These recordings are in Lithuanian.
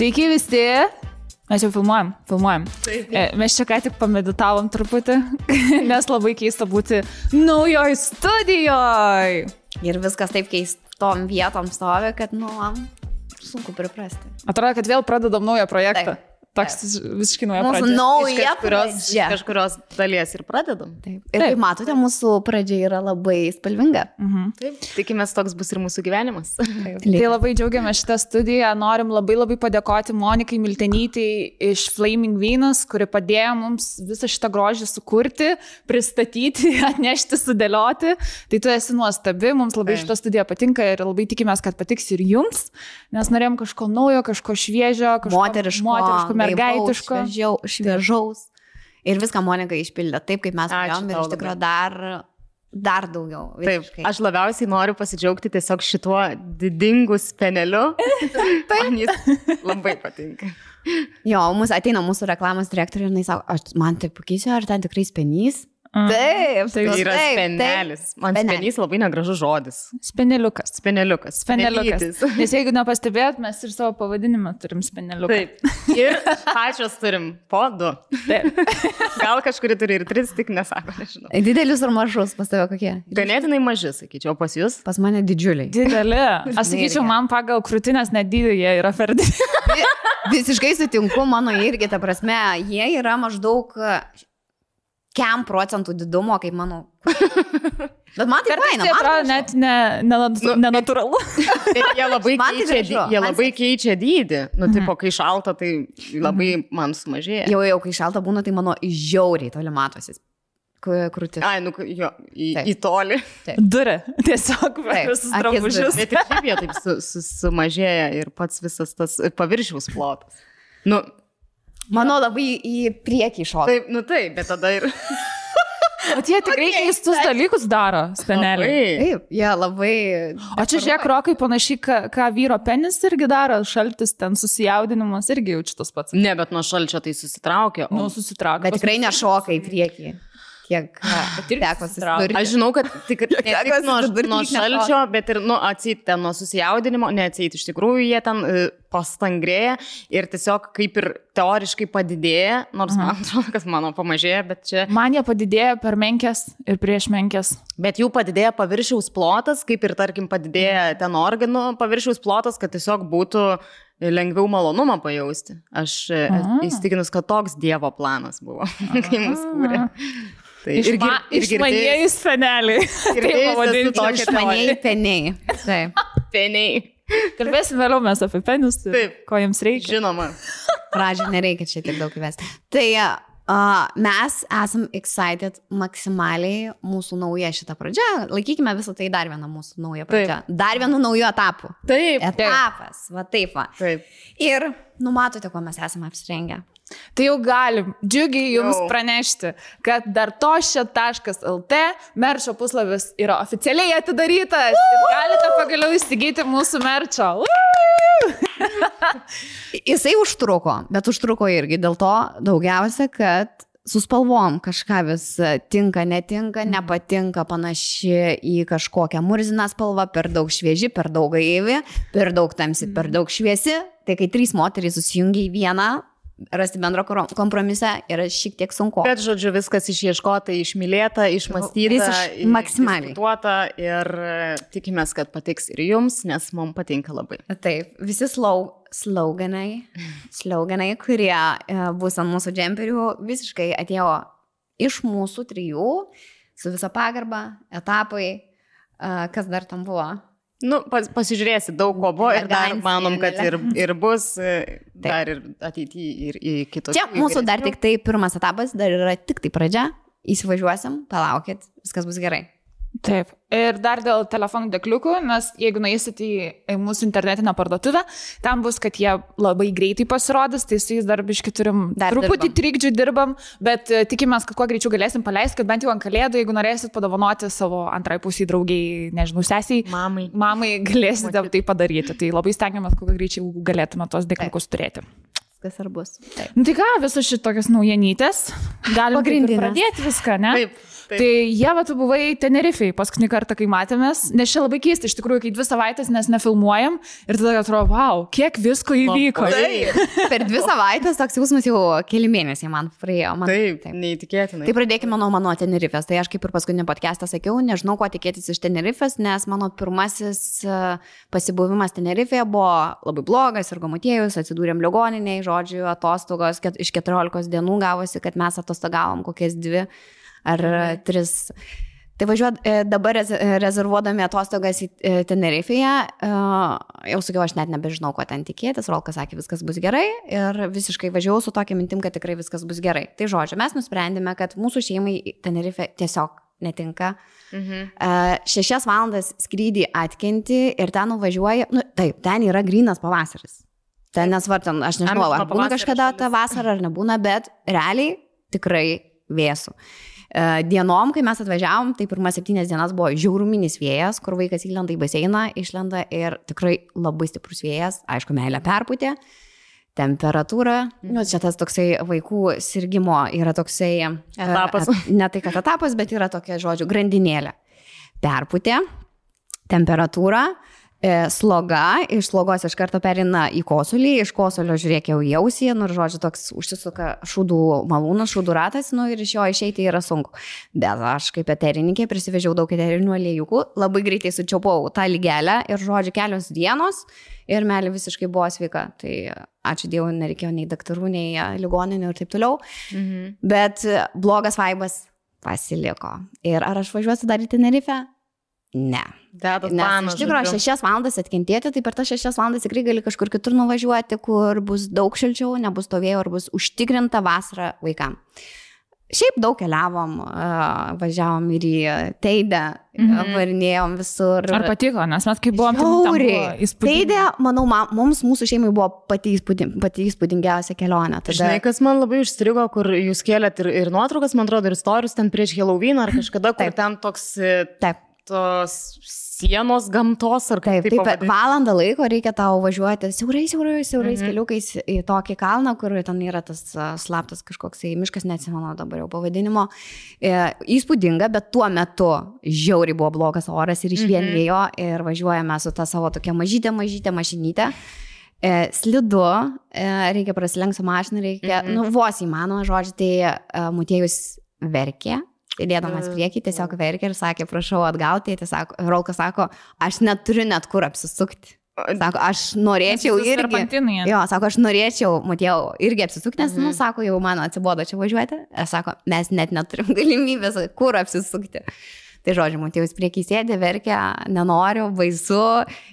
Sveiki visi. Mes jau filmuojam, filmuojam. Taip. E, Mes čia ką tik pameditavom truputį, nes labai keista būti naujoj studijoj. Ir viskas taip keistom vietom stovi, kad, nu, man sunku priprasti. Atrodo, kad vėl pradedam naują projektą. Taip. Toks visiškai nauja Mūsų pradžia. nauja kažkurios, pradžia. kažkurios dalies ir pradedam. Taip. Ir kaip matote, mūsų pradžia yra labai spalvinga. Mhm. Taip. Tikimės, toks bus ir mūsų gyvenimas. Tai labai džiaugiamės šitą studiją. Norim labai labai padėkoti Monikai Miltenytei iš Flaming Venus, kuri padėjo mums visą šitą grožį sukurti, pristatyti, atnešti, sudėlioti. Tai tu esi nuostabi, mums labai Taip. šitą studiją patinka ir labai tikimės, kad patiks ir jums, nes norėjom kažko naujo, kažko šviežio, kažko Moteriško, moteriško mergaitiško. Šviežiau, šviežaus. Ir viską Monika išpildė taip, kaip mes norėjom ir iš tikrųjų dar, dar daugiau. Taip, visiškai. aš labiausiai noriu pasidžiaugti tiesiog šituo didingu speneliu. Man jis labai patinka. Jo, mūsų ateina mūsų reklamos direktorė ir jis sako, aš man taip pakeisiu, ar ten tikrai spenys? Taip, Tai taip, yra taip, spenelis. Man Spenelis. spenys labai negražus žodis. Speneliukas. Speneliukas. Speneliukas. Nes jeigu nepastebėt, mes ir savo pavadinimą turim speneliuką. Taip. Ir pačios turim po du. Taip. Gal kažkuri turi ir tris, tik nesako, nežinau. Didelius ar mažus pas tave kokie? Ganėtinai maži, sakyčiau, pas jūs? Pas mane didžiuliai. Dideli. Aš sakyčiau, man pagal krūtinės nedydį jie yra per dideli. Visiškai sutinku, mano irgi, ta prasme, jie yra maždaug kem procentų didumo, kaip mano. Bet man tai faina, tai man atrodo gražu. net ne, ne, Nu, nenatūralu. Bet jie labai tai keičia, dy- jie labai keičia dydį. Nu, Mhm. tipo, kai šalta, tai labai man sumažėja. Jau, jau, kai šalta būna, tai mano žiauriai toli matosi. Krūtis. Ai, nu, jo, į, Taip. į tolį. Durė. Tiesiog Taip, visus drabužius. Bet ir šiaip jie taip su, su, sumažėja ir pats visas tas paviršiaus plotas. Nu, Mano labai į priekį šoka. taip, nu taip, bet tada ir... O tie tikrai keistus dalykus daro, speneliai. Labai. Taip, jie labai. O čia žiūrėk, rokai panašiai, ką, ką vyro penis irgi daro, šaltis ten susijaudinimas irgi jaučiu tas pats. Ne, bet nuo šalčio tai susitraukia. Nu, O... susitrauk. Bet tikrai nešoka į priekį. Kiek teko susidurti. Aš žinau, kad tik, ne tik nuo, nuo šalčio, bet ir nu, atseit ten nuo susijaudinimo, neatseit iš tikrųjų jie ten e, pastangrėja ir tiesiog kaip ir teoriškai padidėja, nors man atrodo, kad mano pamažėja, bet čia Man jie padidėjo per menkės ir prieš menkės. Bet jų padidėja paviršiaus plotas, kaip ir tarkim padidėja ten organų paviršiaus plotas, kad tiesiog būtų lengviau malonumą pajausti. Aš e, Aha. įstikinus, kad toks Dievo planas buvo, kai mus kūrė. Tai Išma, išmanieji speneliai. Taip girdėjus esu pavadinčiau. tokią Išmaniai peniai. Taip. peniai. Kalbėsim vėliau mes apie penis. Taip. Ko jums reikia. Žinoma. Pradžiai nereikia čia tiek daug įvesti. Tai uh, mes esam excited maksimaliai mūsų nauja šitą pradžią. Laikykime visą tai dar vieną mūsų naują pradžią. Dar vienu nauju etapu. Taip. Etapas. Va taip va. Taip. Ir numatote, kuo mes esame apsirengę. Tai jau galim. Džiugiai jums Jau. pranešti, kad dar tošia.lt merčio puslapis yra oficialiai atidarytas. Ir galite pagaliau įsigyti mūsų merčio. Jisai užtruko, bet užtruko irgi. Dėl to daugiausia, kad su spalvom kažką vis tinka, netinka, nepatinka, panaši į kažkokią murziną spalvą, per daug švieži, per daug gaivi, per daug tamsi, per daug šviesi. Tai kai trys moterys susijungia į vieną, rasti bendro kompromisą yra šiek tiek sunku. Bet, žodžiu, viskas išieškota, išmylėta, išmastyta, Visiš- maksimaliai. ir e, tikimės, kad patiks ir jums, nes mums patinka labai. Taip, visi slau, sloganai, sloganai, kurie e, bus ant mūsų džemperių, visiškai atėjo iš mūsų trijų, su visa pagarba, etapai, e, kas dar tam buvo. Nu, pas, pasižiūrėsi, daug ko buvo ir dar manom, kad ir, ir bus, e, Taip. dar ir ateityje, ir į kitus. Čia mūsų dar tik tai pirmas etapas, dar yra tik tai pradžia, įsivažiuosim, palaukit, viskas bus gerai. Taip. Ir dar dėl telefonų dėkliukų, nes jeigu nueisit į, mūsų internetinę parduotuvę, ten bus, kad jie labai greitai pasirodys, tai su jais dar biški turim Dar truputį dirbam. trikdžių dirbam, bet e, tikimės, kad kuo greičiau galėsim paleisti, kad bent jau ant kalėdų, jeigu norėsit padovanoti savo antrai pusiai draugiai, nežinau, sesiai, Mamai. mamai galėsite tai padaryti. Tai labai stengiamės, kuo greičiau galėtume tos dėkliukus turėti. Viskas ar bus. Taip. Nu tai ką, visos šitokios naujienytės. Galim kaip ir Pagrindinės. pradėti viską, ne? Taip, taip. Tai jie, va, tu buvai Tenerifei paskutinį kartą, kai matėmės, nes čia labai keista, iš tikrųjų, kai dvi savaitės mes nefilmuojam ir tada atrodo, wow, kiek visko įvyko. Taip, Per dvi savaitės toks jausmas jau keli mėnesiai man praėjo. Man, taip, taip. neįtikėtinai. Tai pradėkime nuo mano Tenerifės. Tai aš kaip ir paskutinį podcastą sakiau, nežinau, ko tikėtis iš Tenerifės, nes mano pirmasis e, pasibuvimas Tenerifėje buvo labai blogas ir gomutėjus, atsidūrėm ligoniniai, žodžiu, atostogos, ket, iš 14 dienų gavosi, kad mes atostogavom kokias dvi ar Mhm. tris. Tai važiuot e, dabar e, rezervuodami atostogas į e, Tenerifėje, e, jau sakiau, aš net nebežinau, ko ten tikėtis, Rolkas sakė, viskas bus gerai ir visiškai važiavau su tokia mintim, kad tikrai viskas bus gerai. Tai žodžiu, mes nusprendėme, kad mūsų šeimai Tenerifė tiesiog netinka. Mhm. Šešias valandas skrydį atkenti ir ten nuvažiuoji, nu taip, ten yra grinas pavasaris. Ten nesvartam, aš nežinau, ar būna kažkada ta vasara ar nebūna, bet realiai tikrai vėsų. E, Dienom, kai mes atvažiavom, tai pirmas septynias dienas buvo žiauruminis vėjas, kur vaikas įlenda į baseiną, išlenda ir tikrai labai stiprus vėjas, aišku, meilė perputė, temperatūra, nu, čia tas toksai vaikų sirgymo yra toksai... e, Etapas. et- Ne tai, kad etapas, bet yra tokia, žodžiu, grandinėlė. Perputė, temperatūra, e, sloga, iš slogos iš karto perina į kosulį, iš kosulio žiūrėk jau į ausį, nu ir žodžiu, toks užsisuka šūdų malūnas, šūdų ratas, nu ir iš jo išeiti yra sunku. Bet aš kaip eterininkė prisivežiau daug eterinių aliejukų, labai greitai sučiaupau tą lygelę ir žodžiu kelios dienos ir melė visiškai buvo sveika. Tai ačiū Dievui, nereikėjo nei daktarų, nei e, ligoninių ir taip toliau. Mhm. Bet e, blogas vaibas pasiliko. Ir ar aš važiuosiu dar į Tenerifę? Ne. Dedas Nes iš tikrųjų šešias valandas atkentėti, tai per tas šešias valandas tikrai gali kažkur kitur nuvažiuoti, kur bus daug šilčiau, nebus to vėjo ir bus užtikrinta vasara vaikam. Šiaip daug keliavom, važiavom ir į Teidę, Mhm. varinėjom visur. Ar patiko, nes mes kai buvom, įspūdinga. Teidė, manau, ma, mums, mūsų šeimai buvo pati, įspūding, pati įspūdingiausia kelionė. Tada... Žinai, kas man labai užstrigo, kur jūs kėlėt ir, ir nuotraukas, man atrodo, ir istorijas ten prieš Halloween ar kažkada, kur Taip. ten toks e, Taip. Tos sienos gamtos ar Taip, kaip taip, pavadint. valandą laiko reikia tau važiuoti siaurais, siaurais, siaurais Mhm. keliukais į tokį kalną, kur ten yra tas slaptas kažkoks tai miškas, neatsimenu dabar jau pavadinimo. E, įspūdinga, bet tuo metu žiauriai buvo blogas oras ir išvien Mhm. ir važiuojame su ta savo tokia mažytė, mažytė mašinytė. E, slidu, e, reikia prasilenkti su mašina, reikia, Mhm. mhm. nu, vos įmanoma, žodžiu, tai e, mutiejus verkė. Sėdėdamas priekį tiesiog verkė ir sakė, prašau atgauti, tai sako, Rolkas sako, aš neturiu net kur apsisukti. Sako, aš norėčiau irgi. Jo, sako, aš norėčiau, matėjau, irgi apsisukti, nes, Mhm. nu, sako, jau man atsibodo čia važiuoti. Aš sako, mes net neturim galimybės, kur apsisukti. Tai žodžiu, matėjus priekį sėdė, verkia, nenoriu, baisu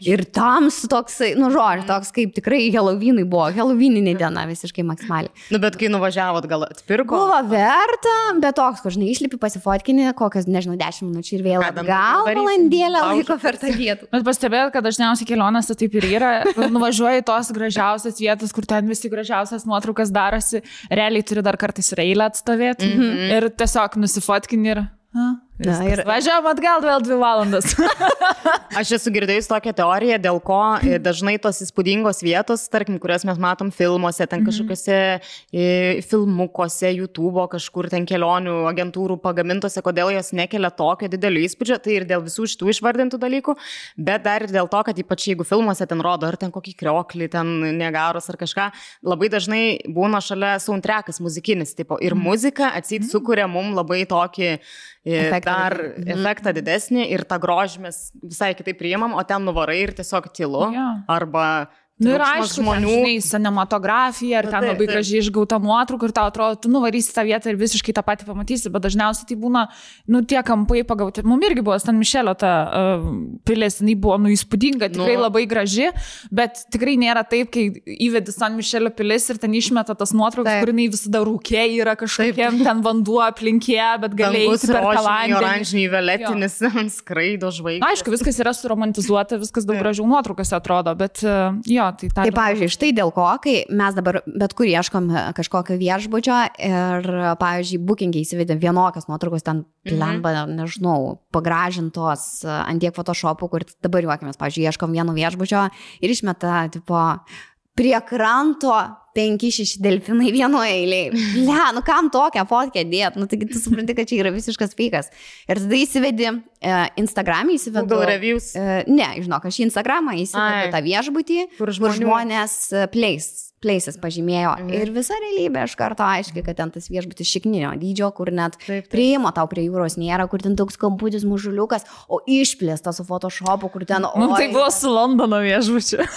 ir tamsu toksai, nu, žodžiu, toks kaip tikrai Halloweenai buvo, Halloweeninė diena visiškai maksimaliai. Nu, bet kai nuvažiavot, gal atpirko? Buvo verta, bet toks, kur žinai, išlipi pasifotkinį, kokias, nežinau, 10 minučių ir vėl atgal darysi? valandėlę laiko per tą vietą. Bet pastebėjot, kad dažniausiai kelionėse taip ir yra. Nuvažiuoji tos gražiausias vietas, kur ten visi gražiausias nuotraukas darosi. Realiai turi dar kartais ir eilę atstovėti. Mm Mhm. -hmm. Ir tiesiog nusifotkini ir... A, Na, ir-. Važiavam atgal vėl dvi valandas. Aš esu girdėjus tokią teoriją, dėl ko e, dažnai tos įspūdingos vietos, tarkim, kurias mes matom filmuose, ten kažkokiuose e, filmukuose, YouTube, kažkur ten kelionių agentūrų pagamintose, kodėl jos nekelia tokio didelio įspūdžio, tai ir dėl visų šitų išvardintų dalykų, bet dar ir dėl to, kad ypač jeigu filmuose ten rodo, ar ten kokį krioklį, ten negaros ar kažką, labai dažnai būna šalia soundtrackas muzikinis, tipo, ir muzika atsit sukuria mums labai tokį Efektą dar didesnį. efektą didesnį ir tą grožį mes visai kitaip priimam, o ten nuvarai ir tiesiog tylu. Jo. Arba Nu ir aišku, žmonių. Žinai, cinematografija, ar Nu, ten taip, labai taip. gražiai išgauta nuotrauka ir tau atrodo, tu nuvarysi tą vietą ir visiškai tą patį pamatysi, bet dažniausiai tai būna, nu, tie kampai pagauti. Mums irgi buvo San Mišelio ta uh, pilis, jinai buvo, nu, įspūdinga, tikrai Nu. nu. labai graži, bet tikrai nėra taip, kai įvedi San Mišelio pilis ir ten išmeta tas nuotraukas, Taip. kur jinai visada rūkė yra kažkokiem ten vanduo aplinkė, bet rožiniai, vandenį. oranžiniai, violetinis, skraido žvaigždės. Aišku, viskas yra suromantizuota, viskas daug gražiau nuotraukose atrodo, bet uh, jo, tai tą. Tai pavyzdžiui, štai dėl ko, kai mes dabar bet kur ieškom e, kažkokio viešbučio ir, pavyzdžiui, bookingį įsivedėm vienokias nuotraukos ten mhm. nežinau, pagražintos e, ant tiek photoshopų, kur dabar juokiamės, pavyzdžiui, ieškom vieno viešbučio ir išmeta, tipo, prie kranto 5-6 delfinai vienoje eilėje. Le, nu kam tokią fotkę dėt, nu taigi tu supranti, kad čia yra visiškas feikas. Ir tada įsivedi uh, Instagram, įsivedi. Google reviews. Uh, ne, žinok, aš į Instagramą įsivedu tą viešbutį, Kur kur žmonių- žmonės uh, place, places pažymėjo. Mhm. Ir visa realybė iš karto aiškiai, kad ten tas viešbutis šikninio dydžio, kur net Taip, taip. prieimo tau prie jūros nėra, kur ten toks kamputis mužuliukas, o išplėsta su Photoshopu, kur ten... Nu, tai buvo su Londono viešbučiu.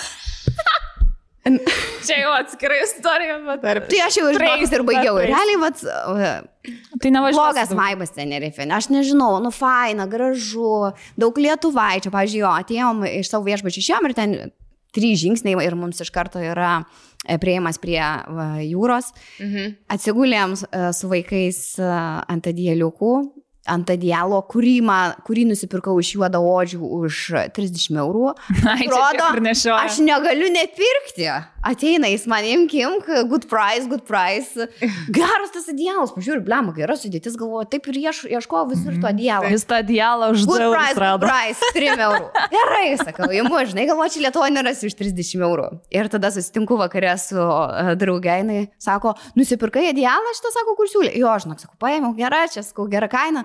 Čia jau atskirai istorija, bet... Tai aš jau išbaigus ir baigiau. Praeis. Realiai, vat, Tai nevažiuoju. blogas vaibas Tenerife. Aš nežinau, nu faina, gražu, daug lietuvaičių. Jo, atėjom iš savo viešbučių išėjom ir ten trys žingsniai ir mums iš karto yra e, prieimas prie jūros. Mhm. Atsigulėm e, su vaikais e, ant adieliukų, ant adielo, kurį, man, kurį nusipirkau iš juodo odžių už 30 eurų. Nešioja. aš negaliu nepirkti. Ateina jis man, imk, imk, good price, good price. Geras tas adielas, pažiūrėjau, blem, gera sudėtis, galvoju, taip ir ieš, ieškojau visur to adielo. Jis tą dialą už Good 2 price, eurus good price, 3 eurų. Gerai, sakau, įmu, žinai, galvoju, čia Lietuvoje nerasi už 30 eurų. Ir tada susitinku vakarė su draugai, jinai sako, nusipirkai idealą, šitą sako, kur siūlė. Jo, aš, žinok, sakau, paėmiau gerą, čia, sakau, gerą kainą.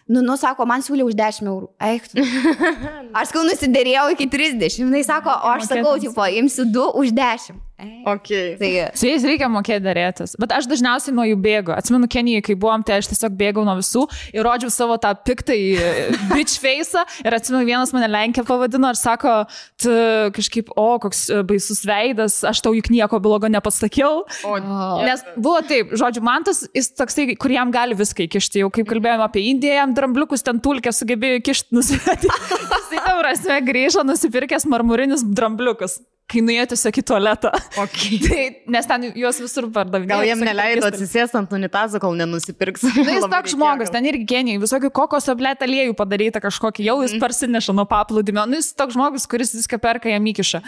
Nu, nu, sako, man siūlė už 10 eurų. Eik. Aš, sakau, nusidėrėjau iki 30. Jinai sako, o aš sakau, tipo, imsiu 2 už 10. Eik. Okay. Tai Su jais reikia mokėti dėrėtis. Bet aš dažniausiai nuo jų bėgu. Atsimenu, Kenijai, kai buvom, tai aš tiesiog bėgau nuo visų ir rodžiau savo tą piktą bitch face. Ir atsimenu, vienas mane Lenkė pavadino ir sako, tu kažkaip, o, koks e, baisus veidas, aš tau juk nieko blogo nepasakiau. O, Nes buvo taip, žodžiu, man tas, jis toksai, kur jam gali viską įkišti. Jau kaip kalbėjome apie Indiją, jam drambliukus ten tulkę sugebėjo įkišti, nusivedė. Jis tam prasme grįžo nusipirkęs marmurinius drambliukus, kai nuėjo tiesiog į tualetą. okay. Tai, nes ten juos visur pardavinėjo. Gal jam neleido atsisėsti ant unitazo, kol nenusipirks. Nu, jis toks žmogus, ten irgi genijai, visokių kokoso blėt aliejų padaryta kažkokį, jau jis parsineša nuo paplūdimio. Nu, jis toks žmogus, kuris viską perka jam įkiša.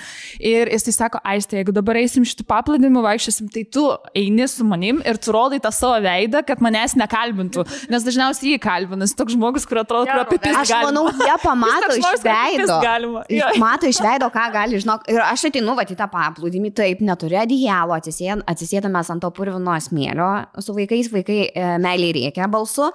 Ir jis tai sako, aistė, jeigu dabar eisim šitų paplūdimių, vaikščiosim, tai tu eini su manim ir tu rodai tą savo veidą, kad manęs nekalbintų. Nes dažniausiai jį kalbina. Jis toks žmogus, kur atrodo, kur apie tai aš manau, jie pamato iš veido. Galima. Mato iš veido, ką gali, žinok. Ir aš ateinu, va, į tą paplūdimį, taip, neturiu adijalo, atsisėdamas ant to purvino smėlio, su vaikais, vaikai e, meiliai reikia balsu.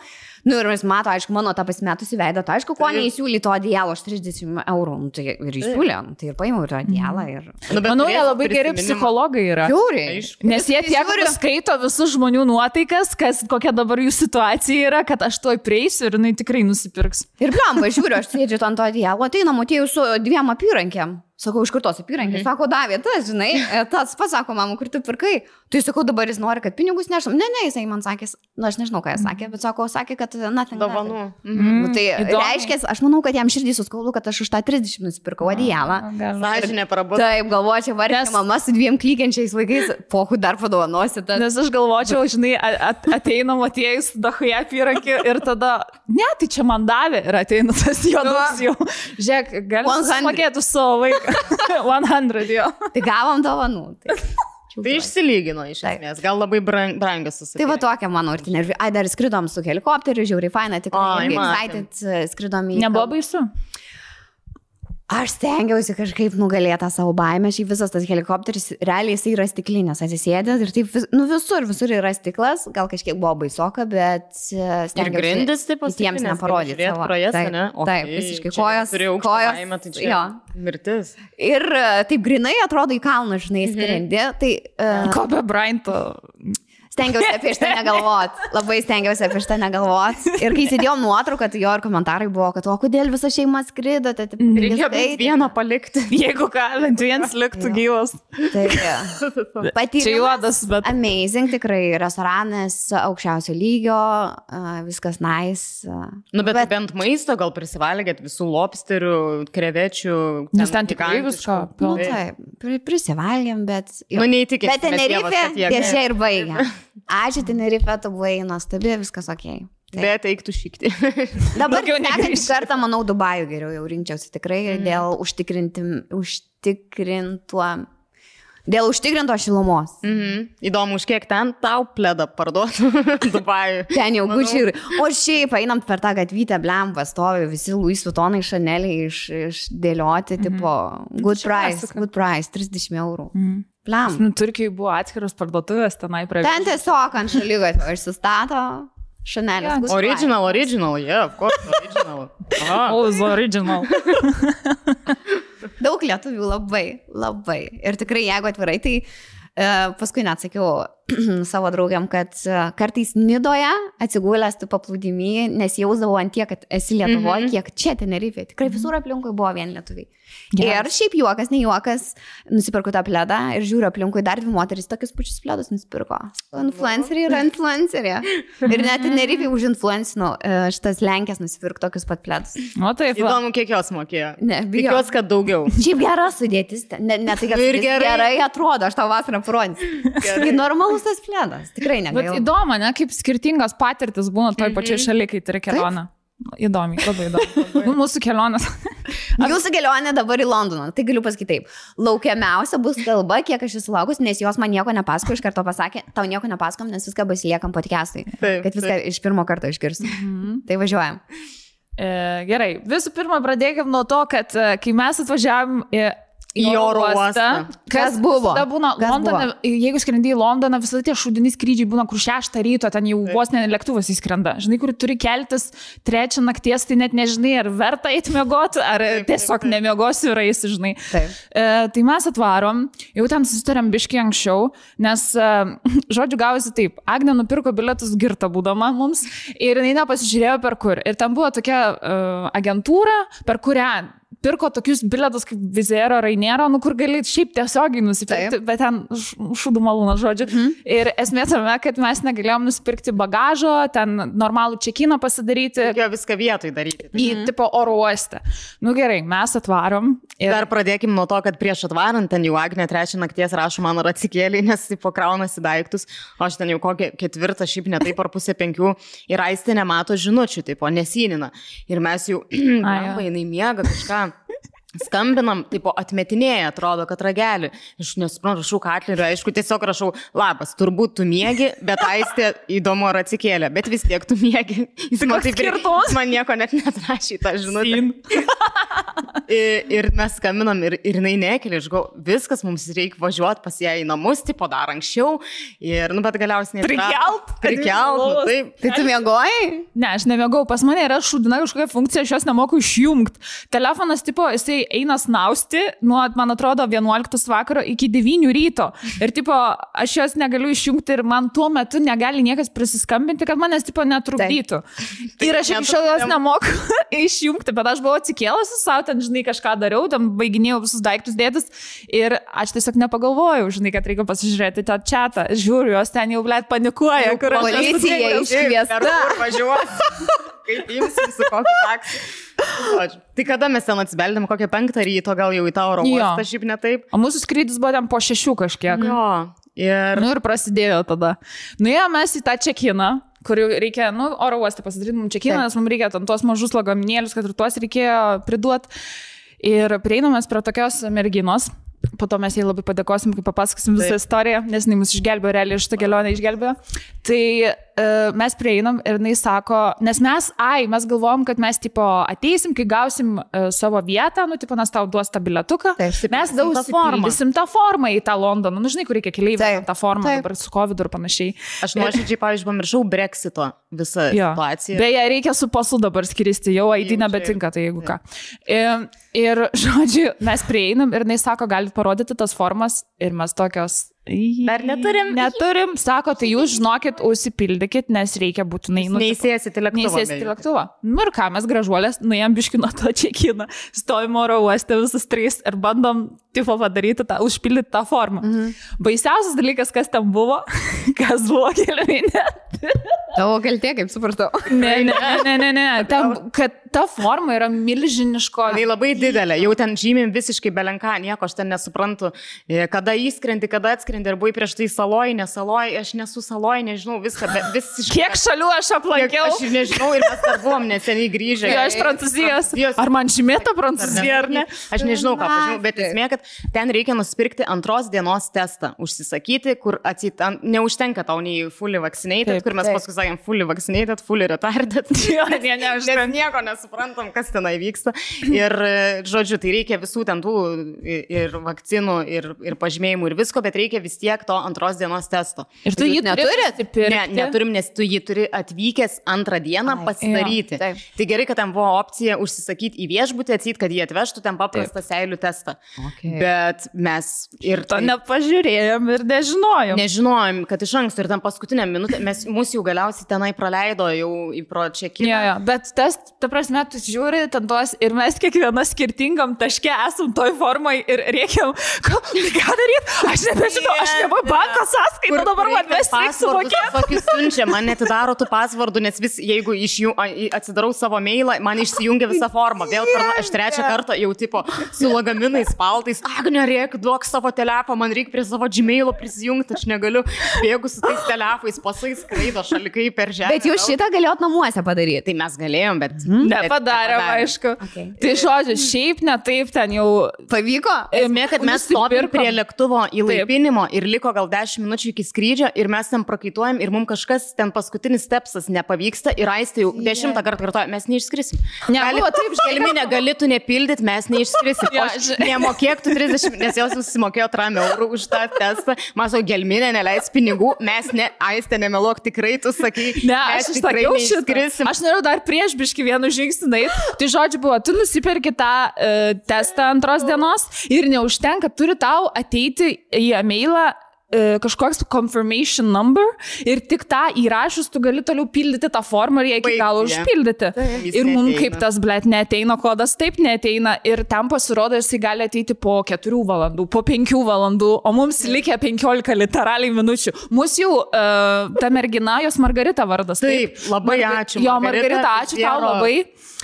Nu ir jis mato, aišku, mano tą pasimetusi veidą, tai aišku, ko neįsiūly to adijalo už 30 eurų. Nu, tai ir įsiūlė, nu, tai ir paėmiau ir tą adijalą. Ir... Nu, Manau, jie labai geri psichologai yra. Aišku. Nes jie tiek skaito visus žmonių nuotaikas, kas, kokia dabar jų situacija yra, kad aš tuoj prieisiu ir jinai tikrai nusipirks. Ir blemba, žiūriu, aš sėdžiu ant to adijalo, ateina motiejų su dviem apyrankėm. Sakau, iš kur tos apyrankės? Mhm. Sako, davė, tas, žinai, e, tas pasako, mama, kur tu pirkai. Tai sakau, dabar jis nori, kad pinigus nešam. Ne, ne, jisai man sakė, na, aš nežinau, ką jis sakė, bet sako, sakė, kad, na, ten. Dovanų. Mhm. Mm, Nu, tai įdomiai. reiškia, aš manau, kad jam širdį suskaudu, kad aš už tą 30 nusipirkau adijalą. Gal- Sąžinė prabudo. Taip, galvočiau, varė Nes- mama su dviem klykiančiais vaikais, pohu dar padovanosi. tą- Nes aš galvočiau, žinai, a- at, ateina motiejus, dahuje apyrankį ir tada, ne, tai čia man davė ir ateina tas juodas jau. Žiūrėk, gali 100. mokėti savo vaiką. 100 jo. Tai gavom dovanų. Tai, Tai išsilygino iš Taip. esmės. Gal labai brang, brangas susitaikė. tai va tokia mano urtinė. Ai, dar skridom su helikopteriu, žiauriai faina, matėm. excited, skridom į... Nebuvo baisu. Aš stengiausi kažkaip nugalėti tą savo baimę, šiaip visas tas helikopteris, realiai jisai yra stiklinės, atsisėdęs ir taip, vis, nu visur, visur yra stiklas, gal kažkiek buvo baisoka, bet e, Ir stengiausi grindis taip kitiems neparodyti. savo. Pro jas, taip, ne? taip, visiškai kojos. Turėjau kojos, kojos. Tai čia jo. mirtis. Ir e, taip grinai atrodo į kalną, žinai, Mhm. skrendi, tai uh, Ko be Brainto. Stengiausi apie šitą negalvot, labai stengiausi apie šitą negalvot. Ir kai įsidėjau nuotrauką, tai jo ir komentarai buvo, kad o kodėl visa šeima skrido, tai taip, Reikia bent vieną palikti. Jeigu ką, bent vienas liktų gyvas. Tai, Patyrimas Čia juodas, bet. Amazing, tikrai restoranas aukščiausio lygio, viskas nice. Nu, bet, Bet- bent maisto gal prisivalgėt visų lobsterių, krevečių. Nes ten tikrai visko. Nu, pri- prisivalgėm, bet... Nu, neįtikėtina. Bet Tenerife ties ir baigia. Ačiū Tenerife, tu buvai nuostabi, viskas ok. Taip. Bet eiktų šikti. Dabar sekantį negrįžti. kartą, manau, Dubajų geriau jau rinkčiausi tikrai mm. dėl užtikrintuo, dėl užtikrinto šilumos. mhm. Įdomu, už kiek ten tau pledą parduotų Dubajui. Ten jau gučiai. O šiaip, einant per tą gatvytę, blem, pastovi visi Louis Vuittonai šaneliai iš, išdėlioti, mm -hmm. tipo, good price, good price, 30 eurų. Mm. Pliam. Nu, Turkijai buvo atskiros parduotuvės tenai prie... Ten tiesiog ant šalygatvio išsistato šanelis. Yeah. Original, original, yeah, of course, original. Always original. Daug lietuvių labai, labai. Ir tikrai, jeigu atvirai, tai uh, paskui net sakiau savo draugiam, kad uh, kartais Nidoje atsigulęs tu paplūdimy, nes jausdavau ant tiek, kad esi Lietuvoje, mm -hmm. kiek čia Tenerifė. Tikrai visur aplinkui buvo vien lietuviai. Geras. Ir šiaip juokas, ne juokas, nusipirku tą pledą ir žiūriu aplinkui dar dvi moteris tokius pačius pledus nusipirko. Influenceriai yra influenceriai. Ir net Tenerifė už influencinų uh, šitas Lenkės nusipirko tokius pat pledus. O taip, va. Įdomu, kiek jos mokėjo. Ne, bijau. Tikiuosi, kad daugiau. Šiaip gera sudėtis, ne, ne tai, kad Ir gerai. gerai atrodo, aš tau vasarą parodysiu. Tai normalus tas plėdas, tikrai Bet negaila. įdomu, ne, kaip skirtingos patirtis būna toj pačioj šalyje, kai turi kelionę. Įdomi, labai įdomu. Nu, Mūsų kelionės. Jūsų kelionė dabar į Londoną, tai galiu pasakyti taip. Laukiamiausia bus kalba, kiek aš esu laukus, nes jos man nieko nepasako, iš karto pasakė, tau nieko nepasakom, nes viską pasiliekam podcast'ai. Taip, Kad viską iš pirmo karto išgirsti. Tai važiuojam. E, gerai, visų pirma, pradėkime nuo to, kad e, kai mes atvažiavam į, Į oro uostą. Kas buvo? Tada būna Kas Londone, jeigu skrendi į Londoną, visada tie šudiniai skrydžiai būna kur šeštą ryto, ten jau vos ne lėktuvas įskrenda. Žinai, kur turi keltis trečią nakties, tai net nežinai, ar verta eiti miegoti, ar tiesiog nemiegosiu ir eisi, žinai. Taip. E, tai mes atvarom, jau ten susitarėm biški anksčiau, nes, e, žodžiu, gavosi taip, Agne nupirko bilietus girta būdama mums ir jinai nepasižiūrėjo per kur. Ir ten buvo tokia e, agentūra, per kurią pirko tokius bilietus kaip Vizero, Rainero, nu kur gali šiaip tiesiogiai nusipirkti, Taip. bet ten šūdų malūną, žodžiu. Mhm. Ir esmė tame, kad mes negalėjom nusipirkti bagažo, ten normalų čekiną pasidaryti Reikėjo viską vietoj daryti. į tipo oro uostą. Nu gerai, mes atvarom ir Dar pradėkim nuo to, kad prieš atvarant ten jau Agnė trečią nakties rašo man ar atsikėlė, nes jis pakraunasi daiktus, o aš ten jau kokią ketvirtą, šiaip ne taip ar pusę penkių ir aistė nemato žinučių, tipo nesynina. Ir mes jau, arba jinai miega kažką. Skambinam, tipo atmetinėja, atrodo, kad ragelį. Aš nesuprantu, rašau Katlerį, aišku, tiesiog rašau, labas, turbūt tu miegi, bet aistė įdomu ar atsikėlė, bet vis tiek tu miegi. Jis man taip ir jis man nieko net netrašė tą žinutę. Ir, ir mes skambinam ir, ir jinai nekeli, aš galvoju, viskas, mums reikia važiuoti pas ją į namus, tipo dar anksčiau. Ir, nu, bet galiausiai ne. Prikelt? Prikelt, nu, taip. Tai tu mėgojai? Ne, aš nemėgau, pas mane yra šudina kažkokia funkcija, aš jos nemoku išjungti. Telefonas, tipo, jisai eina snausti nuo, man atrodo, 11 vakaro iki 9 ryto. Ir, tipo, aš jos negaliu išjungti ir man tuo metu negali niekas prisiskambinti, kad manęs, tipo, netrukdytų. Ir aš iki šiol jos nemoku išjungti, bet aš buvau atsikėlusi savo, ten, žinai, kažką dariau, ten baiginėjau visus daiktus dėtis ir aš tiesiog nepagalvojau, žinai, kad reikia pasižiūrėti tą čatą. Žiūriu, jos ten jau, blėt, panikuoja, kur aš Policija iškviesta. Kur važiuos? Kaip imsim su kokiu taksi? Tai kada mes ten atsibeldėm, kokią penktą ryto, gal jau į tą oro uostą, šiaip ne taip? O mūsų skrydis buvo ten po šešių kažkiek. Jo. Ir Nu ir prasidėjo tada. Nuėjome mes į tą čekiną, kur reikia, nu, oro uostą pasidaryti mums čekiną, Taip. nes mums reikia ten tuos mažus lagaminėlius, kad ir tuos reikėjo priduoti. Ir prieinamės prie tokios merginos. Po to mes jai labai padėkosim, kai papasakosim visą Taip. istoriją, nes jinai mus išgelbėjo, realiai šitą kelionę išgelbėjo. Tai uh, mes prieinam ir jinai sako, nes mes, ai, mes galvojom, kad mes tipo ateisim, kai gausim uh, savo vietą, nu, tipo, nes tau duos tą biletuką. Taip, mes tą daug formą. formą. tą formą į tą Londoną, nu, žinai, kur reikia keliaivių tą formą taip. dabar su COVID ir panašiai. aš nuoširdžiai, pavyzdžiui, pamiršau Brexito visą Jo. situaciją. Beje, reikia su pasu dabar skiristi, jau ID nebetinka, tai jeigu ką. Ir, ir, žodžiu, mes prieinam ir jis sako, galit parodyti tas formas ir mes tokios. Dar neturim. Neturim, sako, tai jūs žinokit, užsipildykit, nes reikia būtinai nu, Neįsėsit į lėktuvą. Neįsėsti beje. į lėktuvą. Nu ir ką, mes gražuolės, nuėjom biškino to čekiną, stovim oro uoste visus trys ir bandom, tipo, padaryti tą, užpildyti tą formą. Mhm. Baisiausias dalykas, kas ten buvo, kas buvo keliaminė. Tavo kaltė, kaip supratau. Ne, ne, ne, ne, ne. Ten, kad ta forma yra milžiniško. Tai labai didelė, jau ten žymim visiškai belenką, nieko aš ten nesuprantu, E, kada įskrendi, kada atskrendi, ar buvai prieš tai saloj, nesaloj, aš nesu saloj, nežinau viską, bet visiškai. Kiek šalių aš Kiek, aplankiau? aš ir nežinau, ir mes dar buvom neseniai grįžę. Jo, iš Prancūzijos. Prancūzijos. Ar man žymėta Prancūzija ar ne? Aš nežinau, ką pažinau, bet esmė, kad ten reikia nusipirkti antros dienos testą, užsisakyti, kur atsit, an, neužtenka tau nei fully vaccinated, Taip, kur mes paskui sakėm fully vaccinated, fully retarded. Jo, ne, ne, užtenka. nieko mes suprantam, kas tenai vyksta. Ir, žodžiu, tai reikia visų ten tų ir vakcinų, ir, ir pažymėjimų, ir visko, bet reikia vis tiek to antros dienos testo. Ir tu jį neturi? Ne, neturim, nes tu jį turi atvykęs antrą dieną Ai, pasidaryti. Jo, tai gerai, kad ten buvo opcija užsisakyti į viešbutį, atsīt, kad jie atvežtų ten paprastą seilių testą. Okay. Bet mes ir... To nepažiūrėjom ir nežinojom. Nežinojom, kad iš anksto ir tam paskutinę minutę mes mūsų jau galiausiai tenai praleido jau į pročekį. Ja, ja. Bet tas, ta prasme, tu žiūri ten tos ir mes kiekviena skirtingam taške esam toj formai ir reikiam, ką, ką daryti, aš nebežinau, aš nebuvau banko sąskaitą, dabar man mes sumokėti. Tokį siunčia, man netidaro tų pasvardų, nes vis, jeigu iš jų atsidarau savo mailą, man išsijungia visa forma. Vėl per, aš trečią kartą jau tipo su lagaminais, paltais, Agnė, reikia, duok savo telefoną, man reikia prie savo gmailo prisijungti, aš negaliu, bėgu su tais telefais, pasais skraido šalikai per žemę. Bet jūs šitą galėjot namuose padaryti. Tai mes galėjom, bet... Hmm? Nepadarėm, aišku. Okay. Tai žodžiu, šiaip ne taip ten jau pavyko. Esmė, kad mes stovim prie lėktuvo įlaipinimo ir liko gal 10 minučių iki skrydžio ir mes ten prakaituojam ir mums kažkas ten paskutinis stepsas nepavyksta ir aistė jau dešimtą kartą kartuoja, mes neišskrisim. Ne, gali, taip, želminė galėtų nepildyti, mes neišskrisim. Ja, nemokėk tu 30, nes jos susimokėjo 3 eurų už tą testą, maso gelminė neleis pinigų, mes ne, aistė nemeluok, tikrai tu sakai, ne, aš tikrai neišskrisim. Aš noriu dar prieš biški vienu žingsniu. Tai žodžiu buvo, tu nusipirki tą uh, testą antros dienos ir neužtenka, turi tau ateiti į e-mailą kažkoks confirmation number ir tik tą įrašus tu gali toliau pildyti tą formą ir ją iki galo užpildyti. Ir mums kaip tas, blėt, neteina kodas, taip neteina ir ten pasirodo, jisai gali ateiti po 4 valandų, po 5 valandų, o mums likę 15 literaliai minučių. Mūsų jau uh, ta mergina, jos Margarita vardas. Taip, taip labai Marga ačiū. Jo, Margarita, ačiū tau labai.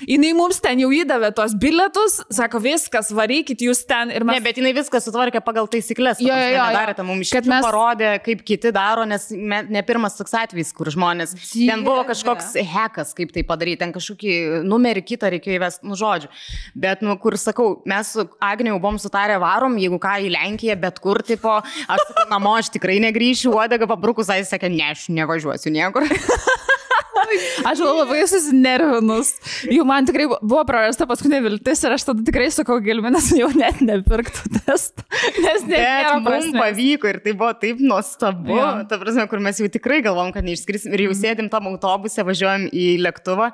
Jinai mums ten jau įdavė tos bilietus, sako, viskas, varykit jūs ten ir mes. Ne, bet jinai viską sutvarkė pagal taisyklės. Jo, jo, jo. Darėte mums iš mes... parodė, kaip kiti daro, nes ne pirmas toks atvejis, kur žmonės. Dieve. Ten buvo kažkoks hekas, kaip tai padaryti, ten kažkokį numerį kitą reikėjo įvesti, nu žodžiu. Bet, nu, kur sakau, mes su Agniu buvom sutarę varom, jeigu ką į Lenkiją, bet kur, tipo, aš sakau, namo aš tikrai negryšiu, uodega pabrukus, jis sakė, ne, aš nevažiuosiu niekur. Aš labai susinervinus. Jau man tikrai buvo prarasta paskutinė viltis ir aš tada tikrai sakau, Gilminas jau net nepirktų testą. Nes net mums pavyko ir tai buvo taip nuostabu. Ja. Ta prasme, kur mes jau tikrai galvom, kad neišskrisim ir jau mhm. sėdim tam autobuse, važiuojam į lėktuvą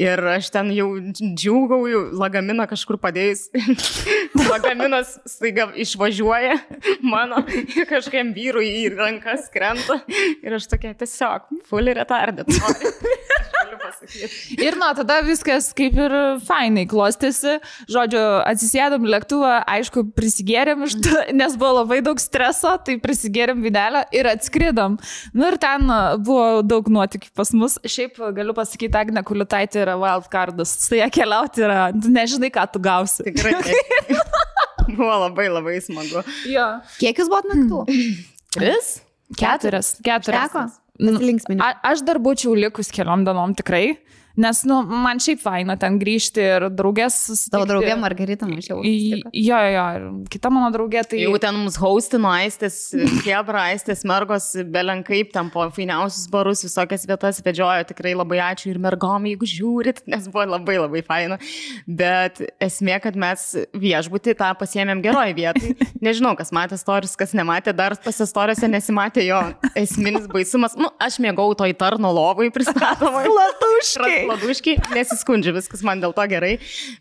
ir aš ten jau džiūgauju, lagaminą kažkur padėjus. Lagaminas staiga išvažiuoja mano kažkam vyrui į rankas krenta ir aš tokia tiesiog fully retarded. Ir nuo tada viskas kaip ir fainai klostėsi. Žodžiu, atsisėdom lėktuvą, aišku, prisigėrėm nes buvo labai daug streso, tai prisigėrėm videlę ir atskridom. Nu ir ten buvo daug nuotikių pas mus. Šiaip galiu pasakyti, Agne Kuliutaitė yra wildcardas. Su ją keliauti yra, nežinai, ką tu gausi. Tikrai. buvo labai labai smagu. Jo. Kiek jūs buvot naktų? Tris? Keturias. Keturias. Teko? Nu, aš dar būčiau likus keliom dienom tikrai. Nes, nu, man šiaip faina ten grįžti ir draugės. Tavo draugė Margarita mačiau. Jo, jo, jo, ir kita mano draugė. Tai... Jau ten mums haustino aistės, kebra aistės, mergos, belenkaip, ten po fainiausius barus, visokias vietas vedžiojo. Tikrai labai ačiū ir mergom, jeigu žiūrit, nes buvo labai labai faina. Bet esmė, kad mes viešbutį tą pasiemėm geroj vietai. Nežinau, kas matė storius, kas nematė, dar pasistoriuose nesimatė jo esminis baisumas. Nu, aš mėgau to įtarno lovai pristatomai. Latuškai laduškiai, nesiskundžia, viskas man dėl to gerai,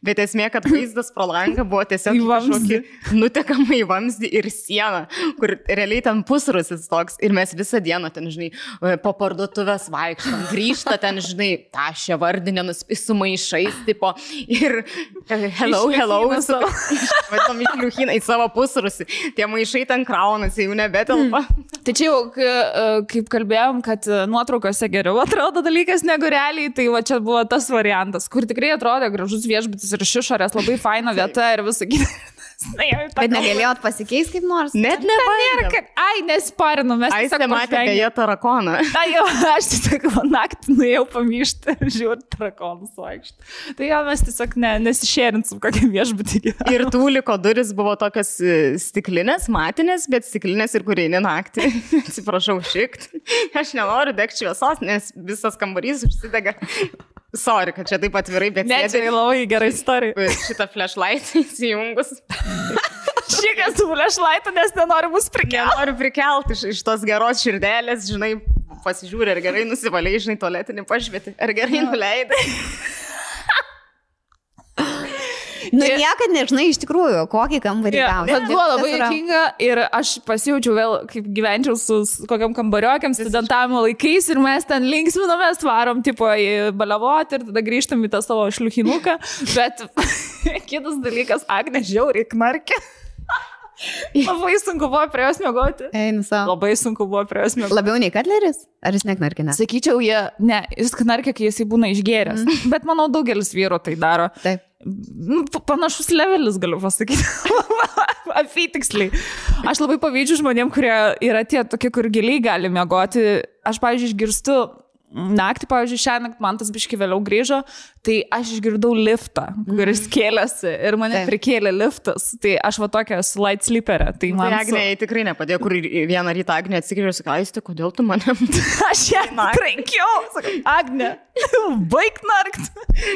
bet esmė, kad vaizdas pro langą buvo tiesiog kažkokį nutekamą į vamzdį ir sieną, kur realiai ten pusrusis toks ir mes visą dieną ten, žinai, e, po parduotuvės vaikštam, grįžta ten, žinai, tašė vardinę sumaišais, tipo, ir e, hello, hello, vadinam, išliuchina į savo pusrusį, tie maišai ten kraunasi, jau nebetelpa. Hmm. Tai čia jau, e, kaip kalbėjom, kad nuotraukose geriau atrodo dalykas negu realiai, tai va čia čia buvo tas variantas, kur tikrai atrodė gražus viešbutis ir iš išorės labai faina vieta ir visą kitą. Bet negalėjot pasikeisti kaip nors? Net ne. Nėra, kad, ai, nesparinu, mes tiesiog... Ai, matėte beje tarakoną. Na, jau, aš tiesiog naktį nuėjau pamyšti žiūrėjau tarakonus vaikščioti. Tai jau mes tiesiog ne, nesišėrinsim kokią viešbutį. Ir tų liko duris buvo tokios e, stiklinės, matinės, bet stiklinės ir kurį naktį. Atsiprašau, šikt. Aš nenoriu degti šviesos, nes visas kambarys užsidega. Sorry, kad čia taip atvirai, bet Ne, čia labai gerai istorija. šitą flashlight įsijungus. Šikas su flashlightu, nes nenori mus prikelti. Noriu prikelti iš, iš tos geros širdelės, žinai, pasižiūrė, ar gerai nusivaliai, žinai, tualetinį pašvietį, ar gerai nuleidai. Nu, niekad nežinai iš tikrųjų, kokį kambarį Ja, gausi. bet buvo labai juokinga ir aš pasijaučiau vėl, kaip gyvenčiau su kokiam kambariokiam studentavimo laikais ir mes ten linksminomės, varom tipo į baliavoti ir tada grįžtam į tą savo šliukinuką. Bet kitas dalykas, Agne žiauriai knarkė. Labai sunku buvo prie jos mėgoti. Einu savo. Labai sunku buvo prie jos mėgoti. Labiau nei Katleris? Ar jis neknarkina? Sakyčiau, jie, ne, jis knarkia, kai jisai būna išgėręs. Mm. Bet manau, daugelis vyrų tai daro. Taip. Nu, pa- Panašus levelis, galiu pasakyti. Apytiksliai. Aš labai pavydžiu žmonėm, kurie yra tie tokie, kur giliai gali mėgoti. Aš, pavyzdžiui, išgirstu naktį, pavyzdžiui, šią naktį man tas biški vėliau grįžo, tai aš išgirdau liftą, kuris kėlėsi ir mane Taip. prikėlė liftas. Tai aš va tokia su light sleeperė. Tai Man man... Agnė jai tikrai nepadėjo, kur vieną rytą Agnė atsigrįžo ir sakė, aisti, kodėl tu mane... Aš ją trankiau, sakai, Agne, baig narkt.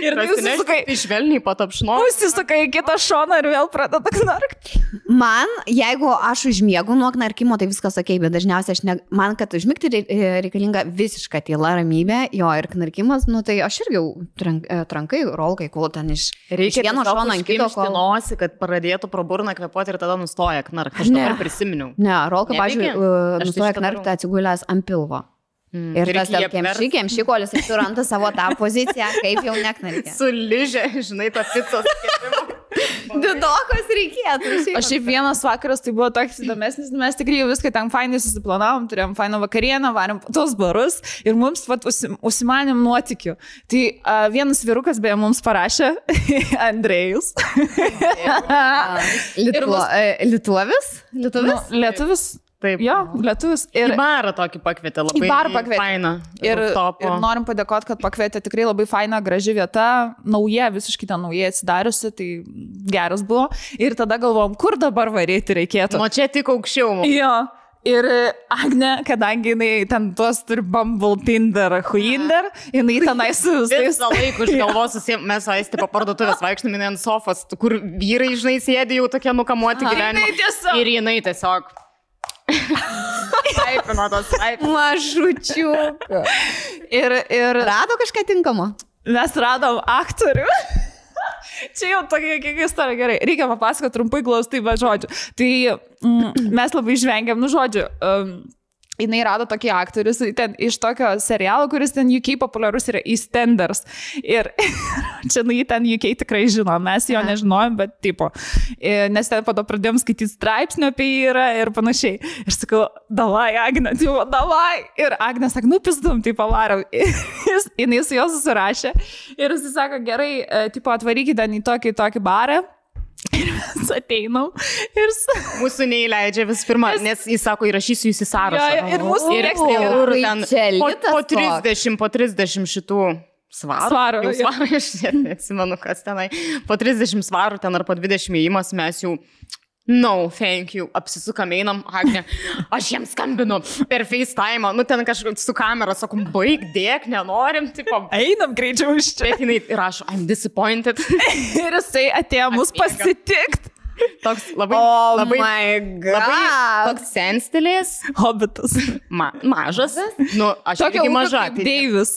Ir tai jūs sukai, Išvelniai patapšno. užsisukai į kitą šoną ir vėl pradeda knarkt. Man, jeigu aš užmiegu nuo knarkimo, tai viskas ok, bet dažniausiai aš ne, man, kad užmigti e, reikalinga visiška tyla, ramybė, jo ir knarkimas, nu tai aš irgi jau trank, trankai, rolkai, kol ten iš, iš vieno šono ant kito. užkimšti Kol... nosį, kad pradėtų pro burną kvepuoti ir tada nustoja knark. Aš Ne. dabar prisiminiau. Ne, rolka, pažiūrėjau, Aš tai nustoja šitą knarkti atsigulęs ant pilvo. Mm. Ir Reikia tas jį kemšy, apverst. kemšy, kol jis suranda savo tą poziciją, kaip jau neknarkė. Suližė, žinai, tą picos. Didokos reikėtų. šiaip. O šiaip vienas vakaras tai buvo toks įdomesnis, mes tikrai viską ten fainai susiplanavom, turėjom fainą vakarienę, varėm tos barus ir mums vat, užsimanėm nuotikių. Tai uh, vienas vyrukas beje mums parašė, Andrėjus. Lietuvo, mus- e, Lietuvis? Lietuvis? Nu, lietuvis. Taip. Jo, lietuvis. Ir, Ir barą tokį pakvietė labai. Į barą pakvietė. Faina. Ir, ir norim padėkoti, kad pakvietė tikrai labai faina, graži vieta, nauja, visiškai ten naujai atsidariusi, tai geras buvo. Ir tada galvom, kur dabar varyti reikėtų. Nuo čia tik aukščiau. Jo. Ir Agne, kadangi jinai ten tuos turi Bumble, Tinder, Huinder, jinai tenai su visais. Visą laiką už galvos susiem, mes aisti po parduotuvės vaikštami ant sofos, kur vyrai, žinai, sėdi jau tokie nukamuoti. Jinai tiesiog- Ir jinai tiesiog. Taipino tos taip. Mažučiu. Ir, ir Rado kažką tinkamo? mes radom aktorių. Čia jau tokia kiek istorija gerai. Reikia papasakoti trumpai glaustai be žodžių. Tai mm, mes labai žvengiam, nu žodžiu. Um, Jis rado tokį aktorių ten, iš tokio serialo, kuris ten UK populiarus yra EastEnders. Ir čia, nu, jį ten UK tikrai žino, mes jo nežinojom, bet tipo. e, Nes ten po to pradėjom skaityti straipsnių apie jį yra ir panašiai. Ir sakau, davai, Agne, tipo, davai. Ir Agne sako, nu, pizdum, tai pavarau. Jis- Jinai su juo susirašė. Ir jis sako, gerai, e, tipo, atvarykite ten į tokį, tokį barą. Ir mes ateinam. Ir. Mūsų neįleidžia vis pirma, nes jis sako, įrašysiu jūs į sąrašą. Jo, ir mūsų ir neįrašo. ten po, po toks. 30, po 30 šitų svarų. Svarų, Jau svarų, aš neatsimenu, kas tenai. Po 30 svarų ten ar po 20 įimas mes jau No, thank you. Apsisukam, einam, Agne. Aš jiems skambinu per FaceTime, nu ten kažkaip su kamera, sakom, baig, dėk, nenorim, tipo. Einam greičiau iš čia. Bet jinai rašo, I'm disappointed. Ir jisai atėjo mus pasitikti. Toks labai, Oh labai, my labai toks senstelės, Hobitas. ma, mažas. Nu, aš irgi maža. tai Deivis.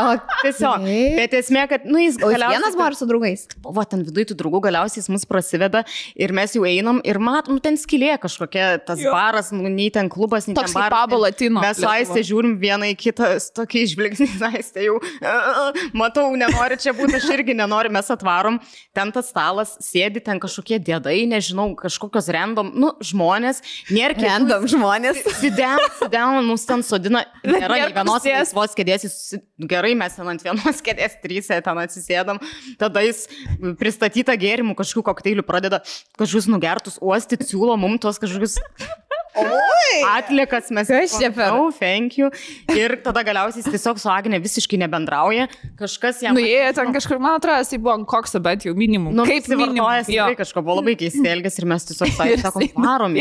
O Tiesiog. Bet esmė, kad, nu, jis o jis vienas buvo ar su draugais? O ten viduje tų draugų galiausiai jis mus prasideda ir mes jau einam ir matom, nu, ten skilė kažkokia, tas Jo. baras, nu, nei ten klubas, nei Toks ten baras. Pablo Latino Mes su. Aistė žiūrim vieną į kitą, tokį žvilgsnį, Aistė jau, matau, nenori čia būti, aš irgi nenoriu, mes atvarom, ten tas stalas, sėdi ten kažkokie dėdai, nežinau, kažkokios random, nu, žmonės, nėra kitų- Random žmonės. Sidem, sidem, mus ten sodina. Nėra nei vienos laisvos kėdės, jis- gerai mes ten ant vienos kėdės trysė ten atsisėdam, tada jis pristatytą gėrimų kažkokių kokteilių pradeda kažkokius nugertus uostyti, siūlo mums tos kažkokius atlikas mes. Per- Oh, thank you. Ir tada galiausiai jis tiesiog su Agne visiškai nebendrauja, kažkas jam... Nu, jie ten kažkur, man atrodo, jis buvo ant kokso, bet jau minimum. Nu, kaip jo. tikrai kažko buvo labai keistai elgės ir mes tiesiog sakom, varom.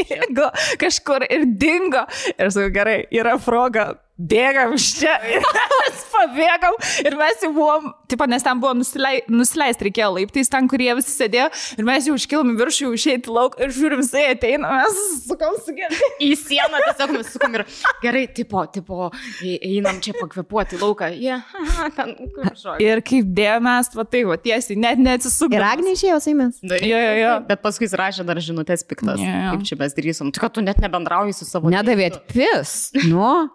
kažkur ir dingo. Ir sakau, gerai, yra proga bėgam iš čia, mes pabėgam ir mes jau buvom, tipo, nes ten buvo nusilei, nusileisti reikėjo laiptais, ten, kurie visi sėdėjo ir mes jau iškilom į viršų, jau išėjti lauk ir žiūrim, jisai ateina, mes sukom su gerai. Į sieną tiesiog mes sukom ir gerai, tipo, tipo, einam čia pakvepuoti lauką. Jie, yeah, ten, kur. Ir kaip dėmės, va tai, va tiesiai, net neatsisukė. Ir Agnė išėjo su jumis. Jo, jo, jo. Bet paskui jis rašė dar žinutės piktas. Jo. Kaip čia mes drįsom. Tu, kad tu net nebendrauji su savo Nedavėt pis. Nu,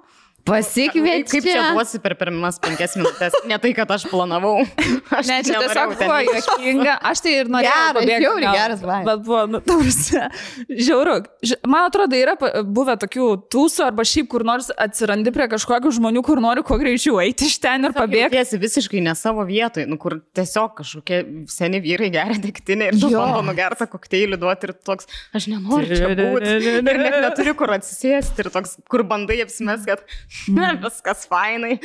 pasikviet. Kaip čia duosi per pirmas penkias minutės? Ne tai, kad aš planavau. Aš Ne, čia tiesiog buvo juokinga. Aš tai ir norėjau. Geras, pabėgti žiauriai gal. geras vibes. Bet buvo, nu, tausi, žiauru. Ži- Man atrodo, yra buvę tokių tūsų arba šiaip kur nors atsirandi prie kažkokių žmonių, kur nori kuo greičiau eiti iš ten ir pabėgti. Jautiesi visiškai ne savo vietoj, nu, kur tiesiog kažkokie seni vyrai geria degtinę ir tu bando nugertą kokteilį duoti ir toks, aš nenoriu čia būti. Ir net neturi kur atsisėsti ir toks, kur bandai apsimes, kad ne, viskas fainai.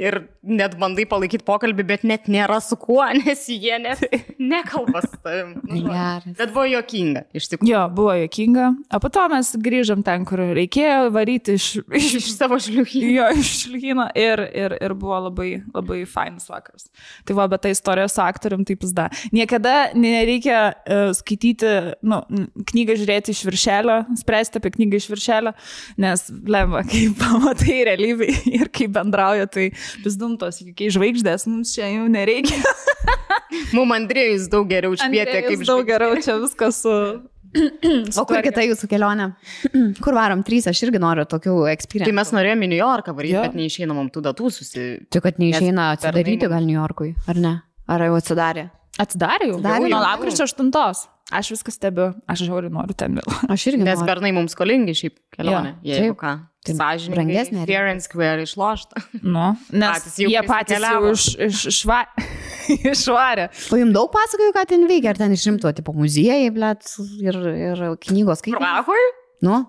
Ir net bandai palaikyti pokalbį, bet net nėra su kuo, nes jie net nekalba su tavim. Nu. Geras. Bet buvo jokinga, iš tikrųjų. Jo, buvo juokinga. O po to mes grįžom ten, kur reikėjo varyti iš, iš, Iš savo šliuchį. Jo, iš Šilhino ir, ir, ir buvo labai, labai fainas vakaras. Tai va, bet ta istorija su aktorium taip da. Niekada nereikia uh, skaityti, nu, knygą žiūrėti iš viršelio, spręsti apie knygą iš viršelio, nes lemba, kai pamatai realybėj ir kai bendrauja, tai vis dumtos, kai žvaigždės, mums čia jau nereikia. Mums Andrėjus daug geriau švietė, kaip daug geriau čia viskas su... O kur kita jūsų kelionė? Kur varom trys, aš irgi noriu tokių Tai eksperimentų. mes norėjome į New Yorką varyti, Jo. bet neišeina mums tų datų susi... Tai kad neišeina atsidaryti gal New Yorkui, ar ne? Ar jau atsidarė? Atsidarė jau. Atsidarė Nuo jau. lapkričio 8. Aš viską stebiu. Aš žiauriai noriu ten vėl. Aš irgi. Nes noriu. bernai mums skolingi šiaip kelionė. Jo, Jeigu taip. ką. Tai Sąžininkai. brangesnė, Fair and Square išlošta. Nu, nes Patys jie patys jau iš, iš, išva, išvarė. O jums daug pasakoju, ką ten veikia, ar ten išrimto, tipo muziejai, blėt, ir, ir knygos kaip. Prahoj? Nu,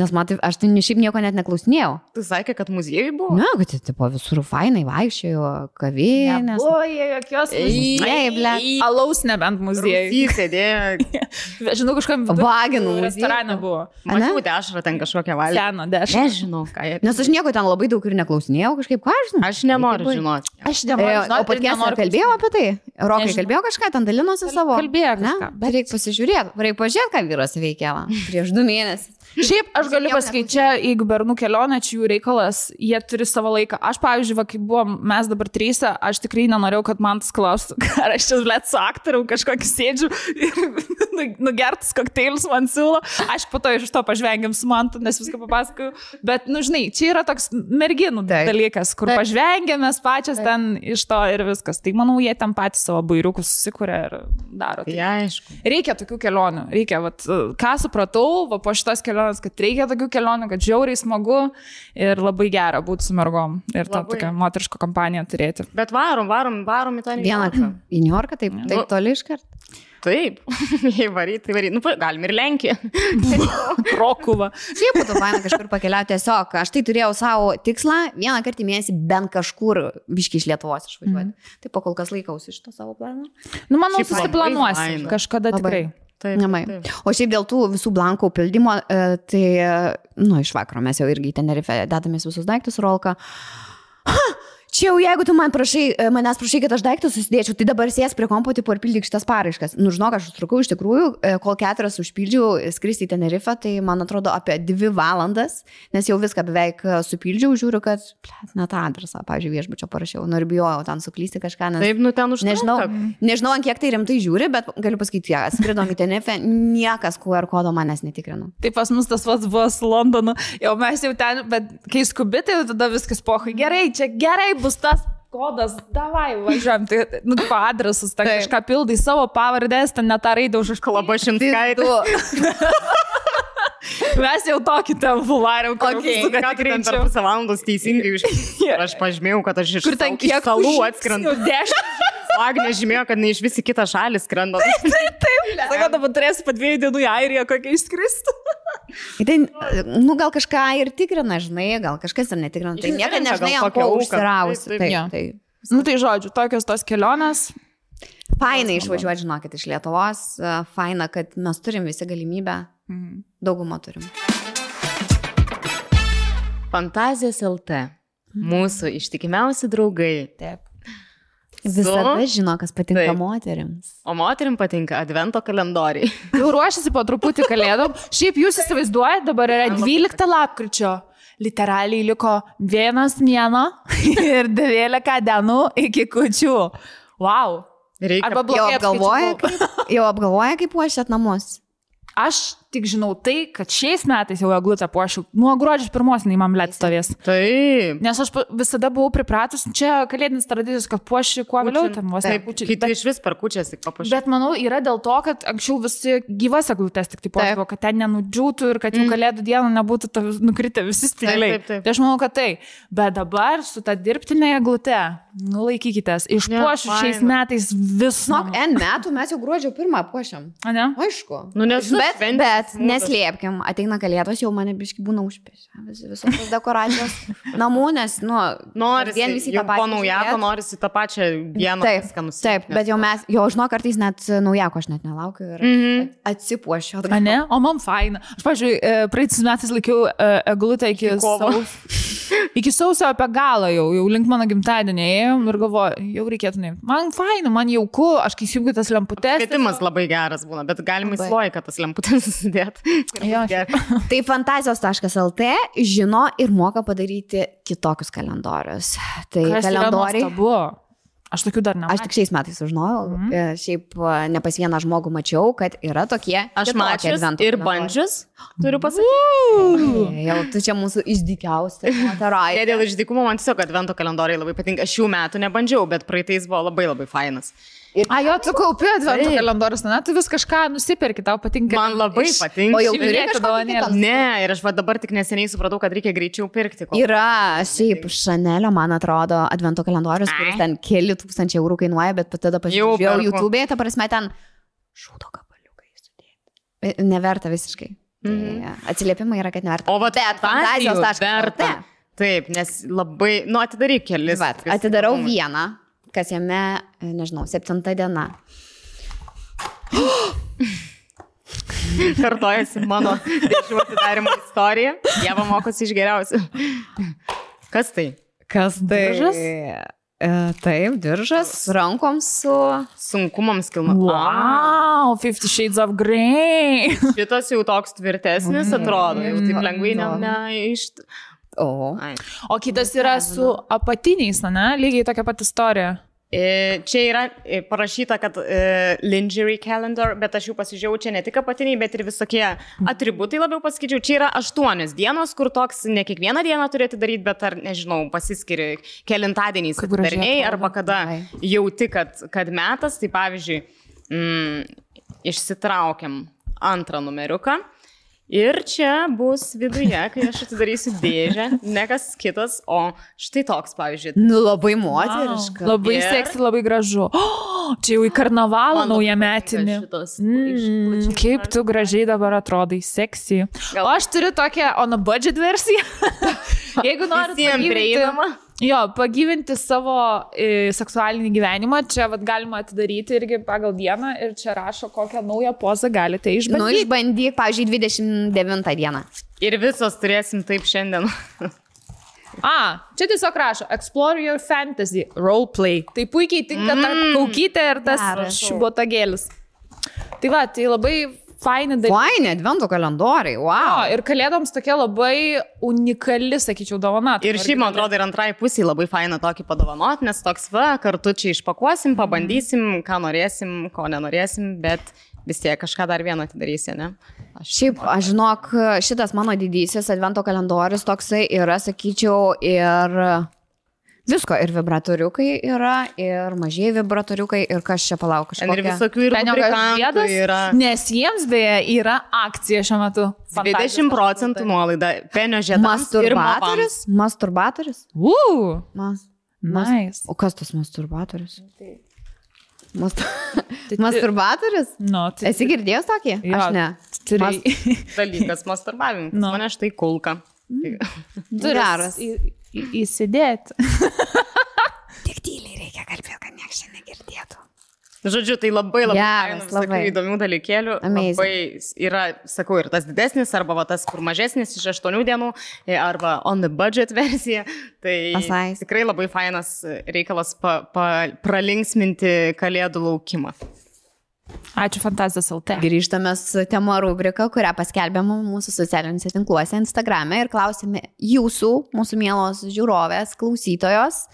nes man tai, aš tai šiaip nieko net neklausinėjau. Tu sakė, kad muziejai buvo? Ne, kad, tipo, visur fainai vaikščiojo, kavinės. Nebuvo jie jokios Ei, ble. Alaus nebent muziejai. Jis sėdėjo. Žinau, kažkam Vaginų restorane buvo. Mačiau dešrą ten kažkokią valgį. Seno dešimt. Nežinau, ką jie. Nes aš nieko ten labai daug ir neklausinėjau, kažkaip ką aš žinau. Aš nenoriu žinoti. Aš E, nenoriu. o žinot ir patkės nenoriu kalbėjau apie tai? Rokai kalbėjo kažką, ten dalinosi savo. Kalbėjo Ne, bet reikia pasižiūrėti, reikia pažiūrėti, ką vyras veikia prieš du mėnesius. Šiaip aš galiu pasakyti, čia jeigu bernų kelionė, čia jų reikalas, jie turi savo laiką. Aš, pavyzdžiui, va, kai buvom mes dabar trys, aš tikrai nenorėjau, kad man tas klaustų, ar aš čia blėt su aktoriu kažkokį sėdžiu ir nu- nugertus kokteilius man siūlo. Aš po to iš to pažvengiam su mantu, nes viską papasakoju. Bet, nu, žinai, čia yra toks merginų Taip. dalykas, kur Taip. pažvengiam mes pačias ten iš to ir viskas. Tai manau, jie ten patys savo bairiukus susikūrė ir daro. Tai Tai aišku. Reikia tokių kelionių, reikia, vat, ką supratau, va, po šitos kelionės, kad reikia tokių kelionių, kad žiauriai smagu ir labai gera būti su mergom ir tą tokią moterišką kompaniją turėti. Bet varom, varom, varom į tą New Vieną Yorką. į New Yorką, taip, Nu. taip toli iškart. Taip, jei varyt, tai varyt. Nu, galim ir Lenkiją. Krokuva. Šiaip būtų faina kažkur pakeliauti tiesiog. Aš tai turėjau savo tikslą vieną kartą į mėnesį bent kažkur biški iš Lietuvos išvažiuoti. Mm. Tai po kol kas laikausi iš to savo plano. Nu, manau, susiplanuosi kažkada Labai. tikrai. Taip, Nemai. taip. O šiaip dėl tų visų blankų pildymo, e, tai, e, nu, iš vakaro mes jau irgi į Tenerife dedamės visus daiktus, rolka. Ha! Čia jau jeigu tu man prašai, e, manęs prašai, kad aš daiktus susidėčiau, tai dabar sės prie kompo tipo ir pildyk šitas paraiškas. Nu, žinok, aš užtrukau iš tikrųjų, e, kol keturias užpildžiau e, skristi į Tenerifę, tai man atrodo apie dvi valandas, nes jau viską beveik supildžiau, žiūriu, kad, ble, net adresą, pavyzdžiui, viešbučio parašiau, nu ir bijojau ten suklysti kažką, nes... Taip, nu ten už Nežinau, nežinau, ant kiek tai rimtai žiūri, bet galiu pasakyti, ja, skridom į Tenerife, niekas QR kodo manęs netikrino. Tai pas mus tas pats buvo su Londonu, jau mes jau ten, bet kai skubi, tai tada viskas pohui. Gerai, čia gerai bus tas kodas, davai, važiuojam, tai, nu, adresus, Taip. kažką pildai savo pavardės, ten net tą raidę už Kalba šimtskaitė. Mes jau tokį ten bularėm, kur Okay, ką tu ten per pusę valandos teisingai už... Jo. Aš pažymėjau, kad aš iš, Kur ten sal- iš kiek salų atskrendu. Dešimt. Agnė žymėjo, kad ne iš vis į kitą šalį skrenda. Sako, dabar turėsi po dviejų dienų į Airiją kokią išskristi. Tai, nu, gal kažką ir tikrina, žinai, gal kažkas ir netikrina. Tai niekada nežinai, ant ko užsirausi. Taip, Tai, taip. tai, Nu tai žodžiu, tokios tos kelionės. faina išvažiuoti, žinokit, iš Lietuvos. Faina, kad mes turim visi galimybę. Mhm. Daugumą turim. Fantazijas LT. Mūsų ištikimiausi draugai. Taip. Visada žino, kas patinka Taip. moteriams. O moterim patinka advento kalendoriai. Jau ruošiasi po truputį kalėdom. Šiaip jūs įsivaizduojate, dabar yra 12 lapkričio. Literaliai liko vienas mėno ir 12 dienų iki kučių. Wow. Reikia Arba blogai apgalvoja, kaip, jau apgalvoja, kaip puošiat namus. Aš tik žinau tai, kad šiais metais jau eglutę puošiu. Nuo gruodžio pirmos nei man let stovės. Taip. Nes aš visada buvau pripratus, čia kalėdinis tradicijos, kad puoši kuo vėliau ten vos Taip, kai tu iš vis per kučias tik papuoši. Bet manau, yra dėl to, kad anksčiau visi gyvas eglutės tik taip puošdavo, kad ten nenudžiūtų ir kad jau kalėdų dieną nebūtų nukritę visi strėliai. taip, taip. Tai aš manau, kad tai. Bet dabar su ta dirbtinė eglute, nu laikykitės, išpuošiu Ne, šiais metais vis. Žinok, N metų mes jau gruodžio pirmą puošiam. Ne? Aišku. Nu, nes bet, šventės bet neslėpkim, ateina kalėdos, jau mane biški būna užpešę. Vis, visos tos dekoracijos namų, nes, nu, Norisi, vien visi tą patį po naujako norisi tą pačią dieną Taip, nusipirkti, taip, bet jau mes, jo žinau, kartais net naujako aš net nelaukiu ir Mhm. atsipuošiu. A ne? O man faina. Aš, pažiūrėjau, praeitis metais laikiau e, eglutę iki, Iki sausio. Iki sausio apie galą jau, jau link mano gimtadienio ėjom ir galvoju, jau reikėtų ne. Man faina, man jauku, aš kai įsijungiu tas lemputes. Kvietimas labai geras būna, bet galima įsiloji, kad tas lemputės susidėt. Jo. Tai fantazijos.lt žino ir moka padaryti kitokius kalendorius. Tai Kas kalendoriai. nuostabu. Aš tokių dar ne. Aš tik šiais metais sužinojau, mm -hmm. šiaip e, ne pas vieną žmogų mačiau, kad yra tokie. Aš mačiau ir bandžius, turiu pasakyti. Jau tu čia mūsų išdykiausia Ne moterai. dėl išdykumo, man tiesiog advento kalendoriai labai patinka. Aš šių metų nebandžiau, bet praeitais buvo labai labai fainas. A, jo, tu kaupi adventų kalendorius, ne, tu vis kažką nusipirki, tau patinka. Man labai Iš- patinka. O jau kažkokį dovanėlę. Ne, ir aš dabar tik neseniai supratau, kad reikia greičiau pirkti. kol- Yra šiaip Šanelio, man atrodo, advento kalendorius, kuris ten keli tūkstančiai eurų kainuoja, bet tada Jau pažiūrėjau perku. YouTube, ta prasme ten šūdo gabaliukai sudėti. Neverta visiškai. Mhm. Tai atsiliepimai yra, kad neverta. O va, bet fantazijos taškas verta. Taip, nes labai, nu, atidaryk kelis. Tokius atidarau vieną, kas jame, e, nežinau, septinta diena. Kartojasi mano dėžių atidarimo istorija. Jie mokosi iš geriausių. Kas tai? Kas Diržas? E, taip, diržas, rankom su... Sunkumams kilno. Wow, Fifty Shades of Grey. Šitas jau toks tvirtesnis atrodo, jau taip lengvai ne, ne iš... O. Ai. O kitas yra su apatiniais, ne? Lygiai tokia pati istorija. E, Čia yra e, parašyta, kad e, lingerie calendar, bet aš jau pasižiūrėjau, čia ne tik apatiniai, bet ir visokie atributai labiau pasakyčiau. Čia yra aštuonios dienos, kur toks ne kiekvieną dieną turėti daryti, bet ar, nežinau, pasiskiri kelintadieniais atrodo. arba kada jauti, kad, kad metas, tai pavyzdžiui, mm, išsitraukiam antrą numeriuką. Ir čia bus viduje, kai aš atidarysiu dėžę, ne kas kitas, o štai toks, pavyzdžiui, Nu, labai moteriška. Wow, labai Ir- seksi, labai gražu. Oh, čia jau į karnavalą naują metinį. šitos Mm, kaip tu gražiai dabar atrodai, seksy. Gal- O aš turiu tokią on a budget versiją. Jeigu nori Visiem prieinama. Jo, pagyvinti savo e, seksualinį gyvenimą, čia vat, galima atidaryti irgi pagal dieną ir čia rašo, kokią naują pozą galite Nu, išbandyti. išbandyk, pavyzdžiui, 29 dieną. Ir visos turėsim taip šiandien. A, čia tiesiog rašo, explore your fantasy, roleplay. Tai puikiai tinka mm. ta kaukytė ir tas Geras. šibotagėlis. Tai va, tai labai faini dalykai. Fainė, advento kalendoriai, Jo, wow. ir kalėdoms tokia labai unikali, sakyčiau, dovana. Ir šiaip, man atrodo, ir antrai pusiai labai faina tokį padovanot, nes toks va, kartu čia išpakuosim, pabandysim, ką norėsim, ko nenorėsim, bet vis tiek kažką dar vieną atidarysi, ne? Aš Šiaip, aš žinok, šitas mano didysis advento kalendorius toksai yra, sakyčiau, ir visko, ir vibratoriukai yra, ir mažieji vibratoriukai, ir kas čia palauk Ten ir visokių ir lubrikantų žiedas, yra. nes jiems beje yra akcija šiuo metu. 20 procentų nuolaida penio žiedams ir Masturbatorius? Masturbatorius? Uuu, Mas... Mas... nice. O kas tas masturbatorius? Mastur... Tai- masturbatorius? Nu, tai Esi girdėjęs tokį? Jo, Aš ne. Turi, dalykas masturbavimas. Nu. No. Mane štai kulka. turi Geras. Įsidėti. Tik tyliai reikia kalbėti, kad niekas čia negirdėtų. Žodžiu, tai labai labai, Geras, labai. įdomių dalykėlių. Amazing. Labai yra, sakau, ir tas didesnis, arba va, tas, kur mažesnis iš 8 dienų, e, arba on the budget versija. Tai Pasais. tikrai labai fainas reikalas pa, pa, pralinksminti kalėdų laukimą. Ačiū Fantazijos LT. Grįžtame su tema rubrika, kurią paskelbėme mūsų socialiniuose tinkluose, Instagrame ir klausėme jūsų, mūsų mielos žiūrovės, klausytojos,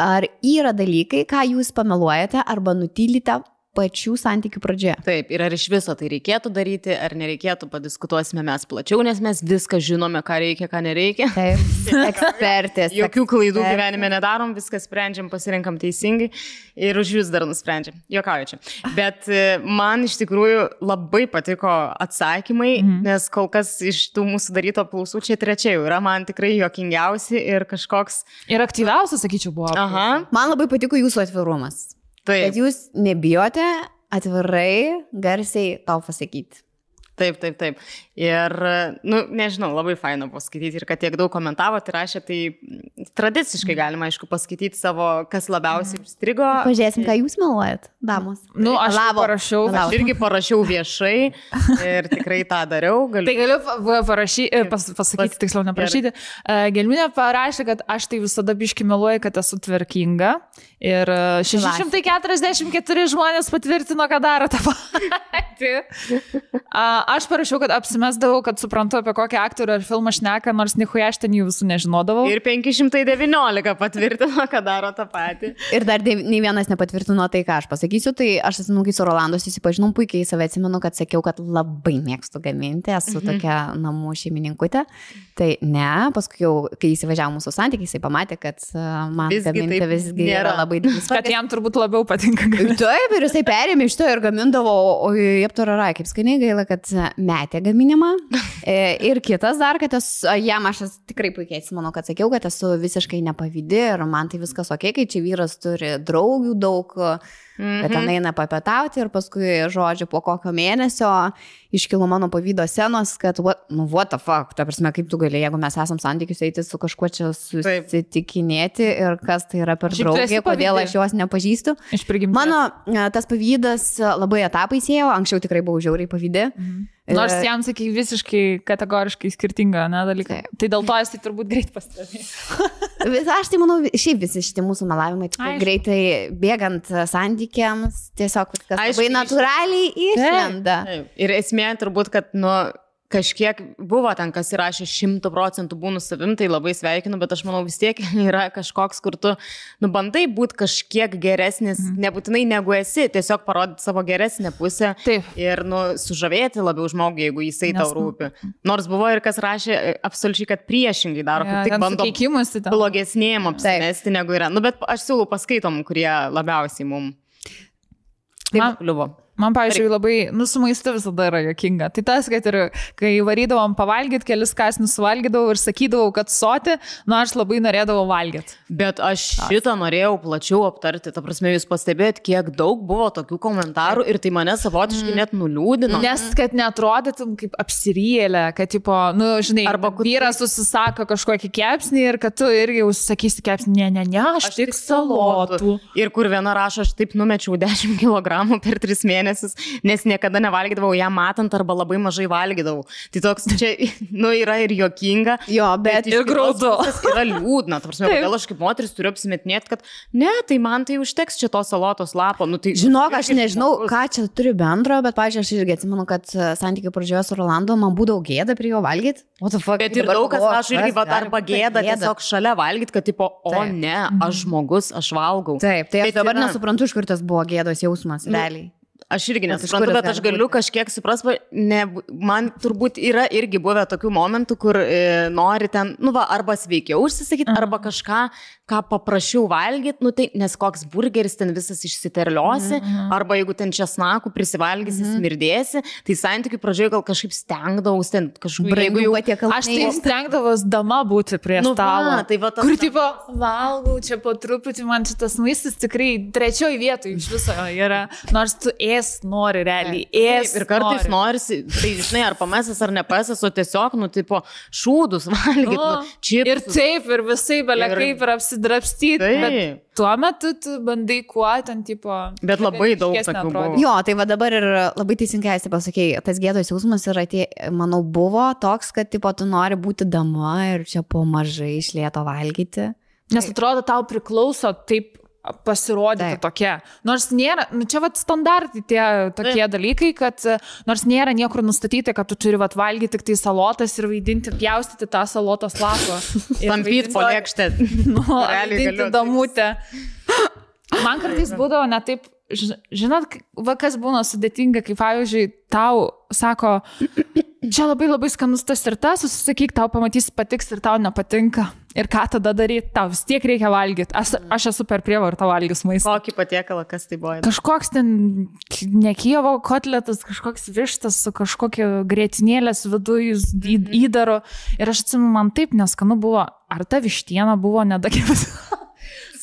ar yra dalykai, ką jūs pameluojate arba nutylite pačių santykių pradžioje. Taip, ir ar iš viso tai reikėtų daryti, ar nereikėtų, padiskutuosime mes plačiau, nes mes viską žinome, ką reikia, ką nereikia. Taip, ekspertės. Jokių klaidų ekspertės. gyvenime nedarom, viską sprendžiam, pasirinkam teisingai ir už jūs dar nusprendžiam. Jokauju čia. Bet e, man iš tikrųjų labai patiko atsakymai, mhm. nes kol kas iš tų mūsų daryto apklausų čia trečia jau yra man tikrai jokingiausi ir kažkoks... Ir aktyviausias, sakyčiau, buvo. Aha, Man labai patiko jūsų atvirumas. Taip, jūs nebijote atvirai, garsiai tau pasakyti. Taip, taip, taip. Ir, nu, nežinau, labai faina buvo skaityti ir kad tiek daug komentavo, tai rašė, tai tradiciškai galima, aišku, paskaityti savo, kas labiausiai užstrigo. Pažiūrėsim, ką jūs meluojat, damos. Nu, aš Lavo. parašiau. Lavo. Aš irgi parašiau viešai ir tikrai tą dariau. Galiu... Tai galiu pa- parašy, pas, pasakyti, Pas- tiksliau neparašyti. Uh, Gelminė parašė, kad aš tai visada biški meluoju, kad esu tvarkinga. Ir e, 644 žmonės patvirtino, kad daro tą patį. Aš parašiau, kad apsimesdavau, kad suprantu, apie kokį aktorių ar filmą šneka, nors nihuja aš ten jų visų nežinodavau. Ir 519 patvirtino, kad daro tą patį. Ir dar nei vienas nepatvirtino tai, ką aš pasakysiu. Tai aš esu, kai su Rolandu susipažinau, puikiai save atsimenu, kad sakiau, kad labai mėgstu gaminti, esu Mhm. tokia namų šeimininkutė. Tai ne, paskui jau, kai įsivažiavo mūsų santykiai, jisai pamatė, kad uh, man Visgi gaminti visgi nėra. yra labai didelis. Kad jam turbūt labiau patinka gaminti. Taip, ir jisai perėmė iš to ir gamindavo, o į aptararai, kaip skaniai gaila, kad metė gaminimą. E, Ir kitas dar, kad esu, jam aš tikrai puikiai atsimenu, kad sakiau, kad esu visiškai nepavydi ir man tai viskas ok, kai čia vyras turi draugių daug, kad ten eina papietauti ir paskui, žodžiu, po kokio mėnesio iškilo mano pavydo senos, kad, what, nu, what the fuck, ta prasme, kaip tu gali, jeigu mes esam santykius eiti su kažkuo čia susitikinėti ir kas tai yra per draugė, kodėl aš jos nepažįstu. Mano e, tas pavydas labai etapais ėjo, anksčiau tikrai buvau žiauriai pavydė. Mhm. Nors jam, sakai, visiškai kategoriškai skirtinga, ne, dalykai. Tai dėl to jis tai turbūt greit pastebėjo. vis- Aš tai manau, šiaip visi šitie mūsų melavimai tikrai greitai bėgant e, santykiams, tiesiog viskas Aišku, labai natūraliai išlenda. Taip. Ir esmė turbūt, kad, nu, kažkiek buvo ten, kas įrašė šimtų procentų būnų savim, tai labai sveikinu, bet aš manau vis tiek yra kažkoks, kur tu, nu, bandai būti kažkiek geresnis, mm. nebūtinai negu esi, tiesiog parodyti savo geresnę pusę. Taip. Ir, nu, sužavėti labiau žmogų, jeigu jisai Nes, tau rūpi. Nors buvo ir kas rašė e, absoliučiai, kad priešingai daro, kaip tik bando blogesniem apsimesti negu yra. Nu, bet aš siūlau paskaitom, kurie labiausiai mums. Taip, kliuvo. Man, pavyzdžiui, labai, nu, su maistu visada yra jokinga. Tai tas, kad ir kai varydavom pavalgyti, kelis kasnius valgydavau ir sakydavau, kad soti, nu, aš labai norėdavau valgyti. Bet aš šitą norėjau plačiau aptarti. Ta prasme, jūs pastebėjot, kiek daug buvo tokių komentarų ir tai mane savotiškai net nuliūdino. Nes kad netrodytum kaip apsirėlę, kad, tipo, nu, žinai, Arba arba kur- vyras susisako kažkokį kepsnį ir kad tu irgi užsakysi kepsnį, ne, ne, ne, aš, aš tik salotų. Ir kur viena rašo, aš taip numečiau 10 kg per 3 mėnesius, nes niekada nevalgydavau ją matant arba labai mažai valgydavau. Tai toks čia, nu, yra ir jokinga. Jo, bet iš ir graudu. pusės Yra liūdna, ta prasme, Taip. kodėl aš kaip moteris turiu apsimetinėti, kad ne, tai man tai užteks šito salotos lapo. Nu, tai, Žinok, aš nežinau, ką čia turi bendro, bet, pažiūrėjau, aš irgi atsimenu, kad e, santykių pradžioje su Rolandu man būdavo gėda prie jo valgyti. Bet ir daug kas rašo irgi, va, arba gėda tiesiog šalia valgyti, kad tipo, o Taip. ne, aš žmogus, aš valgau. Taip, tai aš Bet dabar yra- nesuprantu, iš kur tas buvo gėdos jausmas, realiai. Aš irgi nesuprantu, bet aš gali galiu būti? kažkiek suprasti, ne, man turbūt yra irgi buvę tokių momentų, kur e, nori ten, nu va, arba sveikiau užsisakyti, arba kažką, ką paprašiau valgyti, nu tai, nes koks burgeris ten visas išsiterliosi, arba jeigu ten česnakų prisivalgysi, smirdėsi, tai santykių pradžioje gal kažkaip stengdavausi ten kažkaip, jeigu jau... patiekalai. Aš tai stengdavos dama būti prie Nu stalo. va, tai va tas- Kur, tipo, valgau čia po truputį, man šitas maistas tikrai trečioji vietoje iš viso yra. Nors tu ėdi ės nori realiai, ės. Ir kartais nori. norisi, tai žinai, ar pamesas, ar nepasas, o tiesiog, nu, tipo, šūdus valgyti, nu, Nu, čipsus. Ir taip, ir visai, belia Ir- kaip ir apsidrapstyti. Taip. tuo metu tu bandai kuo ten, tipo. Bet labai daug tokių buvo. Jo, tai va dabar ir labai teisingai esi pasakėjai, tas gėdos jausmas yra, tie, manau, buvo toks, kad, tipo, tu nori būti dama ir čia po mažai išlėto valgyti. Nes atrodo, tau priklauso taip pasirodyti Taip. tokia. Nors nėra, nu, čia vat standartai tie tokie dalykai, kad e, nors nėra niekur nustatyti, kad tu turi vat valgyti tik tai salotas ir vaidinti, pjaustyti tą salotos lapą. Ir Tampyt vaidinti- po lėkštę. Nu, Realiai damutę. Man kartais būdavo ne taip, ži- žinot, va kas būna sudėtinga, kai pavyzdžiui tau sako, čia labai labai skanus tas ir tas, susisakyk, tau pamatysi patiks ir tau nepatinka. Ir ką tada daryti, tau vis tiek reikia valgyti. Aš, aš esu per prievartą valgys maistą. Kokį patiekalą, kas tai buvo? Kažkoks ten ne Kievo kotletas, kažkoks vištas su kažkokia grėtinėlės viduje įdaro. Ir aš atsimenu, man taip neskanu buvo, ar ta vištiena buvo nedakėpta.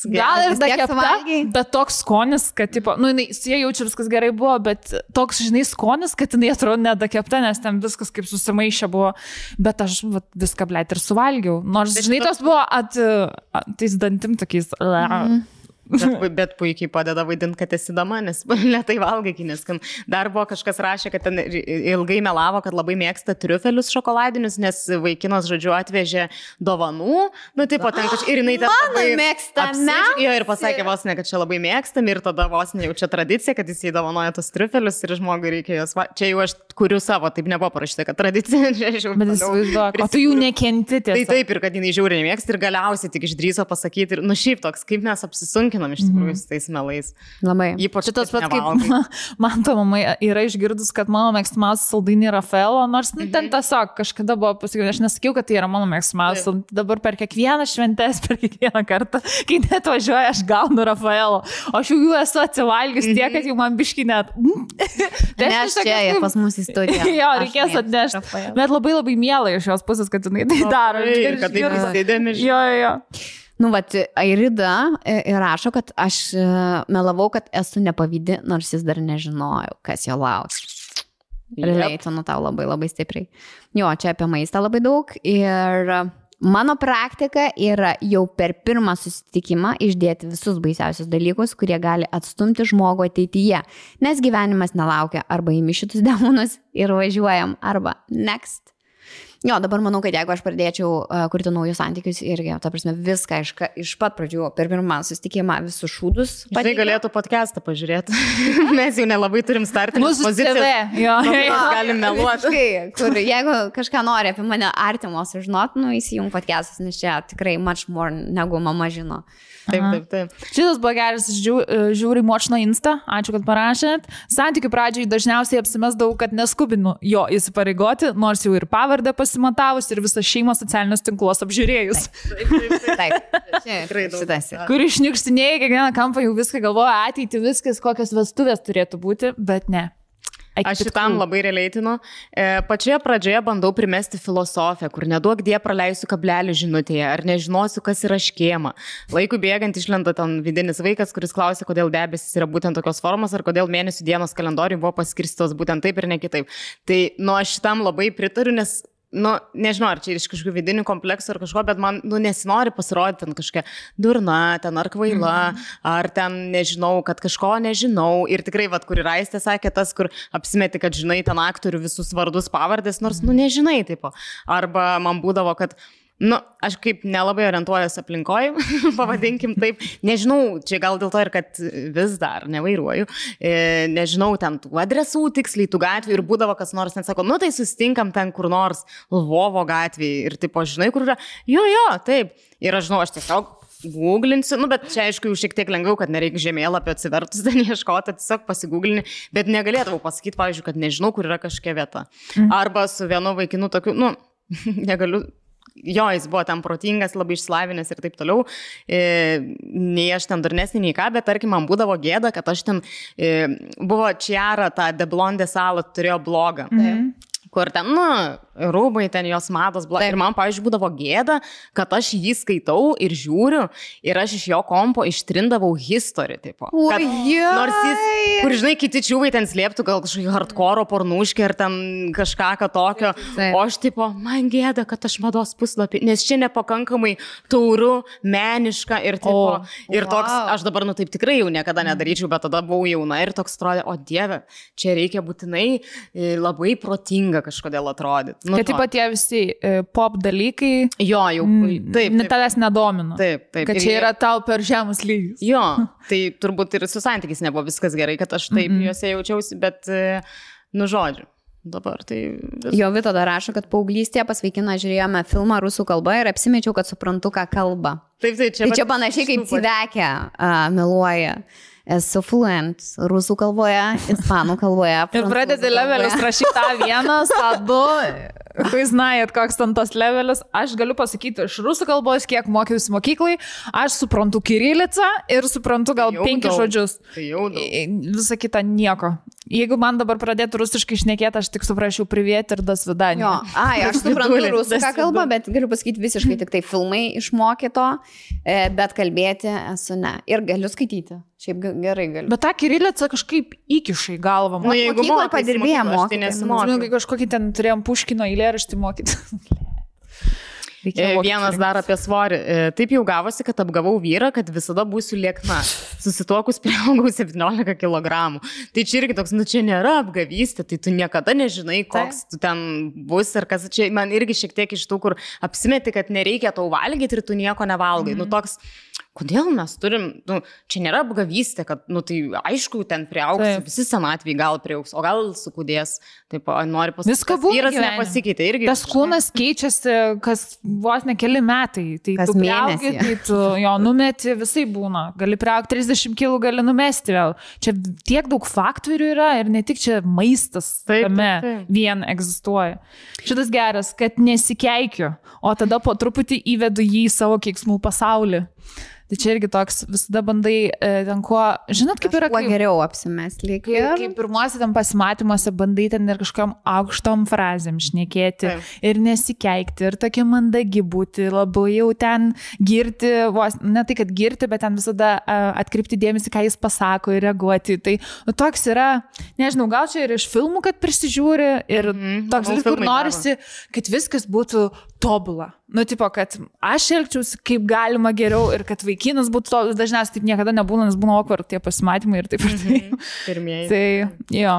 Gal ir suvalgei? bet toks skonis, kad, tipo, nu, jinai, su jie jaučia viskas gerai buvo, bet toks, žinai, skonis, kad jinai atrodo nedakėpta, nes ten viskas kaip susimaišė buvo. Bet aš vat, viską, blėt, ir suvalgiau. Nors, žinai, tos buvo at, at tais dantim tokiais. Mm. Bet, bet puikiai padeda vaidinti, kad esi dama, nes lietai valgai, neskan. Dar buvo kažkas rašė, kad ten ilgai melavo, kad labai mėgsta triufelius šokoladinius, nes vaikinas, žodžiu, atvežė dovanų. Nu, taip, ten kažkaip ir jinai ten... Mano mėgstamiausi. apsidžiaugė Jo, ir pasakė vos ne, kad čia labai mėgstam ir tada vos ne jau čia tradicija, kad jis įdovanoja tos triufelius ir žmogui reikia juos... Va... Čia jau aš kuriu savo, taip nebuvo parašyta, kad tradicija. Čia aš jau Bet įsivaizduoju, tu jų nekenti Tai tiesiog. taip ir kad jinai žiauriai mėgsta ir galiausiai tik išdryso pasakyti ir, nu šiaip toks, kaip mes apsisunkinam iš tikrųjų su tais melais. Labai. Ypač Šitas kaip pats kaip nevalgai. ma- man to mama yra išgirdus, kad mano mėgstamiausias saldainį Rafaelo, nors nu, Mhm. ten tiesiog kažkada buvo pasakyta, aš nesakiau, kad tai yra mano mėgstamiausias, dabar per kiekvieną šventęs, per kiekvieną kartą, kai net važiuoju, aš gaunu Rafaelo, o aš jau jų esu atsivalgius tiek, kad jau man biški net. Tai Ne, aš čia kažkaip- pas mus į studiją. Jo, Aš reikės atnešti. Rafaelą. Bet labai labai mielai iš jos pusės, kad jinai tai daro. Ir kad išgirdus- įsidėmė, žinai. Jo, jo. Nu, va, Airida e, ir rašo, kad aš e, melavau, kad esu nepavydi, nors jis dar nežinojo, kas jo lauks. Realiai, tu nu tau labai labai stipriai. Jo, čia apie maistą labai daug. Ir e, mano praktika yra jau per pirmą susitikimą išdėti visus baisiausius dalykus, kurie gali atstumti žmogų ateityje. Nes gyvenimas nelaukia arba įmi šitus demonus ir važiuojam arba next. Jo, dabar manau, kad jeigu aš pradėčiau uh, kurti naujus santykius irgi, ta prasme, viską iš, iš pat pradžių, per pirmą susitikimą, visus šūdus. Tai pateikti. galėtų podcastą pažiūrėti. Mes jau nelabai turim startinės Mūsų CV. pozicijas. Jo, jo, galim meluoti. Visiškai, kur jeigu kažką nori apie mane artimo sužinot, nu įsijung podcastas, nes čia tikrai much more negu mama žino. Taip, taip, taip. Šitas buvo geras, žiū, žiūri močno Insta, ačiū, kad parašėt. Santykių pradžiai dažniausiai apsimesdavau, kad neskubinu jo įsipareigoti, nors jau ir pavardę pasimatavus ir visą šeimą socialinius tinklus apžiūrėjus. Taip, čia Tikrai daug. šitas. Kur išniukštinėjai kiekvieną kampą, jau viską galvoja ateitį, viskas, kokios vestuvės turėtų būti, bet ne. Aš šitam labai realeitinu. E, pačioje pradžioje bandau primesti filosofiją, kur neduok die praleisiu kablelį žinutėje, ar nežinosiu, kas yra škėma. Laikui bėgant išlenda ten vidinis vaikas, kuris klausia, kodėl debesis yra būtent tokios formos, ar kodėl mėnesių dienos kalendoriui buvo paskirstos būtent taip ir ne kitaip. Tai, nu, aš šitam labai pritariu, nes nu, nežinau, ar čia iš kažkokių vidinių kompleksų ar kažko, bet man, nu, nesinori pasirodyti ten kažkokia durna, ten ar kvaila, mm. ar ten nežinau, kad kažko nežinau. Ir tikrai, vad, kur ir Aistė sakė, tas, kur apsimeti, kad žinai ten aktorių visus vardus, pavardės, nors, nu, nežinai, tipo. Arba man būdavo, kad Nu, aš kaip nelabai orientuojuosi aplinkoje, pavadinkim taip. Nežinau, čia gal dėl to ir kad vis dar nevairuoju. E, nežinau ten tų adresų tiksliai, tų gatvių ir būdavo kas nors, net sako, nu tai sustinkam ten kur nors Lvovo gatvėje ir tipo, žinai, kur yra. Jo, jo, taip. Ir aš žinau, aš tiesiog Googlinsiu, nu, bet čia aišku šiek tiek lengviau, kad nereikia žemėlapio atsivertus ten ieškoti, tiesiog pasigūglini, bet negalėdavau pasakyti, pavyzdžiui, kad nežinau, kur yra kažkokia vieta. Arba su vienu vaikinu tokiu, nu, negaliu jo, jis buvo ten protingas, labai išslavinęs ir taip toliau. E, nei aš ten durnesnį, nei ką, bet tarkim, man būdavo gėda, kad aš ten e, buvo Čiara, ta deblondė salą, turėjo blogą. Mhm. Kur ten, nu, rūbai, ten jos mados, bla. Ir man, pavyzdžiui, būdavo gėda, kad aš jį skaitau ir žiūriu ir aš iš jo kompo ištrindavau history, tipo. Kad, nors jis, kur žinai, kiti čiūvai ten slėptų gal kažkokį hardcore pornuškį ar ten kažką ką tokio. Taip. O aš, tipo, man gėda, kad aš mados puslapį, nes čia nepakankamai tauru, meniška ir, tipo, O, ir toks, wow. aš dabar, nu taip tikrai jau niekada nedaryčiau, bet tada buvau jauna ir toks atrodė, o dieve, čia reikia būtinai e, labai protinga kažkodėl atrodyti. Nu, Kad taip pat tie visi e, pop dalykai, Jo, jau. Taip, taip. tavęs nedomina. Taip, taip. Kad čia jie- yra tau per žemus lygis. Jo, tai turbūt ir su santykiais nebuvo viskas gerai, kad aš taip mm -mm. juose jaučiausi, bet, e, nu žodžiu, dabar tai... Vis... Jo Vito dar rašo, kad paauglystėje pas vaikiną žiūrėjome filmą rusų kalba ir apsimečiau, kad suprantu, ką kalba. Taip, tai čia, Tai čia panašiai kaip Cidekė uh, meluoja. Esu fluent rusų kalboje, ispanų kalboje. Ir pradedi levelius rašyti tą vieną, tą du. Kai žinai, koks ten tas levelis, aš galiu pasakyti iš rusų kalbos, kiek mokiausi mokyklai, aš suprantu kirilicą ir suprantu gal Jau penkis daug. žodžius. Tai Visa kita nieko. Jeigu man dabar pradėtų rusiškai šnekėti, aš tik suprasčiau privėti ir das vidanį. Jo, ai, aš suprantu Vidulė, rusų ką tas kalba, bet galiu pasakyti visiškai tik tai filmai išmokyto, e, bet kalbėti esu ne. Ir galiu skaityti. Šiaip ge- gerai galiu. Bet tą kirilicą kažkaip įkiša į galvą. Nu, Man, jeigu mokykloj mokaisi padirbėję mokykloj, aš mokytojai, Tai nesimokiau. kai kažkokį ten turėjom puškino eilėraštį mokyti. E, Vienas dar apie svorį. E, Taip jau gavosi, kad apgavau vyrą, kad visada būsiu liekna. Susituokus prieaugau 17 kg. Tai čia irgi toks, nu čia nėra apgavystė, tai tu niekada nežinai, koks tu ten bus ir kas čia man irgi šiek tiek iš tų, kur apsimeti, kad nereikia tau valgyti ir tu nieko nevalgai. Mm. Nu toks, kodėl mes turim, nu, čia nėra apgavystė, kad, nu tai aišku, ten priaugs, Taip. visi senatvį gal priaugs, o gal sukūdės. Taip, nori pasakyti, kad būna vyras gyvenime. nepasikeitė irgi. Tas kūnas keičiasi kas vos ne keli metai. Tai Kas tu mėnesį. tai tu jo numeti, visai būna. Gali priaugti 30 kg, gali numesti vėl. Čia tiek daug faktorių yra ir ne tik čia maistas Taip, tame taip, taip. vien egzistuoja. Šitas geras, kad nesikeikiu, o tada po truputį įvedu jį į savo keiksmų pasaulį. Tai čia irgi toks, visada bandai e, ten kuo, žinot, kaip yra, Kuo kai, geriau apsimest lyg kai, ir. kai pirmuose ten pasimatymuose bandai ten ir kažkokiam aukštom frazėm šnekėti Taip. ir nesikeikti, ir tokia mandagi būti, labai jau ten girti, vos, ne tai, kad girti, bet ten visada a, atkreipti dėmesį, ką jis pasako ir reaguoti. Tai nu, toks yra, nežinau, gal čia ir iš filmų, kad prisižiūri ir Mhm, toks, manau, vis, kur norisi, kad viskas būtų tobula. Nu, tipo, kad aš elgčiausi kaip galima geriau ir kad vaikinas būtų to, dažniausiai taip niekada nebūna, nes būna okvar tie pasimatymai ir taip ir taip. Pirmieji. Tai jo.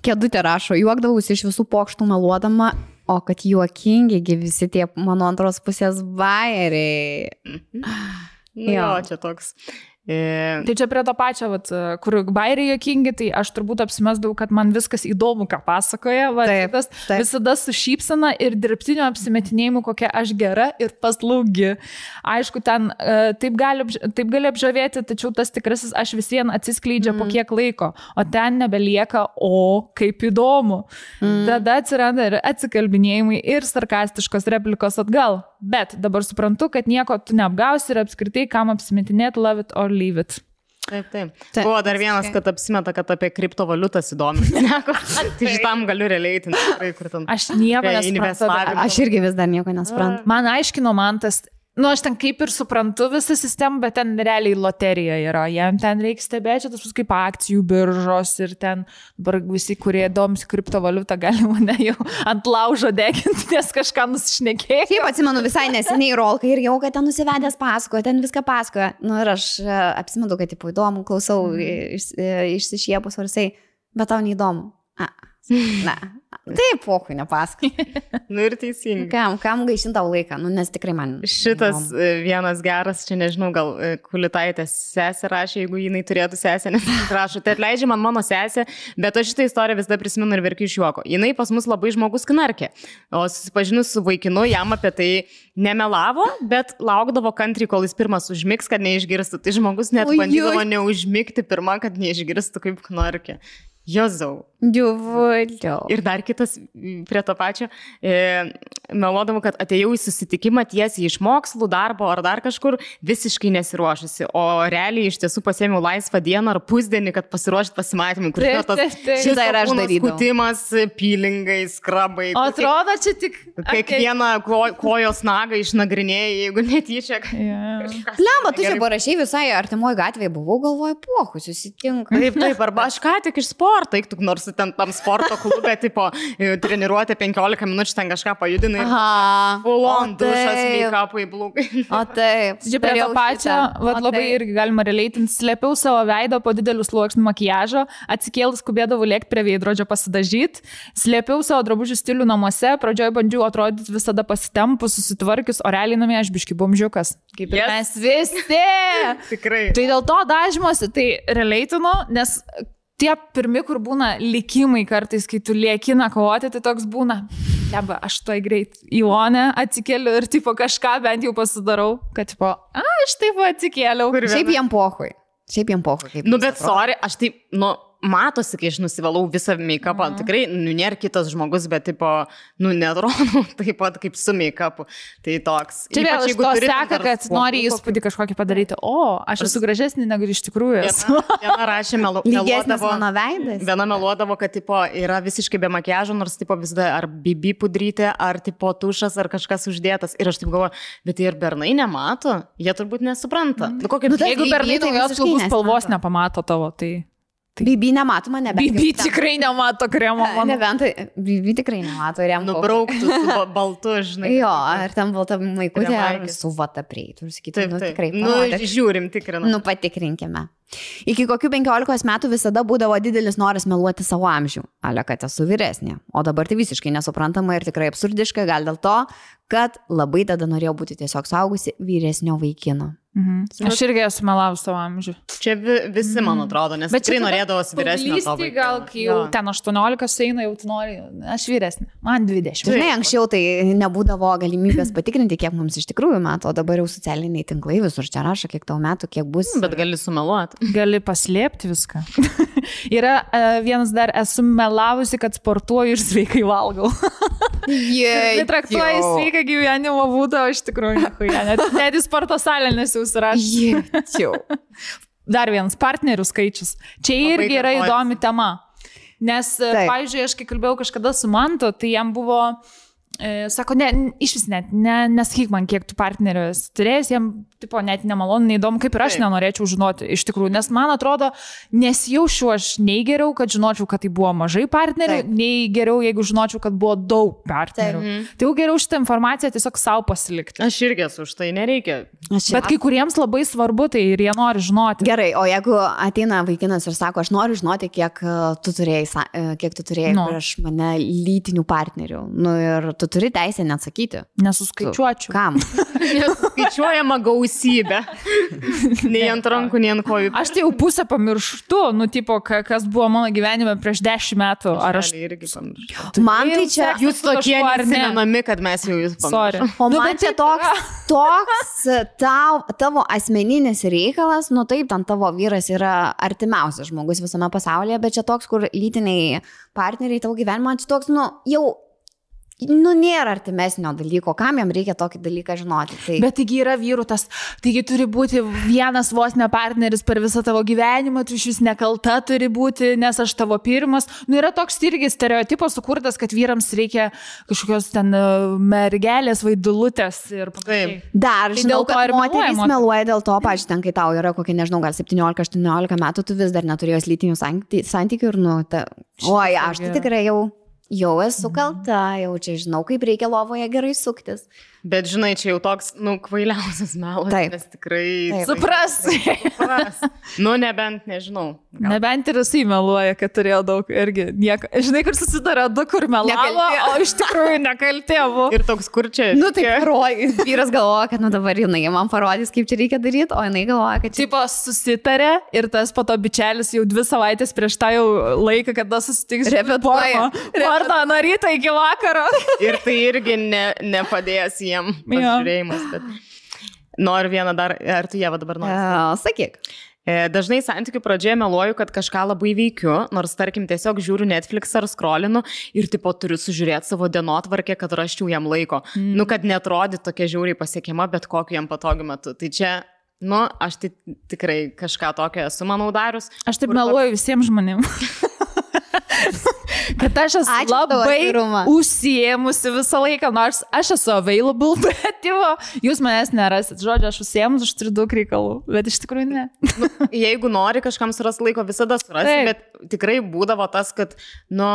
Kėdutė rašo, juokdavausi iš visų pokštų meluodama, o kad juokingi gi visi tie mano antros pusės bairiai. Nu, jo, Jo. čia toks. E, Tai čia prie to pačio, vat, kur bairiai jokingi, tai aš turbūt apsimesdavau, kad man viskas įdomu, ką pasakoja. Va, Taip, tas, taip. visada su šypsena ir dirbtinio apsimetinėjimu, kokia aš gera ir paslaugi. Aišku, ten e, taip gali, taip gali apžavėti, tačiau tas tikrasis aš vis vien atsiskleidžia mm. po kiek laiko, o ten nebelieka, o kaip įdomu. Mm. Tada atsiranda ir atsikalbinėjimai, ir sarkastiškos replikos atgal. Bet dabar suprantu, kad nieko tu neapgausi ir apskritai, kam apsimetinėti, love it or leave it. taip, taip. Taip, Buvo dar vienas, kad apsimeta, kad apie kriptovaliutas įdomu. tai šitam galiu realiai, tai tikrai, kur ten. Aš nieko nesuprantu. Aš irgi vis dar nieko nesuprantu. Man aiškino man tas, nu aš ten kaip ir suprantu visą sistemą, bet ten realiai loterija yra. Jam ten reikia stebėti, tas bus kaip akcijų biržos ir ten dabar visi, kurie domisi kriptovaliutą, gali mane jau ant laužo deginti, nes kažką nusišnekėjo. Taip, atsimenu visai neseniai rolką ir jau, kad ten nusivedęs pasakoja, ten viską pasakoja. Nu ir aš e, apsimenu, kad, tipo, įdomu, klausau iš, e, išsišiepus ar jisai, bet tau neįdomu. A, na, taip, pokui, nepasakoju. Nu ir teisingai. Kam, kam gaišinti tau laiką, nu nes tikrai man. Šitas e, vienas geras, čia nežinau, gal e, kulitaitės sesė rašė, jeigu jinai turėtų sesę, nes rašo, tai atleidžia man mano sesė, bet aš šitą istoriją vis dar prisimenu ir verkiu iš juoko. Jinai pas mus labai žmogus knarkė, o susipažinus su vaikinu, jam apie tai nemelavo, bet laukdavo kantriai, kol jis pirmas užmigs, kad neišgirstų. Tai žmogus net bandydavo neužmigti pirmą, kad neišgirstų kaip knarkė. Jozau. Džiuvuliau. Ir dar kitas prie to pačio, e, melodavau, kad atėjau į susitikimą tiesiai iš mokslų, darbo ar dar kažkur, visiškai nesiruošusi, o realiai iš tiesų pasėmiau laisvą dieną ar pusdienį, kad pasiruošti pasimatymui, kur yra tas. Šitą ir aš darydavau. Skutimas, pilingai, skrabai. O atrodo, čia tik... Kiekvieną ko, kojos nagą išnagrinėjai, jeigu netyčia. Yeah. Lemba, tu čia parašiai visai artimoje gatvėje buvau, galvoju, pohu, susitinka. Taip, taip, arba aš ką tik iš sporto, eik tu nors ten tam sporto klube, tipo, e, treniruotė 15 minučių ten kažką pajudinai. Aha. Fulon, O dušas, make-upai, blogai. O taip. Čia prie to pačio, O labai irgi galima releitinti, slėpiau savo veidą po didelių sluoksnių makiažo, atsikėlus skubėdavau lėkti prie veidrodžio pasidažyti, slėpiau savo drabužių stilių namuose, pradžioje bandžiau atrodyti visada pasitempus, susitvarkius, o realiai namie aš biški bumžiukas. Kaip ir Yes. mes visi. Tikrai. Tai dėl to dažymosi, tai relatinu, nes tie pirmi, kur būna likimai kartais, kai tu lieki nakvoti, tai toks būna. Leba, aš toj greit į Onę atsikeliu ir tipo kažką bent jau pasidarau, kad tipo, a, aš taip atsikėliau. Šiaip jiem pohui. Šiaip jiem pohui. kaip Nu, bet sorry, aš taip, nu, matosi, kai aš nusivalau visą make-upą, Mhm. tikrai, nu, nėra kitas žmogus, bet, tipo, nu, netrodo taip pat kaip su make-upu. Tai toks. Čia vėl iš jeigu to seka, kad nori įspūdį kažkokį padaryti. O, aš esu gražesnė negu iš tikrųjų esu. Viena, viena rašė melu, meluodavo. Viena meluodavo, kad tipo, yra visiškai be makiažo, nors tipo, visada ar bibi pudrytė, ar tipo, tušas, ar kažkas uždėtas. Ir aš taip galvoju, bet tai ir bernai nemato, jie turbūt nesupranta. Mhm. Nu, kokia Nu, tai Jeigu bernai tai plaukų spalvos nepamato tavo, tai... Bibi nemato mane, bet. Bibi tikrai nemato kremo. mano. Nebent, Bibi tikrai nemato, pohui. nubrauktų ba- baltu, žinai. Jo, ar ten balta maikutė, ar su vata prieitų ir sakytų, Taip, nu taip. tikrai. Nu, parodyk. žiūrim, tikrinam. Nu, patikrinkime. Iki kokių 15 metų visada būdavo didelis noras meluoti savo amžių. Ale, kad esu vyresnė. O dabar tai visiškai nesuprantama ir tikrai absurdiška, gal dėl to, kad labai tada norėjau būti tiesiog saugusi vyresnio vaikino. Mhm. Aš irgi esu melavus savo amžių. Čia vi, visi, man atrodo, nes Bet tikrai norėdavosi paauglystėj vaikino. Gal, kai jau Jo. ten 18 eina, jau tu nori, aš vyresnė. Man 20. Žinai, anksčiau tai nebūdavo galimybės patikrinti, kiek mums iš tikrųjų metų, o dabar jau socialiniai tinklai visur čia rašo, kiek tau metų, kiek bus. Bet gali sumeluoti. Gali paslėpti viską. Yra uh, vienas dar, esu melavusi, kad sportuoju ir sveikai valgau. Jei, Tai traktuoji sveiką gyvenimo būdą, o iš tikrųjų nehuja. Net, net į sporto salę nesiusirašau. Jėčiau. Dar vienas partnerių skaičius. Čia irgi yra įdomi tema. Nes, e, Taip. pavyzdžiui, aš kai kalbėjau kažkada su Mantu, tai jam buvo, e, sako, ne, iš vis net, ne, nesakyk man, kiek tu partnerių esi turėjęs, jam, tipo, net nemalonu, neįdomu, kaip ir aš Taip. nenorėčiau žinoti, iš tikrųjų, nes man atrodo, nesijaučiu aš nei geriau, kad žinočiau, kad tai buvo mažai partnerių, Taip. nei geriau, jeigu žinočiau, kad buvo daug partnerių. Taip. Tai jau geriau šitą informaciją tiesiog savo pasilikti. Aš irgi esu už tai, nereikia. Aš Bet kai kuriems labai svarbu, tai ir jie nori žinoti. Gerai, o jeigu ateina vaikinas ir sako, aš noriu žinoti, kiek e, tu turėjai, e, kiek tu turėjai Nu. prieš mane lytinių partnerių. Nu ir tu turi teisę neatsakyti. Nesuskaičiuočiau. Kam? Skaičiuojama gausybė. nei ant rankų, nei ant kojų. Aš tai jau pusę pamirštu, nu, tipo, ka- kas buvo mano gyvenime prieš dešimt metų. Ar aš... Man tai čia... Jūs tokie kažkuo ar ne? neatsimenami, kad mes jau jūs pamiršome. O Nu, man bet čia toks, toks tau, tavo asmeninis reikalas, nu taip, ten tavo vyras yra artimiausias žmogus visame pasaulyje, bet čia toks, kur lytiniai partneriai tavo gyvenimo, čia toks, nu jau, nu nėra artimesnio dalyko, kam jam reikia tokį dalyką žinoti. Tai... Bet taigi yra vyrų tas, taigi turi būti vienas vos ne partneris per visą tavo gyvenimą, tu iš vis nekalta turi būti, nes aš tavo pirmas. Nu yra toks irgi stereotipas sukurtas, kad vyrams reikia kažkokios ten e, mergelės vaidulutės ir panašiai. Dar Tai žinau, kad ir meluoja dėl to, pažiūrėjau, ten, kai tau yra kokie, nežinau, gal 17-18 metų, tu vis dar neturėjai lytinių santy- santykių ir, nu, ta... oi, aš tai tikrai jau, jau esu kalta, jau čia žinau, kaip reikia lovoje gerai suktis. Bet žinai, čia jau toks, nu, kvailiausias melas. Taip. Nes tikrai. Taip. Supras. Supras. Nu, nebent, nežinau. Gal. Nebent ir jisai meluoja, kad turėjo daug irgi nieko. Žinai, kur susidara du, kur melavo, o iš tikrųjų nekaltė buvo. Ir toks, kur čia. Nu, tai parodys. Vyras galvoja, kad, nu, dabar jinai man parodys, kaip čia reikia daryti, o jinai galvoja, kad čia... Tipo susitarė ir tas po to bičelis jau dvi savaitės prieš tą jau laiką, kada susitiks. Repetuoja. Vardą nuo ryto iki vakaro. Ir tai irgi ne, nepadės jiem pasižiūrėjimas. Bet... Noriu vieną dar, ar tu jie dabar nori? Uh, sakyk. E, dažnai santykių pradžioje meluoju, kad kažką labai veikiu, nors tarkim tiesiog žiūriu Netflix ar skrolinu ir tipo turiu sužiūrėti savo dienotvarkę, kad raščiau jam laiko. Mm. Nu, kad netrodytų tokia žiauriai pasiekima, bet kokiu jam patogiu metu. Tai čia Nu, aš tai tikrai kažką tokio esu, manau, darius. Aš taip meluoju visiems žmonėms. kad aš esu Ačiū labai užsiemusi visą laiką, nors aš esu available, bet jau jūs manęs nerasit. Žodžiu, aš užsiemus, aš turiu daug reikalų, bet iš tikrųjų ne. nu, jeigu nori kažkam suras laiko, visada surasi, Taip. bet tikrai būdavo tas, kad, nu,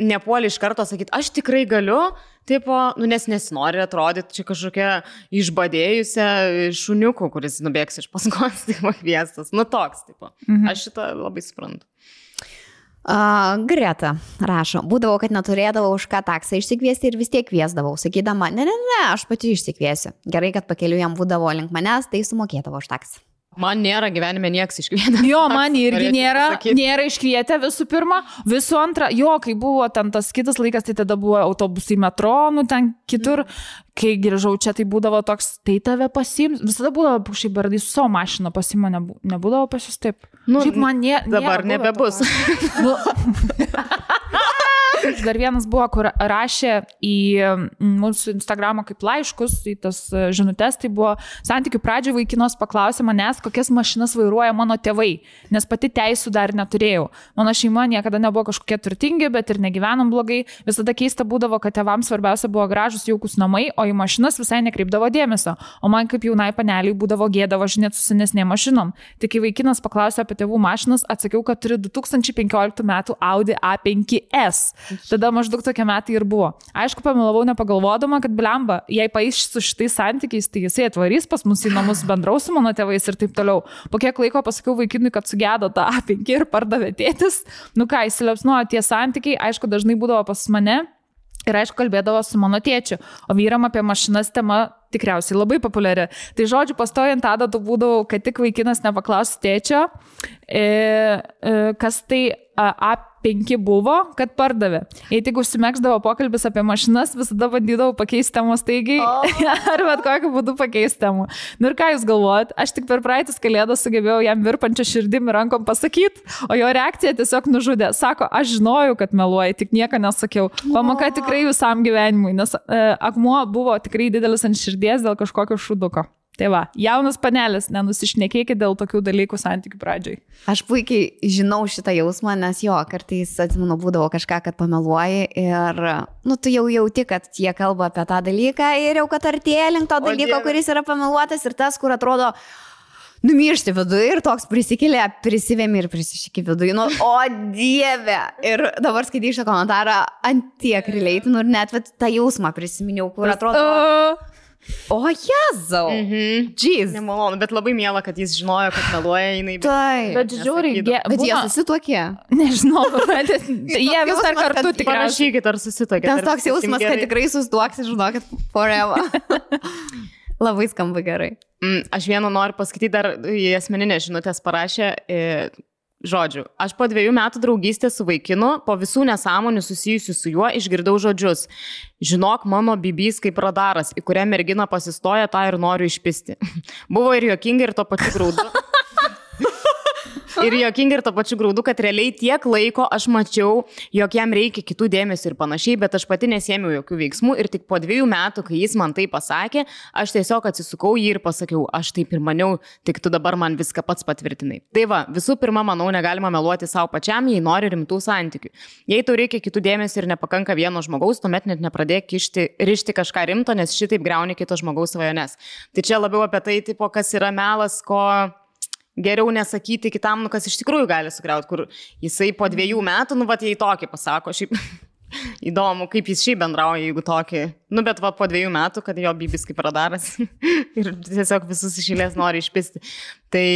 nepuoli iš karto sakyti, aš tikrai galiu, tipo, nu, nes nesinori atrodyti čia kažkokia išbadėjusią šuniukų, kuris nubėgs iš paskos, tipo, kviestas. Nu, toks, tipo. Mhm. Aš šitą labai suprantu. Uh, Greta rašo, būdavo, kad neturėdavau už ką taksą išsikviesti ir vis tiek kviesdavau, sakydama, ne, ne, ne, aš pati išsikviesiu. Gerai, kad pakeliu jam būdavo link manęs, tai sumokėdavo už taksą. Man nėra gyvenime nieks iškvietę. Jo, man irgi nėra, nėra iškvietę visų pirma. Visų antra, jo, kai buvo ten tas kitas laikas, tai tada buvo autobusai metro, nu ten kitur. Kai grįžau čia, tai būdavo toks, tai tave pasims. Visada būdavo šiaip bardai su savo mašina pasima, nebūdavo pas jūs taip. Nu, šiaip man nė, dabar nebebus. Nu, Dar vienas buvo, kur rašė į mūsų Instagramą kaip laiškus, į tas e, žinutės, tai buvo santykių pradžioje vaikinos paklausė manęs, kokias mašinas vairuoja mano tėvai, nes pati teisų dar neturėjau. Mano šeima niekada nebuvo kažkokie turtingi, bet ir negyvenom blogai. Visada keista būdavo, kad tėvams svarbiausia buvo gražus jaukus namai, o į mašinas visai nekreipdavo dėmesio. O man kaip jaunai paneliai būdavo gėda važinėti su senesnėm mašinom. Tik kai vaikinas paklausė apie tėvų mašinas, atsakiau, kad turiu 2015 m. Audi A5S. Tada maždaug tokie metai ir buvo. Aišku, pamilavau nepagalvodama, kad blemba, jei paaiš su šitais santykiais, tai jisai atvarys pas mus į namus bendraus su mano tėvais ir taip toliau. Po kiek laiko pasakiau vaikinui, kad sugėdo tą A5 ir pardavė tėtis. Nu ką, įsiliepsnuojo tie santykiai, aišku, dažnai būdavo pas mane. Ir aišku, kalbėdavo su mano tėčiu, o vyram apie mašinas tema tikriausiai labai populiari. Tai žodžiu, pastojant tada tu būdavau, kad tik vaikinas nepaklausų tėčio, e, e, kas tai A5 buvo, kad pardavė. Jei tik užsimėgsdavo pokalbis apie mašinas, visada bandydavau pakeisti temos taigiai oh. ar bet kokiu būdu pakeisti temų. Nu ir ką jūs galvojat, aš tik per praeitis kalėdas sugebėjau jam virpančią širdim ir rankom pasakyti, o jo reakcija tiesiog nužudė. Sako, aš žinojau, kad meluoji, tik nieko nesakiau. Pamoka tikrai visam gyvenimui, nes e, akmuo buvo tikrai didelis ant širdies dėl kažkokio šuduko. Tai va, jaunas panelis, nenusišnekėkit dėl tokių dalykų santykių pradžiai. Aš puikiai žinau šitą jausmą, nes jo, kartais, atsimenu, būdavo kažką, kad pameluoji ir, nu, tu jau jauti, kad jie kalba apie tą dalyką ir jau, kad artėja link to dalyko, dieve. kuris yra pameluotas ir tas, kur atrodo, numiršti viduje ir toks prisikėlė, prisivėmė ir prisišykė viduje. Nu, o dieve. Ir dabar skaitysiu komentarą ant tiek relatinu ir net tą jausmą prisiminiau, kur atrodo. Uh. O Jėzau. Mhm. Džys. Nemalonu, bet labai mėla, kad jis žinojo, kad meluoja jinai. Taip. Bet žiūri, ge... bet jie susitokė. Nežinau, bet jie vis dar kartu tik. Parašykit, ar susitokė. Ten toks jausmas, kad tikrai susituoksi, žinokit, forever. labai skamba gerai. Mm, aš vieną noriu paskaityti, dar į asmeninę žinutę parašė. E, Žodžiu, aš po dviejų metų draugystės su vaikinu, po visų nesąmonių susijusių su juo, išgirdau žodžius. Žinok, mano bibys kaip radaras, į kurią merginą pasistoja, tą ir noriu išpisti. Buvo ir jokinga, ir to pačiu graudu. Ir jokinga ir to pačiu graudu, kad realiai tiek laiko aš mačiau, jog jam reikia kitų dėmesio ir panašiai, bet aš pati nesėmiau jokių veiksmų ir tik po dviejų metų, kai jis man tai pasakė, aš tiesiog atsisukau jį ir pasakiau, aš taip ir maniau, tik tu dabar man viską pats patvirtinai. Tai va, visų pirma, manau, negalima meluoti savo pačiam, jei nori rimtų santykių. Jei tau reikia kitų dėmesio ir nepakanka vieno žmogaus, tuomet net nepradėk kišti, rišti kažką rimto, nes šitaip greuni kito žmogaus svajones. Tai čia labiau apie tai, tipo, kas yra melas, ko geriau nesakyti kitam, nu, kas iš tikrųjų gali sugriauti, kur jisai po dviejų metų, nu, va, jei tokį pasako, šiaip įdomu, kaip jis šiaip bendrauja, jeigu tokį, nu, bet va, po dviejų metų, kad jo bibis kaip radaras ir tiesiog visus išėlės nori išpisti. Tai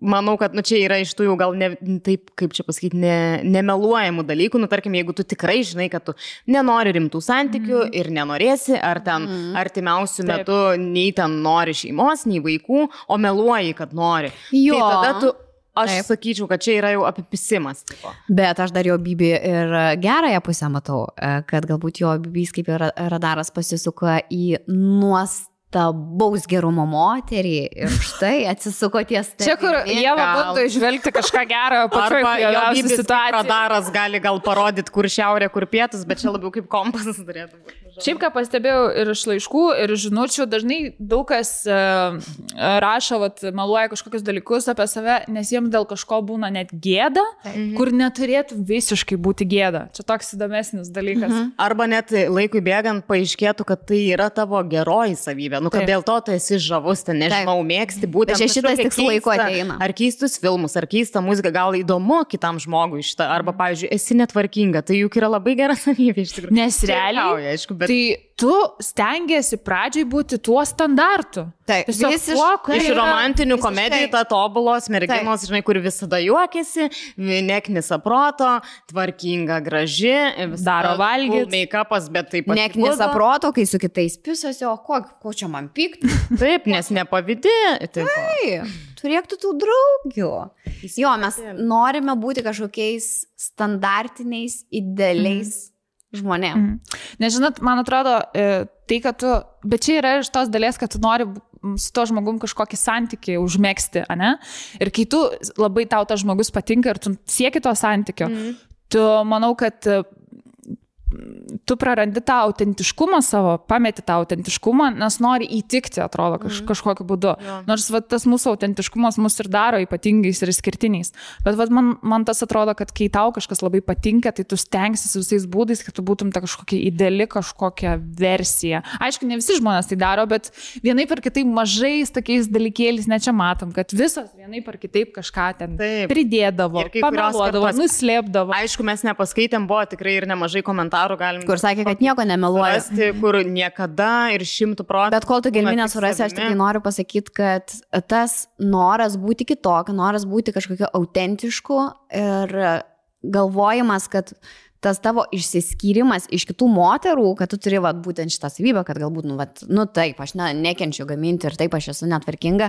manau, kad nu, čia yra iš tų jau gal ne, taip, kaip čia pasakyti, ne, nemeluojamų dalykų. Nu, tarkim, jeigu tu tikrai žinai, kad tu nenori rimtų santykių mm. ir nenorėsi, ar ten mm. artimiausių taip. metų nei ten nori šeimos, nei vaikų, o meluoji, kad nori. Jo. Tai tada tu Aš Taip. sakyčiau, kad čia yra jau apipisimas. Tipo. Bet aš dar jo bibį ir gerąją pusę matau, e, kad galbūt jo bibys kaip ir radaras pasisuka į nuostabą nuostabaus gerumo moterį ir štai atsisuko ties. Čia, kur jie bando išvelgti kažką gerą, pačioj Arba jo blogiausioj bibis situacijoj. radaras gali gal parodyti, kur šiaurė, kur pietus, bet čia labiau kaip kompasas turėtų būti. Šiaip ką pastebėjau ir iš laiškų, ir iš žinučių, dažnai daug kas uh, rašo, vat, meluoja kažkokius dalykus apie save, nes jiems dėl kažko būna net gėda, Taip. kur neturėtų visiškai būti gėda. Čia toks įdomesnis dalykas. Mhm. Arba net laikui bėgant paaiškėtų, kad tai yra tavo geroji savybė. Nu, kad Taip. dėl to tu esi žavus, ten nežinau, mėgsti būtent. Bet čia šitas tik keistą- ateina. Ar keistus filmus, ar keistą muziką, gal įdomu kitam žmogui šitą. Arba, pavyzdžiui, esi netvarkinga, tai juk yra labai gera savybė iš tikrųjų. Nes realiai, aišku, bet... tai tu stengiasi pradžiai būti tuo standartu. Taip, Tiesiog visiškai. tuo, kur Iš yra- romantinių visiškai. komedijų ta tobulos merginos, žinai, kur visada juokiasi, neknisa proto, tvarkinga, graži, Daro valgyt. full Make-upas, bet taip pat. Neknisa proto, kai su kitais pisosi, o ko, ko čia man pykti? Taip, nes nepavydė. Taip. Tai, turėtų tų draugių. Jo, mes norime būti kažkokiais standartiniais, idealiais žmonėmis. Mhm. Nežinot, man atrodo, e, tai, kad tu, bet čia yra iš tos dalies, kad tu nori su to žmogum kažkokį santykį užmėgsti, ne? Ir kai tu labai tau tas žmogus patinka ir tu sieki to santykio, mm. tu manau, kad tu prarandi tą autentiškumą savo, pameti tą autentiškumą, nes nori įtikti, atrodo, kaž, mm. kažkokiu būdu. Jo. Nors va, tas mūsų autentiškumas mus ir daro ypatingais ir išskirtiniais. Bet va, man, man tas atrodo, kad kai tau kažkas labai patinka, tai tu stengsies visais būdais, kad tu būtum ta kažkokia ideali kažkokia versija. Aišku, ne visi žmonės tai daro, bet vienaip ar kitaip mažais tokiais dalykėliais net čia matom, kad visas vienaip ar kitaip kažką ten Taip. pridėdavo, pameluodavo, nuslėpdavo. Aišku, mes nepaskaitėm, buvo tikrai ir nemažai komentarų, galim. Kur sakė, kad nieko nemeluoja. Rasti, kur niekada ir šimtų procentų. Bet kol tu gelminę surasi, aš tik savimi. noriu pasakyti, kad tas noras būti kitokiu, noras būti kažkokiu autentišku ir galvojimas, kad tas tavo išsiskyrimas iš kitų moterų, kad tu turi vat, būtent šitą savybę, kad galbūt, nu, vat, nu taip, aš ne, nekenčiu gaminti ir taip aš esu netvarkinga,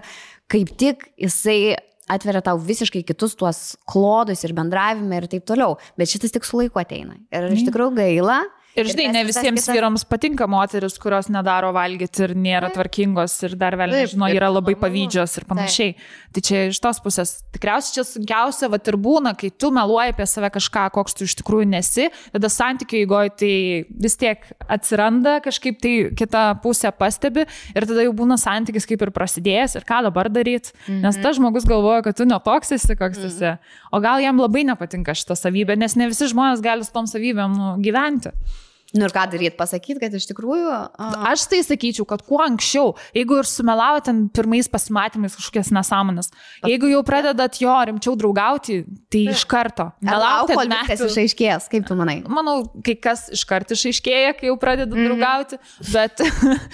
kaip tik jisai atveria tau visiškai kitus tuos klodus ir bendravimą ir taip toliau. Bet šitas tik su laiku ateina. Ir iš tikrųjų gaila. Ir žinai, ne visiems kitas- vyrams patinka moteris, kurios nedaro valgyti ir nėra tvarkingos ir dar vėl Taip, nežino, yra labai pavydžios ir panašiai. Tai čia iš tos pusės tikriausiai čia sunkiausia, va ir būna, kai tu meluoji apie save kažką, koks tu iš tikrųjų nesi, tada santykiai įgoji, tai vis tiek atsiranda kažkaip tai kita pusė pastebi ir tada jau būna santykis kaip ir prasidėjęs ir ką dabar daryti, mhm. nes tas žmogus galvoja, kad tu netoks esi, koks Mhm. esi, o gal jam labai nepatinka šita savybė, nes ne visi žmonės gali su tom savybėm nu, gyventi. Nu ir ką daryti, pasakyti, kad iš tikrųjų... A, Aš tai sakyčiau, kad kuo anksčiau, jeigu ir sumelavo ten pirmais pasimatymais kažkokias nesąmonės, jeigu jau pradedat jo rimčiau draugauti, tai iš karto. Ar Nelaukti kol metų. išaiškės, kaip tu manai? Manau, kai kas iš karto išaiškėja, kai jau pradeda Mhm. mm. draugauti, bet,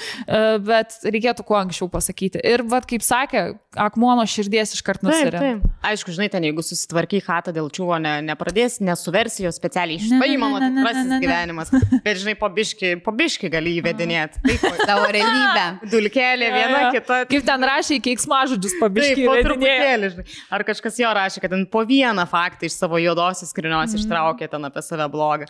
bet reikėtų kuo anksčiau pasakyti. Ir, vad, kaip sakė, akmuo nuo širdies iš karto taip. Aišku, žinai, ten jeigu susitvarkai hatą dėl čiūvo, ne, nepradės, nesuversi jo specialiai. Ne, Štai ne, mano ne, ne, ne, tikrasis gyvenimas. Bet žinai, pabiški, pabiški gali įvedinėti. Taip, Tavo realybė. dulkelė viena, kita. Kaip ten rašė, keiksmažodžius Taip, pabiškai. po įvedinėja. truputėlį, žinai. Ar kažkas jo rašė, kad ten po vieną faktą iš savo juodosios skrinios Mhm. ištraukė ten apie save blogą.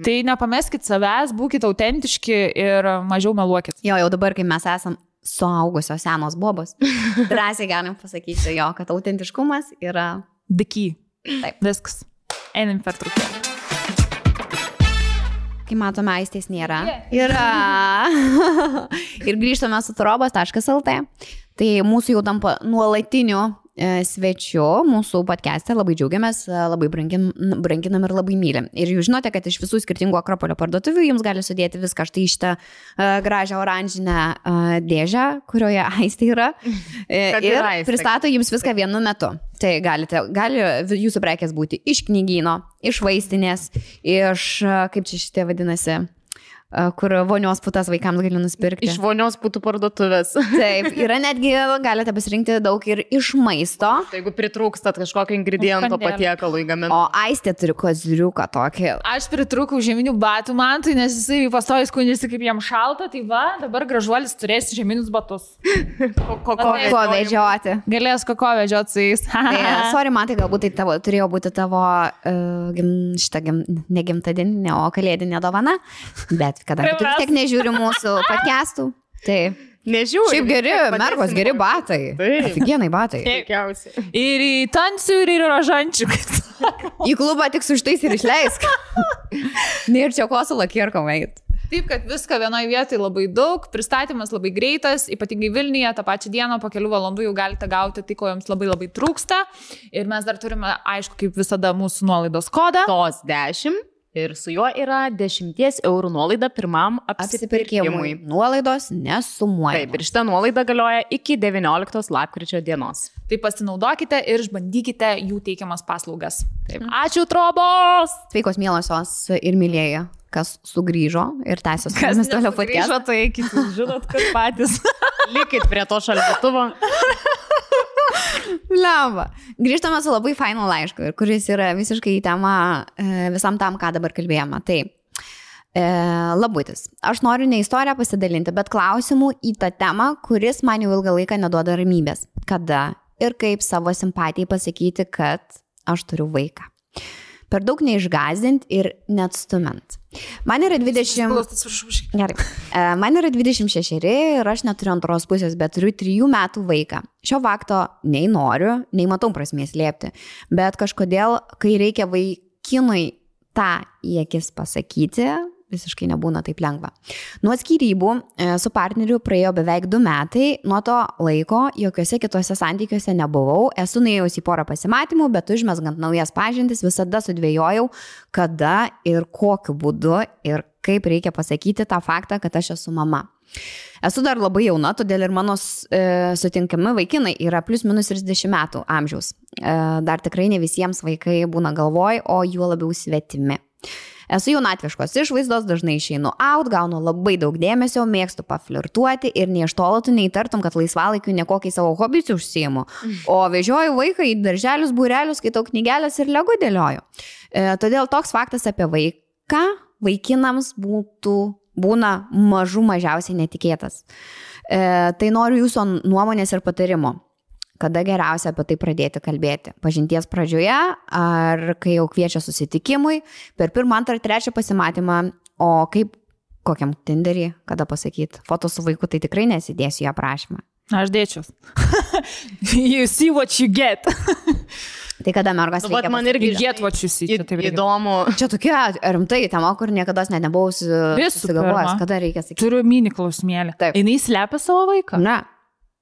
Tai nepameskit savęs, būkite autentiški ir mažiau meluokit. Jo, jau dabar, kai mes esam suaugusios senos bobos, drąsiai galim pasakyti jo, kad autentiškumas yra... Diky. Taip. Viskas. Einam per truputį. Kai matome, aistės nėra. Yra. ir grįžtame su turobas.lt. Tai mūsų jau tampa nuolatiniu svečiu mūsų podcast'e, labai džiaugiamės, e, labai brangin, branginam ir labai mylim. Ir jūs žinote, kad iš visų skirtingų Akropolio parduotuvių jums gali sudėti viską štai šitą uh, gražią oranžinę dėžę, kurioje aistė yra. E, ir aistė. pristato jums viską vienu metu. Tai galite, gali jūsų prekės būti iš knygyno, iš vaistinės, iš, kaip čia šitie vadinasi, kur vonios putas vaikams gali nusipirkti. Iš vonios būtų parduotuvės. Taip, yra netgi, galite pasirinkti daug ir iš maisto. Tai jeigu pritrūkstat kažkokio ingrediento patiekalui gaminti. O aistė turi kozriuką tokį. Aš pritrūkau žieminių batų man, tai nes jisai pastovi skundžiasi, kaip jam šalta, tai va, dabar gražuolis turės žieminius batus. Ko, ko, ko, Ko vežioti. Galės koko vežioti su jais. Tai, sorry, man tai galbūt tai tavo, turėjo būti tavo uh, gim, šitą gim, ne gimtadieninė, o kalėdinė dovana. Bet kadangi tu vis tiek nežiūri mūsų podcastų, tai Nežiūrėjau. Šiaip geri, mergos, geri batai. Aфиgenai batai. Puikiausiai. Ir į tansių, ir į rožančių. Į klubą tik su šitais ir išleisk. Nėra čia ko su lakirkom eit. Taip, kad viską vienoje vietoje labai daug, pristatymas labai greitas, ypatingai Vilniuje, tą pačią dieną po kelių valandų jau galite gauti tai, ko jums labai labai trūksta. Ir mes dar turime, aišku, kaip visada, mūsų nuolaidos kodą. Tos 10 ir su juo yra 10 eurų nuolaida pirmam apsipirkimui. Apsipirkimui. Nuolaidos Taip, nesumuojamos. ir šitą nuolaidą galioja iki 19 lapkričio dienos. Tai pasinaudokite ir išbandykite jų teikiamas paslaugas. Taip. Ačiū, trobos! Sveikos mielosios ir mylėjai, kas sugrįžo ir tęsė su mumis toliau. Grįžo, tai žinot, kad patys. Likit prie to šaldytuvo. Lava. Grįžtame su labai fainu laišku, kuris yra visiškai į temą e, visam tam, ką dabar kalbėjome. Tai e, labutis. Aš noriu ne istoriją pasidalinti, bet klausimų į tą temą, kuris man jau ilgą laiką neduoda ramybės. Kada ir kaip savo simpatijai pasakyti, kad aš turiu vaiką. Per daug neišgazdint ir neatstumint. Man yra 20... Gerai. E, Man yra 26 ir aš neturiu antros pusės, bet turiu 3 metų vaiką. Šio fakto nei noriu, nei matau prasmės liepti. Bet kažkodėl, kai reikia vaikinui tą į akis pasakyti, visiškai nebūna taip lengva. Nuo skirybų e, su partneriu praėjo beveik 2 metai, nuo to laiko jokiuose kituose santykiuose nebuvau, esu nuėjusi į porą pasimatymų, bet užmesgant naujas pažintis visada sudvėjojau, kada ir kokiu būdu ir kaip reikia pasakyti tą faktą, kad aš esu mama. Esu dar labai jauna, todėl ir mano e, sutinkami vaikinai yra plus minus 30 metų amžiaus. E, dar tikrai ne visiems vaikai būna galvoj, o juo labiau svetimi. Esu jaunatviškos išvaizdos, dažnai išeinu out, gaunu labai daug dėmesio, mėgstu paflirtuoti ir nei iš tolo tu neįtartum, kad laisvalaikiu nekokiai savo hobius užsijimu. O vežioju vaiką į darželius, būrelius, skaitau knygelės ir lego dėlioju. E, todėl toks faktas apie vaiką vaikinams būtų, būna mažų mažiausiai netikėtas. E, tai noriu jūsų nuomonės ir patarimo. Kada geriausia apie tai pradėti kalbėti? Pažinties pradžioje, ar kai jau kviečia susitikimui, per pirmą, antrą, trečią pasimatymą, o kaip kokiam tinderį, kada pasakyti, foto su vaiku, tai tikrai nesidėsiu į aprašymą. Aš dėčiau. you see what you get. Tai kada mergos Nu, man irgi get what you see. Čia taip įdomu. Čia tokia rimtai tema, kur niekada net nebuvau susigalvojęs, kada reikia sakyti. Turiu mini klausimėlį. Taip. Jis slepia savo vaiką. Ne.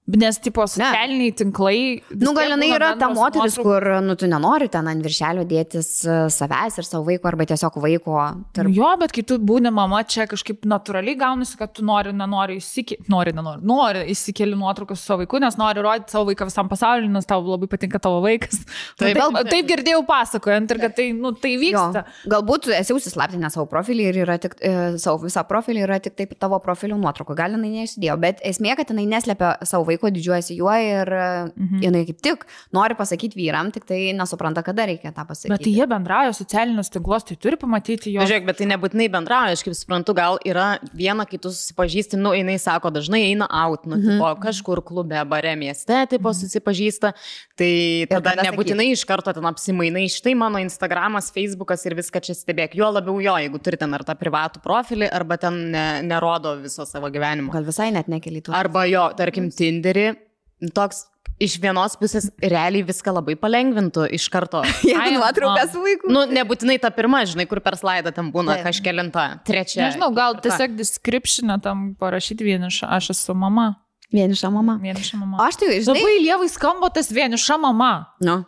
Nes, tipo, socialiniai tinklai. vis Nu, gal jinai yra ta moteris, nuotraukos. kur, nu, tu nenori ten ant viršelio dėtis e, savęs ir savo vaiko, arba tiesiog vaiko. Tarp... Nu Jo, bet kai tu būni mama, čia kažkaip natūraliai gaunasi, kad tu nori, nenori, įsike... nori, nenori, nori įsikeli nuotraukas su savo vaiku, nes nori rodyti savo vaiką visam pasauliu, nes tau labai patinka tavo vaikas. Taip. Taip, taip, taip girdėjau pasakojant ir kad tai, nu, tai Jo, vyksta. galbūt esi užsislaptinę savo profilį ir yra tik, e, savo visą profilį yra tik taip tavo profilio nuotraukų. Gal jinai neišdėjo, bet esmė, kad jinai neslepia savo vaiko, didžiuojasi juo ir mhm. jinai kaip tik nori pasakyti vyram, tik tai nesupranta, kada reikia tą pasakyti. Bet tai jie bendrauja socialinius tinklus, tai turi pamatyti jo. Žiūrėk, bet tai nebūtinai bendrauja, aš kaip suprantu, gal yra viena, kai tu susipažįsti, nu, jinai sako, dažnai eina out, nu, tipo, kažkur klube, bare mieste, tipo, susipažįsta, tai tada nebūtinai iš karto ten apsimainai, štai mano Instagramas, Facebookas ir viską čia stebėk, juo labiau jo, jeigu turi ten ar tą privatų profilį, arba ten ne, nerodo viso savo gyvenimo. Gal visai net nekelytų. Arba jo, tarkim, Tinderį, toks iš vienos pusės realiai viską labai palengvintų iš karto. Jeigu Ai, nuotraukas vaiku. Nu, nebūtinai ta pirma, žinai, kur per slaidą ten būna kažkelinta, trečia. Nežinau, gal tiesiog descriptioną tam parašyti vienišą. Aš esu mama. Vieniša mama. Vieniša mama. Aš tai, žinai, Labai lievai skamba tas vieniša mama. nu.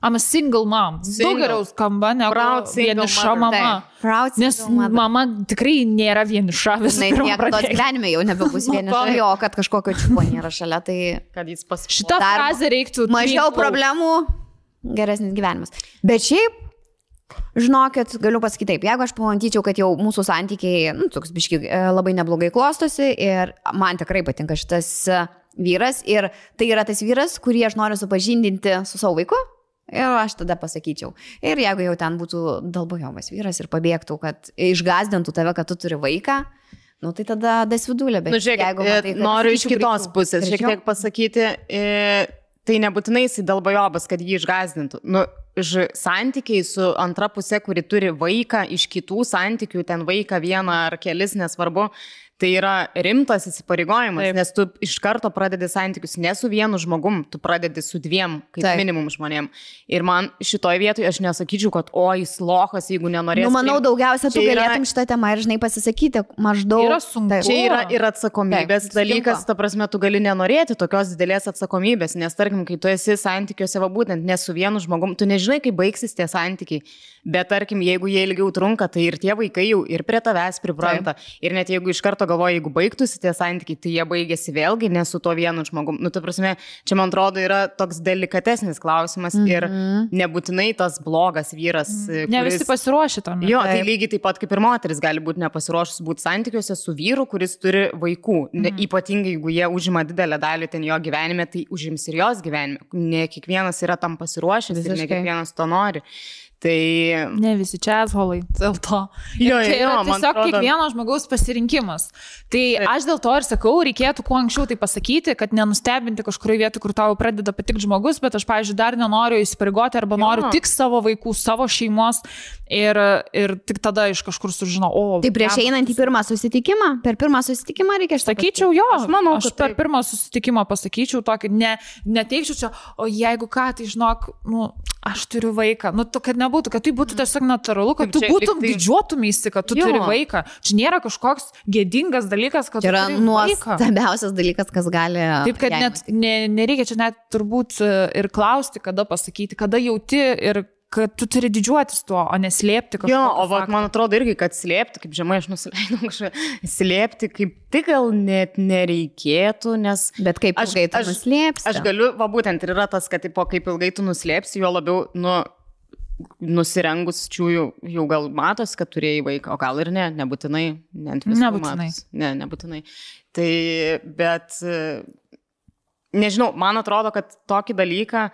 I'm a single mom. Daug Single. geriau skamba negu Proud single vieniša mother. mama. Proud Nes single mother. mama tikrai nėra vieniša visą pirma niekada pradėk. gyvenime jau nebebus vieniša, jo, kad kažkokio čiupo nėra šalia, tai Kad jis pas... Šitą frazę reiktų. mažiau trinklaut. problemų, geresnis gyvenimas. Bet šiaip, žinokit, galiu pasakyti taip, jeigu aš pamatyčiau, kad jau mūsų santykiai, nu, toks biški e, labai neblogai klostosi ir man tikrai patinka šitas e, vyras ir tai yra tas vyras, kurį aš noriu supažindinti su savo vaiku. Ir aš tada pasakyčiau. Ir jeigu jau ten būtų dalbojomas vyras ir pabėgtų, kad išgazdintų tave, kad tu turi vaiką, nu tai tada dasvidulė. Bet Nu, žiūrėk, jeigu e, matai, noriu iš kitos reiktų pusės šiek trečiau- tiek pasakyti, e, tai nebūtinai jis dalbajobas, kad jį išgazdintų. Nu, ž, santykiai su antra pusė, kuri turi vaiką iš kitų santykių, ten vaiką vieną ar kelis, nesvarbu, tai yra rimtas įsipareigojimas, Taip. nes tu iš karto pradedi santykius ne su vienu žmogum, tu pradedi su dviem, kaip Taip. minimum žmonėm. Ir man šitoje vietoje aš nesakyčiau, kad o jis lohas, jeigu nenorės. Nu, manau, daugiausia tu Čia yra- galėtum šitą temą ir, žinai, pasisakyti maždaug. Yra sunku. Taip. Čia yra ir atsakomybės Taip, dalykas, ta prasme, tu gali nenorėti tokios didelės atsakomybės, nes tarkim, kai tu esi santykiuose, va būtent ne su vienu žmogum, tu nežinai, kaip baigsis tie santykiai, bet tarkim, jeigu jie ilgiau trunka, tai ir tie vaikai jau ir prie tavęs pripranta. Taip. Ir net jeigu iš karto galvoji, jeigu baigtųsi tie santykiai, tai jie baigėsi vėlgi ne su tuo vienu žmogum. Nu, ta prasme, čia man atrodo yra toks delikatesnis klausimas mm -hmm. ir nebūtinai tas blogas vyras. Mhm. Ne visi pasiruošę tam. Jo, tai lygiai taip pat kaip ir moteris gali būti nepasiruošus būti santykiuose su vyru, kuris turi vaikų. Ne, Mhm. ypatingai jeigu jie užima didelę dalį ten jo gyvenime, tai užims ir jos gyvenime. Ne kiekvienas yra tam pasiruošęs ir ne Visiškai. kiekvienas to nori. Tai Ne visi čia atholai, dėl to. Ir Jo, čia jo, yra man tiesiog atrodo- kiekvieno žmogaus pasirinkimas. Tai aš dėl to ir sakau, reikėtų kuo anksčiau tai pasakyti, kad nenustebinti kažkurioje vietoje, kur tau pradeda patikti žmogus, bet aš, pavyzdžiui, dar nenoriu įsipareigoti arba Jo. noriu tik savo vaikų, savo šeimos ir, ir tik tada iš kažkur sužinau, o... Tai prieš blemba, einant į pirmą susitikimą, per pirmą susitikimą reikia šitą. Sakyčiau, jo, Aš manau, aš per taip. pirmą susitikimą pasakyčiau tokį, ne, neteikčiau čia, o jeigu ką, tai žinok, nu, aš turiu vaiką, nu, tu, kad nebūtų, kad tai būtų tiesiog natūralu, kad tu čia būtum tai- didžiuotumėsi, kad tu Jo. turi vaiką. Čia nėra kažkoks gėdingas dalykas, kad Tai yra nuostabiausias dalykas, kas gali. Taip, kad net ne, nereikia čia net turbūt e, ir klausti, kada pasakyti, kada jauti ir kad tu turi didžiuotis tuo, o neslėpti kažko. Jo, o vat, man atrodo irgi, kad slėpti, kaip žemai aš nusileidau kažką, slėpti kaip tik gal net nereikėtų, nes... Bet kaip Aš- ilgai tu aš- nuslėpsi? Aš galiu, va būtent ir yra tas, kad tipo, kaip ilgai tu nuslėpsi, jo labiau, nu, nusirengus čiųjų jau gal matos, kad turėjai vaiką, o gal ir ne, nebūtinai, ne ant visų Nebūtinai. matos. Ne, nebūtinai. Tai, bet, nežinau, man atrodo, kad tokį dalyką,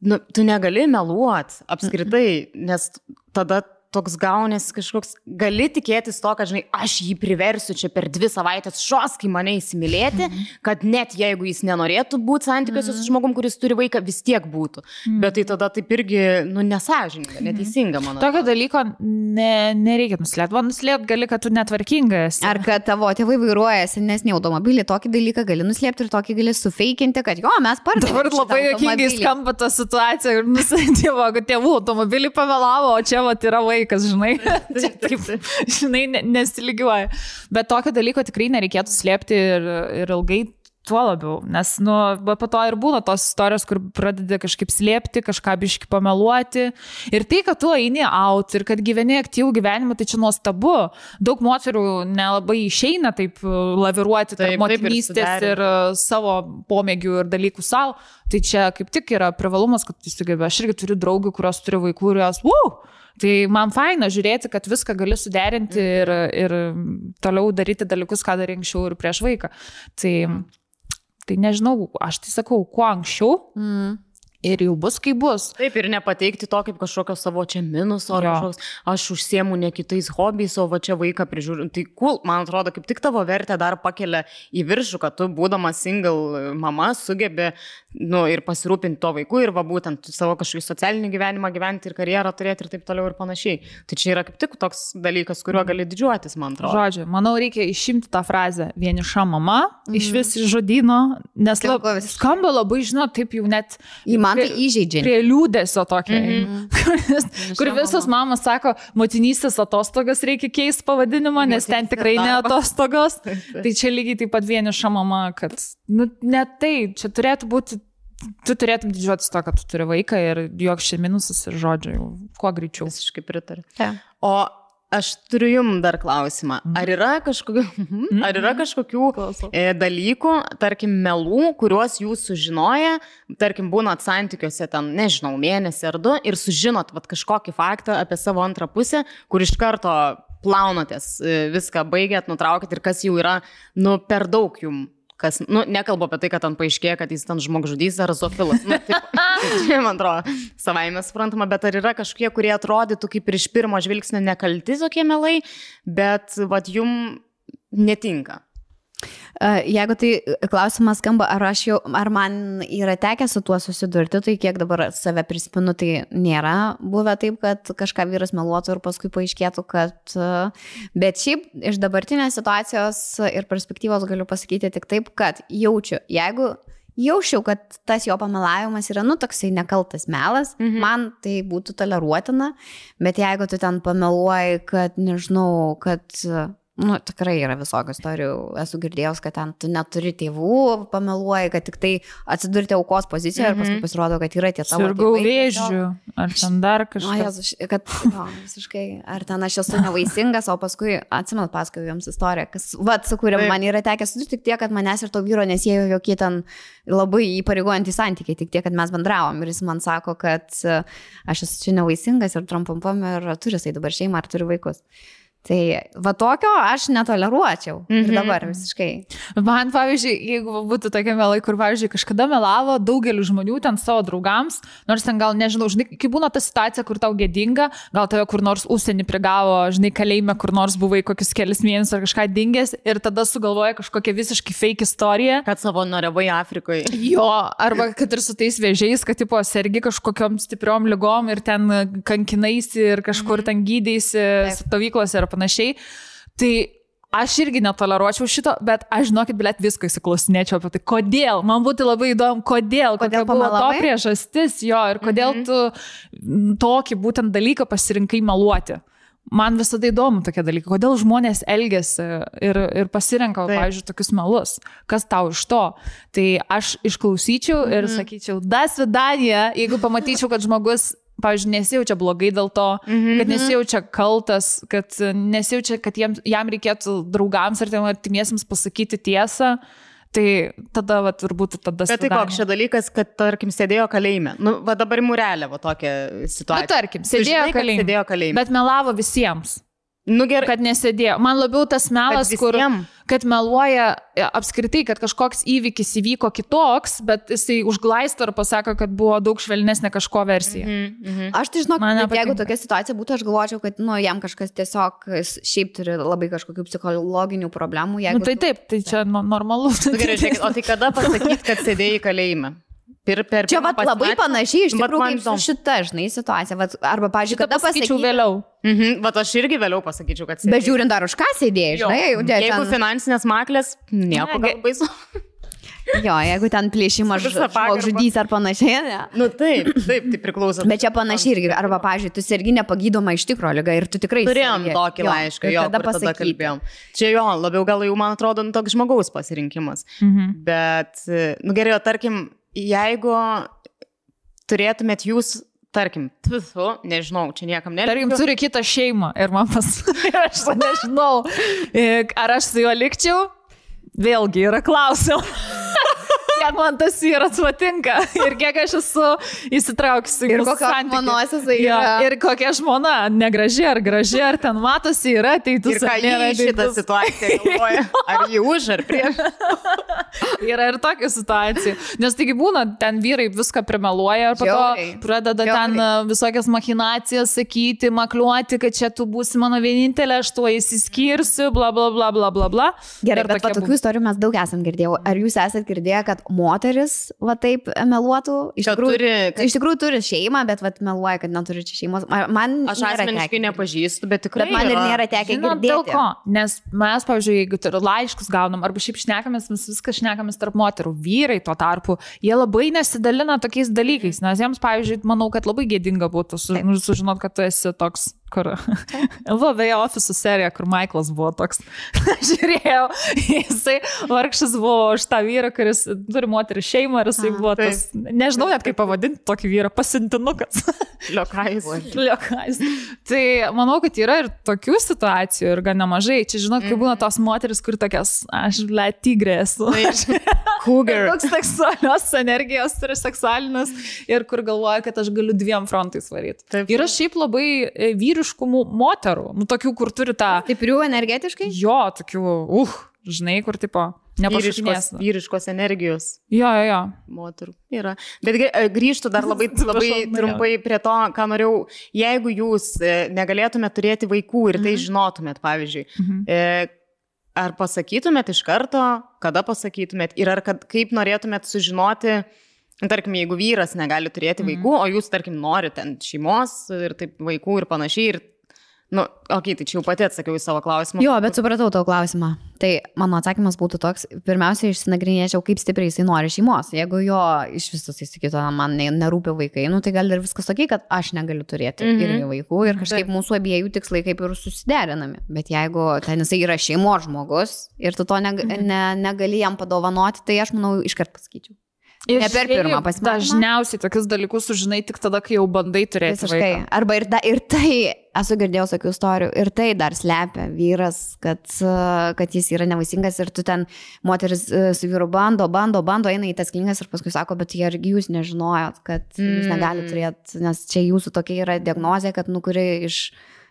nu, tu negali meluoti apskritai, nes tada toks gaunės kažkoks, gali tikėtis to, kad, žinai, aš jį priversiu čia per dvi savaitės šoskai mane įsimylėti, kad net jeigu jis nenorėtų būti santykiuose su žmogum, kuris turi vaiką, vis tiek būtų. Bet tai tada taip irgi, nu, nesažininga, neteisinga, man Tokio dalyko ne, nereikia nuslėpti. Va, nuslėpti gali, kad tu netvarkingas. Ar kad tavo tėvai vairuoja senesnį automobilį, tokį dalyką gali nuslėpti ir tokį gali sufeikinti, kad jo, mes pardavėme. Dabar labai jokingai skamba ta situacija ir nusintėvo, kad tėvų automobilį pavėlavo, o čia va yra vaikas, žinai. Čia taip, žinai, ne, nesilygiuoja. Bet tokio dalyko tikrai nereikėtų slėpti ir, ir ilgai. Tuo labiau, nes, nu, po to ir būna tos istorijos, kur pradedi kažkaip slėpti, kažką biški pameluoti. Ir tai, kad tu eini out ir kad gyveni aktyvų gyvenimą, tai čia nuostabu. Daug moterų nelabai išeina taip uh, laviruoti tarp Taip, taip, ir motinystės ir uh, savo pomėgių ir dalykų savo. Tai čia kaip tik yra privalumas, kad tu sugebi. Aš irgi turiu draugų, kurios turi vaikų ir jos, wow! Tai man faina žiūrėti, kad viską gali suderinti ir, ir toliau daryti dalykus, ką darė anksčiau ir prieš vaiką. Tai, tai nežinau, aš tai sakau, kuo anksčiau Mm. Ir jau bus, kaip bus. Taip ir nepateikti to kaip kažkokio savo čia minuso, ar Jo. kažkoks, aš užsiemu ne kitais hobiais, o va čia vaiką prižiūriu. Tai cool, man atrodo, kaip tik tavo vertę dar pakelia į viršų, kad tu, būdama single mama, sugebi nu, ir pasirūpinti to vaiku ir va būtent savo kažkokį socialinį gyvenimą gyventi ir karjerą turėti ir taip toliau ir panašiai. Tai čia yra kaip tik toks dalykas, kuriuo gali didžiuotis, man atrodo. Žodžiu, manau, reikia išimti tą frazę vieniša mama mm. iš vis iš žodino, nes lab, skamba labai, žinot, taip jau net Į man tai įžeidžia. prie liūdėsio tokio, mm -hmm. kur visos mamos sako, motinystės atostogas reikia keisti pavadinimą, nes ten tikrai ne atostogos. Tai čia lygiai taip pat vieniša mama, kad, nu, ne tai, čia turėtų būti, tu turėtum didžiuotis to, kad tu turi vaiką ir joks čia minusas ir žodžiu, jau kuo greičiau. Visiškai pritariu. Taip. O aš turiu jums dar klausimą. Ar yra kažkokių, ar yra kažkokių e, dalykų, tarkim, melų, kuriuos jūs sužinoja, tarkim, būnat santykiuose ten, nežinau, mėnesį ar du ir sužinot vat, kažkokį faktą apie savo antrą pusę, kur iš karto plaunatės, e, viską baigėt, nutraukėt ir kas jau yra, nu, per daug jums. Kas, nu, nekalbu apie tai, kad ten paaiškėja, kad jis ten žmogžudys ar zofilas. Nu, taip, tai, man atrodo, savaime suprantama, bet ar yra kažkokie, kurie atrodytų kaip ir iš pirmo žvilgsnio nekalti tokie melai, bet vad jum netinka. E, Jeigu tai klausimas skamba, ar, jau, ar man yra tekę su tuo susidurti, tai kiek dabar save prisimenu, tai nėra buvę taip, kad kažką vyras meluotų ir paskui paaiškėtų, kad... e, Bet šiaip iš dabartinės situacijos ir perspektyvos galiu pasakyti tik taip, kad jaučiu, jeigu jausčiau, kad tas jo pamelavimas yra, nu, toksai nekaltas melas, mhm. man tai būtų toleruotina, bet jeigu tu ten pameluoji, kad, nežinau, kad Nu, tikrai yra visokių istorijų. Esu girdėjęs, kad ten tu neturi tėvų, pameluoji, kad tik tai atsidurti aukos pozicijoje mm -hmm. ir paskui pasirodo, kad yra tie tavo. Sirgau vėžių, ar ten dar Na, kažkas. Jėzus, kad, jo, visiškai, ar ten aš esu nevaisingas, o paskui, atsimenu, pasakoju jums istoriją, kas, vad, su Taip. man yra tekę susidurti tik tiek, kad manęs ir to vyro nesėjo jokie ten labai įpareigojantys santykiai, tik tiek, kad mes bendravom ir jis man sako, kad e, aš esu čia nevaisingas ir trumpampam ir turi jisai dabar šeimą ar turi vaikus. Tai va tokio aš netoleruočiau. Mhm. Ir Mhm. dabar visiškai. Man, pavyzdžiui, jeigu būtų tokia melai, kur, pavyzdžiui, kažkada melavo daugeliu žmonių ten savo draugams, nors ten gal, nežinau, žinai, kai būna ta situacija, kur tau gėdinga, gal tave kur nors užsienį prigavo, žinai, kalėjime, kur nors buvai kokius kelius mėnesius ar kažką dingęs ir tada sugalvoja kažkokią visiškai fake istoriją. Kad savo norevai Afrikoje. Jo, arba kad ir su tais vėžiais, kad tipo sergi kažkokiam stipriom lygom ir ten kankinaisi ir kažkur ten gydeisi stovyklose ir panašiai. Tai aš irgi netoleruočiau šito, bet aš žinokit, blėt, visko įsiklausinėčiau apie tai, kodėl. Man būtų labai įdomu, kodėl, Kodėl buvo to priežastis jo ir kodėl tu mm, tokį būtent dalyką pasirinkai meluoti. Man visada įdomu tokie dalykai, kodėl žmonės elgesi ir, ir pasirenka, Taip. pavyzdžiui, tokius melus. Kas tau iš to? Tai aš išklausyčiau ir sakyčiau, das vidanija, jeigu pamatyčiau, kad žmogus, pavyzdžiui, nesijaučia blogai dėl to, kad nesijaučia kaltas, kad nesijaučia, kad jam, jam reikėtų draugams ar tiem artimiesiams pasakyti tiesą. Tai tada, va, turbūt tada... Bet tai koks čia dalykas, kad, tarkim, sėdėjo kalėjime. Nu, va dabar mūrelė, va tokia Na, situacija. tarkim, sėdėjo žinai, kalėjime. Sėdėjo kalėjime. Bet melavo visiems, nu gerai, kad nesėdėjo. Man labiau tas melas, kad kur... visiem. kad meluoja e, apskritai, kad kažkoks įvykis įvyko kitoks, bet jisai užglaisto ir pasako, kad buvo daug švelnesnė kažko versija. Mhm, mhm. Aš tai žinau, Man kad jeigu tokia situacija būtų, aš galvočiau, kad nu, jam kažkas tiesiog šiaip turi labai kažkokių psichologinių problemų. Jeigu tai taip, tai čia no- normalu. Nu, gerai, žiūrėkit, o tai kada pasakyt, kad sėdėjai kalėjime? Per, per Čia vat, labai panašiai iš Vat tikrųjų kaip su šita, žinai, situacija. Vat, arba, pažiūrėjau, kada pasakyčiau vėliau. Mhm, bet aš irgi vėliau pasakyčiau, kad sėdėjai. Bet žiūrint dar už ką sėdėjai, žinai, jau dėl Jeigu ten, finansinės maklės, nieko Ne, baisu. jo, jeigu ten plėšimas žudys ar panašiai, ne. Nu taip, taip, tai priklauso. Bet čia panašiai irgi, arba, pažiūrėjau, tu sergi nepagydoma iš tikro lyga ir tu tikrai... Turėjom sergi. tokį Jo, laišką, jo, tada kur tada pasakyti. kalbėjom. Čia jo, labiau gal jau, man atrodo, nu, toks žmogaus pasirinkimas. Mhm. Bet, nu gerai, o tarkim, jeigu turėtumėt jūs, tarkim, tvisu, nežinau, čia niekam Tarkim, nereikia. turi kitą šeimą ir man pas... ir aš to nežinau, ar aš su juo likčiau. Vėlgi yra klausimas. Kiek man tas vyras patinka ir kiek aš esu įsitraukusi Ir santykį. žmonos jisai yra. Ir kokia žmona, negraži ar graži, ar ten matosi, yra ateitus. Ir ką jie šitą situaciją galvoja? Ar jį už, ar prieš? Yra ir tokia situacija. Nes taigi būna, ten vyrai viską primeluoja ir po to pradeda ten e, visokias machinacijas sakyti, makliuoti, kad čia tu būsi mano vienintelė, aš tuo įsiskirsiu, bla bla bla bla bla. Gerai, Ir bet tokių istorijų mes daug esam girdėję. Ar jūs esate girdėję, kad moteris va taip meluotų? Iš tikrųjų, turi, kad- iš tikrųjų turi šeimą, bet va meluoja, kad neturi čia šeimos. Man- Aš asmeniškai nepažįstu, bet tikrai. Bet man ir yra. nėra tekę Žinot, dėl girdėti. ko? Nes mes, pavyzdžiui, jeigu yra laiškus gaunam, arba šiaip šnekamės, mes viską šnekamės tarp moterų. Vyrai tuo tarpu, jie labai nesidalina tokiais dalykais, nes jiems, pavyzdžiui, manau, kad labai gėdinga būtų su, nu, sužinot, kad tu esi toks, kur... LVV ofisų serija, kur Michaelas buvo toks. Žiūrėjau, jisai vargšas buvo už tą vyrą, kuris turi moterį šeimą ir jisai buvo tas, nežinau net kaip pavadinti tokį vyrą, pasintinukas. Liokais. Liokais. Tai manau, kad yra ir tokių situacijų ir gan nemažai. Čia, žinot, kai būna tos moteris, kur tokias, aš, ble, tigrė esu. Cougar. Toks seksualios energijos turi seksualinės ir kur galvoja, kad aš galiu dviem frontais varyti. Taip. Yra šiaip labai e, vyriškų mo- moterų, nu, tokių, kur turi tą, Stiprių energetiškai? jo, tokių, uh, žinai, kur tipo, Vyriškos, vyriškos energijos Jo, jo, jo. moterų yra. Bet e, grįžtu dar labai, labai trumpai prie to, ką norėjau. Jeigu jūs e, negalėtumėte turėti vaikų ir tai Mhm. žinotumėt, pavyzdžiui, Mhm. e, ar pasakytumėt iš karto, kada pasakytumėt ir ar kad, kaip norėtumėt sužinoti, tarkim, jeigu vyras negali turėti Mhm. vaikų, o jūs, tarkim, norite šeimos ir taip vaikų ir panašiai. Ir, nu, okei, okay, tai čia jau pati atsakiau į savo klausimą. Jo, bet supratau tavo klausimą. Tai mano atsakymas būtų toks, pirmiausia, išsinagrinėčiau, kaip stipriai jisai nori šeimos. Jeigu jo iš viso jis sakytų, man ne- nerūpi vaikai, nu tai gal ir viskas tokia, kad aš negaliu turėti mm. -hmm. irgi vaikų ir kažkaip mūsų abiejų tikslai kaip ir susiderinami. Bet jeigu ten jisai yra šeimos žmogus ir tu to neg Mhm. ne, negali jam padovanoti, tai aš manau iškart pasakyčiau. Ir Ne per pirmą pasimatymą? Dažniausiai tokius dalykus sužinai tik tada, kai jau bandai turėti Visiškai. vaiką. Arba ir, da, ir tai, esu girdėjęs tokių istorijų, ir tai dar slepia vyras, kad, kad jis yra nevaisingas ir tu ten moteris e, su vyru bando, bando, bando, eina į tas klingas ir paskui sako, bet jie argi jūs nežinojot, kad mm. jūs Mm. negalite turėti, nes čia jūsų tokia yra diagnozė, kad nu kuri iš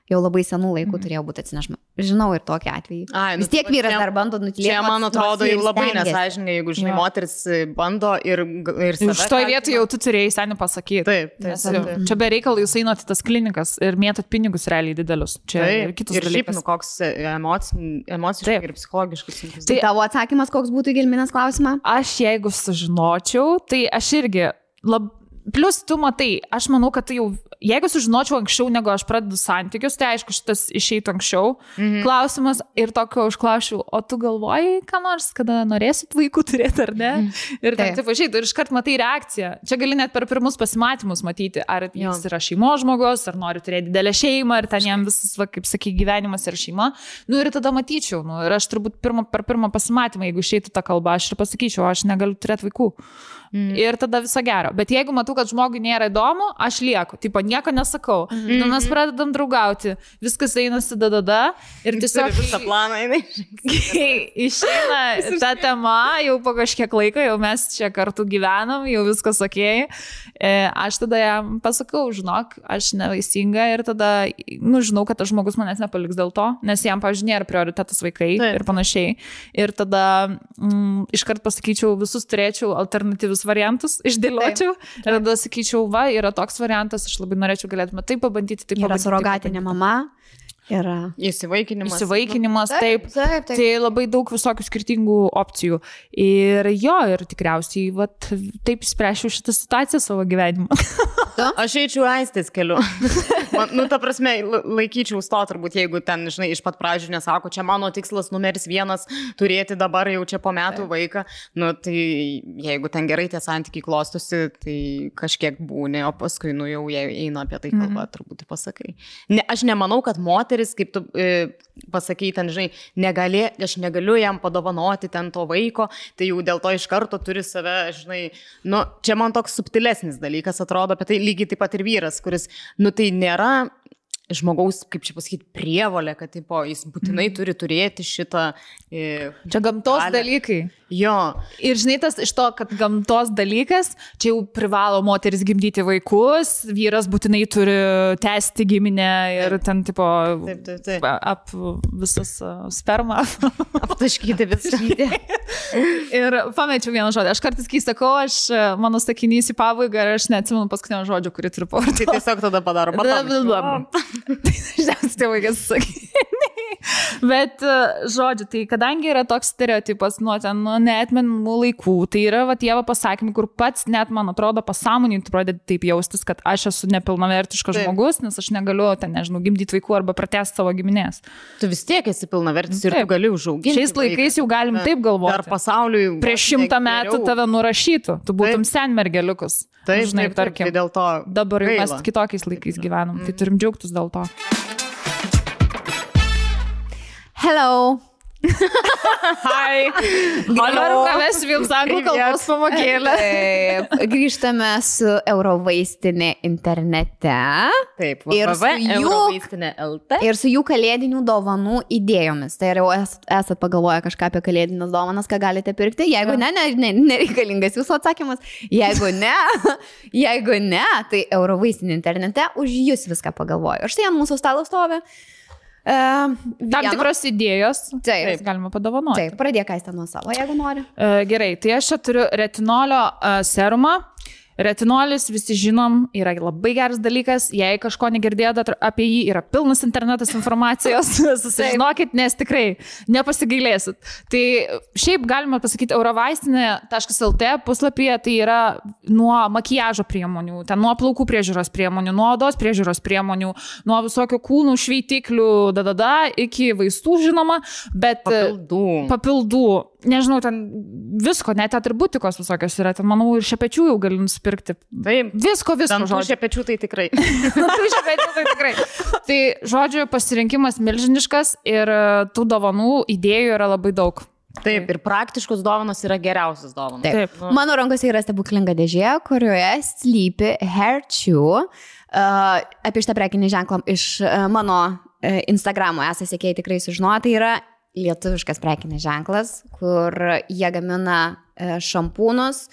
jau labai senų laikų Mhm. turėjo būti atsinešama. Žinau ir tokį atvejį. Ai, nu, Vis tiek tai vyras čia- dar bando nutilėti. Čia, man atrodo, jau ir labai nesažininkai, jeigu, žinai, Jo. moteris bando ir, ir Iš kaltina. vietoj jau tu turėjai seniai pasakyti. Taip, taip, Nes taip, jau- taip. Čia be reikalo jūs einat į tas klinikas ir mėtot pinigus realiai didelius. Čia ir Taip, kitus ir dalykus. nu, koks emociškai, emociškai Taip. ir psichologiškai sunkus. Tai tavo atsakymas, koks būtų į Gelminas klausimą? Aš jeigu sužinočiau, tai aš irgi lab... Plus tu matai, aš manau, kad tai jau, jeigu sužinočiau anksčiau, negu aš pradedu santykius, tai aišku, šitas išeitų anksčiau. Mhm. Klausimas ir tokio užklausiu, o tu galvoji, ką nors, kada norėsit vaikų turėti ar ne? Mhm. Ir Taip. taip, išeitų ir iškart matai reakciją. Čia gali net per pirmus pasimatymus matyti, ar Jo. jis yra šeimos žmogus, ar nori turėti didelę šeimą, ar ten jam visas, va, kaip sakai, gyvenimas ir šeima. Nu ir tada matyčiau, nu ir aš turbūt pirma, per pirmą pasimatymą, jeigu išeitų ta kalba, aš ir pasakyčiau, aš negaliu turėti vaikų. Mm. Ir tada viso gero. Bet jeigu matau, kad žmogui nėra įdomu, aš lieku. Tipo, nieko nesakau. Mm. Nu, mes pradedam draugauti. Viskas einasi dadada. Ir tiesiog... visą planą, jinai. Išeina ta tema, jau po kažkiek laiko, jau mes čia kartu gyvenam, jau viskas ok, e, aš tada jam pasakau, žinok, aš nevaisinga ir tada, nu, žinau, kad tas žmogus manęs nepaliks dėl to, nes jam, pavyzdžiui, nėra prioritetas vaikai. Taip. ir panašiai. Ir tada mm, iškart pasakyčiau, visus turėčiau alternatyvius variantus, išdėliočiau ir tada sakyčiau, va, yra toks variantas, aš labai norėčiau galėtume tai pabandyti, tai Yra pabandyti. taip surogatinė mama. Yra. Įsivaikinimas. Įsivaikinimas, taip. taip, taip. Tai labai daug visokių skirtingų opcijų. Ir jo, ir tikriausiai vat, taip spręšiu šitą situaciją savo gyvenimą. Aš eičiau aistės keliu. Man, nu, ta prasme, la- laikyčiau to turbūt, jeigu ten, žinai, iš pat pradžių nesako, čia mano tikslas numeris vienas turėti dabar jau čia po metų vaiką. Nu, tai jeigu ten gerai tie santykiai klostosi, tai kažkiek būni, o paskui, nu, jau jei eina apie tai kalba, mhm. turbūt ir pasakai. Ne, aš nemanau, kad moteris, kaip tu e, pasakai, ten, žinai, negali, aš negaliu jam padovanoti ten to vaiko, tai jau dėl to iš karto turi save, žinai, nu, čia man toks subtilesnis dalykas atrodo, apie tai lygiai taip pat ir vyras, kuris, nu, tai nėra žmogaus, kaip čia pasakyti, prievolė, kad tipo, jis būtinai turi turėti šitą... E, Čia gamtos galią. dalykai. Jo, Ir žinai, tas iš to, kad gamtos dalykas, čia jau privalo moteris gimdyti vaikus, vyras būtinai turi tęsti giminę ir ten, tipo, taip, taip, taip. ap visas spermą. Aptaškyti viską. ir pamečiau vieną žodį. Aš kartais, kai sakau, aš, mano sakinys į pabaigą ir aš neatsimenu paskutinio žodžio, kurį turiu Tai pavardį. tiesiog tada padaro. Dažniausiai tai vaikas sakė. Bet, žodžiu, tai kadangi yra toks stereotipas nuo ten nuo neatmenamų laikų, tai yra va tie pasakymai, kur pats net, man atrodo, pasąmonį tu pradedi taip jaustis, kad aš esu nepilnavertiškas Taip. žmogus, nes aš negaliu ten, nežinau, gimdyti vaikų arba pratesti savo giminės. Tu vis tiek esi pilnavertis ir Taip. tu gali užauginti. Šiais laikais jau galim taip galvoti. pasauliui. Prieš šimtą metų tave nurašytų, tu būtum senmergeliukus. Taip, žinai, taip, tarkim. tai dėl to. Dabar jau mes kitokiais laikais gyvenam, tai turim džiaugtis dėl to. Hello. Hi. Noriu pravesti jums anglų kalbos pamokėlę. Taip, grįžtame su Eurovaistinė internete Taip, Ir su jų- LT. ir su jų kalėdinių dovanų idėjomis. Tai jau esat pagalvoję kažką apie kalėdinės dovanas, ką galite pirkti? Jeigu ne, ne, ne nereikalingas jūsų atsakymas. Jeigu ne, jeigu ne, tai Eurovaistinė internete už jūs viską pagalvoju. Ir štai ant mūsų stalo stovi. Uh, Tam tikros idėjos. Taip. Galima padovanoti. Taip, pradėk ką nuo savo, jeigu nori. E, Gerai, tai aš čia turiu retinolio e, serumą. Retinolis, visi žinom, yra labai geras dalykas. Jei kažko negirdėjote apie jį, yra pilnas internetas informacijos. Susižinokit, nes tikrai nepasigailėsit. Tai šiaip galima pasakyti, eurovaistinė.lt puslapyje tai yra nuo makiažo priemonių, ten nuo plaukų priežiūros priemonių, nuo odos priežiūros priemonių, nuo visokių kūnų šveitiklių, dadada, iki vaistų žinoma, bet Papildų. papildų, nežinau, ten visko, net atributikos visokios yra, ten manau ir šepečių jau gali nusipirkti. Taip. Visko, visko. Žodžiu. šepečių tai tikrai. Dantų šepečių tai tikrai. Tai žodžiu, pasirinkimas milžiniškas ir e, tų dovanų idėjų yra labai daug. Taip, ir praktiškos dovanos yra geriausios dovanos. Taip. Taip. Mano rankose yra stebuklinga dėžė, kurioje slypi Chew. Uh, apie šitą prekinį ženklą iš uh, mano uh, Instagramo esate sėkėjai tikrai sužinoję. Tai yra lietuviškas prekinis ženklas, kur jie gamina uh, šampūnus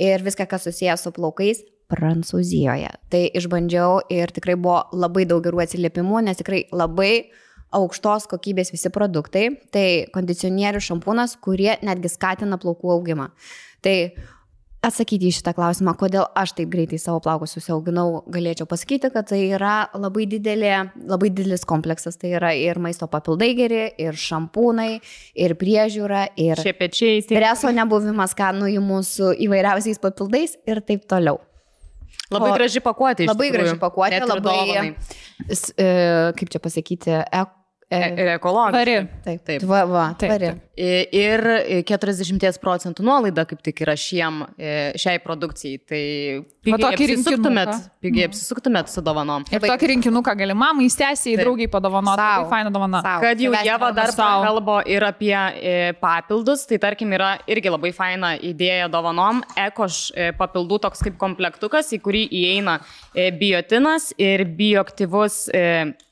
ir viską, kas susijęs su plaukais. Prancūzijoje. Tai išbandžiau ir tikrai buvo labai daug gerų atsiliepimų, nes tikrai labai aukštos kokybės visi produktai. Tai kondicionierių šampūnas, kurie netgi skatina plaukų augimą. Tai atsakyti į šitą klausimą, kodėl aš taip greitai savo plaukus susiauginau, galėčiau pasakyti, kad tai yra labai, didelė, labai didelis kompleksas. Tai yra ir maisto papildai geri, ir šampūnai, ir priežiūra, ir Šepečiai. streso nebuvimas skanųjų su įvairiausiais papildais ir taip toliau. Labai O- graži pakuotė. Labai tikrųjų. graži pakuotė, labai, dovanai. e, kaip čia pasakyti, e, E- e, Ir ekologiška. Taip, Taip. Va, va, Taip, taip. Ir 40 procentų nuolaida kaip tik yra šiem, e, šiai produkcijai. Tai pigiai apsisuktumėt, pigiai apsisuktumėt su dovanom. Ir tokį rinkinuką gali mamai, sesiai, draugiai padovanoti. Tai faina dovana. Sau. Kad jau Jėva dar sau. kalbo ir apie e, papildus, tai tarkim yra irgi labai faina idėja dovanom. Ekoš e, papildų toks kaip komplektukas, į kurį įeina e, biotinas ir bioaktyvus e,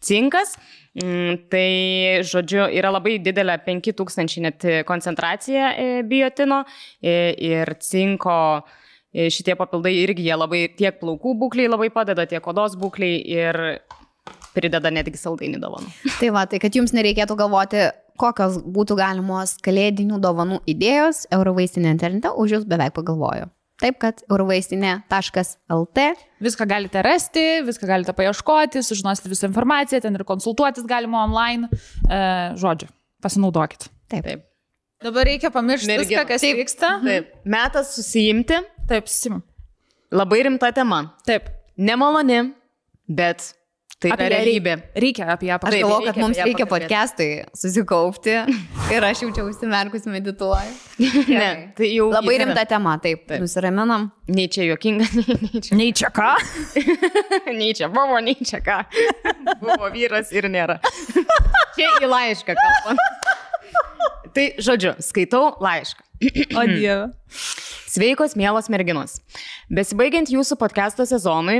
cinkas. Mm, tai, žodžiu, yra labai didelė 5000 net koncentracija e, biotino e, ir cinko. e, Šitie papildai irgi jie labai tiek plaukų būkliai labai padeda, tiek odos būkliai ir prideda netgi saldainį dovanų. Tai va, tai kad jums nereikėtų galvoti, kokios būtų galimos kalėdinių dovanų idėjos, Eurovaistinė internete už jūs beveik pagalvojo. Taip, kad eurovaistinė.lt. Viską galite rasti, viską galite paieškoti, sužinosite visą informaciją, ten ir konsultuotis galima online. E, žodžiu, pasinaudokit. Taip. Taip. Dabar reikia pamiršti Merginos. viską, kas Taip. vyksta. Taip. Metas susijimti. Taip, sim. Labai rimta tema. Taip. Nemaloni, bet tai Apie realybė. Reikia apie ją Aš Taip, galvoju, kad mums reikia podcastui susikaupti ir aš jaučiau užsimerkus medituoju. Ne, tai jau Labai yra. rimta tema, taip. Taip. Nusiraminam. Nei čia juokinga, nei, nei čia. Nei čia ką. nei čia buvo, nei čia ką. Buvo vyras ir nėra. Čia į laišką kalbant. Tai žodžiu, skaitau laišką. O dieve. Sveikos, mielos merginos. Besibaigiant jūsų podcast'o sezonui.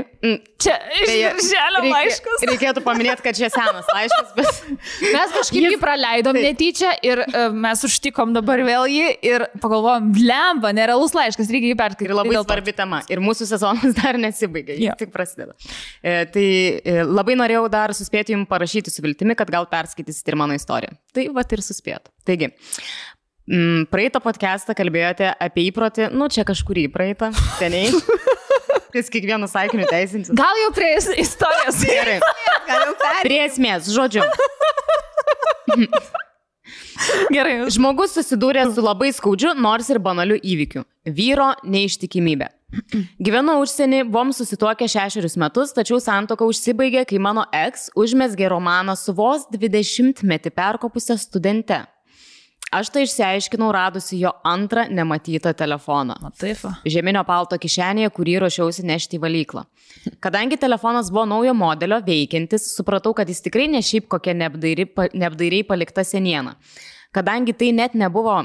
Čia iš beje, virželio reikia- laiškas. Reikėtų paminėti, kad čia senas laiškas, bet Mes kažkaip jį praleidom Taip. netyčia ir uh, mes užtikom dabar vėl jį ir pagalvojom, blemba, nerealus laiškas, reikia jį perskaityti. Ir labai Tai svarbi tema. Ir mūsų sezonas dar nesibaigė, jis Jo. tik prasideda. E, tai e, labai norėjau dar suspėti jums parašyti su viltimi, kad gal perskaitysite ir mano istoriją. Tai va ir suspėt. Taigi, mm, praeitą podcastą kalbėjote apie įprotį, nu čia kažkurį praeitą, seniai. Ties kiekvienu saikiniu teisintis. Gal jau prie is- istorijos. Gerai. Prie esmės, žodžiu. Gerai. Žmogus susidūrė su labai skaudžiu, nors ir banaliu įvykiu - vyro neištikimybė. Gyvenu užsienį, buvom susituokę šešerius metus, tačiau santoka užsibaigė, kai mano eks užmesgė romaną su vos 20 metį perkopusią studente. Aš tai išsiaiškinau radusi jo antrą nematytą telefoną. Na taip. Žeminio palto kišenėje, kurį ruošiausi nešti į valyklą. Kadangi telefonas buvo naujo modelio veikiantis, supratau, kad jis tikrai ne šiaip kokia neapdairiai palikta seniena. Kadangi tai net nebuvo,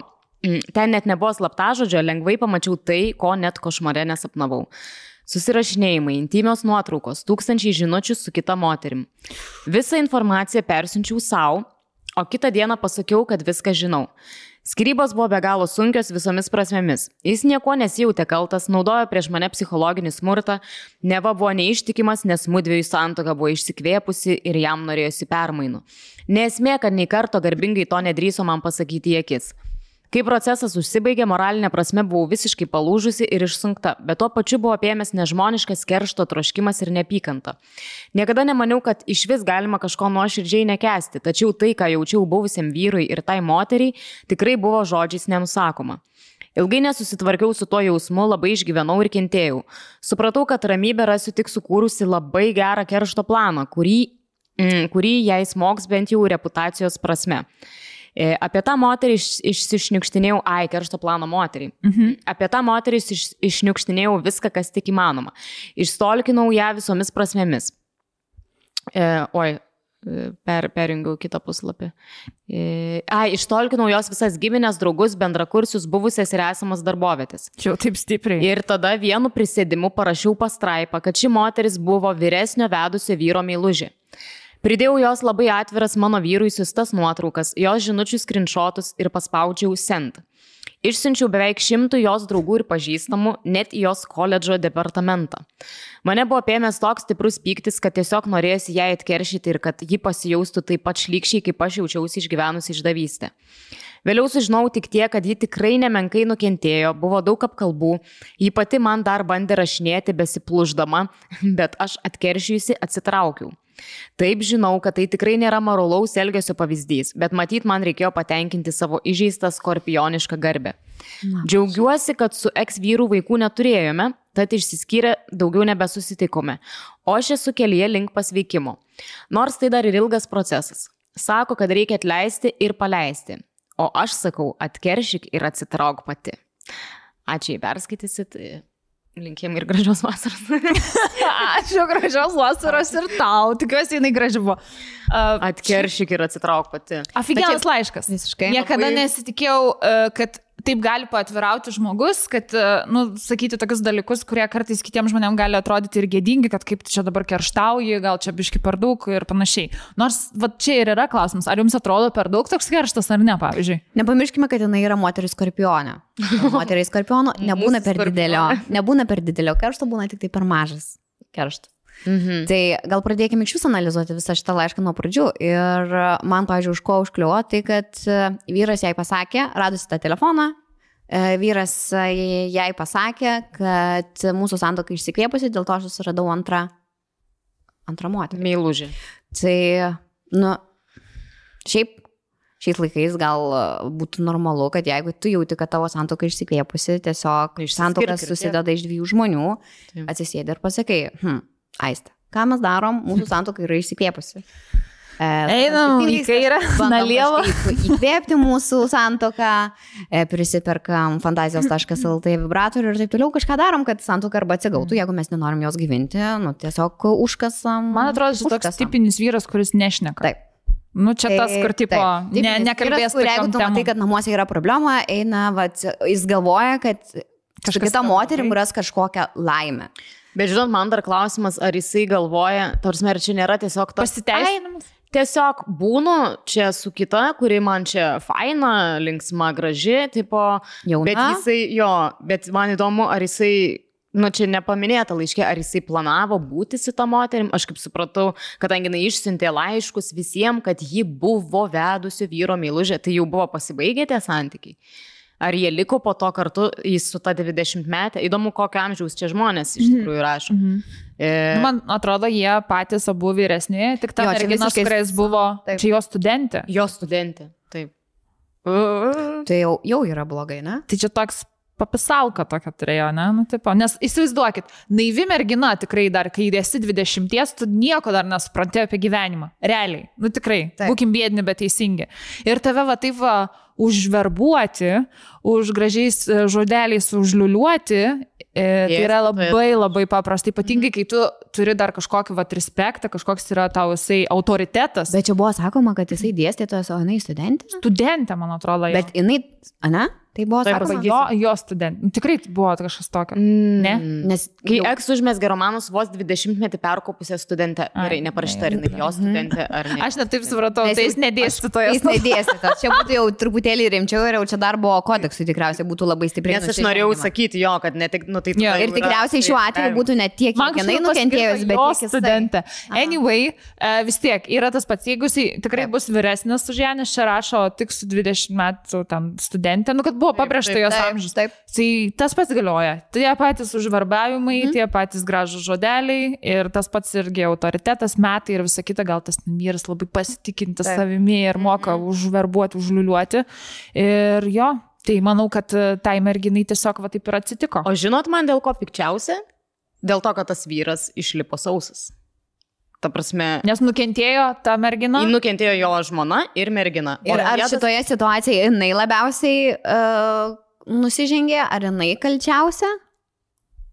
mm, ten net nebuvo slaptažodžio, lengvai pamačiau tai, ko net košmare nesapnavau. Susirašinėjimai, intimios nuotraukos, tūkstančiai žinučių su kita moterim. Visą informaciją persiunčiau savo, o kitą dieną pasakiau, kad viską žinau. Skirybos buvo be galo sunkios visomis prasmėmis. Jis nieko nesijautė kaltas, naudojo prieš mane psichologinį smurtą, neva buvo neištikimas, nes mudviejų santoka buvo išsikvėpusi ir jam norėjosi permainų. Nesmė, kad nei karto garbingai to nedrįso man pasakyti į akis. Kai procesas užsibaigė, moralinė prasme buvau visiškai palūžusi ir išsunkta, bet tuo pačiu buvo apėmęs nežmoniškas keršto troškimas ir nepykanta. Niekada nemaniau, kad iš vis galima kažko nuoširdžiai nekesti, tačiau tai, ką jaučiau buvusiam vyrui ir tai moteriai, tikrai buvo žodžiais nenusakoma. Ilgai nesusitvarkiau su tuo jausmu, labai išgyvenau ir kentėjau. Supratau, kad ramybę rasiu tik sukūrusi labai gerą keršto planą, kurį, mm, kurį jai smogs bent jau reputacijos prasme. E, Apie tą moterį iš, išsišniukštinėjau, ai, keršto plano moterį. Mhm. Apie tą moterį iš, iššniukštinėjau viską, kas tik įmanoma. Išstolkinau ją visomis prasmėmis. E, oi, e, per, perjungiau kitą puslapį. E, ai, ištolkinau jos visas giminės, draugus, bendrakursius, buvusias ir esamas darbovietės. Čia jau taip stipriai. Ir tada vienu prisėdimu parašiau pastraipą, kad ši moteris buvo vyresnio vedusio vyro meilužė. Pridėjau jos labai atviras mano vyrui siustas nuotraukas, jos žinučių skrinšotus ir paspaudžiau send. Išsiunčiau beveik šimtų jos draugų ir pažįstamų, net į jos koledžo departamentą. Mane buvo apėmęs toks stiprus pyktis, kad tiesiog norėjusi ją atkeršyti ir kad ji pasijaustų taip pat šlykščiai, kaip aš jaučiausi išgyvenus išdavystę. Vėliau sužinau tik tie, kad ji tikrai nemenkai nukentėjo, buvo daug apkalbų, ji pati man dar bandė rašinėti besipluždama, bet aš atkeršijusi atsitraukiau. Taip žinau, kad tai tikrai nėra moralaus elgesio pavyzdys, bet matyt man reikėjo patenkinti savo įžeistą skorpionišką garbę. Na. Džiaugiuosi, kad su eks vyrų vaikų neturėjome, tad išsiskyrę daugiau nebesusitikome, o aš esu kelyje link pasveikimo. Nors tai dar ir ilgas procesas. Sako, kad reikia atleisti ir paleisti, o aš sakau, atkeršyk ir atsitrauk pati. Ačiū, perskaitysit. Linkim ir gražios vasaros. Ačiū, gražios vasaros ir tau. Tikiuosi, jinai graži buvo. Uh, Atkeršyk ir atsitrauk pati. Aфиgenas laiškas. Visiškai. Niekada Labai- nesitikėjau, uh, kad taip gali paatvirauti žmogus, kad, uh, nu, sakyti tokius dalykus, kurie kartais kitiems žmonėms gali atrodyti ir gėdingi, kad kaip čia dabar kerštauji, gal čia biški per daug ir panašiai. Nors, va čia ir yra klausimas, ar jums atrodo per daug toks kerštas ar ne, pavyzdžiui. Nepamirškime, kad jinai yra moteris skorpionė. Moteris skorpiono nebūna per didelio, nebūna per didelio keršto, būna tik tai per mažas kerštas. Mhm. Tai gal pradėkime iš jūsų analizuoti visą šitą laišką nuo pradžių. Ir man, pavyzdžiui, už ko užkliuvo, tai kad e, vyras jai pasakė, radusi tą telefoną, e, vyras e, jai pasakė, kad mūsų santoka išsikvėpusi, dėl to aš susiradau antrą, antrą moterį. Meilužį. Tai, nu, šiaip šiais laikais gal e, būtų normalu, kad jeigu tu jauti, kad tavo santoka išsikvėpusi, tiesiog santoka susideda iš dviejų žmonių, atsisėdi ir pasakai, hm, aistė, ką mes darom, mūsų santoka yra išsikvėpusi. E, Einam į kairę, nalievą. Įkvėpti mūsų santoką, e, prisiperkam fantazijos.lt vibratorių ir taip toliau kažką darom, kad santoka arba atsigautų, jeigu mes nenorim jos gyvinti, nu tiesiog užkasam. Man atrodo, šis toks tipinis vyras, kuris nešneka. Taip. Nu, čia tas, kur tipo, taip. ne, Tipinis nekalbės vyras, kur Jeigu tu matai, kad namuose yra problema, eina, vat, jis galvoja, kad Kažkas kita moterim ras kažkokią laimę. Bet žinot, man dar klausimas, ar jisai galvoja, tarsi ar čia nėra tiesiog tas... Pasiteisinimas. Tiesiog būnu čia su kita, kuri man čia faina, linksma, graži, tipo... Jauna. Bet jisai, jo, bet man įdomu, ar jisai... Nu, čia nepaminėta laiškė, ar jisai planavo būti su tą moterim. Aš kaip supratau, kadangi jinai išsiuntė laiškus visiems, kad ji buvo vedusio vyro meilužė, tai jau buvo pasibaigę tie santykiai. Ar jie liko po to kartu jis su ta 90 metė? Įdomu, kokio amžiaus čia žmonės iš tikrųjų rašo. Mhm. E, Nu, Man atrodo, jie patys abu vyresni, tik ta Jo, mergina, visiškai- kuriais buvo, Taip. čia jo studentė. jo studentė. Taip. Tai jau, jau yra blogai, ne? Tai čia toks papisalka tokia turėjo, ne? Nu, tipo, nes įsivaizduokit, naivi mergina tikrai dar, kai esi 20, tu nieko dar nesupranti apie gyvenimą. Realiai. Nu tikrai. Taip. Būkim bėdini, bet teisingi. Ir tave va taip va užverbuoti, už gražiais e, žodeliais užliuliuoti, e, tai yra labai labai paprasta. Ypatingai, kai tu turi dar kažkokį va respektą, kažkoks yra tau jisai autoritetas. Bet čia buvo sakoma, kad jisai dėstytojas, o jinai studentė. studentė, man atrodo. jo. Bet jinai, ne? Tai buvo Taip, Arba sakoma. jo, jo studentė. Nu, Tikrai buvo kažkas tokio. Ne? Nes Kai jau- eks užmesgė romanus vos 20 metį perkopusią studentę, Ai, gerai, neparašyta, ar jinai jo studentė, ar ne. Aš netaip supratau, Nes tai jis nedėstytojas. Jis nedėstytas. Čia būtų jau truputėlį rimčiau ir jau čia darbo kodeksui tikriausiai būtų labai stipriai. Nes aš norėjau sakyti jo, kad ne tik, nu tai tada Ir tikriausiai šiuo atveju būtų ne tiek, kiek jinai nukentėjus, bet tiek studentė. Anyway, uh, vis tiek yra tas pats, jeigu jis tikrai Taip. bus vyresnis už ją, nes čia rašo tik su 20 metų ten studentė, nu kad buvo Taip, pabrėžta jos taip, amžius. taip. Tai tas pats galioja. Tie patys užvarbavimai, Mhm. tie patys gražų žodeliai ir tas pats irgi autoritetas, metai ir visa kita, gal tas vyras labai pasitikinti Taip. savimi ir moka Mhm. užverbuoti, užliuliuoti. Ir jo, tai manau, kad e, tai merginai tiesiog va taip ir atsitiko. O žinot man dėl ko pikčiausia? Dėl to, kad tas vyras išlipo sausas. Ta prasme, Nes nukentėjo ta mergina. nukentėjo jo žmona ir mergina. O Ir ar vietas- šitoje situacijoje jinai labiausiai uh, nusižengė, ar jinai kalčiausia?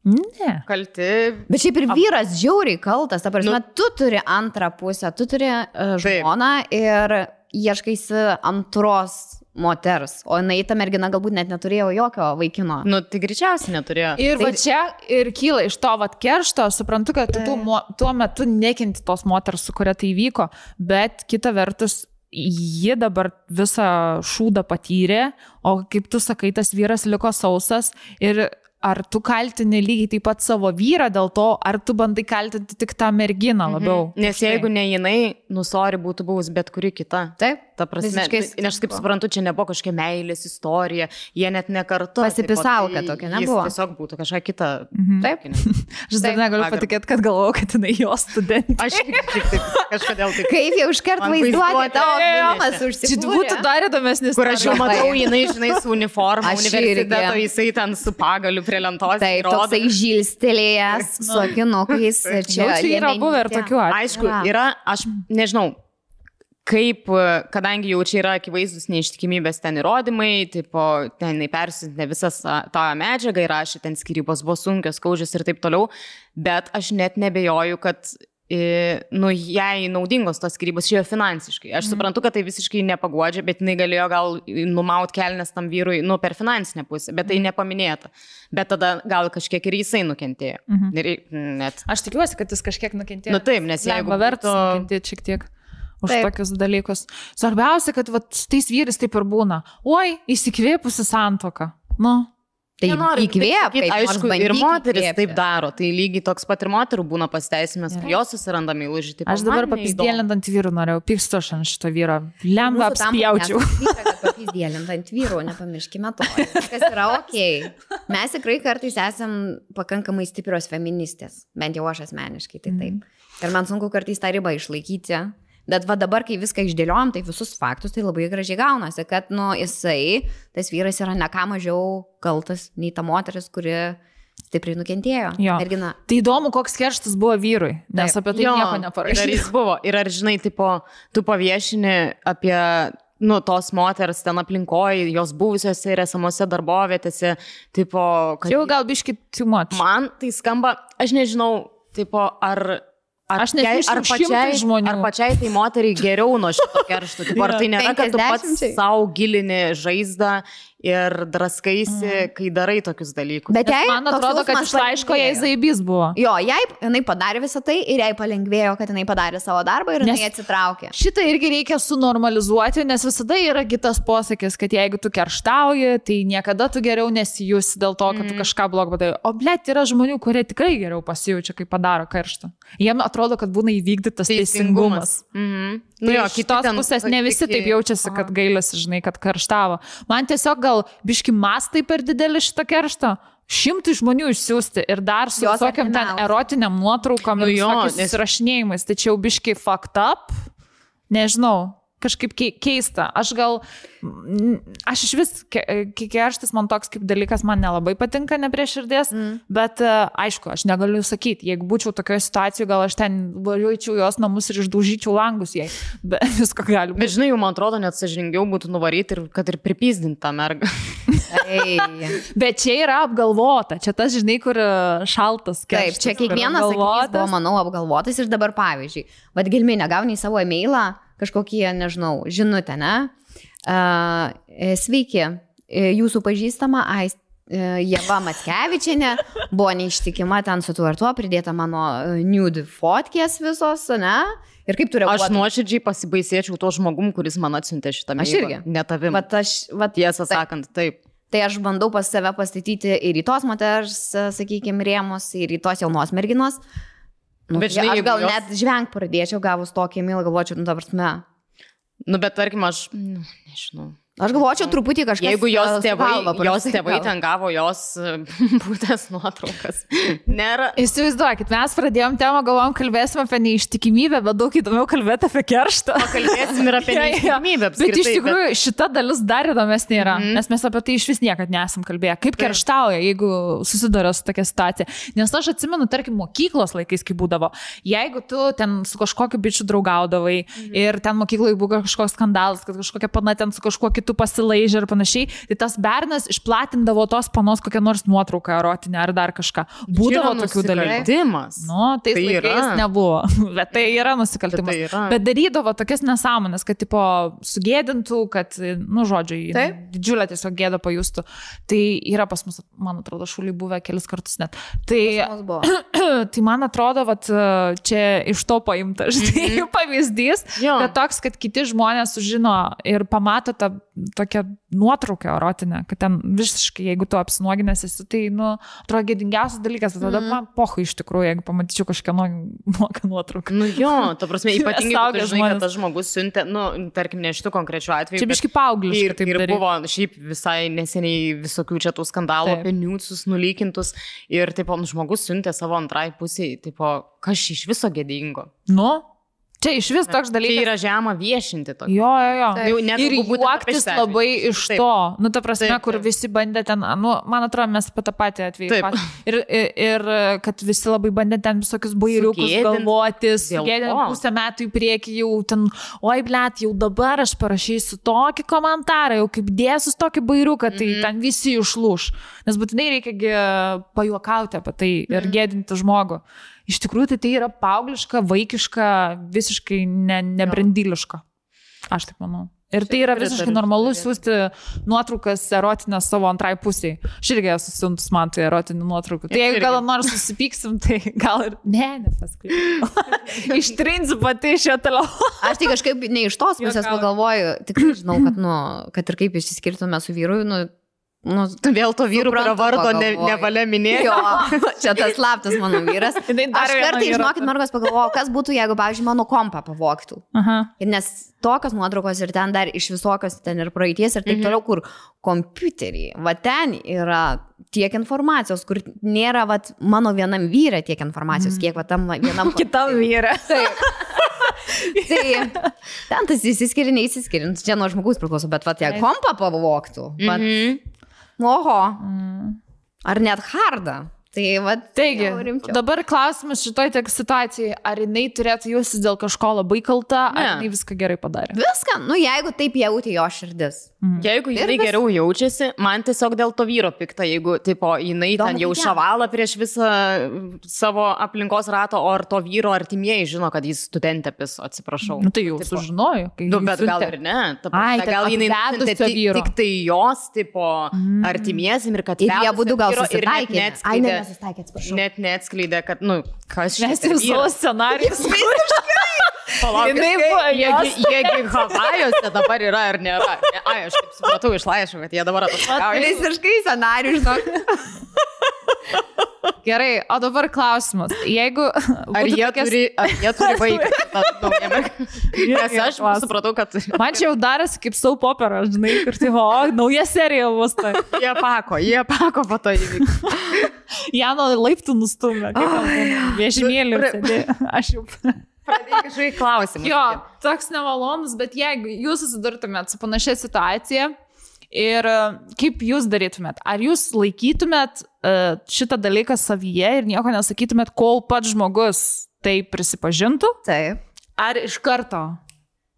Ne. kalti. Bet šiaip ir vyras žiauriai kaltas, ta prasme, Nu- tu turi antrą pusę, tu turi uh, Taip. žmoną ir ieškaisi antros moters, o jinai ta mergina galbūt net neturėjo jokio vaikino. Nu, tai greičiausiai neturėjo. Ir va Tai- čia ir kyla iš to vat keršto, suprantu, kad tu, tu mo, tuo metu nekinti tos moters, su kuria tai vyko, bet kita vertus, ji dabar visą šūdą patyrė, o kaip tu sakai, tas vyras liko sausas ir ar tu kaltini lygiai taip pat savo vyrą dėl to, ar tu bandai kaltinti tik tą merginą labiau. Mhm. Nes jeigu ne jinai, nusori būtų buvus bet kuri kita. Taip, Ta prasme, tai- nes aš kaip suprantu, čia nebuvo kažkokia meilės istorija, jie net ne kartu. Pasipisalka tipo, tokia nebuvo. Tiesiog būtų kažkokia kita. Mhm. taip. Aš dar negaliu patikėti, kad galvoju, kad jinai jo studentė. Aš šiek tiek kažkodėl taip. Kaip jau iškart vaizduoti tavo filmas užsikūrė. būtų dar įdomesnis. Kur aš jau matau, jinai, žinai, su uniforma, universiteto, jisai ten su pagaliu prie lentos. Taip, toksai žilstelėjęs, su akinukais. Jau čia yra buvę ir tokių. Aišku, yra, aš nežinau, kaip, e, kadangi jau čia yra akivaizdus neištikimybės ten įrodymai, tipo, ten jinai persintinė visas tą medžiagą ir rašė, ten skirybos buvo sunkios, kaužės ir taip toliau, bet aš net nebejoju, kad e, nu, jai naudingos tos skirybos šio finansiškai. Aš suprantu, kad tai visiškai nepagodžia, bet jinai galėjo gal numaut kelnes tam vyrui, nu, per finansinę pusę, bet tai nepaminėta. Bet tada gal kažkiek ir jisai nukentėjo. Mhm. Ir net. Aš tikiuosi, kad jis kažkiek nukentėjo. Nu taip, nes jeigu būtų- nukentėti šiek tiek. Už Taip. tokius dalykus. Svarbiausia, kad vat, tais vyrais taip ir būna. Oi, įsikvėpusi santoka. Nu, Tai Nenoriu taip įkvėp, sakyt, kaip nors aišku, ir moteris įkvėpti. taip daro. Tai lygiai toks pat ir moterų būna pasiteisimas, kai jos susiranda meilužį. Taip, aš dabar papizdėlint ant vyrų norėjau, pykstu aš ant šito vyro. Lemba apspjaučiau. Papizdėlint ant vyrų, nepamirškime to. Kas yra ok. Mes tikrai kartais esam pakankamai stiprios feministės. Bent jau aš asmeniškai, tai taip. Ir man sunku kartais tą ribą išlaikyti. Bet va dabar, kai viską išdėliojom, tai visus faktus, tai labai gražiai gaunasi, kad, nu, jisai, tas vyras yra ne ką mažiau kaltas nei ta moteris, kuri stipriai nukentėjo. Jo. Mergina. Tai įdomu, koks kerštas buvo vyrui, nes Taip. apie tai nieko neparašė. Ir ar jis buvo. Ir ar žinai, tipo, tu paviešini apie nu, tos moters ten aplinkoje, jos buvusiose ir esamose darbovietėse, tipo, kad jau gal biškit too much. man tai skamba, aš nežinau, tipo, ar... Ar, Aš nesiųsčiau ar, pačiai, žmonių. ar pačiai tai moteriai geriau nuo šito keršto? Ar tai nėra, kad tu pats 50? savo gilini žaizdą ir draskaisi, Mhm. kai darai tokius dalykus? Bet jai, Man atrodo, kad iš laiško jai zaibys buvo. Jo, jai, jinai padarė visą tai ir jai palengvėjo, kad jinai padarė savo darbą ir Nes- jinai atsitraukė. Šitą irgi reikia sunormalizuoti, nes visada yra kitas posakis, kad jeigu tu kerštauji, tai niekada tu geriau nesijusi dėl to, kad tu kažką blogo padarai. O blėt, yra žmonių, kurie tikrai geriau pasijaučia, kai padaro karštą. Jiem atrodo, kad būna įvykdytas teisingumas. Mhm. Nu jo, kitos pusės ne visi taip jaučiasi, kad gailasi, žinai, kad karštavo. Man tiesiog gal biški mastai per dideli šitą kerštą. Šimtai žmonių išsiųsti ir dar su visokiam ten erotiniam nuotraukom Nu ir jo, nes- susirašinėjimais. Tai čia jau biški fucked up. Nežinau, kažkaip kei- keista. Aš gal, aš iš vis, ke- ke- kerštas man toks kaip dalykas, man nelabai patinka, ne prie širdies, mm. bet e, aišku, aš negaliu sakyti, jeigu būčiau tokioje situacijoje, gal aš ten važiuočiau jos namus ir išdaužyčiau langus jai, bet visko gali būti. Bet žinai, jau man atrodo, net sažiningiau būtų nuvaryti ir kad ir pripizdinti tą mergą. Bet čia yra apgalvota, čia tas, žinai, kur e, šaltas Taip, kerštas, čia kiekvienas buvo, manau, apgalvotas ir dabar pavyzdžiui, vad gilminė, gauni į savo e-mailą kažkokį, nežinau, žinutę, ne? Uh, sveiki, e, jūsų pažįstama Aist. e, Jeva Matskevičianė buvo neištikima ten su tuo ir tuo, pridėta mano e, nude fotkės visos, ne? Ir kaip turiu Aš nuoširdžiai pasibaisėčiau to žmogum, kuris man atsiuntė šitą Aš mailą. irgi. Ne tavim. Vat aš, vat, Tiesą taip. sakant, taip. Tai aš bandau pas save pastatyti ir į tos moters, sakykime, rėmus, ir į tos jaunos merginos. Nu, Bet tai žinai, aš gal jos- net žvengt pradėčiau, gavus tokį mylą, galvočiau, nu, dabar sme. Nu, bet tarkim, aš, nu, nežinau. Aš galvočiau truputį kažką. Jeigu jos tėvai, jos tėvai ten gavo jos e, būtės nuotraukas. Nėra. Įsivaizduokit, mes pradėjom temą, galvom, kalbėsim apie neištikimybę, bet daug įdomiau kalbėti apie kerštą. Kalbėsim ir apie neištikimybę. Bet iš tikrųjų šita dalis dar įdomesnė yra, mm. -hmm. nes mes apie tai iš vis niekad nesam kalbėję. Kaip Taip. kerštauja, jeigu susiduria su tokia situacija. Nes aš atsimenu, tarkim, mokyklos laikais, kai būdavo, jeigu tu ten su kažkokiu bičiu draugaudavai mm -hmm. ir ten mokykloje buvo kažkoks skandalas, kad kažkokia pana ten su kažkuo kitu pasilaižė ir panašiai, tai tas bernas išplatindavo tos panos kokią nors nuotrauką erotinę ar dar kažką. Būdavo tokių dalykų. Nu, Tai tai laikais nebuvo, bet tai yra nusikaltimas. Tai yra. Bet darydavo tokias nesąmonės, kad, tipo, sugėdintų, kad, nu, žodžiu, Taip. didžiulę tiesiog gėdą pajustų. Tai yra pas mus, man atrodo, šuliai buvę kelis kartus net. Tai, tai man atrodo, vat, čia iš to paimta, žinai, mm -hmm. pavyzdys, Jo. kad toks, kad kiti žmonės sužino ir pamato tą tokią nuotrauką erotinę, kad ten visiškai, jeigu tu apsinuoginęs esi, tai, nu, atrodo, gėdingiausias dalykas, tada mm. man pohu iš tikrųjų, jeigu pamatyčiau kažkieno nuoką nuotrauką. Nu jo, ta prasme, ypatingai, jeigu žinai, kad tas žmogus siuntė, nu, tarkim, ne šitų konkrečių atvejų. Čia biški paaugliškai Ir, taip ir daryt. buvo šiaip visai neseniai visokių čia tų skandalų Taip. apie niūtsus nulykintus. Ir taip, nu, žmogus siuntė savo antrai pusiai, tipo, kas iš viso gėdingo. Nu, čia iš vis toks Tai dalykas. yra žema viešinti tokį. Jo, jo, jo. Taip. Jau nekalbu Ir juoktis labai iš Taip. to. Nu, ta prasme, Taip, kur taip. visi bandė ten, nu, man atrodo, mes apie tą patį atvejį. Pat- Ir, ir, ir kad visi labai bandė ten visokius bairiukus galvotis, ko? pusę metų į priekį jau ten, oi, blėt, jau dabar aš parašysiu tokį komentarą, jau kaip dėsiu tokį bairiuką, tai Mhm. ten visi išlūš. Nes būtinai reikia pajuokauti apie tai ir Mhm. gėdinti žmogų. Iš tikrųjų, tai tai yra paaugliška, vaikiška, visiškai ne, nebrendyliška. Aš taip manau. Ir tai yra visiškai normalu siūsti nuotraukas erotinės savo antrai pusiai. Aš irgi esu siuntus man tai erotinių nuotraukų. Tai jeigu gal nors susipyksim, tai gal ir... Ne, nepaskui. Ištrinsiu pati iš jo toliau. Aš tai kažkaip ne iš tos pusės pagalvoju, tikrai žinau, kad, nu, kad ir kaip išsiskirtume su vyru, nu, nu Vėl to vyru, kurio vardo ne, nevalia minėti. Jo, čia tas slaptas mano vyras. Aš vyrą žinokit, mergos pagalvoju, kas būtų, jeigu, pavyzdžiui, mano kompą pavoktų. Aha. Ir nes tokios nuotraukos ir ten dar iš visokios, ten ir praeities ir taip Mhm. toliau, kur kompiuterį, va ten yra tiek informacijos, kur nėra, va, mano vienam vyrė tiek informacijos, Mhm. kiek, va, tam vienam Kitam vyrą. Taip. tai ten tas įsiskiria, neįsiskiria, Nu, čia nuo žmogus priklauso, bet va, Taip. kompą pavoktų, va, Mhm. Oho, Mm. ar net hardą, tai va, Taigi, dabar klausimas šitoj tiek situacijai, ar jinai turėtų jaustis dėl kažko labai kalta, Ne. ar jinai viską gerai padarė. Viską, nu jeigu taip jautė jo širdis. Jeigu Ir jinai vis- geriau jaučiasi, man tiesiog dėl to vyro pikta, jeigu, tipo, jinai Įdomu, ten jau jam. šavalą prieš visą savo aplinkos ratą, o ar to vyro artimieji žino, kad jis studentė piso, atsiprašau. Nu, tai jau Tipo, sužinojo. kai Nu, bet gal ir ne. Ta Ai, ten gal jinai nusiuntė tik, tik tai jos, tipo, Mm. artimiesim ir kad Ir jie būtų gal susitaikė. Ai, ne, nesusitaikė, atsiprašau. Net neatskleidė, kad, nu, kas Mes čia jau savo scenarijus. Palauk, Jinai jinai buvo jiegi, jiegi Havajuose dabar yra ar nėra. Ne, ai, aš taip supratau iš laiško, kad jie dabar atostogauja. Visiškai scenarių, žinok. Gerai, o dabar klausimas. Jeigu... Ar jie, tokia- turi, ar jie turi vaiką? Nes aš Klausimas. supratau, kad Man čia jau darasi kaip soap opera, žinai, kur tai, o, nauja serija bus tai. jie pako, jie pako po to įvykį. Jano laiptų nustumė. Sėdė. Aš jau. Pradėjai kažkokį klausimą. Jo, toks nemalonus, bet jeigu jūs susidurtumėt su panašia situacija ir e, kaip jūs darytumėt? Ar jūs laikytumėt e, šitą dalyką savyje ir nieko nesakytumėt, kol pats žmogus tai prisipažintų? Taip. Ar iš karto?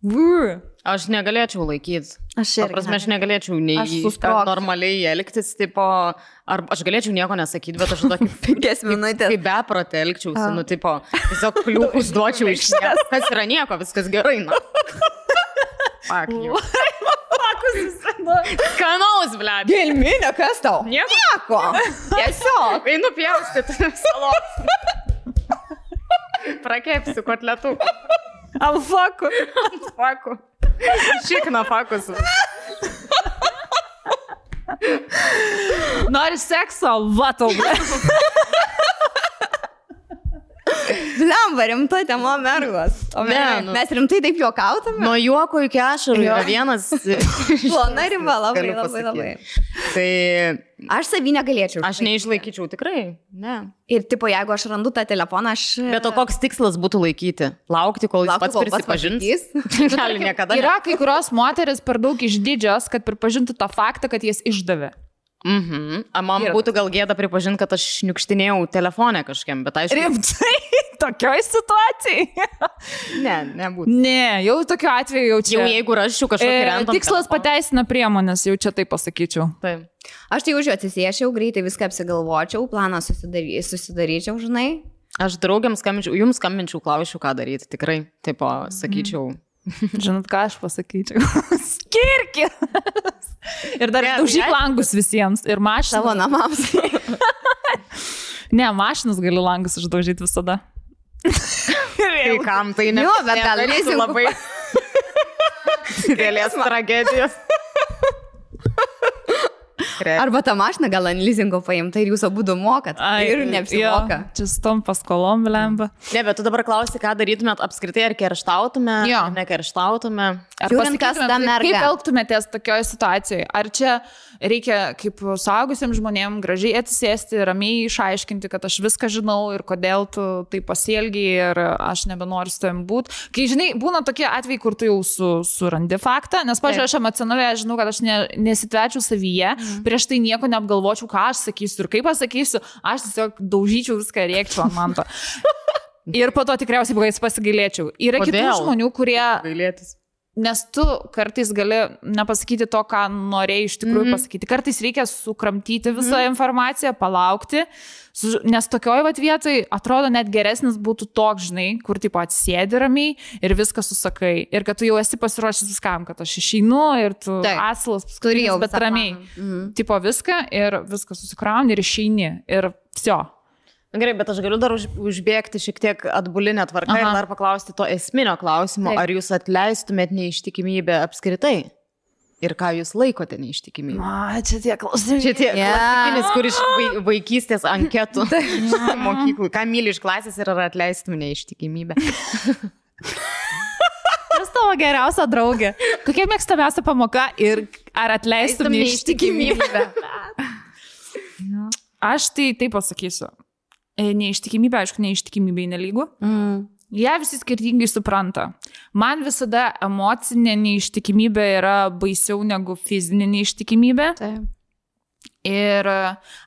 Vū. Aš negalėčiau laikyti. Aš irgi. prasme, aš negalėčiau nei normaliai elgtis, tipo, ar aš galėčiau nieko nesakyti, bet aš tokį Penkias minutės. kaip beprotė elgčiausi, nu, tipo, tiesiog kliūkus duočiau iš nieko. Kas yra nieko, viskas gerai, na. Fuck you. fakus. Nu, Skanaus, ble. Gelminė, kas tau? Nieko. Nieko. Tiesiog. Einu pjaustyti salos. Prakepsiu kotletų. Ant fakų. Fakų. Šikna fakus. Nori sekso, vatau. Lemba, rimta tema mergos. O Ne, mes, nu. mes rimtai taip juokautume. Nuo juoko iki ašarų Jo. yra vienas. Plona riba, labai, labai, labai. Tai Aš savį negalėčiau. aš neišlaikyčiau tikrai. Ne. Ir tipo, jeigu aš randu tą telefoną, aš... Bet o koks tikslas būtų laikyti? Laukti, kol jis Laukiu, pats prisipažins? Gali niekada. ne. Yra kai kurios moteris per daug išdidžios, kad pripažintų tą faktą, kad jas išdavė. Mhm. A, man Yra būtų gal gėda pripažinti, kad aš šniukštinėjau telefonę kažkiem, bet aišku. Rimtai, tokioj situacijai. Ne, nebūtų. Ne, jau tokiu atveju jau čia. Jau jeigu raščiau kažkokį E, random tikslas telefoną. pateisina priemonės, jau čia taip pasakyčiau. Taip. Aš tai už jo atsisėšiau, greitai viską apsigalvočiau, planą susidary, susidaryčiau, žinai. Aš draugiams skambinčiau, jums skambinčiau, klausiu, ką daryti. Tikrai, taip, sakyčiau. Žinot, ką aš pasakyčiau? Skirkis! Ir dar daužyk jei- langus visiems. Ir Savo mašiną. namams. Ne, mašinas gali langus išdaužyti visada. Tai kam tai ne? Jo, bet gal leising- labai didelės tragedijos. Re- Arba tą mašiną gal ant lizingo paimta ir jūs abu du mokat. Ai, ir neapsimoka. jo, Čia su tom paskolom lemba. Ne, bet tu dabar klausi, ką darytumėt apskritai, ar kerštautume, Jo. ar nekerštautume. Ar Žiūrint, kas ta kaip- merga. Kaip elgtumėtės tokioje situacijoje? Ar čia reikia kaip suaugusiems žmonėms gražiai atsisėsti, ramiai išaiškinti, kad aš viską žinau ir kodėl tu tai pasielgiai ir aš nebenoriu su tavim būti. Kai žinai, būna tokie atvejai, kur tu jau su, surandi faktą, nes, pažiūrėjau, aš emocionaliai žinau, kad aš ne, nesitvečiu savyje, mm. Prieš tai nieko neapgalvočiau, ką aš sakysiu ir kaip pasakysiu, aš tiesiog daužyčiau viską rėkčiau ant manto. Ir po to tikriausiai buvais pasigailėčiau. Yra kitų Kodėl? žmonių, kurie Gailėtis. Nes tu kartais gali nepasakyti to, ką norėjai iš tikrųjų mm -hmm. pasakyti. Kartais reikia sukramtyti visą mm -hmm. informaciją, palaukti, su, nes tokioj vat vietoj atrodo net geresnis būtų toks, žinai, kur taip atsėdi ramiai ir viską susakai. Ir kad tu jau esi pasiruošęs viskam, kad aš išeinu ir tu Taip. asilas, Turi jau bet ramiai. planą. Mhm. Tipo viską ir viską susikrauni ir išeini. Ir viso. Gerai, bet aš galiu dar už, užbėgti šiek tiek atbulinę tvarką Aha. ir dar paklausti to esminio klausimo, Taip. ar jūs atleistumėt neištikimybę apskritai? Ir ką jūs laikote neištikimybę? Na, čia tie klausimai. Čia tie Yeah. klasikinis, kur iš vai, vaikystės anketų mokyklų. Ką myli iš klasės ir ar atleistum neištikimybę? Kas tavo geriausia draugė? Kokia mėgstamiausia pamoka ir ar atleistum neištikimybę? Aš tai taip pasakysiu. E, Neištikimybė, aišku, neištikimybė nelygų. Mm. Jie visi skirtingai supranta. Man visada emocinė neištikimybė yra baisiau negu fizinė neištikimybė. Taip. Ir e,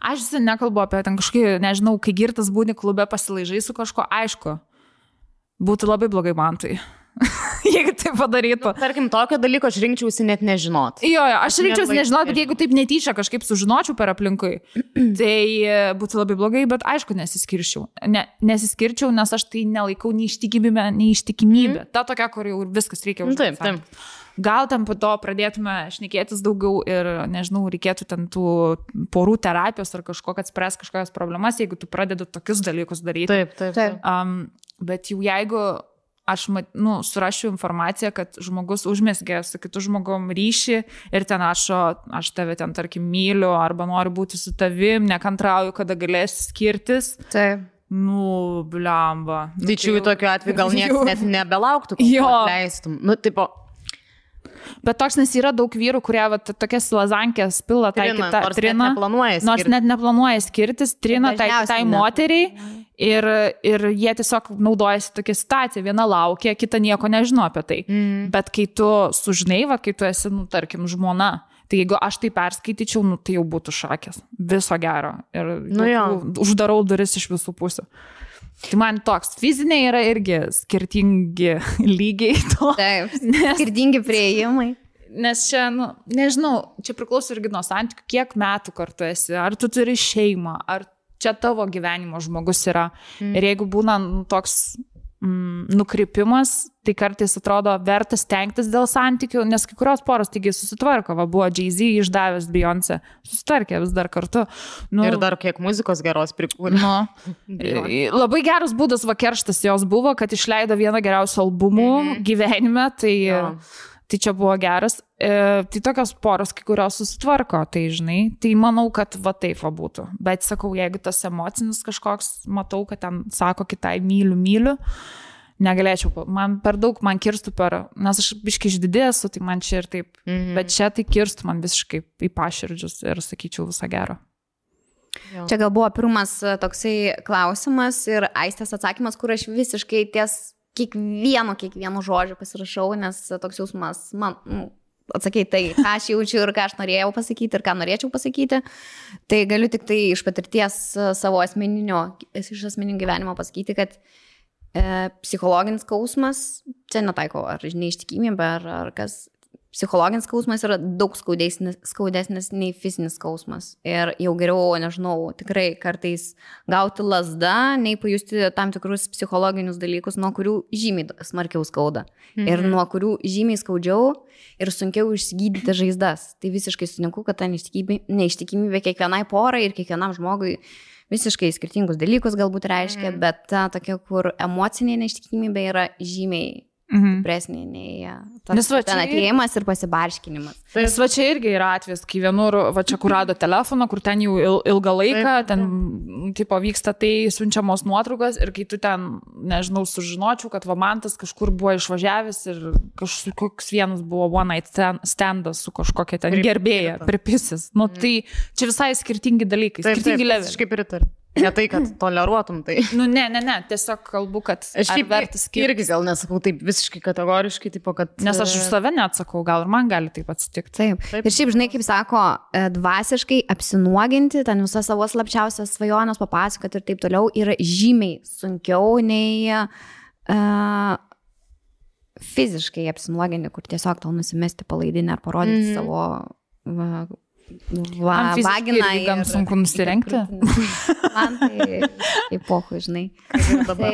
aš visą nekalbu apie ten kažkokį, nežinau, kai girtas būni klube pasilaižai su kažko, aišku, būtų labai blogai man tai. Jeigu tai padarytų. Tarkim, tokio dalyko aš rinkčiausi net nežinot. Jo, jo, aš rinkčiausi nežinot, bet jeigu taip netyčia kažkaip sužinočiau per aplinkui, tai e, būtų labai blogai, bet aišku, nesiskirčiau. Ne, nesiskirčiau, nes aš tai nelaikau neištikimybę, neištikimybę. Ta tokia, kur jau viskas reikia Nu, užduoti. Taip, taip. Gal tam po to pradėtume šnekėtis daugiau ir, nežinau, reikėtų ten tų porų terapijos ar kažko, kad spręs kažkokias problemas, jeigu tu pradedi tokius dalykus daryti. Taip, taip. Taip. Um, bet jau jeigu aš nu, surašiu informaciją, kad žmogus užmesgė su kitu žmogum ryšį ir ten rašo, aš tave ten, tarkim, myliu arba noriu būti su tavim, nekantrauju, kada galėsi skirtis. Taip. Nu, blemba. Nu, Tai čia jų tokiu atveju gal niekas jau- net nebelauktų, tu atleistum. Nu, tipo, Bet toks nes yra daug vyrų, kurie va, tokias lazankės pila tai trina, kitą nors net neplanuoja. Nors net neplanuoja skirtis, trina tai, tai ne. moteriai ir, ir jie tiesiog naudojasi tokia situacija. Viena laukia, kita nieko nežino apie tai. Mm. Bet kai tu sužinai, va, kai tu esi, nu, tarkim, žmona, tai jeigu aš tai perskaityčiau, nu, tai jau būtų šakės. Viso gero. Ir Nu tokių- uždarau duris iš visų pusių. Tai man toks, fiziniai yra irgi skirtingi lygiai to. Taip. Nes Skirtingi prieimai. Nes čia, nu, nežinau, čia priklauso irgi nuo santykių, kiek metų kartu esi, ar tu turi šeimą, ar čia tavo gyvenimo žmogus yra. Mm. Ir jeigu būna nu, toks mm, nukrypimas, tai kartais atrodo verta stengtis dėl santykių, nes kai kurios poros taigi susitvarko, va buvo Jay-Z išdavęs Beyoncé, susitvarkė vis dar kartu. Nu, ir dar kiek muzikos geros prikūrė. Nu, labai geras būdas vakerštas jos buvo, kad išleido vieną geriausių albumų -hmm. gyvenime, tai, jo. tai čia buvo geras. E, tai tokios poros, kai kurios susitvarko, tai žinai, tai manau, kad va taip va būtų. Bet sakau, jeigu tas emocinis kažkoks, matau, kad ten sako kitai myliu, myliu negalėčiau, man per daug man kirstų per, nes aš biškai išdidėsiu, tai man čia ir taip, -hmm. bet čia tai kirstų man visiškai į paširdžius ir sakyčiau visą gerą. Jo. Čia gal buvo pirmas e, toksai klausimas ir aistės atsakymas, kur aš visiškai ties kiekvienu, kiekvienu žodžiu pasirašau, nes toks jausmas man, nu, atsakei tai, ką aš jaučiu ir ką aš norėjau pasakyti ir ką norėčiau pasakyti. Tai galiu tik tai iš patirties e, savo asmeninio, iš asmeninio gyvenimo pasakyti, kad E, psichologinis skausmas, čia netaiko ar neištikimybė, ar, ar kas. Psichologinis skausmas yra daug skaudesnis, skaudesnis nei fizinis skausmas. Ir jau geriau, nežinau, tikrai kartais gauti lasdą, nei pajusti tam tikrus psichologinius dalykus, nuo kurių žymiai smarkiau skauda. Mhm. Ir nuo kurių žymiai skaudžiau ir sunkiau išsigydyti žaizdas. Tai visiškai sutinku, kad ta neištikimybė kiekvienai porai ir kiekvienam žmogui visiškai skirtingus dalykus galbūt reiškia, mm. bet ta tokia, kur emocinė neištikimybė yra žymiai mhm. stipresnė nei tas va, ten atėjimas ir pasibarškinimas. Nes va čia irgi yra atvejas, kai vienur, va čia kur rado telefoną, kur ten jau il, ilgą laiką, taip, ten taip. tipo vyksta tai siunčiamos nuotraukas ir kai tu ten, nežinau, sužinočiau, kad va man tas kažkur buvo išvažiavęs ir kažkoks vienas buvo one night standas su kažkokia ten gerbėja, pripisis. Nu mhm. tai čia visai skirtingi dalykai, taip, skirtingi leveliai. Aš kaip ir turiu. Ne tai, kad toleruotum tai. Nu, ne, ne, ne, tiesiog kalbu, kad aš šiaip vertas skirti. Irgi gal nesakau taip visiškai kategoriškai, tipo, kad... Nes aš už save neatsakau, gal ir man gali taip atsitikti. Taip. taip. Ir šiaip, žinai, kaip sako, e, dvasiškai apsinuoginti, ten visas savo slapčiausias svajonės papasakoti ir taip toliau yra žymiai sunkiau nei uh, fiziškai apsinuoginti, kur tiesiog tau nusimesti palaidinę ar parodyti mm -hmm. savo va, Va, vagina. Gan sunku nusirengti. Man tai epochų, žinai. Tai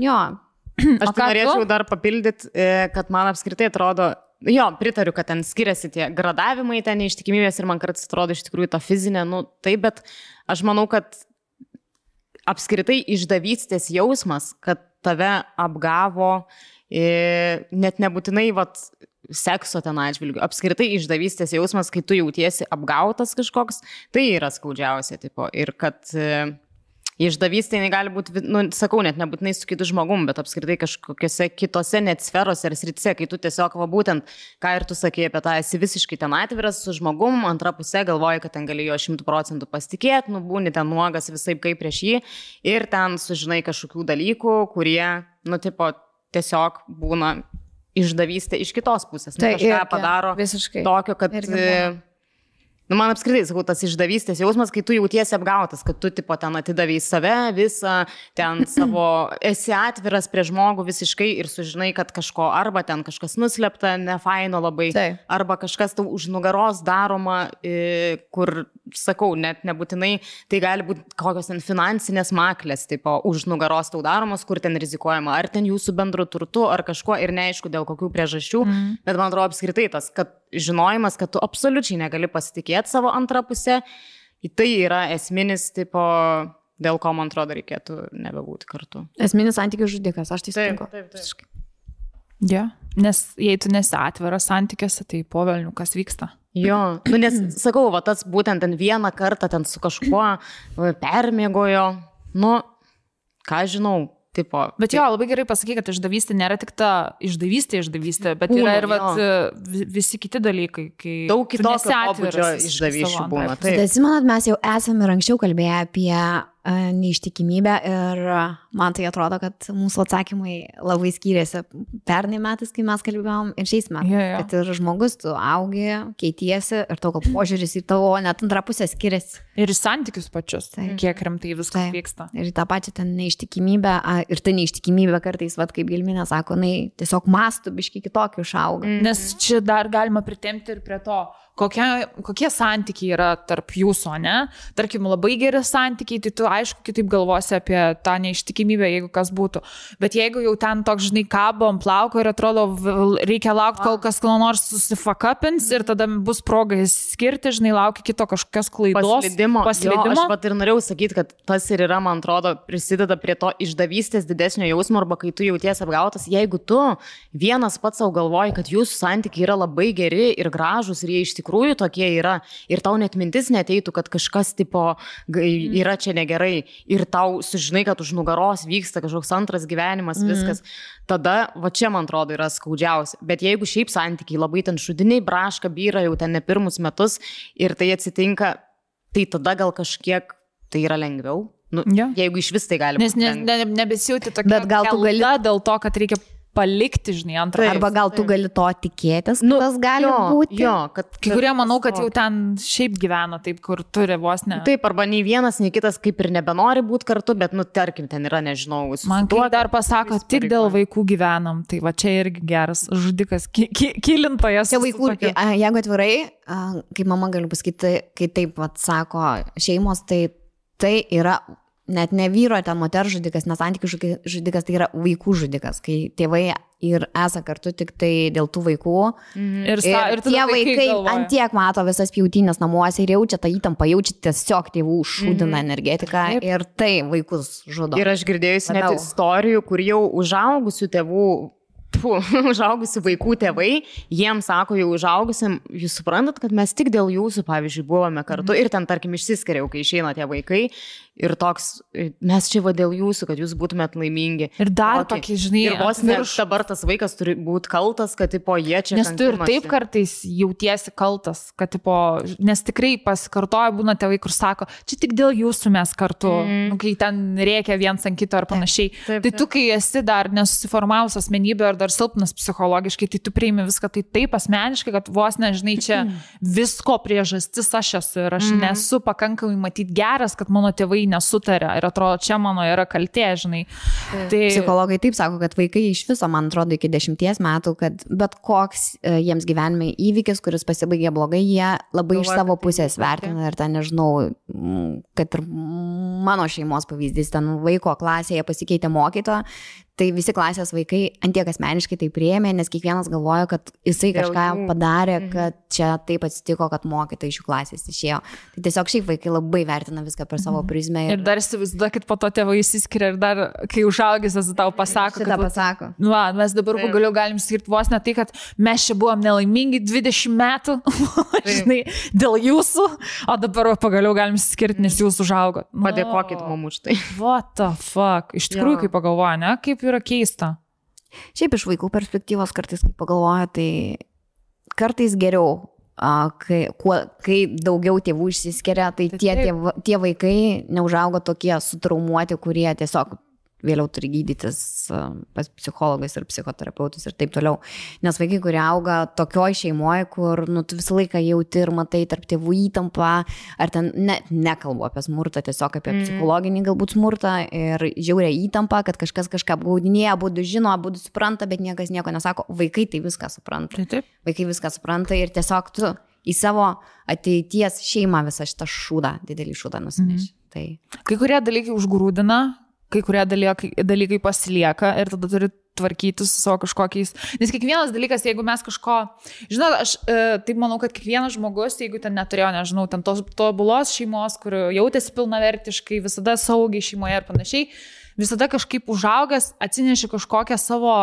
jo. Aš tai norėčiau tu? dar papildyti, e, kad man apskritai atrodo, jo, pritariu, kad ten skiriasi tie gradavimai, ten neištikimybės ir man kartais atrodo iš tikrųjų ta fizinė, nu taip, bet aš manau, kad apskritai išdavystės jausmas, kad tave apgavo, e, net nebūtinai, vat, sekso ten atžvilgiu. Apskritai išdavystės jausmas, kai tu jautiesi apgautas kažkoks, tai yra skaudžiausia, tipo. Ir kad e, išdavystė gali būti, nu, sakau, net nebūtinai su kitu žmogum, bet apskritai kažkokiose kitose net sferose ar sritise, kai tu tiesiog, va būtent, ką ir tu sakei apie tą, esi visiškai ten atviras su žmogum, antra pusė galvoji, kad ten gali jo šimtų procentų pasitikėti, nu, būni ten nuogas visai kaip prieš jį ir ten sužinai kažkokių dalykų, kurie, nu, tipo, tiesiog būna išdavystė iš kitos pusės. Nu, tai kažką irgi, padaro visiškai. Tokio, kad... Irgi, e, Nu, man apskritai, sakau, tas išdavystės jausmas, kai tu jautiesi apgautas, kad tu tipo ten atidavai save, visą, ten savo, esi atviras prie žmogų visiškai ir sužinai, kad kažko arba ten kažkas nuslėpta, nefaino labai, tai. arba kažkas tau už nugaros daroma, kur, sakau, net nebūtinai, tai gali būti kokios ten finansinės maklės, tipo, už nugaros tau daromos, kur ten rizikuojama, ar ten jūsų bendru turtu, ar kažkuo ir neaišku dėl kokių priežasčių, mm. bet man atrodo apskritai tas, kad žinojimas, kad tu absoliučiai negali pasitikėti savo antrą pusę, tai yra esminis tipo, dėl ko man atrodo reikėtų nebebūti kartu. Esminis santykių žudikas, aš tai sutinku. Taip, taip, taip. Ja, nes jei tu nesi atviras santykiuose, tai povelnių kas vyksta. Jo, nu, nes sakau, va tas būtent ten vieną kartą ten su kažkuo permėgojo, nu, ką žinau, Tipo, bet jo, labai gerai pasakai, kad išdavystė nėra tik ta išdavystė, išdavystė, bet būna, yra ir vat, visi kiti dalykai. Daug kitokio pobūdžio išdavysčių būna. Tai atsimenat, mes jau esame ir anksčiau kalbėję apie neištikimybę ir man tai atrodo, kad mūsų atsakymai labai skyrėsi pernai metais, kai mes kalbėjom ir šiais metais. Yeah, yeah. Kad ir žmogus, tu augi, keitiesi ir tavo požiūris į tavo net antrą pusę skiriasi. Ir į santykius pačius, tai. kiek rimtai viskas tai. vyksta. Ir tą pačią ten neištikimybę, ir ta neištikimybė kartais, vad kaip Gilminė sako, na, tiesiog mastų biški kitokį išauga. Mm. Nes čia dar galima pritemti ir prie to, kokie, kokie santykiai yra tarp jūsų, ne? Tarkim, labai geri santykiai, tai tu aišku kitaip galvosi apie tą neištikimybę, jeigu kas būtų. Bet jeigu jau ten toks, žinai, kabo ant plauko ir atrodo, reikia laukti, kol kas kol nors susifakapins ir tada bus proga skirti, žinai, laukia kito kažkokios klaidos. Paslydimo. Paslydimo. Jo, aš pat ir norėjau sakyti, kad tas ir yra, man atrodo, prisideda prie to išdavystės didesnio jausmo arba kai tu jauties apgautas. Jeigu tu vienas pats savo galvoji, kad jūsų santykiai yra labai geri ir gražus ir jie iš tikrųjų tokie yra ir tau net mintis neteitų, kad kažkas tipo yra čia negerai ir tau sužinai, kad už nugaros vyksta kažkoks antras gyvenimas, mm. viskas, tada va čia man atrodo yra skaudžiausia. Bet jeigu šiaip santykiai labai ten šudiniai, braška, vyra jau ten ne pirmus metus ir tai atsitinka, tai tada gal kažkiek tai yra lengviau. Nu, ja. Jeigu iš vis tai gali būti. Nes ne, ne, nebesijauti tokia. Bet gal tu gali dėl to, kad reikia palikti, žinai, antrą. Arba gal tu gali to tikėtis, nu, tas gali jo, būti. Jo, kad, Kai kurie manau, kad jau ten šiaip gyvena taip, kur turi vos ne. Taip, arba nei vienas, nei kitas kaip ir nebenori būti kartu, bet, nu, tarkim, ten yra, nežinau, man tuo dar pasako, tik dėl vaikų gyvenam, tai va čia irgi geras žudikas, ki, ki, kilintojas. Tie vaikų, jeigu atvirai, kaip mama galiu pasakyti, kai taip atsako šeimos, tai tai yra net ne vyro, ten moters žudikas, nes santykių žudikas tai yra vaikų žudikas, kai tėvai ir esą kartu tik tai dėl tų vaikų. Mhm. Ir, sa, ir, ir tie vaikai, vaikai ant tiek mato visas pjautinės namuose ir jaučia tą įtampą, jaučia tiesiog tėvų šūdiną mhm. energetiką Taip. ir tai vaikus žudo. Ir aš girdėjusi net istorijų, kur jau užaugusių tėvų pu, užaugusių vaikų tėvai, jiems sako jau užaugusiam, jūs suprantat, kad mes tik dėl jūsų, pavyzdžiui, buvome kartu mhm. ir ten, tarkim, išsiskiriau, kai išeina tie vaikai Ir toks, mes čia va dėl jūsų, kad jūs būtumėt laimingi. Ir dar okay. tokį, žinai, ir vos ne virš... dabar tas vaikas turi būti kaltas, kad tipo jie čia. Nes tu ir taip kartais jautiesi kaltas, kad tipo, nes tikrai pasikartoja būna tėvai, kur sako, čia tik dėl jūsų mes kartu, mm. nu, kai ten reikia viens ant kito ar panašiai. Taip, taip, taip. Tai tu, kai esi dar nesusiformavus asmenybė ar dar silpnas psichologiškai, tai tu priimi viską tai taip asmeniškai, kad vos nežinai, čia visko priežastis aš esu ir aš mm. nesu pakankamai matyti geras, kad mano tėvai tėvai nesutarė ir atrodo, čia mano yra kaltė, žinai. Tai... Psichologai taip sako, kad vaikai iš viso, man atrodo, iki dešimties metų, kad bet koks e, jiems gyvenime įvykis, kuris pasibaigė blogai, jie labai Galvoju, iš savo tai pusės vertina ir ten, nežinau, kad ir mano šeimos pavyzdys, ten vaiko klasėje pasikeitė mokytoja, Tai visi klasės vaikai antiek asmeniškai tai priėmė, nes kiekvienas galvojo, kad jisai kažką padarė, mhm. kad čia taip atsitiko, kad mokytojai iš jų klasės išėjo. Tai tiesiog šiaip vaikai labai vertina viską per savo mhm. prizmę. Ir, ir dar įsivaizduokit, po to tėvai įsiskiria ir dar, kai užaugęs, tas tau pasako. Šitą kad, pasako. Nu, va, mes dabar pagaliau galim skirti vos ne tai, kad mes čia buvom nelaimingi 20 metų, žinai, dėl jūsų, o dabar pagaliau galim skirti, nes jūs užaugot. Nu, Padėkokit mums už tai. What the fuck? Iš tikrųjų, kaip pagalvoja, ne? Kaip kaip yra keista. Šiaip iš vaikų perspektyvos kartais, kai pagalvoja, tai kartais geriau, kai, kuo, kai daugiau tėvų išsiskiria, tai, tai tie, tie, tie vaikai neužauga tokie sutraumuoti, kurie tiesiog vėliau turi gydytis pas psichologais ir psichoterapeutus ir taip toliau. Nes vaikai, kurie auga tokioj šeimoje, kur nu, tu visą laiką jauti ir matai tarp tėvų įtampą, ar ten ne, nekalbu apie smurtą, tiesiog apie mm. psichologinį galbūt smurtą ir žiaurę įtampą, kad kažkas kažką apgaudinėja, būdu žino, būdu supranta, bet niekas nieko nesako. Vaikai tai viską supranta. Taip, taip. Vaikai viską supranta ir tiesiog tu į savo ateities šeimą visą šitą šūdą, didelį šūdą nusineši. Mm. Tai. Kai kurie dalykai užgrūdina, kai kurie dalykai, dalykai pasilieka ir tada turi tvarkyti su savo kažkokiais. Nes kiekvienas dalykas, jeigu mes kažko, žinot, aš e, taip manau, kad kiekvienas žmogus, jeigu ten neturėjo, nežinau, ten tos tobulos šeimos, kur jautėsi pilnavertiškai, visada saugiai šeimoje ir panašiai, visada kažkaip užaugęs atsineši kažkokią savo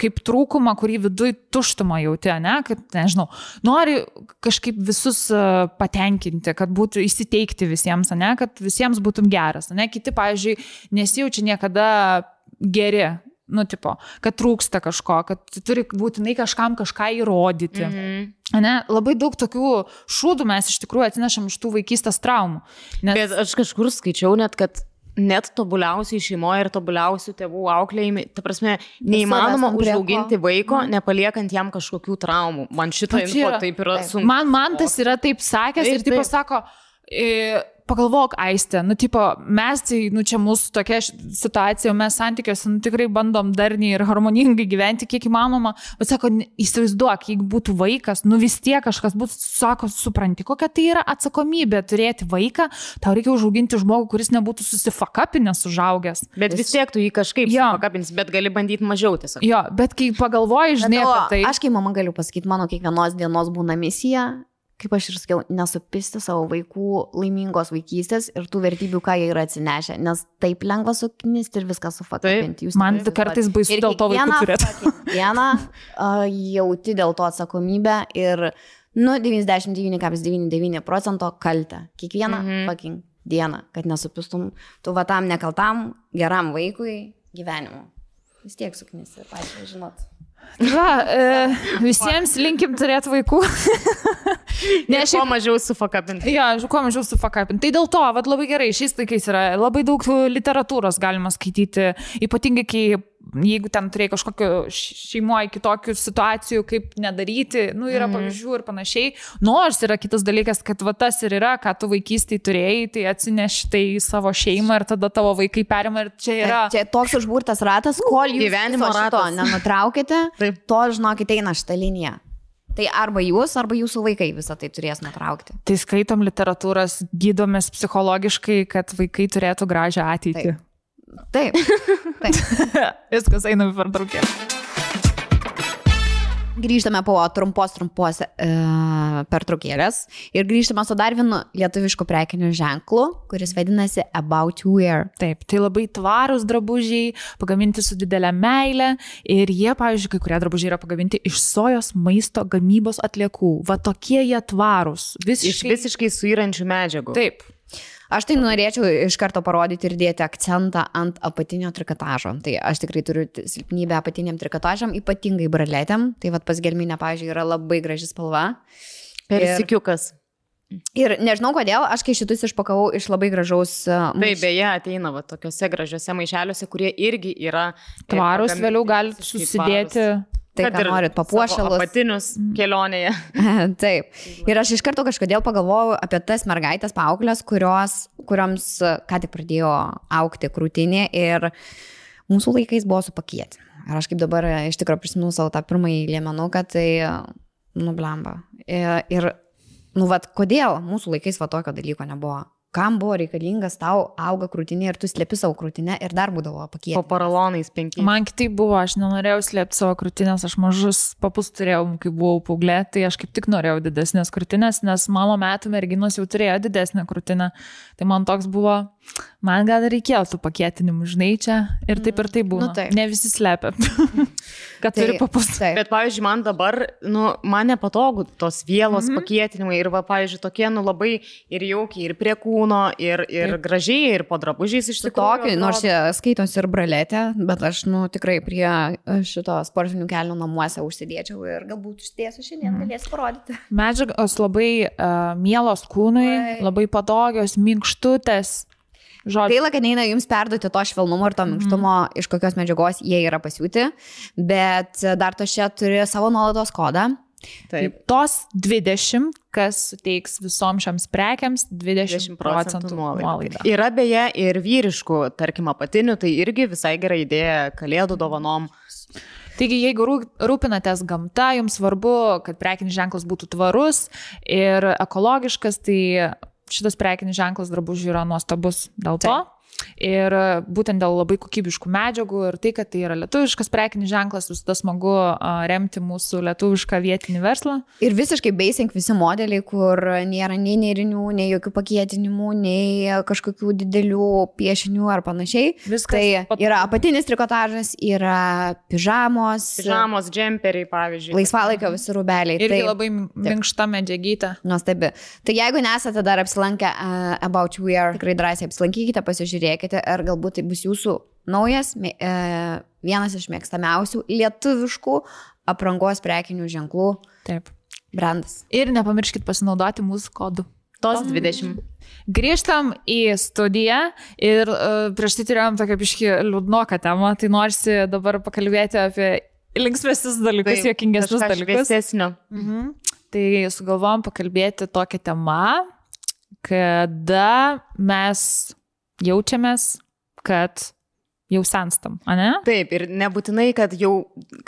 kaip trūkumą, kurį viduj tuštumą jauti, ne, kad, nežinau, nori kažkaip visus e, patenkinti, kad būtų įsiteikti visiems, ne, kad visiems būtum geras, ne, kiti, pavyzdžiui, nesijaučia niekada geri, nu, tipo, kad trūksta kažko, kad turi būtinai kažkam kažką įrodyti. -hmm. Ne, labai daug tokių šūdų mes iš tikrųjų atsinešam iš tų vaikystės traumų. Nes... Bet aš kažkur skaičiau net, kad net tobuliausiai šeimoje ir tobuliausių tėvų auklėjimai, ta prasme, neįmanoma užauginti vaiko, mhm. nepaliekant jam kažkokių traumų. Man šito info taip yra sunku. Man, man tas yra taip sakęs taip, ir taip pasako, pagalvok, Aistė, nu, tipo, mes, tai, nu, čia mūsų tokia situacija, mes santykiuose, nu, tikrai bandom darniai ir harmoningai gyventi, kiek įmanoma, bet sako, "N- įsivaizduok, jeigu būtų vaikas, nu, vis tiek kažkas būtų, sako, supranti, kokia tai yra atsakomybė turėti vaiką, tau reikia užauginti žmogų, kuris nebūtų susifakapinęs užaugęs. Bet vis tiek tu jį kažkaip Jo. pakabins, bet gali bandyti mažiau tiesiog. Jo, bet kai pagalvoji, žinai, Bet o, tai... Aš kaip mama galiu pasakyti, mano kiekvienos dienos būna misija, kaip aš ir sakiau, nesupisti savo vaikų laimingos vaikystės ir tų vertybių, ką jie yra atsinešę, nes taip lengva suknisti ir viską sufakapinti. Man kartais baisu dėl to vaikų turėti. Dieną uh, jauti dėl to atsakomybę ir, nu, 99,99 procento kaltę. Kiekvieną mm. -hmm. fucking dieną, kad nesupistum tu va tam nekaltam geram vaikui gyvenimu. Vis tiek suknisti, pačiai žinot. Va, e, visiems linkim turėti vaikų. Ne, šiaip kuo mažiau sufakabinti. Jo, ja, kuo mažiau sufakapinti. Tai dėl to, vad labai gerai, šiais laikais yra labai daug literatūros galima skaityti, ypatingai kai jeigu ten turėjai kažkokio šeimoje kitokių situacijų, kaip nedaryti, nu, yra mm. pavyzdžių ir panašiai. Nors yra kitas dalykas, kad va tas ir yra, ką tu vaikystėje turėjai, tai atsineši tai į savo šeimą ir tada tavo vaikai perima ir čia yra. Čia toks užburtas ratas, kol jūs Gyvenimo ratas. nenutraukite, Taip. to žinokit eina šitą liniją. Tai arba jūs, arba jūsų vaikai visą tai turės nutraukti. Tai skaitom literatūras, gydomės psichologiškai, kad vaikai turėtų gražią ateitį. Taip. Taip. Viskas eina į pertraukėlę. Grįžtame po trumpos, trumpos e, pertraukėlės ir grįžtame su dar vienu lietuvišku prekiniu ženklu, kuris vadinasi About Wear. Taip, tai labai tvarūs drabužiai, pagaminti su didelė meile ir jie, pavyzdžiui, kai kurie drabužiai yra pagaminti iš sojos maisto gamybos atliekų. Va tokie jie tvarūs. Iš Visiškai. visiškai suyrančių medžiagų. Taip. Aš tai norėčiau iš karto parodyti ir dėti akcentą ant apatinio trikotažo. Tai aš tikrai turiu silpnybę apatiniam trikotažam, ypatingai braletėm. Tai vad pas gelminė, pavyzdžiui, yra labai graži spalva. Persikiukas. Ir nežinau kodėl, aš kai šitus išpakavau iš labai gražaus... uh, Taip, maiš- beje, ateina va, tokiose gražiose maišeliuose, kurie irgi yra e, Tvarūs, pagaminti vėliau visiškai susidėti. tvarūs. Tai, ką norit, papuošalus. Apatinius kelionėje. Taip. Ir aš iš karto kažkodėl pagalvojau apie tas mergaitės paauglės, kurios, kurioms uh, ką tik pradėjo aukti krūtinė ir mūsų laikais buvo supakieti. Ir aš kaip dabar uh, iš tikrųjų prisimenu savo tą pirmąjį liemenuką, tai uh, nublemba. Ir, ir nu, vad, kodėl mūsų laikais va tokio dalyko nebuvo? Kam buvo reikalingas tau auga krūtinė ir tu slėpi savo krūtinę ir dar būdavo Po pakieti? paralonais penki. Man kitaip buvo, aš nenorėjau slėpti savo krūtinės, aš mažus papus turėjau, kai buvau paauglė, tai aš kaip tik norėjau didesnės krūtinės, nes mano metų merginos jau turėjo didesnę krūtinę. Tai man toks buvo, man gal reikėjo tų pakėtinimų, žinai, čia ir taip ir taip būna. Nu, taip. ne visi slepia, kad turi papus. Taip. Bet, pavyzdžiui, man dabar, nu, man nepatogu tos vėlos mm -hmm. pakėtinimai ir, va, pavyzdžiui, tokie, nu, labai ir jaukiai, ir prie kūno, ir, ir Taip. gražiai, ir po drabužiais iš tikrųjų. Tokį, nors jie skaitosi ir braletė, bet aš, nu, tikrai prie e, šito sportinių kelių namuose užsidėčiau ir galbūt užsidėsiu šiandien, Mhm. galėsiu parodyti. Medžiagos labai uh, mielos kūnui, Taip. labai patogios, minkštutės. Žodžiu, Gaila, kad neina jums perduoti to švelnumo ir to minkštumo, mm. iš kokios medžiagos jie yra pasiūti, bet dar to čia turi savo nuolaidos kodą. Taip. tos 20, kas suteiks visom šiams prekiams 20 20 procentų nuolaidą. Yra beje ir vyriškų, tarkim, apatinių, tai irgi visai gera idėja kalėdų dovanom. Taigi, jeigu rū- rūpinatės gamta, jums svarbu, kad prekinis ženklas būtų tvarus ir ekologiškas, tai šitas prekinis ženklas drabužių yra nuostabus dėl to. Ir būtent dėl labai kokybiškų medžiagų ir tai, kad tai yra lietuviškas prekinis ženklas, visada smagu a, remti mūsų lietuvišką vietinį verslą. Ir visiškai basic visi modeliai, kur nėra nei nėrinių, nei jokių pakėtinimų, nei kažkokių didelių piešinių ar panašiai. Viskas Tai pat- yra apatinis trikotažas, yra pižamos, Pižamos, džemperiai, pavyzdžiui. laisvalaikio visi rūbeliai. Irgi tai labai minkšta medžiagyta. Nuostabi. Tai jeigu nesate dar apsilankę uh, About Wear, tikrai drąsiai apsilankykite, pasižiūrėkite, ar galbūt tai bus jūsų naujas, e, vienas iš mėgstamiausių lietuviškų aprangos prekinių ženklų Taip. brandas. Ir nepamirškit pasinaudoti mūsų kodu. Tos 20. Grįžtam į studiją ir uh, prieš tai turėjom tokią biškį liūdnoką temą, tai norisi dabar pakalbėti apie linksmesnius dalykus, juokingesnius kažką dalykus. šviesesnio. Mhm. Tai sugalvojom pakalbėti tokią temą, kada mes jaučiamės, kad jau senstam, ne? Taip, ir nebūtinai, kad jau,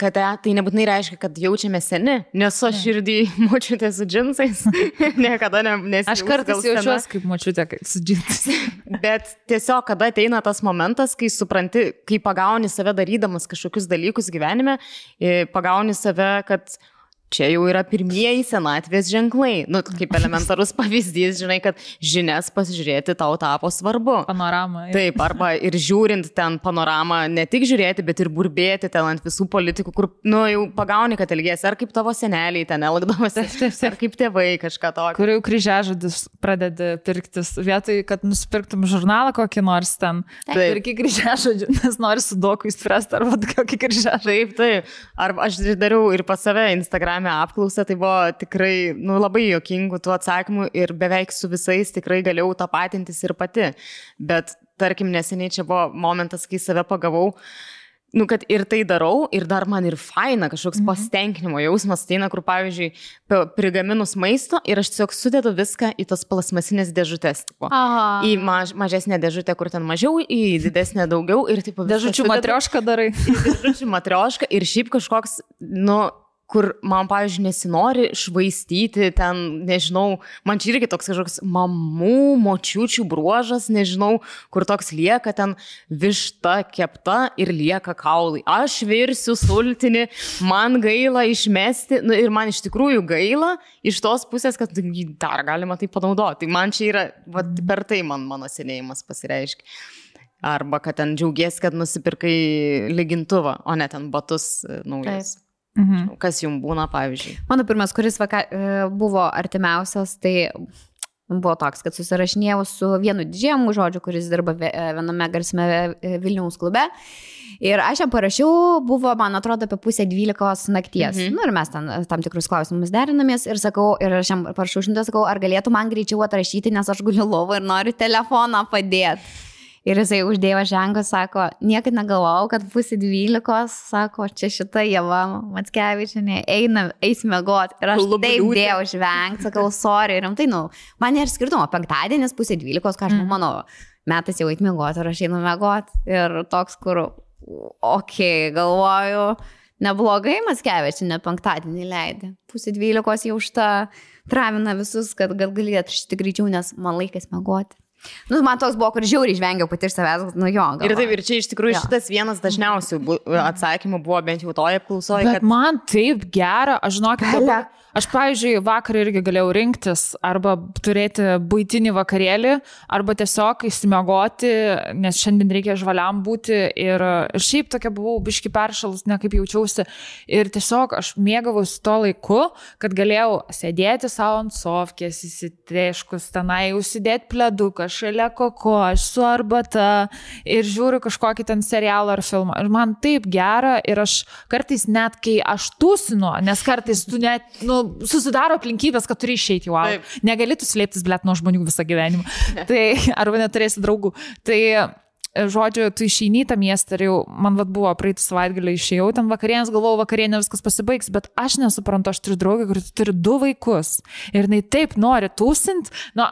kad e, tai nebūtinai reiškia, kad jaučiame seni, nes aš širdį močiutė su džinsais, niekada ne, nes. Aš kartais jaučiuosi kaip močiutė su džinsais. Bet tiesiog, kada ateina tas momentas, kai supranti, kai pagauni save darydamas kažkokius dalykus gyvenime, pagauni save, kad čia jau yra pirmieji senatvės ženklai. Nu, kaip elementarus pavyzdys, žinai, kad žinias pasižiūrėti tau tapo svarbu. Panoramą. Taip, arba ir žiūrint ten panoramą, ne tik žiūrėti, bet ir burbėti ten ant visų politikų, kur, nu, jau pagauni, kad elgėsi, ar kaip tavo seneliai ten elgdavosi, ar kaip tėvai kažką tokio. Kur jau kryžiažodis pradedi pirktis, vietoj, kad nusipirktum žurnalą kokį nors ten. Taip, irgi kryžiažodžių, nes nori su doku įspręsti, arba kokį kryžiažodį. Taip, taip. Arba aš dariau ir pas save Instagram Instagram'e apklausą, tai buvo tikrai nu, labai jokingų tų atsakymų ir beveik su visais tikrai galėjau tą patintis ir pati. Bet tarkim, neseniai čia buvo momentas, kai save pagavau. Nu, kad ir tai darau, ir dar man ir faina, kažkoks mhm. pasitenkinimo jausmas ateina, kur, pavyzdžiui, prigaminus maisto ir aš tiesiog sudedu viską į tos plasmasinės dėžutės. Tipo, į maž, mažesnę dėžutę, kur ten mažiau, į didesnę daugiau ir taip pat. Dėžučių matriošką darai. Dėžučių matriošką ir šiaip kažkoks, nu, kur man, pavyzdžiui, nesinori švaistyti, ten, nežinau, man čia irgi toks kažkoks mamų, močiučių bruožas, nežinau, kur toks lieka ten višta kepta ir lieka kaulai. Aš virsiu sultinį, man gaila išmesti, nu, ir man iš tikrųjų gaila iš tos pusės, kad dar galima tai panaudoti. Tai man čia yra, va, per tai man mano senėjimas pasireiškia. Arba kad ten džiaugiesi, kad nusipirkai lygintuvą, o ne ten batus e, naujus. Taip. Mhm. Kas jums būna, pavyzdžiui? Mano pirmas, kuris vaka, e, buvo artimiausias, tai buvo toks, kad susirašinėjau su vienu didžiamu žodžiu, kuris dirba e, viename garsime e, Vilniaus klube. Ir aš jam parašiau, buvo, man atrodo, apie pusę dvylikos nakties. Mhm. Nu, ir mes ten tam tikrus klausimus derinamės ir sakau, ir aš jam parašau žinutę, sakau, ar galėtų man greičiau atrašyti, nes aš guliu lovą ir noriu telefoną padėti. Ir jisai uždėjo ženklą, sako, niekada negalvojau, kad pusė dvylikos, sako, čia šita jėva, Matskevičinė, eina, eis mėgot. Ir aš Lubliūtė. taip dėjau žvengti, sakau, sorry, rimtai, nu, man ir skirtumo, penktadienis pusė dvylikos, ką aš mm. mano metas jau eit mėgot, ir aš einu mėgot. Ir toks, kur, okei, okay, galvoju, neblogai Matskevičinė penktadienį leidė. Pusė dvylikos jau šitą travina visus, kad gal galėtų atrašyti greičiau, nes man laikas mėgoti. Nu, man toks buvo, kur žiauriai žvengiau pati iš savęs, nu jo. Galva. Ir taip, ir čia iš tikrųjų jo. šitas vienas dažniausių atsakymų buvo bent jau toje apklausoje. Kad... Man taip gera, aš žinokit, dabar, aš, pavyzdžiui, vakar irgi galėjau rinktis arba turėti būtinį vakarėlį, arba tiesiog įsimegoti, nes šiandien reikia žvaliam būti ir, šiaip tokia buvau biški peršalus, ne kaip jaučiausi. Ir tiesiog aš mėgavausi to laiku, kad galėjau sėdėti savo ant sofkės, įsitėškus tenai, užsidėti pleduką šalia koko, aš su arbata ir žiūriu kažkokį ten serialą ar filmą. Ir man taip gera ir aš kartais net kai aš tūsinu, nes kartais tu net, nu, susidaro aplinkybės, kad turi išeiti jau. Negali tu slėptis, blėt, nuo žmonių visą gyvenimą. Tai arba neturėsi draugų. Tai žodžiu, tu išeini į tą miestą ir jau, man vad buvo praeitą savaitgalį išėjau, ten vakarienės galvojau, vakarienė viskas pasibaigs, bet aš nesuprantu, aš turiu draugę, kuri turi du vaikus. Ir jinai taip nori tūsint, nu,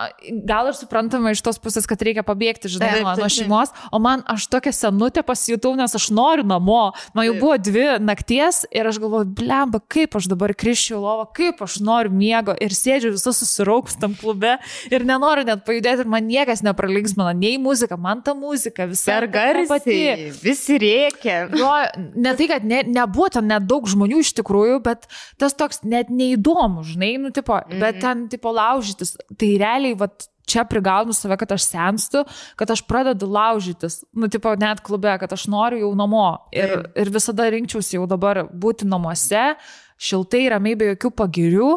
gal ir suprantama iš tos pusės, kad reikia pabėgti, žinai, nuo, nuo šeimos, o man aš tokia senutė pasijutau, nes aš noriu namo, man jau buvo dvi nakties ir aš galvoju, blemba, kaip aš dabar kriščiau lovą, kaip aš noriu miego ir sėdžiu visas susirauks tam klube ir nenoriu net pajudėti ir man niekas nepralinksmina, nei muzika, man ta muzika, visa. Per garsiai, visi rėkia. Jo, ne tai, kad ne, nebuvo ten net daug žmonių iš tikrųjų, bet tas toks net neįdomu, žinai, nu, tipo, mm -hmm. bet mhm. ten, tipo, laužytis. Tai realiai, va, čia prigaunu save, kad aš senstu, kad aš pradedu laužytis, nu, tipo, net klube, kad aš noriu jau namo. Ir, ir visada rinkčiausi jau dabar būti namuose, šiltai, ramiai, be jokių pagirių,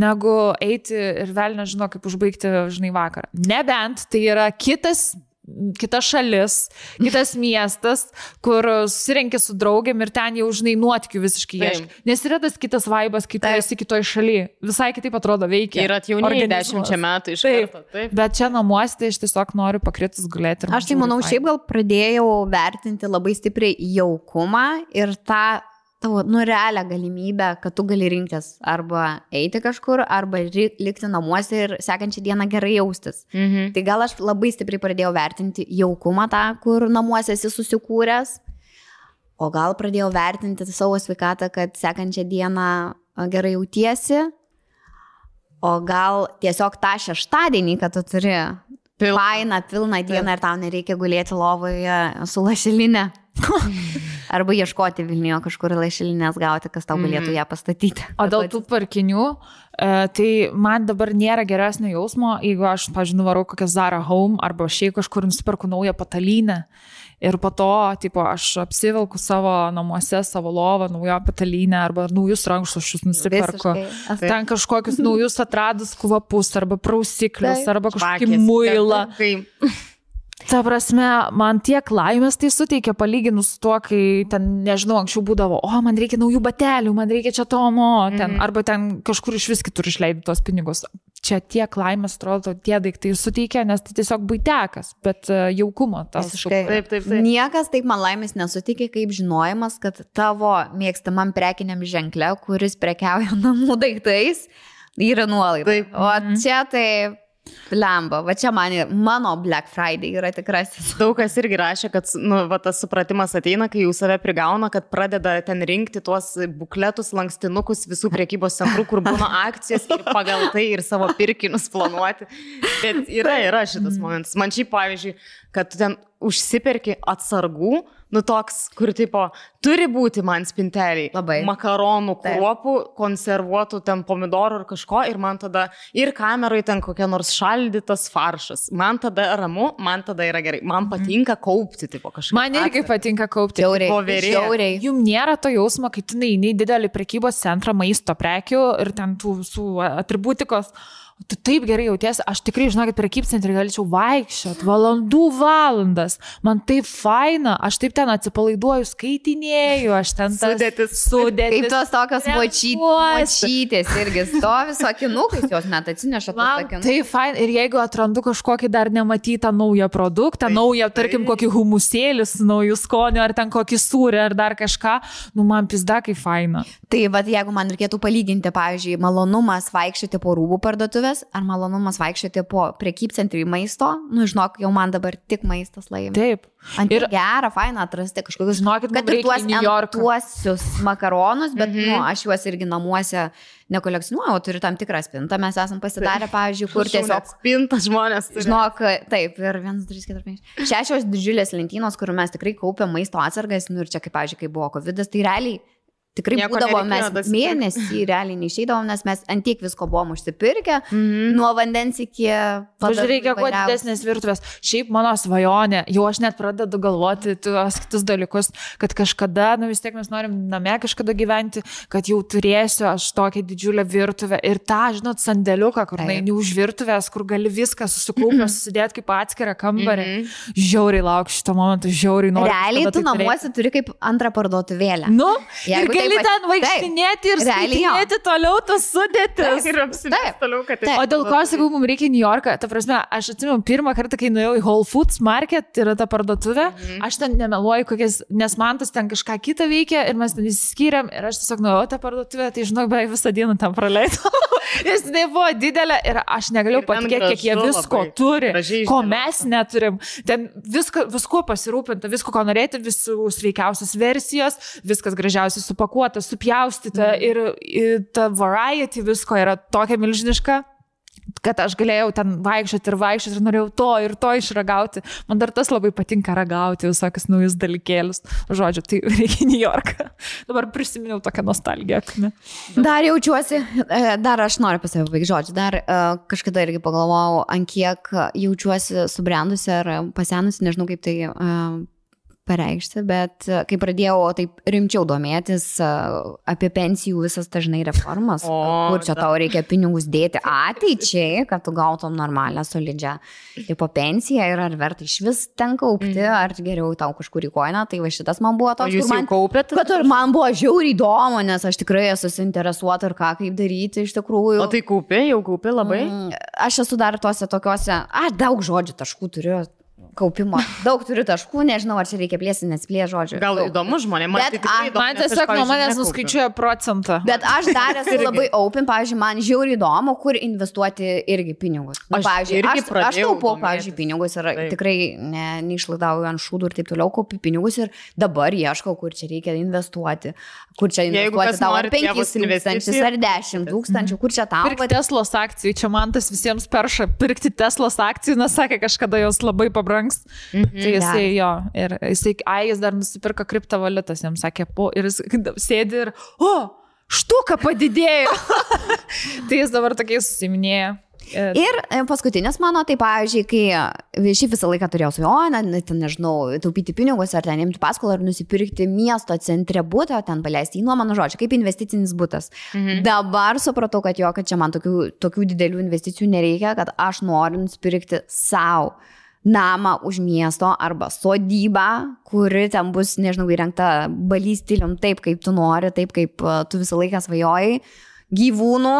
negu eiti ir vėl nežinau, kaip užbaigti, žinai, vakarą. Nebent tai yra kitas kita šalis, kitas miestas, kur susirinkė su draugiam ir ten jau, žinai, nuotikių visiškai ieškai. Nes yra tas kitas vaibas, kai tu esi kitoje šalyje. Visai kitaip atrodo veikia. Ir atjauniai dešimčia metų iš taip. Karto. Taip. Bet čia namuose tai aš tiesiog noriu pakritus gulėti. Aš tai manau, šiaip gal pradėjau vertinti labai stipriai jaukumą ir tą tavo, nu, realią galimybę, kad tu gali rinktis arba eiti kažkur, arba likti namuose ir sekančią dieną gerai jaustis. Mhm. Tai gal aš labai stipriai pradėjau vertinti jaukumą tą, kur namuose esi susikūręs, o gal pradėjau vertinti savo sveikatą, kad sekančią dieną gerai jautiesi, o gal tiesiog tą šeštadienį, kad tu turi Pilną. pilną dieną ir tau nereikia gulėti lovoje su lašelinė. Arba ieškoti Vilniuje kažkur lašelinės gauti, kas tau galėtų ją pastatyti. O dėl tų parkinių, e, tai man dabar nėra geresnio jausmo, jeigu aš, pažiūrėjau, varau kokią Zara Home arba šiaip kažkur nusipirku naują patalynę. Ir po to, tipo, aš apsivilku savo namuose, savo lovą, naują patalynę arba naujus rankšluosčius nusipirku. Visiškai. Ten kažkokius naujus atradus kvapus arba prausiklius Taip. arba kažkokį muilą. Kai... Ta prasme, man tiek laimės tai suteikia palyginus su tuo, kai ten, nežinau, anksčiau būdavo, o man reikia naujų batelių, man reikia čia to, no, ten, Mhm. arba ten kažkur iš vis kitur išleidai tos pinigus. Čia tiek laimės, atrodo, tie daiktai suteikia, nes tai tiesiog baitekas, bet e, jaukumo tas Visiškai. Taip, taip, taip. Niekas taip man laimės nesutikė, kaip žinojimas, kad tavo mėgstamam prekiniam ženkle, kuris prekiauja namų daiktais, yra nuolaida. Taip. O čia tai lemba, va čia man, mano Black Friday yra tikrasis. Daug kas irgi rašė, kad nu, va, tas supratimas ateina, kai jau save prigauna, kad pradeda ten rinkti tuos bukletus, lankstinukus visų priekybos centrų, kur būna akcijas ir pagal tai ir savo pirkinius planuoti. Bet yra, yra šitas momentas. Man šiaip pavyzdžiui, kad tu ten užsiperki atsargų, nu toks, kur tipo, turi būti man spinteliai. Labai. Makaronų, kruopų, konservuotų ten pomidorų ir kažko. Ir man tada, ir kamerai ten kokia nors šaldytas faršas. Man tada ramu, man tada yra gerai. Man patinka kaupti, tipo kažką. Man irgi patinka kaupti. Žiauriai. voverė. Žiauriai. Jums nėra to jausmo, kai tu neini į didelį prekybos centrą maisto prekių ir ten tų visų atributikos. Tu taip gerai jautiesi, aš tikrai žinau, kad prekybcentrį galėčiau vaikščioti valandų valandas. Man taip faina, aš taip ten atsipalaiduoju, skaitinėju, aš ten tas Sudėtis. Sudėtis. Kaip tos tokios močytės irgi stovi su akinukais, jos net atsineša tai fain. Ir jeigu atrandu kažkokį dar nematytą naują produktą, naują, tarkim, kokį humusėlį su naujų skoniu, ar ten kokį sūrį, ar dar kažką, nu man pizda kaip faina. Tai vad, jeigu man reikėtų palyginti, pavyzdžiui, malonumas vaikščioti po rūbų parduotuvės ar malonumas vaikščioti po prekybcentrį maisto, nu žinok, jau man dabar tik maistas laimi. Taip. Ant Ir- gerą, fainą atrasti kažkokius, Žinokit, kad ir tuos tuosius makaronus, bet, mm Mhm. -hmm. nu, aš juos irgi namuose nekolekcionuoju, turiu tam tikrą spintą, mes esam pasidarę, pavyzdžiui, kur tiesiog Spintas žmonės. turi. Žinok, taip, ir 1, 3, 4, 5. Šešios didžiulės lentynos, kur mes tikrai kaupiam maisto atsargas, nu ir čia, kaip, pavyzdžiui, kai buvo COVID, tai realiai tikrai Nieko būdavo, mes mėnesį realiai neišeidavom, nes mes antiek visko buvom užsipirkę, Mhm. nuo vandens iki... Pavyzdžiui, reikia kuo didesnės virtuvės. Šiaip mano svajonė, jau aš net pradedu galvoti tuos kitus dalykus, kad kažkada, nu vis tiek mes norim name kažkada gyventi, kad jau turėsiu aš tokią didžiulę virtuvę ir tą, žinot, sandėliuką, kur naini už virtuvės, kur gali viską susikaupę, susidėti kaip atskirą kambarį. Mhm. Žiauriai laukiu šito momento, žiauriai noriu. Realiai tu tai namuose turi kaip antrą parduotuvėlę. Nu, Jeigu gali taip ten vaikštinėti ir skaitinėti toliau tas sudėtis. Ir apsimesti Taip. toliau, kad Taip. O dėl ko sakau, mums reikia į New Yorką? Ta prasme, aš atsimenu pirmą kartą, kai nuėjau į Whole Foods Market, tai yra ta parduotuvė, mhm. aš ten nemeluoju, kokias, nes man tas ten kažką kitą veikia ir mes ten įsiskyrėm ir aš tiesiog nuėjau tą parduotuvę, tai žinau, beveik visą dieną ten praleidau. Nes tai buvo didelė ir aš negalėjau patikėti, kiek jie visko labai. turi, Gražiai ko mes neturim. Ten visko, visko pasirūpinta, visko, ko norėti, visų sveikiausios versijos, viskas gražiausiai supakuota, supjaustyta Mhm. ir, ir ta variety visko yra tokia milžiniška kad aš galėjau ten vaikščioti ir vaikščioti ir norėjau to ir to išragauti. Man dar tas labai patinka ragauti visokius naujus dalykėlius. Žodžiu, tai reikia New Yorką. Dabar prisiminiau tokią nostalgiją. Dar jaučiuosi, e, dar aš noriu pas save baigti žodžiu, dar uh, kažkada irgi pagalvojau, ant kiek jaučiuosi subrendusi ar pasenusi, nežinau kaip tai uh, pareikšti, bet e, kai pradėjau taip rimčiau domėtis e, apie pensijų visas dažnai reformas, O, kur čia da. tau reikia pinigus dėti ateičiai, kad tu gautum normalią, solidžią tipo pensiją ir ar verta iš vis ten kaupti, ar geriau tau kažkur į koiną, tai va šitas man buvo Mhm. O toks, jūs man kaupėt? Kad ir man buvo žiauriai įdomu, nes aš tikrai esu suinteresuota ir ką kaip daryti iš tikrųjų. O tai kaupi, jau kaupi labai? Mm, Aš esu dar tuose tokiuose, aš daug žodžių taškų turiu. Kaupimo. Daug turiu taškų, nežinau, ar čia reikia plėsti, nesplė žodžiu. Gal Daug. įdomu žmonėms, man Bet tai įdomu. Man nes tiesiog nuo manęs nuskaičiuoja procentą. Bet aš dar esu labai open, pavyzdžiui, man žiauri įdomu, kur investuoti irgi pinigus. Nu, Aš pavyzdžiui, irgi aš, aš taupau, pavyzdžiui, pinigus ir Taip. tikrai ne, neišlaidauju ant šūdų ir taip toliau, kaupiu pinigus ir dabar ieškau, kur čia reikia investuoti. Kur čia investuoti tau ar norit 5 pievos tūkstančius ar 10 tūkstančių, kur čia tau. Pirkti Teslos akcijų, čia man tas visiems perša. Pirkti Teslos akcijų, nes sakė, kažkada jos labai pabranks. Mhm. Tai jisai Geras. jo, ir jisai, ai, jis dar nusipirka kriptovaliutas, jam sakė, po, ir jis sėdi ir, o, štuka padidėjo. tai jis dabar tokiais susiminėja. Ir Ir e, paskutinis mano, tai pavyzdžiui, kai šiaip visą laiką turėjau svajonę, ten nežinau, taupyti pinigus ar ten imti paskolą ir nusipirkti miesto centre būtą, ten paleisti į nuomą, nu žodžiu, kaip investicinis būtas. Mhm. Dabar supratau, kad jo, kad čia man tokių, tokių didelių investicijų nereikia, kad aš noriu nusipirkti savo namą už miesto arba sodybą, kuri ten bus, nežinau, įrengta balys stilium taip, kaip tu nori, taip, kaip e, tu visą laiką svajojai, gyvūnų,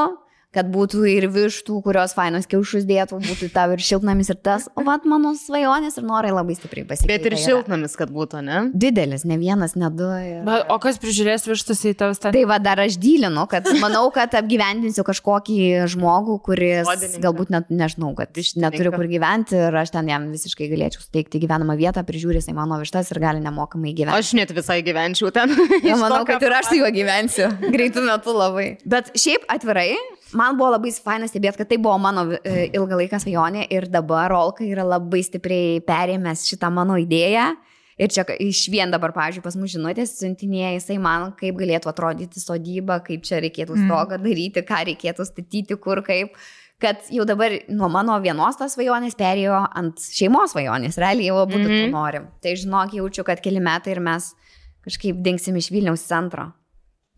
kad būtų ir vištų, kurios fainos kiaušus dėtų, būtų tau ir šiltnamis ir tas. O vat mano svajonės ir norai labai stipriai pasikeitė. Bet ir šiltnamis, kad būtų, ne? Didelis, ne vienas, ne du. Ir... Bet, o kas prižiūrės vištas į tavęs ten? Tai va dar aš dylinu, kad manau, kad apgyvendinsiu kažkokį žmogų, kuris Sodininką. galbūt net nežinau, kad neturi kur gyventi ir aš ten jam visiškai galėčiau suteikti gyvenamą vietą, prižiūri jisai mano vištas ir gali nemokamai gyventi. Aš net visai gyvenčiau ten. Ja, manau, kad ir aš su juo gyvensiu. Greitų metų labai. Bet šiaip atvirai, man buvo labai faina stebėti, kad tai buvo mano e, ilgą laiką svajonė ir dabar Rolka yra labai stipriai perėmęs šitą mano idėją. Ir čia iš vien dabar, pavyzdžiui, pas mus žinutės siuntinėja jisai man, kaip galėtų atrodyti sodyba, kaip čia reikėtų stogą daryti, ką reikėtų statyti, kur kaip. Kad jau dabar nuo mano vienos tos svajonės perėjo ant šeimos svajonės, realiai jau abu mm. -hmm. norim. Tai žinok, jaučiu, kad keli metai ir mes kažkaip dingsim iš Vilniaus centro.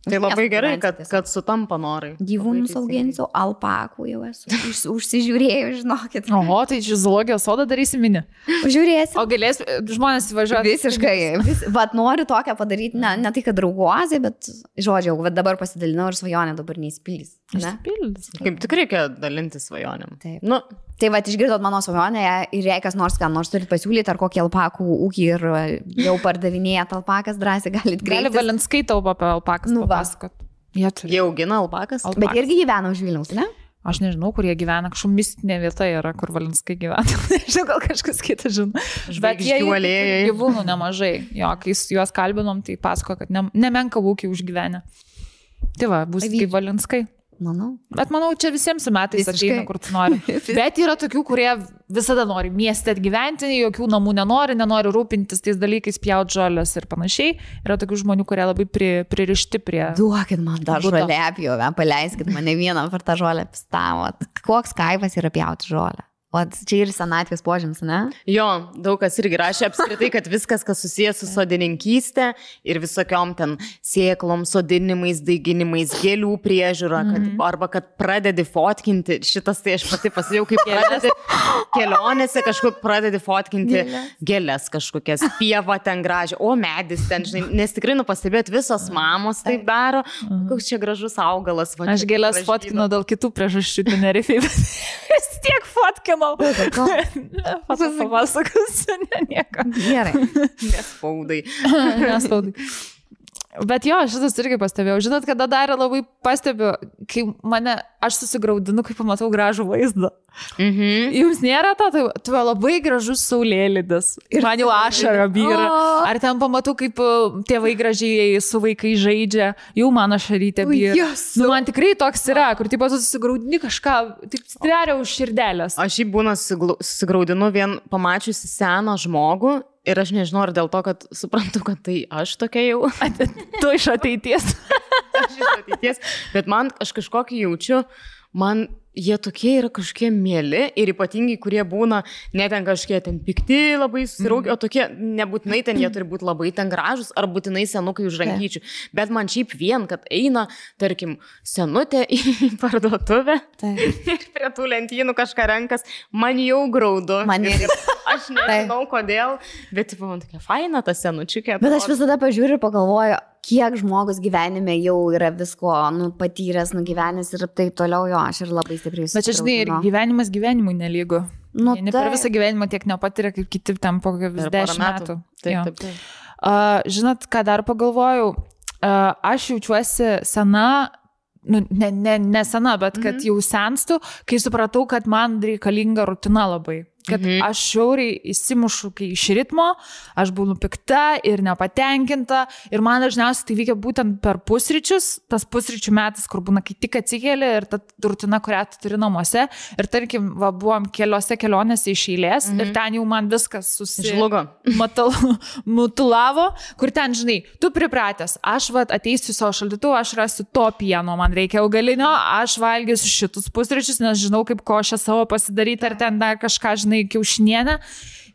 Tai labai Miesto gerai, kad, tiesiog. kad sutampa norai. Gyvūnus auginsiu, alpakų jau esu už, užsižiūrėjau, žinokit. Oho, tai čia zoologijos sodą darysi mini. Žiūrėsiu. O galės žmonės įvažiuoti. Visiškai. Vis, vat noriu tokią padaryti, ne, ne tai, kad drauguozė, bet žodžiu, bet dabar pasidalinau ir svajonė dabar neįspildys. Ne? Išsipildys. Kaip tik reikia dalinti svajonėm. Taip. Nu, Tai va, išgirdot mano svajonę ir jei kas nors, ką nors turit pasiūlyti, ar kokį alpakų ūkį ir e, jau pardavinėjat alpakas, drąsiai galit Gali kreiptis. Valinskai taupo apie alpakas Nu papasakot. Jie turi. jie augina alpakas. Al- Bet irgi gyvena už Vilniaus, ne? Aš nežinau, kur jie gyvena, kažkokia mistinė vieta yra, kur Valinskai gyvena. nežinau, gal kažkas kitas žino. Bet jie gyvūnų nemažai. Jo, kai juos kalbinom, tai pasako, kad ne, nemenka ūkį užgyvenę. Tai va, bus kaip Valinskai. Manau. Bet manau, čia visiems metais Visiškai. ateina, kur tu nori. Bet yra tokių, kurie visada nori mieste gyventi, jokių namų nenori, nenori rūpintis tais dalykais, pjaut žolės ir panašiai. Yra tokių žmonių, kurie labai pri, pririšti prie... Duokit man Buto. žolę apjovę, paleiskit mane vieną per tą žolę pistavot. Koks kaivas yra pjauti žolę? O čia ir senatvės požymis, ne? Jo, daug kas irgi rašė apskritai, kad viskas, kas susijęs su sodininkystė ir visokiom ten sėklom, sodinimais, daiginimais, gėlių priežiūra, kad, Mhm. arba kad pradedi fotkinti, šitas tai aš pati pasidėjau, kaip pradedi kelionėse kažkur pradedi fotkinti Gėles. gėlės kažkokias, pieva ten gražią, o medis ten, žinai, nes tikrai, nu pastebėt, visos mamos taip daro, koks čia gražus augalas. va. Aš gėlės fotkinu dėl kitų priežasčių, Tenerifei, bet vis tiek fotkinau. Papasakosiu, ne nieko. Gerai. Nespaudai. Nespaudai. Bet jo, šitas irgi pastebėjau. Žinot, kada dar labai pastebiu, kai mane, aš susigaudinu, kai pamatau gražų vaizdą. Mhm. Jums nėra to, tai tu labai gražus saulėlydis. Ir man jau ašara vyra. Ar ten pamatau, kaip uh, tėvai gražiai su vaikai žaidžia, jau man ašarytė Ui, vyra. Jėzau. Nu, man tikrai toks yra, kur taip pat susigaudini kažką, taip stveria už širdelės. Aš jį būna susigraudinu vien pamačiusi seną žmogų ir aš nežinau, ar dėl to, kad suprantu, kad tai aš tokia jau. Tu iš ateities. aš iš ateities. Bet man aš kažkokį jaučiu, man jie tokie yra kažkokie mėly ir ypatingai, kurie būna ne ten kažkokie ten pikti, labai susiraukę, mm. o tokie nebūtinai ten jie turi būti labai ten gražus ar būtinai senukai už rankyčių. Bet man šiaip vien, kad eina, tarkim, senutė į parduotuvę Taip. ir prie tų lentynų kažką renkas, man jau graudu. Man irgi. Aš nežinau kodėl, bet tipo, man tokia faina ta senučiukė. Bet aš visada pažiūriu ir pagalvoju, kiek žmogus gyvenime jau yra visko nu, patyręs, nugyvenęs ir taip toliau jo, aš ir labai stipriai Bet čia, žinai, ir gyvenimas gyvenimui nelygu. Nu, Vieni per visą gyvenimą tiek nepatiria, kaip kiti ten po vis dešimt metų. Taip, Jo. taip, taip. Uh, žinot, ką dar pagalvojau? Uh, aš jaučiuosi sena, nu, ne, ne, ne sena, bet kad jau senstu, kai supratau, kad man reikalinga rutina labai. Kad Mhm. aš šiauriai įsimušu iš ritmo, aš būnu pikta ir nepatenkinta. Ir man dažniausiai tai veikia būtent per pusryčius, tas pusryčių metas, kur būna, kai tik atsikeli ir ta rutina, kurią tu turi namuose. Ir tarkim, va, buvom keliose kelionėse iš eilės mhm. ir ten jau man viskas susižlugo Žlugo. matal, mutulavo, kur ten, žinai, tu pripratęs, aš vat, ateisiu savo šaldytuvą, aš rasiu to pieno, man reikia augalinio, aš valgysiu šitus pusryčius, nes žinau, kaip košę savo pasidaryti, ar ten dar kažką, žinai, kiaušinienę.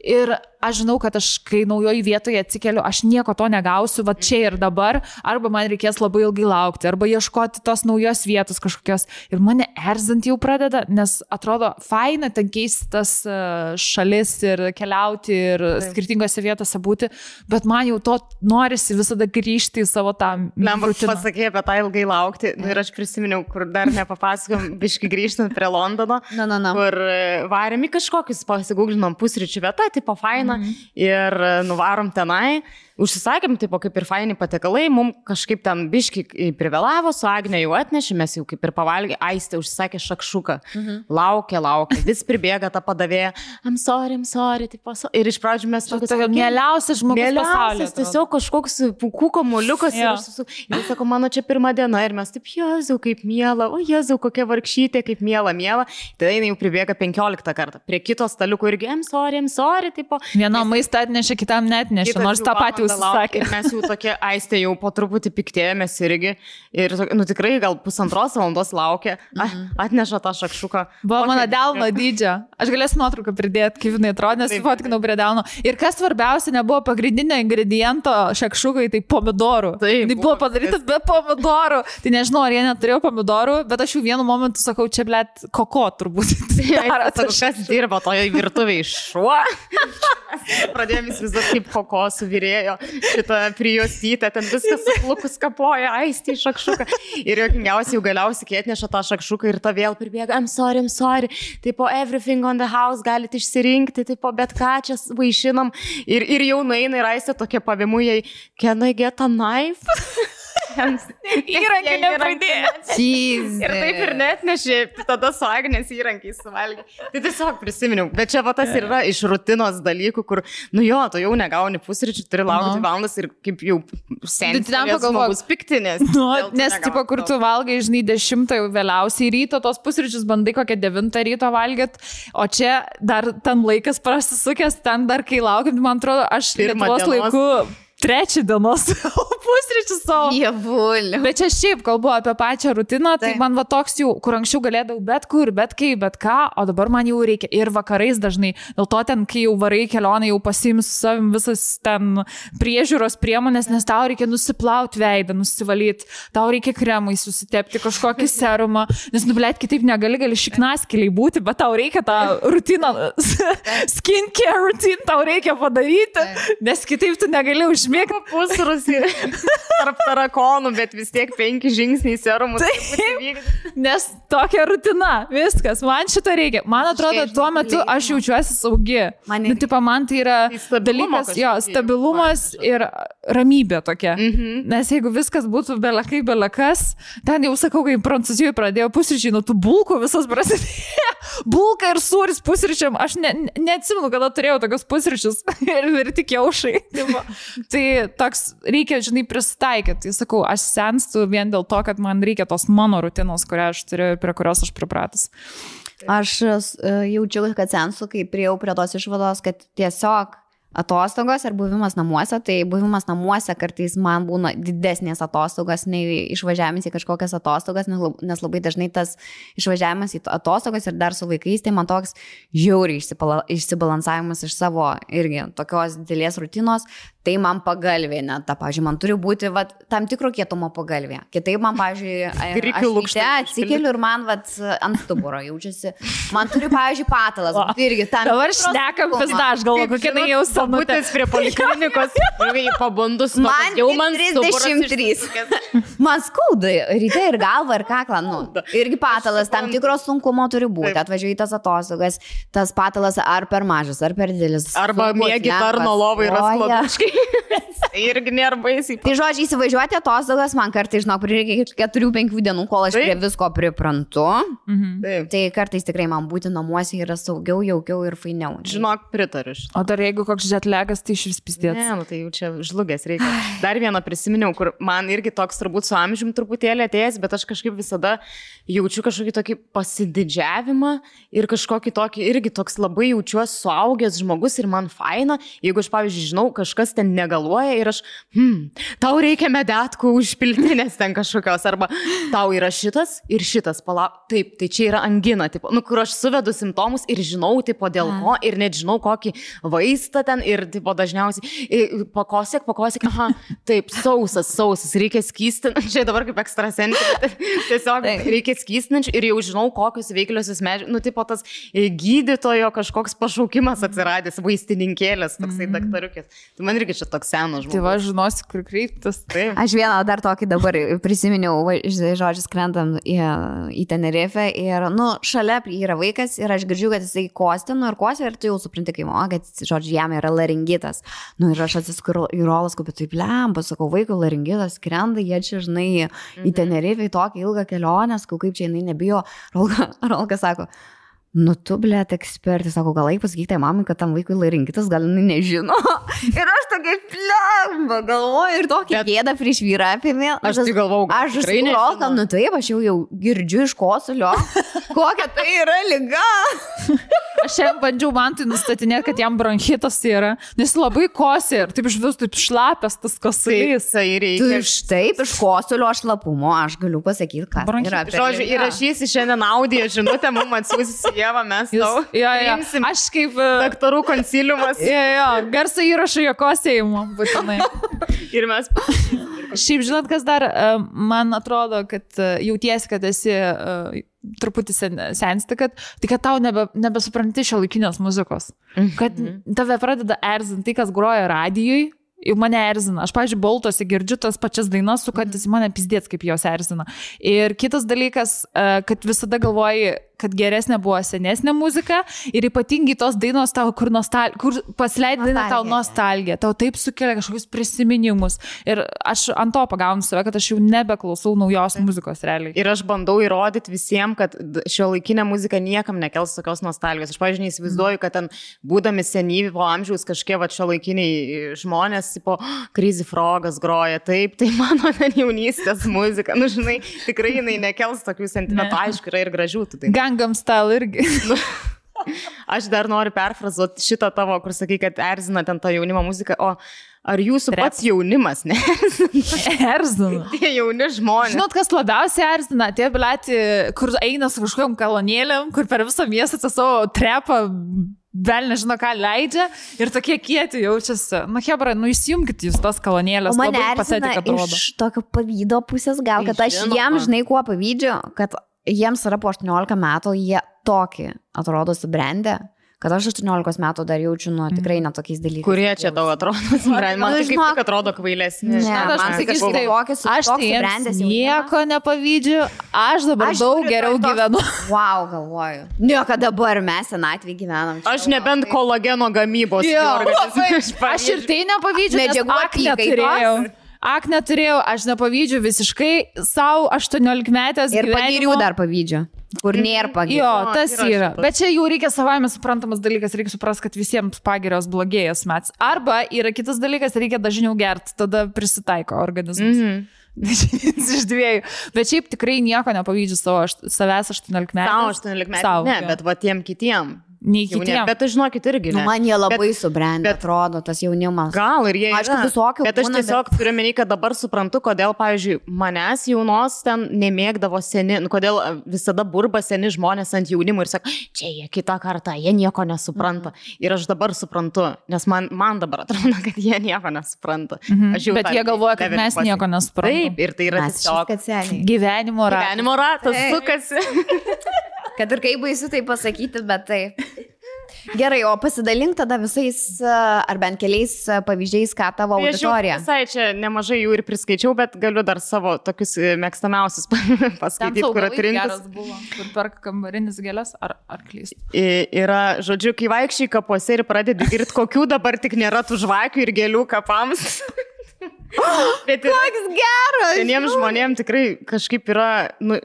Ir aš žinau, kad aš, kai naujoje vietoje atsikeliu, aš nieko to negausiu, va čia ir dabar, arba man reikės labai ilgai laukti, arba ieškoti tos naujos vietos kažkokios. Ir mane erzint jau pradeda, nes atrodo faina ten keisti tas e, šalis ir keliauti ir Taip. skirtingose vietose būti, bet man jau to norisi visada grįžti į savo tą Lemba, rutiną. pasakė apie tą ilgai laukti. Nu, ir aš prisiminiau, kur dar nepapasakojom, biški grįžtant prie Londono, Na, na, na. kur e, varėm į kažkokius, pasigūglinom pusryčių vietą, tipo faina, Mhm. ir e, nuvarom tenai. Užsisakėm, tipo, kaip ir faini patiekalai, mums kažkaip ten biški privėlavo, su Agne jau atnešė, mes jau kaip ir pavalgė, aistė užsisakė šakšuką. Mhm. Laukia, laukia, vis pribėga ta padavėja, I'm sorry, I'm sorry, tipo, so... ir iš pradžių mes tokia "Kokie mieliausias žmogus. Mieliausias, tiesiog kažkoks pūkų kamuoliukas. Jo. Ir su, jis sako, mano čia pirma diena ir mes taip, Jėzau, kaip miela, o Jėzau, kokia vargšytė, kaip miela, miela. Tada jinai jau pribėga 15 kartą. Prie kito staliuko irgi, I'm sorry, I'm sorry, tipo. Vienam maistą atnešė, kitam net nešė, nors jau tą patį valandą laukia užsisakė. Ir mes jau tokie aistė jau po truputį piktėjomės irgi. Ir, nu tikrai, gal pusantros valandos laukia, Mhm. atneša tą šakšuką. Buvo mano Kokį- delno dydžio. Aš galėsiu nuotrauką pridėti, kaip jinai atrodo, nes fotkinau prie delno. Ir kas svarbiausia, nebuvo pagrindinio ingrediento šakšukai, tai pomidorų. Tai buvo buvo padaryta be pomidorų. Tai nežinau, ar jie neturėjo pomidorų, bet aš jau vienu momentu sakau, čia blėt koko turbūt. Daro Sako, tas kas dirba toje virtuvėje šuo? Pradėjome įsivaizduoti, kaip koko suvirėjo šitą prijuostytę, ten viskas suplukus kapoja, aisti šakšuką. Ir jokingiausiai jau galiausiai, kai atneša tą šakšuką ir ta vėl pribėga, I'm sorry, I'm sorry, tipo everything on the house galite išsirinkti, tipo bet ką čia vaišinam. Ir, ir jau nueina ir aistė tokie pavimujai, can I get a knife? Įrankį nepridėjo. Jeez. Ir taip ir net nešė, tada su Agnės įrankiais suvalgė. Tai tiesiog prisiminiau. Bet čia va tas ir yra iš rutinos dalykų, kur, nu jo, tu jau negauni pusryčių, turi laukti Nu. valandas ir kaip jau seniai. ten pagalvok. bus piktinės. Nu, nes, tipo, kur tu valgai, žinai, dešimtą jau vėliausiai ryto, tos pusryčius bandai kokią devintą ryto valgyt, o čia dar ten laikas prasisukęs, ten dar kai laukiam, man atrodo, aš Lietuvos laiku trečią dienos pusryčius savo. Dievulė. Bet čia šiaip kalbu apie pačią rutiną, tai Taip. man va toks jau, kur anksčiau galėdavau bet kur, bet kaip, bet ką, o dabar man jau reikia ir vakarais dažnai. Dėl to ten, kai jau varai kelionę, jau pasiims su savim visas ten priežiūros priemonės, nes tau reikia nusiplauti veidą, nusivalyti, tau reikia kremai susitepti kažkokį serumą, nes nublėt kitaip negali, gali šiknaskeliai būti, bet tau reikia tą rutiną, skincare rutiną tau reikia padaryti, nes kitaip tu negali užmėgti. Pusrusį tarp tarakonų, bet vis tiek penki žingsniai serumų. Nes tokia rutina, viskas, man šito reikia. Man atrodo, tuo metu aš jaučiuosi saugi. Man Nu, tipo, man tai yra Tai dalykas, jo, stabilumas ir ramybė tokia. Mhm. Nes jeigu viskas būtų belekai, belekas, ten jau sakau, kai Prancūzijoje pradėjo pusryčiai, nuo tų bulkų visas prasidėjo. Bulka ir sūris pusryčiam, aš ne, ne, neatsimenu, kada turėjau tokius pusryčius ir, ir tik jaušai. Tai toks reikia, žinai, prisitaikyti. Tai sakau, aš senstu vien dėl to, kad man reikia tos mano rutinos, kurią aš turiu, prie kurios aš pripratus. Aš e, jaučiu, kad sensu, kai prieėjau prie tos išvados, kad tiesiog atostogos ir buvimas namuose, tai buvimas namuose kartais man būna didesnės atostogos nei išvažiavimas į kažkokias atostogas, nes lab- nes labai dažnai tas išvažiavimas į atostogas ir dar su vaikais, tai man toks žiauriai išsibalansavimas iš savo irgi tokios didelės rutinos, tai man pagalvė, net ta, pažiūrėjau, man turi būti vat, tam tikro kietumo pagalvė. Kitaip man, pažiūrėjau, atsikeliu ir man vat, ant stuburo jaučiasi. Man turi, pažiūrėjau, patalas. Būti irgi tam. Dabar šnekam vis dar, aš galvoju, kokia tai jau samutė. Būtis prie poliklinikos. Pabundus, Man jau man 33. Man skauda ryte ir galva ir kaklą. Nu, irgi patalas, tam tikros sunkumo turi būti. Taip. Atvažiuoji į tas atostogas, tas patalas ar per mažas, ar per didelis. Arba mėgi tarno lovai yra sklodaškai. Irgi nėra baisiai. Tai žodžiai, įsivažiuoti atostogas, man kartais, žinok, prireikia 4-5 dienų, kol aš Taip. prie visko priprantu. Mhm. Taip. Tai kartais tikrai man būti namuose yra saugiau, jaukiau ir fainiau. Žinok, pritariu. O dar jeigu koks žetlegas, tai iš vis pistėt. Ne, nu tai jau čia žlugęs reikia. Dar vieną prisiminiau, kur man irgi toks turbūt su amžium truputėlį atėjęs, bet aš kažkaip visada jaučiu kažkokį tokį pasididžiavimą ir kažkokį tokį irgi toks labai jaučiuosi suaugęs žmogus ir man faina, jeigu aš, pavyzdžiui, žinau, kažkas ten negaluoja ir aš, hmm, tau reikia medetkų užpiltinės ten kažkokios, arba tau yra šitas ir šitas, palauk, taip, tai čia yra angina, tipo, nu, kur aš suvedu simptomus ir žinau, tipo, dėl ko ir net žinau, kokį vaistą ten ir, tipo, dažniausiai, pakosėk, pakosėk, aha, taip, sausas, sausas, reikia skystinti, čia dabar kaip ekstrasentė, tiesiog Taip. reikia skystinančių ir jau žinau, kokius veikliosius medžiagus, nu, tipo, tas e, gydytojo kažkoks pašaukimas atsiradęs, vaistininkėlės, toksai mm. daktariukės. Tai man irgi čia toks senas Tai va, žmogus. žinosi, kur kreiptis. Taip. Aš vieną dar tokį dabar prisiminiau, va, žodžiu, skrendam į, į Tenerifę ir, nu, šalia yra vaikas ir aš girdžiu, kad jisai kostino ir kostino ir tu jau supranti, kaip, o, kad, žodžiu, jam yra laringitas. Nu, ir aš atsiskuriu į rolas, kaip taip lempa, sakau, vaiko laringitas skrenda, jie čia, žinai, į Tenerifę į tokią ilgą kelionę, sakau, kaip čia jinai nebijo. Rolka, Rolka sako, Nu, tu, blėt, ekspertai, sako, gal eik pasakyti mamai, kad tam vaikui laringitas, gal jinai nežino. ir aš tokia plemba galvoju ir tokia Bet- gėda prieš vyrą apėmė. Aš tai galvau, gal Aš nežino. nu taip, aš jau, jau girdžiu iš kosulio, kokia tai yra lyga. Aš šiandien bandžiau man tai nustatinėti, kad jam bronchitas yra, nes jis labai kosė ir taip iš vis taip šlapęs tas kosulys. Tai Tu reikia. iš taip, iš kosulio aš lapumo, aš galiu pasakyti, kas Bronchi- yra. Žodžiu, įrašysi šiandien audio žinutę, mums atsiųsi Jėvą, mes Jis, tau. jo, jo. Aš kaip... e, Daktarų konsiliumas Jo, jo, garso įrašų jo kosėjimo, būtinai. ir mes. Šiaip žinot, kas dar, e, man atrodo, kad e, jautiesi, kad esi truputį sen, sensti, kad, tai kad tau nebe, nebesupranti šio laikinės muzikos. Kad tave pradeda erzinti tai, kas groja radijui. Jau mane erzina. Aš, pavyzdžiui, boltose girdžiu tas pačias dainas, sukantis į mane pizdėts, kaip jos erzina. Ir kitas dalykas, kad visada galvoji, kad geresnė buvo senesnė muzika ir ypatingai tos dainos tau, kur, nostal... kur pasileidai dainą tau nostalgija, tau taip sukelia kažkokius prisiminimus. Ir aš ant to pagaunu save, kad aš jau nebeklausau naujos muzikos realiai. Ir aš bandau įrodyti visiems, kad šio laikinė muzika niekam nekels tokios nostalgijos. Aš, pažiūrėjau, įsivaizduoju, kad ten, būdami senyvo amžiaus, kažkiek va šio laikiniai žmonės, po Crazy Frogas groja, taip, tai mano ten jaunystės muzika. Nu, žinai, tikrai jinai nekels tokių sentimentų, Ne. aišku, yra ir gražių. tų dainų. Gangnam style irgi. Aš dar noriu perfrazuoti šitą tavo, kur sakai, kad erzina ten tą jaunimo muziką, o ar jūsų Rap. pats jaunimas, ne? Erzina. Tie jauni žmonės. Žinot, kas labiausiai erzina, tie bileti, kur eina su kažkokiam kalonėlėm, kur per visą miestą tą savo trepą, vėl nežino, ką leidžia ir tokie kieti jaučiasi. Na, Hebra, nu įsijungit jūs tas kalonėlės, labai erzina pasetik atrodo. iš tokio pavydo pusės gal, kad aš jiems, žinai, kuo pavydžiu, kad jiems yra po 18 metų, jie tokį atrodo subrendę, kad aš 18 metų dar jaučiu, nu, tikrai netokiais dalykais. Kurie čia tau atrodo? Man Nu, tai kaip žinok- tik atrodo kvailesni. Ne, Žinot, aš sakau, taip, tokį su- Aš tai nieko nepavydžiu, aš dabar Aš daug geriau tai toks- gyvenu. Wow, galvoju. Ne, kad dabar mes senatvį gyvenam. čia, Aš nebent kolageno gamybos. Jo, Aš ir tai nepavydžiu, Medžiagų apykaitos. Turėjau. Akne turėjau, aš nepavydžiu visiškai savo 18 metės. Ir pagirių dar pavydžiu. Kur nėra pagirių. Jo, tas yra yra. Bet čia jau reikia savame suprantamas dalykas, reikia suprasti, kad visiems pagirios blogėjas mets. Arba yra kitas dalykas, reikia dažniau gerti, tada prisitaiko organizmas. Mhm. Vienas iš dviejų. Bet šiaip tikrai nieko nepavydžiu savo savęs 18 metų. Savo 18 metų. Ne, jo. bet va tiem kitiem. Nei kitiems. bet aš žinokit irgi. Nu, Ne. man jie labai Bet- subrendę bet- atrodo, tas jaunimas. Gal ir jie. Aišku, visokių Bet aš būna, tiesiog bet... turiu menį, kad dabar suprantu, kodėl, pavyzdžiui, manęs jaunos ten nemėgdavo seni, nu, kodėl a, visada burba seni žmonės ant jaunimo ir sako, čia jie kitą kartą, jie nieko nesupranta. Mhm. Ir aš dabar suprantu, nes man, man dabar atrodo, kad jie nieko nesupranta. Mhm. Jau Bet jie galvoja, kad mes pasiekiau. nieko nesuprantame. Taip, ir tai yra Mes tiesiog. Gyvenimo ratas. gyvenimo ratas sukasi. Kad ir kaip baisu tai pasakyti, bet taip. Gerai, o pasidalink tada visais, ar bent keliais pavyzdžiais, ką tavo Tai auditorija. Visai čia nemažai jų ir priskaičiau, bet galiu dar savo tokius e, mėgstamiausius paskaityti, kur atrinkus. buvo, kur perka kambarinis gėlės, ar, ar klyst. Yra, žodžiu, kai vaikščiai kapuose ir pradedi girti, kokių dabar tik nėra tų žvakių ir gėlių kapams. bet yra, Koks geras! seniems žmonėms tikrai kažkaip yra, nu,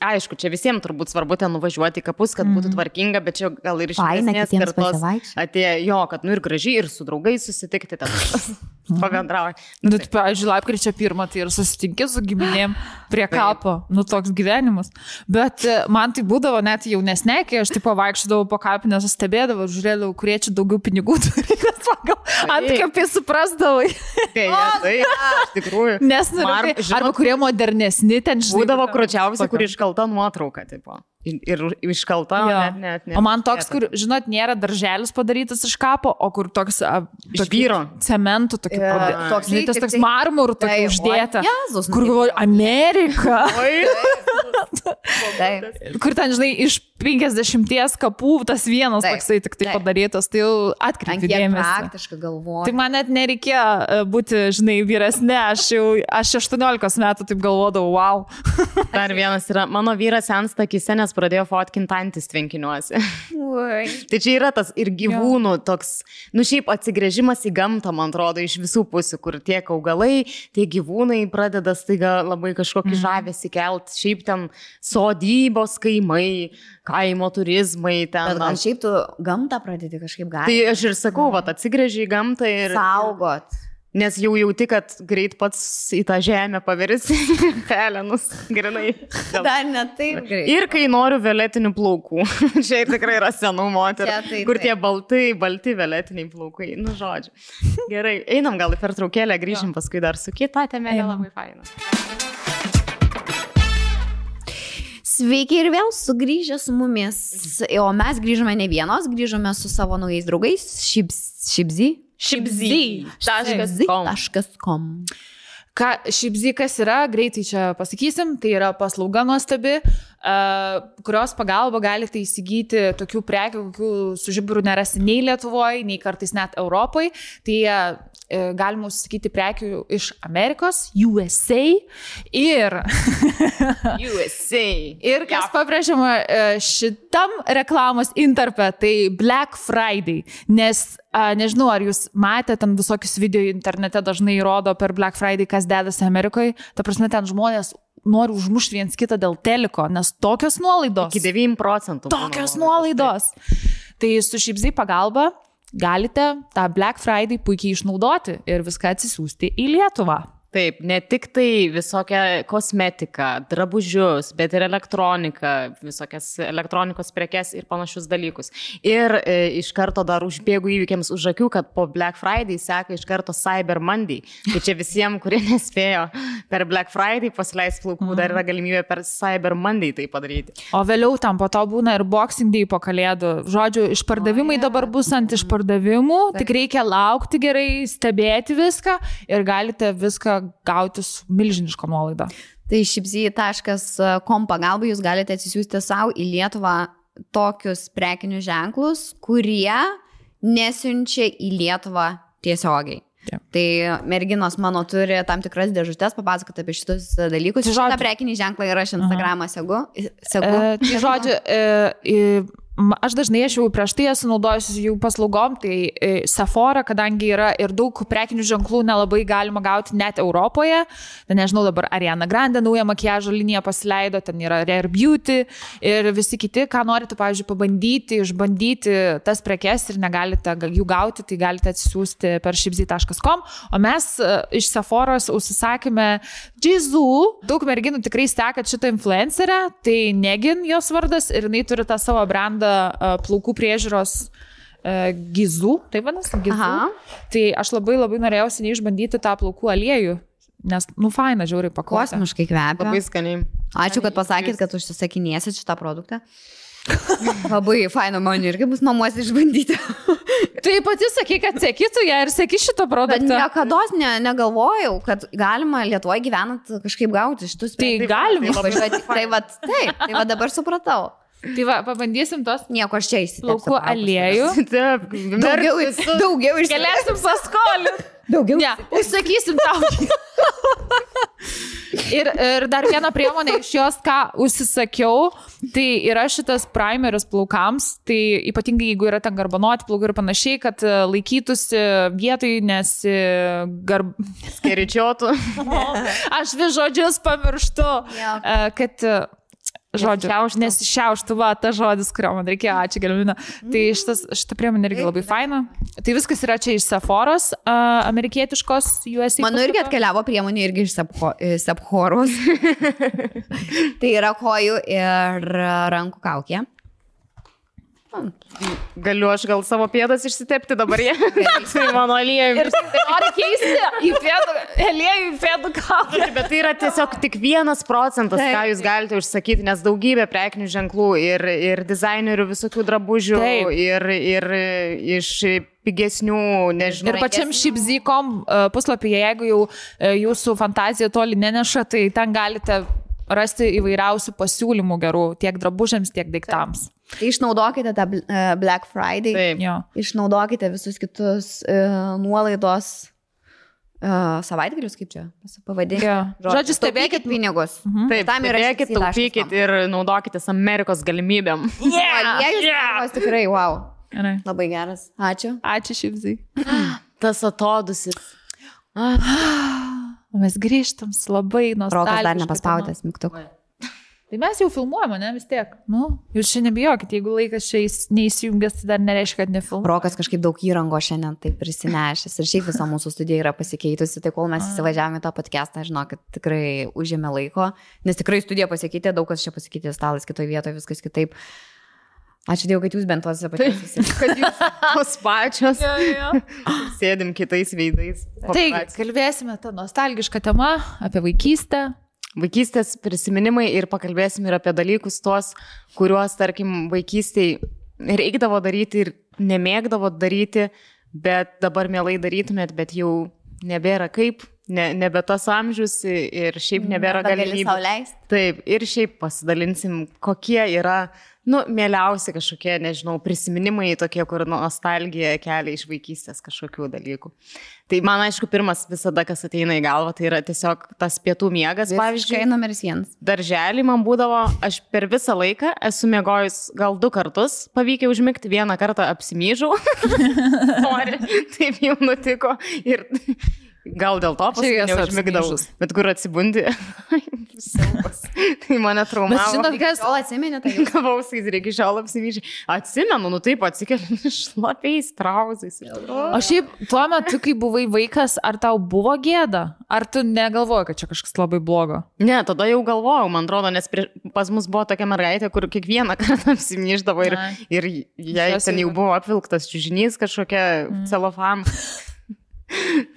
aišku, čia visiems turbūt svarbu ten nuvažiuoti į kapus, kad būtų tvarkinga, bet čia gal ir iš kitiems kartos atėjo, jo, kad nu ir gražiai, ir su draugais susitikti, ten pabendrauja. Nu, tai, pavyzdžiui, lapkričio pirmą, tai ir susitinki su giminėm prie kapo, nu toks gyvenimas. Bet e, man tai būdavo net jaunesnė, kai aš tipo vaikščiodavau po kapinę, stebėdavau, žiūrėdavau, kurie čia daugiau pinigų turi, nes pagal antkapį suprasdavai. Tai, tai, iš tikrųjų. Nes, nu, Mar- žinot- arba kurie modernesni ten žinai. Būdavo kručiausia, kur tokio. iškalta nuotrauka, tipo. Ir, ir iškalta, Jo. net, net, net. O man toks, kur, žinot, nėra darželis padarytas iš kapo, o kur toks... Iš tokį vyro. Cementų, tokį Jo, pradė- toks Žinai, tas toks tai- marmurų tokį Taip, uždėta. oi, Jėzus, Kur nu, galvoju, Amerika. Taip. Kur ten, žinai, iš 50 kapų tas vienas Taip, toksai tik tai taip. padarytas, tai jau atkreipi dėmesį. praktiškai galvoju. Tai man net nereikėjo e, būti, žinai, vyresnė, aš jau, aš 18 metų taip galvodavau, wow. Dar vienas yra, mano vyras sensta akise, nes pradėjo fotkinti antis tvenkiniuose. Tai čia yra tas ir gyvūnų toks, nu šiaip atsigrėžimas į gamtą, man atrodo, iš visų pusių, kur tiek augalai, tiek gyvūnai pradeda staiga labai kažkokį mm. žavesį kelt, šiaip ten sodybos kaimai, kaimo turizmai ten. Bet gal šiaip tu gamtą pradedi kažkaip Tai gauti. aš ir sakau, va, atsigrėži į gamtą ir... Saugot. Nes jau jauti, kad greit pats į tą žemę pavirsi pelenus, grinai. Dėl- Dar ne taip greitai. Ir kai noriu violetinių plaukų. Čia ir tikrai yra senų moterų. Čia tai kur tie baltai, balti violetiniai plaukai. Nu, žodžiu. Gerai, einam gal į pertraukėlę, grįžim paskui dar su kita temelė labai faina. Sveiki ir vėl sugrįžę su mumis. O mes grįžome ne vienos, grįžome su savo naujais draugais. Šipzy. Šipzy.com. Taškas.com. Ką, šiaip zykas yra, greitai čia pasakysim, tai yra paslauga nuostabi, uh, kurios pagalba galite įsigyti tokių prekių, kokių su žiburu nerasi nei Lietuvoje, nei kartais net Europoje. Tai galima užsakyti prekių iš Amerikos, USA ir USA. Ir kas pabrėžiama e, šitam reklamos interpe, tai Black Friday. Nes a, nežinau, ar jūs matėte ten visokius video internete dažnai rodo per Black Friday, kas dedasi Amerikoje. Ta prasme, ten žmonės nori užmušti viens kitą dėl teliko, nes tokios nuolaidos. Iki 9 procentų. Tokios nuolaidos. nuolaidos. Tai su šipzai pagalba galite tą Black Friday puikiai išnaudoti ir viską atsisiųsti į Lietuvą. Taip, ne tik tai visokią kosmetiką, drabužius, bet ir elektroniką, visokias elektronikos prekes ir panašius dalykus. Ir e, iš karto dar užbėgu įvykiams už akių, kad po Black Friday seka iš karto Cyber Monday. Tai čia visiems, kurie nespėjo per Black Friday pasileisti plaukų, dar yra galimybė per Cyber Monday tai padaryti. O vėliau tam po to būna ir Boxing Day po kalėdų. Žodžiu, išpardavimai dabar bus ant išpardavimų, tik reikia laukti gerai, stebėti viską ir galite viską gauti su milžiniško nuolaida. Tai šipzy.com pagalba jūs galite atsisiųsti savo į Lietuvą tokius prekinius ženklus, kurie nesiunčia į Lietuvą tiesiogiai. Taip. Tai merginos mano turi tam tikras dėžutės papasakoti apie šitus dalykus. Tai Šitą žodžiu- prekinį ženklą ir aš Instagramą segu. segu. E, tai žodžiu, e, e, aš dažnai aš jau prieš tai esu naudojusi jų paslaugom, tai e, Sephora, kadangi yra ir daug prekinių ženklų nelabai galima gauti net Europoje. Tai nežinau, dabar Ariana Grande naują makiažo liniją pasileido, ten yra Rare Beauty ir visi kiti, ką norite, pavyzdžiui, pabandyti, išbandyti tas prekes ir negalite ga- jų gauti, tai galite atsisiųsti per shipzy.com. O mes e, iš Sephoros užsisakėme Jizu. Daug merginų tikrai stekat šitą influencerę, tai Negin jos vardas ir jinai turi tą savo brandą plaukų priežiūros gizų, tai vadinasi, gizų. Aha. Tai aš labai labai norėjau seniai išbandyti tą plaukų aliejų, nes, nu, faina, žiauriai pakuoti. Kosmiškai kvepia. Labai skaniai. Ačiū, kad pasakėt, kad užsisakinėsit šitą produktą. Labai faina man irgi bus namuose išbandyti. Tai pati sakai, kad sėkytų ją ir sėki šitą Bet produktą. niekada ne, negalvojau, kad galima Lietuvoje gyvenant kažkaip gauti šitus Tai taip, galima. tai. Tai va, taip, tai va dabar supratau. Tai va, pabandysim tos Nieko aš čia įsitepsiu. plaukų aliejų. Taip, Daugiau, daugiau iš Galėsim paskolinti. Daugiau. Ne, užsakysim tau. ir, ir dar vieną priemonę iš jos, ką užsisakiau, tai yra šitas primeris plaukams, tai ypatingai jeigu yra ten garbanoti plaukai ir panašiai, kad e, laikytųsi vietoj, nes e, garb... Skeričiotų. aš vis žodžius pamirštu, e, kad e, Žodžiu, Nesišiauštų. va, ta žodis, kurio man reikėjo, ačiū Gelmina. Tai šitas, šita priemonė irgi labai faina. Tai viskas yra čia iš Sephoros, uh, amerikietiškos US. Mano irgi atkeliavo priemonė irgi iš Sepho- Sephoros. tai yra kojų ir rankų kaukė. Galiu aš gal savo pėdas išsitepti dabar jie. tai mano aliejai. Ir nori keisti į pėdų, aliejų į pėdų kalną. Bet tai yra tiesiog tik vienas procentas, Taip. ką jūs galite užsakyti, nes daugybė prekinių ženklų ir, ir dizainerių visokių drabužių Taip. ir, ir iš pigesnių, nežinau. Ir pačiam šipzykom puslapyje, jeigu jau e, jūsų fantazija toli neneša, tai ten galite rasti įvairiausių pasiūlymų gerų tiek drabužiams, tiek daiktams. Tai išnaudokite tą e, Black Friday. Taip. Jo. Išnaudokite visus kitus uh, nuolaidos uh, savaitgalius, kaip čia pavadinti. Jo. Žodžiu, stebėkit pinigus. Taip, Tam yra stebėkit, taupykit ir naudokitės Amerikos galimybėm. Aliejus yeah. tikrai, wow. Gerai. Labai geras. Ačiū. Ačiū šipzy. Tas atodusis. Mes grįžtam su labai Rokas dar nepaspaudęs mygtukų. Tai mes jau filmuojame, ne vis tiek. Nu, jūs čia nebijokit, jeigu laikas čia įs- neįsijungęs, tai dar nereiškia, kad nefilmuojame. Rokas kažkaip daug įrango šiandien taip prisinešęs ir šiaip visa mūsų studija yra pasikeitusi, tai kol mes įsivažiavome tą podcastą, žinok, kad tikrai užėmė laiko, nes tikrai studija pasikeitė, daug kas čia pasikeitė, stalas kitoje vietoje, viskas kitaip. Ačiū Dievui, kad jūs bent tuose pačiuose. Kad jūs tos pačios Jo, jo. sėdim kitais veidais. Taigi, kalbėsime tą nostalgišką temą apie vaikystę. Vaikystės prisiminimai ir pakalbėsim ir apie dalykus tuos, kuriuos, tarkim, vaikystėje reikdavo daryti ir nemėgdavo daryti, bet dabar mielai darytumėt, bet jau nebėra kaip, ne, nebe tas amžius ir šiaip nebėra galimybių. sau leisti. Taip, ir šiaip pasidalinsim, kokie yra, nu, mieliausi kažkokie, nežinau, prisiminimai tokie, kur nostalgija kelia iš vaikystės kažkokių dalykų. Tai man, aišku, pirmas visada, kas ateina į galvą, tai yra tiesiog tas pietų miegas, Pavyzdžiui, pavyzdžiui. numeris vienas. Darželį man būdavo, aš per visą laiką esu mėgojus gal du kartus, pavykę užmigti, vieną kartą apsimyžau. Nori, taip jau nutiko. Ir gal dėl to paskui apsimyžus. Bet kur atsibundi, tai mane traumavo. žinot, kas? Gal atsimenėte, tai Gavau, sakys, reikia šiol apsimyžti. Atsimenu, nu taip atsikeliu šlapiais trauzais. O šiaip tuo metu, kai buvai vaikas, ar tau buvo gėda? Ar tu negalvoji, kad čia kažkas labai blogo? Ne, tada jau galvojau, man atrodo, nes prie, pas mus buvo tokia mergaitė, kur kiekvieną kartą apsimyždavo ir, ir jai ten jau jau- buvo apvilktas čiūžinys kažkokia mm. celofan.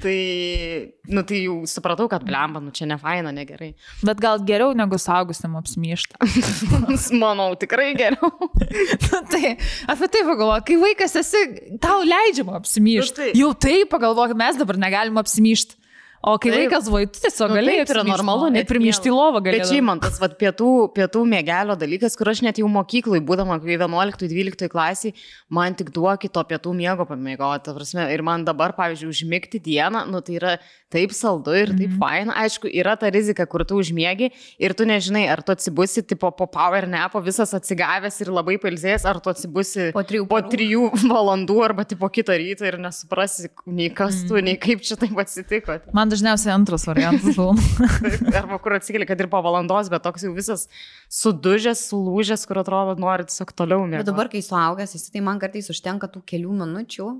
Tai, nu tai jau supratau, kad blemba, nu čia ne faina, negerai. Bet gal geriau negu saugusiam apsimyšti. Manau, tikrai geriau. tai apie tai pagalvoju, kai vaikas esi, tau leidžiama apsimyšti. Nu tai- Jau taip pagalvoju, mes dabar negalim apsimyšti. O kai Taip. vaikas buvo, tu tiesiog Nu, galėjai. taip, yra normalu, net miela. lovą Bet galėjai. čia man tas vat, pietų, pietų mėgelio dalykas, kur aš net jau mokyklai, būdama 11-12 klasiai, man tik duokit to pietų miego pamėgoti. Ir man dabar, pavyzdžiui, užmigti dieną, nu tai yra taip saldu ir taip mm -hmm. faina. Aišku, yra ta rizika, kur tu užmėgi ir tu nežinai, ar tu atsibusi tipo, po power nepo visas atsigavęs ir labai pilsės, ar tu atsibusi Po trijų po trijų valandų arba tipo kitą rytą ir nesuprasi nei kas tu, nei kaip čia taip atsitiko. Man dažniausiai antras variantas buvo. Arba kur atsikeli, kad ir po valandos, bet toks jau visas sudužęs, sulūžęs, kur atrodo, nori tiesiog toliau mėgti. Bet dabar, kai suaugęs, esi, tai man kartais užtenka tų kelių minučių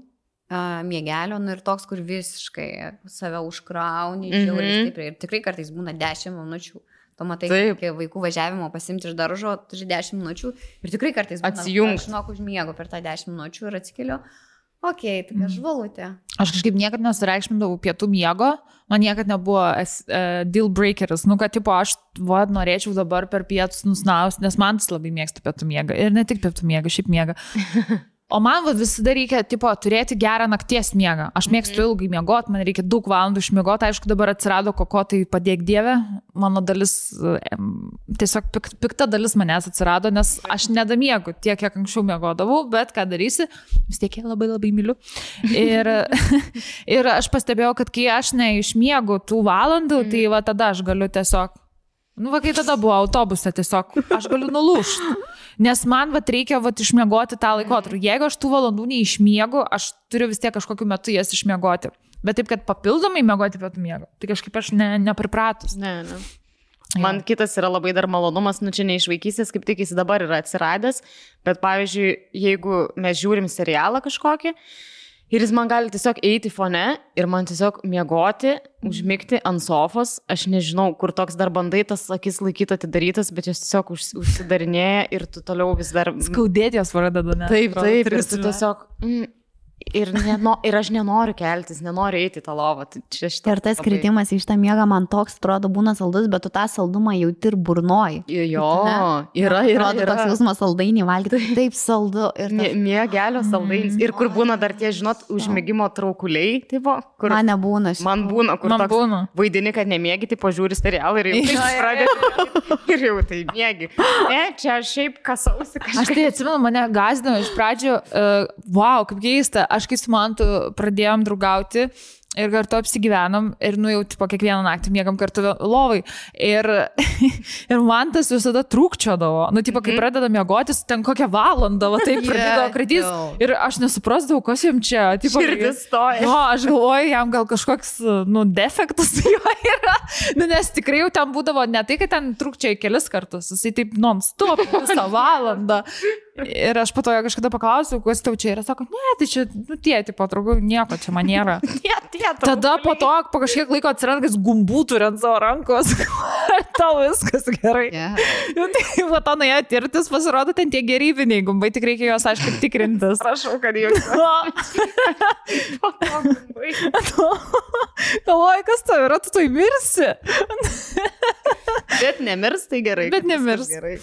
mėgelio, nu ir toks, kur visiškai save užkrauni, žiauriai stipriai. Ir tikrai kartais būna 10 minučių Tu matai, iki vaikų važiavimo pasimti iš daržo, turi 10 minučių ir tikrai kartais būna, Atsijungt. Aš žinok, užmiegu per tą 10 minučių ir atsikeliu. Ok, tai Mhm. kažvalutė. Aš kažkaip niekada nesureikšmindavau pietų miego, man niekada nebuvo es, uh, deal breakeris, nu kad, tipo, aš vad norėčiau dabar per pietus nusnaus, nes man tas labai mėgsta pietų miegą. Ir ne tik pietų miegą, šiaip miegą. O man va, visada reikia, tipo, turėti gerą nakties miegą. Aš mėgstu ilgai miegoti, man reikia daug valandų išmiegoti. Aišku, dabar atsirado koko, tai padėk Dieve. Mano dalis, tiesiog pik, pikta dalis manęs atsirado, nes aš nedamiegu tiek, kiek anksčiau miegodavau, bet ką darysi, vis tiek ją labai labai myliu. Ir, ir aš pastebėjau, kad kai aš neišmiegu tų valandų, tai va tada aš galiu tiesiog Nu, va, kai tada buvo autobuse, tiesiog aš galiu nulūžti. Nes man va, reikia va, išmiegoti tą laikotarpį. Jeigu aš tų valandų neišmiegu, aš turiu vis tiek kažkokiu metu jas išmiegoti. Bet taip, kad papildomai miegoti pietų miego, tai kažkaip aš ne, nepripratus. Ne, ne. Man kitas yra labai dar malonumas, nu čia ne iš vaikystės, kaip tik jis dabar yra atsiradęs, bet pavyzdžiui, jeigu mes žiūrim serialą kažkokį ir jis man gali tiesiog eiti fone ir man tiesiog miegoti, užmigti ant sofos, aš nežinau, kur toks dar bandai tas akis laikyti atidarytas, bet jos tiesiog užs- užsidarinėja ir tu toliau vis dar... Skaudėti jos pradeda, ne? Taip, taip, ir tu tiesiog... Mm, ir, neno, ir aš nenoriu keltis, nenoriu eiti į tą lovą. Tai čia šitą Ir tas labai- kritimas į šitą miegą man toks, atrodo, būna saldus, bet tu tą saldumą jauti ir burnoji. Jo, Ne? yra, yra, Atrodo, yra. toks jausmas saldainį valgyti. Taip saldu. Ir Mie- tas, Miegelio saldainis. Ir kur būna dar tie, žinot, užmėgimo traukuliai, tai buvo, kur man nebūna šito. man būna, kur Man toks būna. vaidini, kad nemėgi, tai pažiūri serialą ir jau taip pradedi. Ir jau tai mėgi. Ne, čia aš šiaip kasausi Aš kažkaip. tai atsimenu, mane gazdino iš pradžių, uh, wow, kaip keista, aš kai su mantu pradėjom draugauti ir kartu apsigyvenom ir nu jau po kiekvieną naktį miegam kartu lovai. Ir, ir man tas visada trūkčiodavo. Nu, tipo, kai pradeda miegotis, ten kokią valandą, va taip pradėjo kratys. jau. Ir aš nesuprasdavau, kas jam čia. Tipo, Širdis stoja. Jo, aš galvoju, jam gal kažkoks, nu, defektas juo yra. Nu, nes tikrai jau ten būdavo ne tai, kad ten trukčiai kelis kartus, jisai taip non-stop visą valandą. Ir aš po to jo kažkada paklausiau, kas tau čia yra. Sako, ne, tai čia, nu, tie, tipo, draugų, nieko čia man nėra. Tie, tie, Tada po to, po kažkiek laiko atsiranda, kas gumbų turi ant savo rankos. Ar tau viskas gerai? Yeah. Ir tai va, to nuėjo tirtis, pasirodo, ten tie gerybiniai gumbai, tik reikia juos, aišku, tikrintis. Prašau, kad jau. Galvoju, kas tau yra, tu tai mirsi. Bet nemirs, tai gerai. Bet nemirs. Gerai.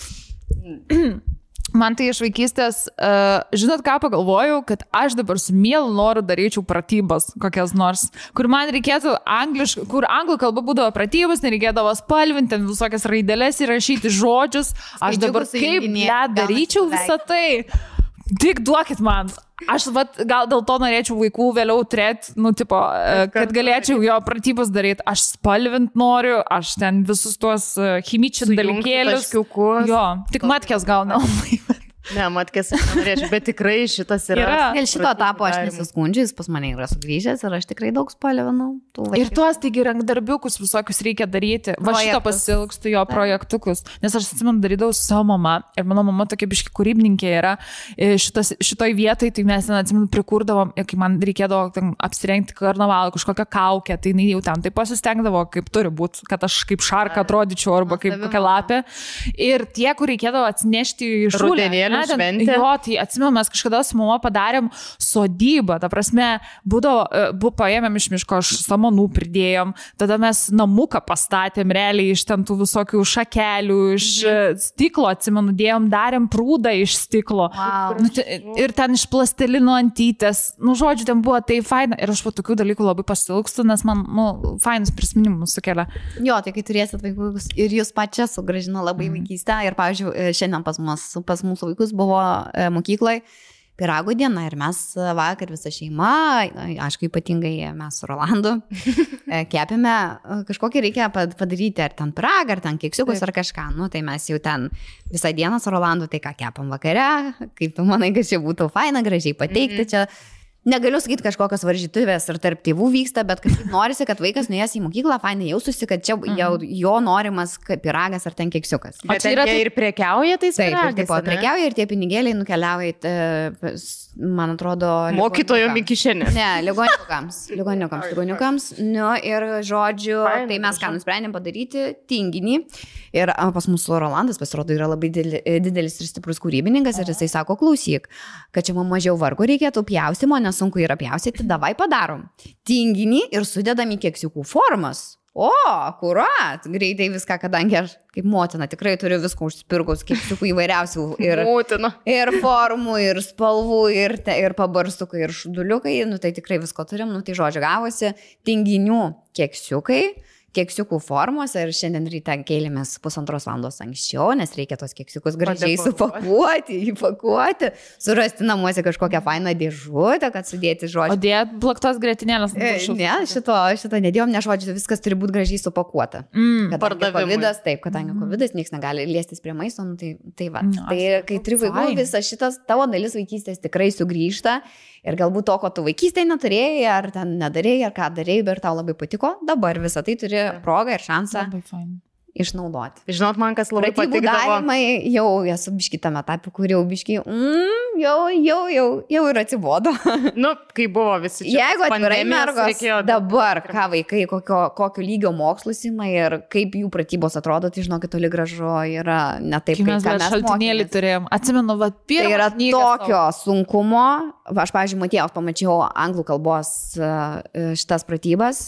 Man tai iš vaikystės, uh, žinot ką pagalvojau, kad aš dabar su mielu noru daryčiau pratybas kokias nors, kur man reikėtų angliškai, kur anglų kalba būdavo pratybos, nereikėdavo spalvinti, visokias raidelės įrašyti žodžius. Aš dabar kaip ble daryčiau visą tai. Tik duokit man. Aš vat, gal dėl to norėčiau vaikų vėliau turėti, nu, tipo, e, kad galėčiau jo pratybas daryti. Aš spalvint noriu, aš ten visus tuos chimičius Sujungti dalykėlius. Jo, tik matkės gal nelabai. Ne, matkės norėčiau, bet tikrai šitas yra. Yra. Dėl šito etapo aš nesiskundžiu, jis pas mane yra sugrįžęs ir aš tikrai daug spalvinau. Ir tuos taigi rankdarbiukus visokius reikia daryti. Va šito Projektus. pasilgstu jo projektukus. Nes aš atsimenu, darydavau su savo mama. Ir mano mama tokia biški kūrybininkė yra. Ir Šitas, šitoj vietoj, tai mes ten atsimenu, prikurdavom, ir kai man reikėdavo ten apsirengti karnavalą, kažkokią kaukę, tai jinai jau ten taip pasistengdavo, kaip turi būti, kad aš kaip šarka atrodyčiau arba kaip kokia lapė. Ir tie, kur reikėdavo atsinešti iš Rudenėlio šventė. Jo, tai atsimenu, mes kažkada su mama padarėm sodybą, ta prasme, būdavo, e, buvo paėmėm iš miško, aš samanų pridėjom, tada mes namuką pastatėm realiai iš ten tų visokių šakelių, iš mhm. stiklo, atsimenu, dėjom, darėm prūdą iš stiklo. Wow. Nu, ir ten iš plastelino antytės, nu, žodžiu, ten buvo tai faina ir aš po tokių dalykų labai pasilgstu, nes man, nu, fainus prisiminimus sukelia. Jo, tai kai turėsit vaikus ir jūs pačia sugražino labai mm. vaikystę. Ir, pavyzdžiui, e, šiandien pas, mus, pas mūsų vaikus buvo e, mokykloje pirago diena ir mes e, vakar visa šeima, e, aišku, ypatingai mes su Rolandu, e, kepėme e, kažkokį reikia pad- padaryti, ar ten piragą, ar ten keksiukus, ar kažką. Nu, tai mes jau ten visą dieną su Rolandu, tai ką kepam vakare, kaip tu manai, kad čia būtų faina, gražiai pateikti. Mm -hmm. čia negaliu sakyti kažkokios varžytuvės ir tarp tėvų vyksta, bet kažkaip norisi, kad vaikas nuėjęs į mokyklą, fainai jaustųsi, kad čia Mhm. jau, jo norimas kaip piragas ar ten keksiukas. O čia yra tai- ir prekiauja tais Taip, ir pyragais, tipo, ane? prekiauja ir tie pinigėliai nukeliauja, pas, man atrodo, Mokytojo mikišenė. Ne, ligoniukams, ligoniukams, ligoniukams. Nu, ir žodžiu, Faina, tai mes ką nusprendėm padaryti, tinginį. Ir pas mus Rolandas, pasirodo, yra labai dideli- didelis ir stiprus kūrybininkas ir jisai sako, klausyk, kad čia mums mažiau vargo reikėtų pjaustimo, nes sunku yra pjaustyti, davai padarom. Tinginį ir sudedam į keksiukų formas. O, kurat, greitai viską, kadangi aš kaip motina tikrai turiu viską užsipirkus, keksiukų įvairiausių ir Būtina. Ir formų, ir spalvų, ir, te, ir pabarstukai, ir šuduliukai, nu tai tikrai visko turim, nu tai žodžiu gavosi tinginių keksiukai, keksiukų formos ir šiandien ryte kėlėmės pusantros valandos anksčiau, nes reikia tos keksiukus gražiai supakuoti, įpakuoti, surasti namuose kažkokią fainą dėžutę, kad sudėti O žodžiu. dėt bloktos grėtinėlės. E. Ne, šito, šito nedėjom, nes žodžiu, viskas turi būti gražiai supakuota. Mm. Kadangi Pardavimui. Kovidas, taip, kadangi COVID, niekas negali liestis prie maisto, nu, tai, tai va. Mm, Tai kai turi vaikų, visas šitas tavo dalis vaikystės tikrai sugrįžta ir galbūt to, ko tu vaikystėje neturėjai, ar ten nedarėjai, ar ką darėjai, bet tau labai patiko, dabar visą tai turi progą ir šansą. Išnaudoti. Žinot, man kas labai Pratybų patikdavo. darimai jau esu biški tame etape, kur jau biški, mm, jau, jau, jau, jau ir atsibodo. Nu, kai buvo visi čia. Jeigu atvirai mergos reikėjo dabar, ką vaikai, kokio, kokio lygio mokslus ima ir kaip jų pratybos atrodo, tai žinokit, toli gražu yra ne taip, Kai mes dar šaltinėlį turėjom. Atsimenu, va, Tai pirmą. yra tokio sunkumo, va, aš, pavyzdžiui, Matėjos pamačiau anglų kalbos e, šitas pratybas.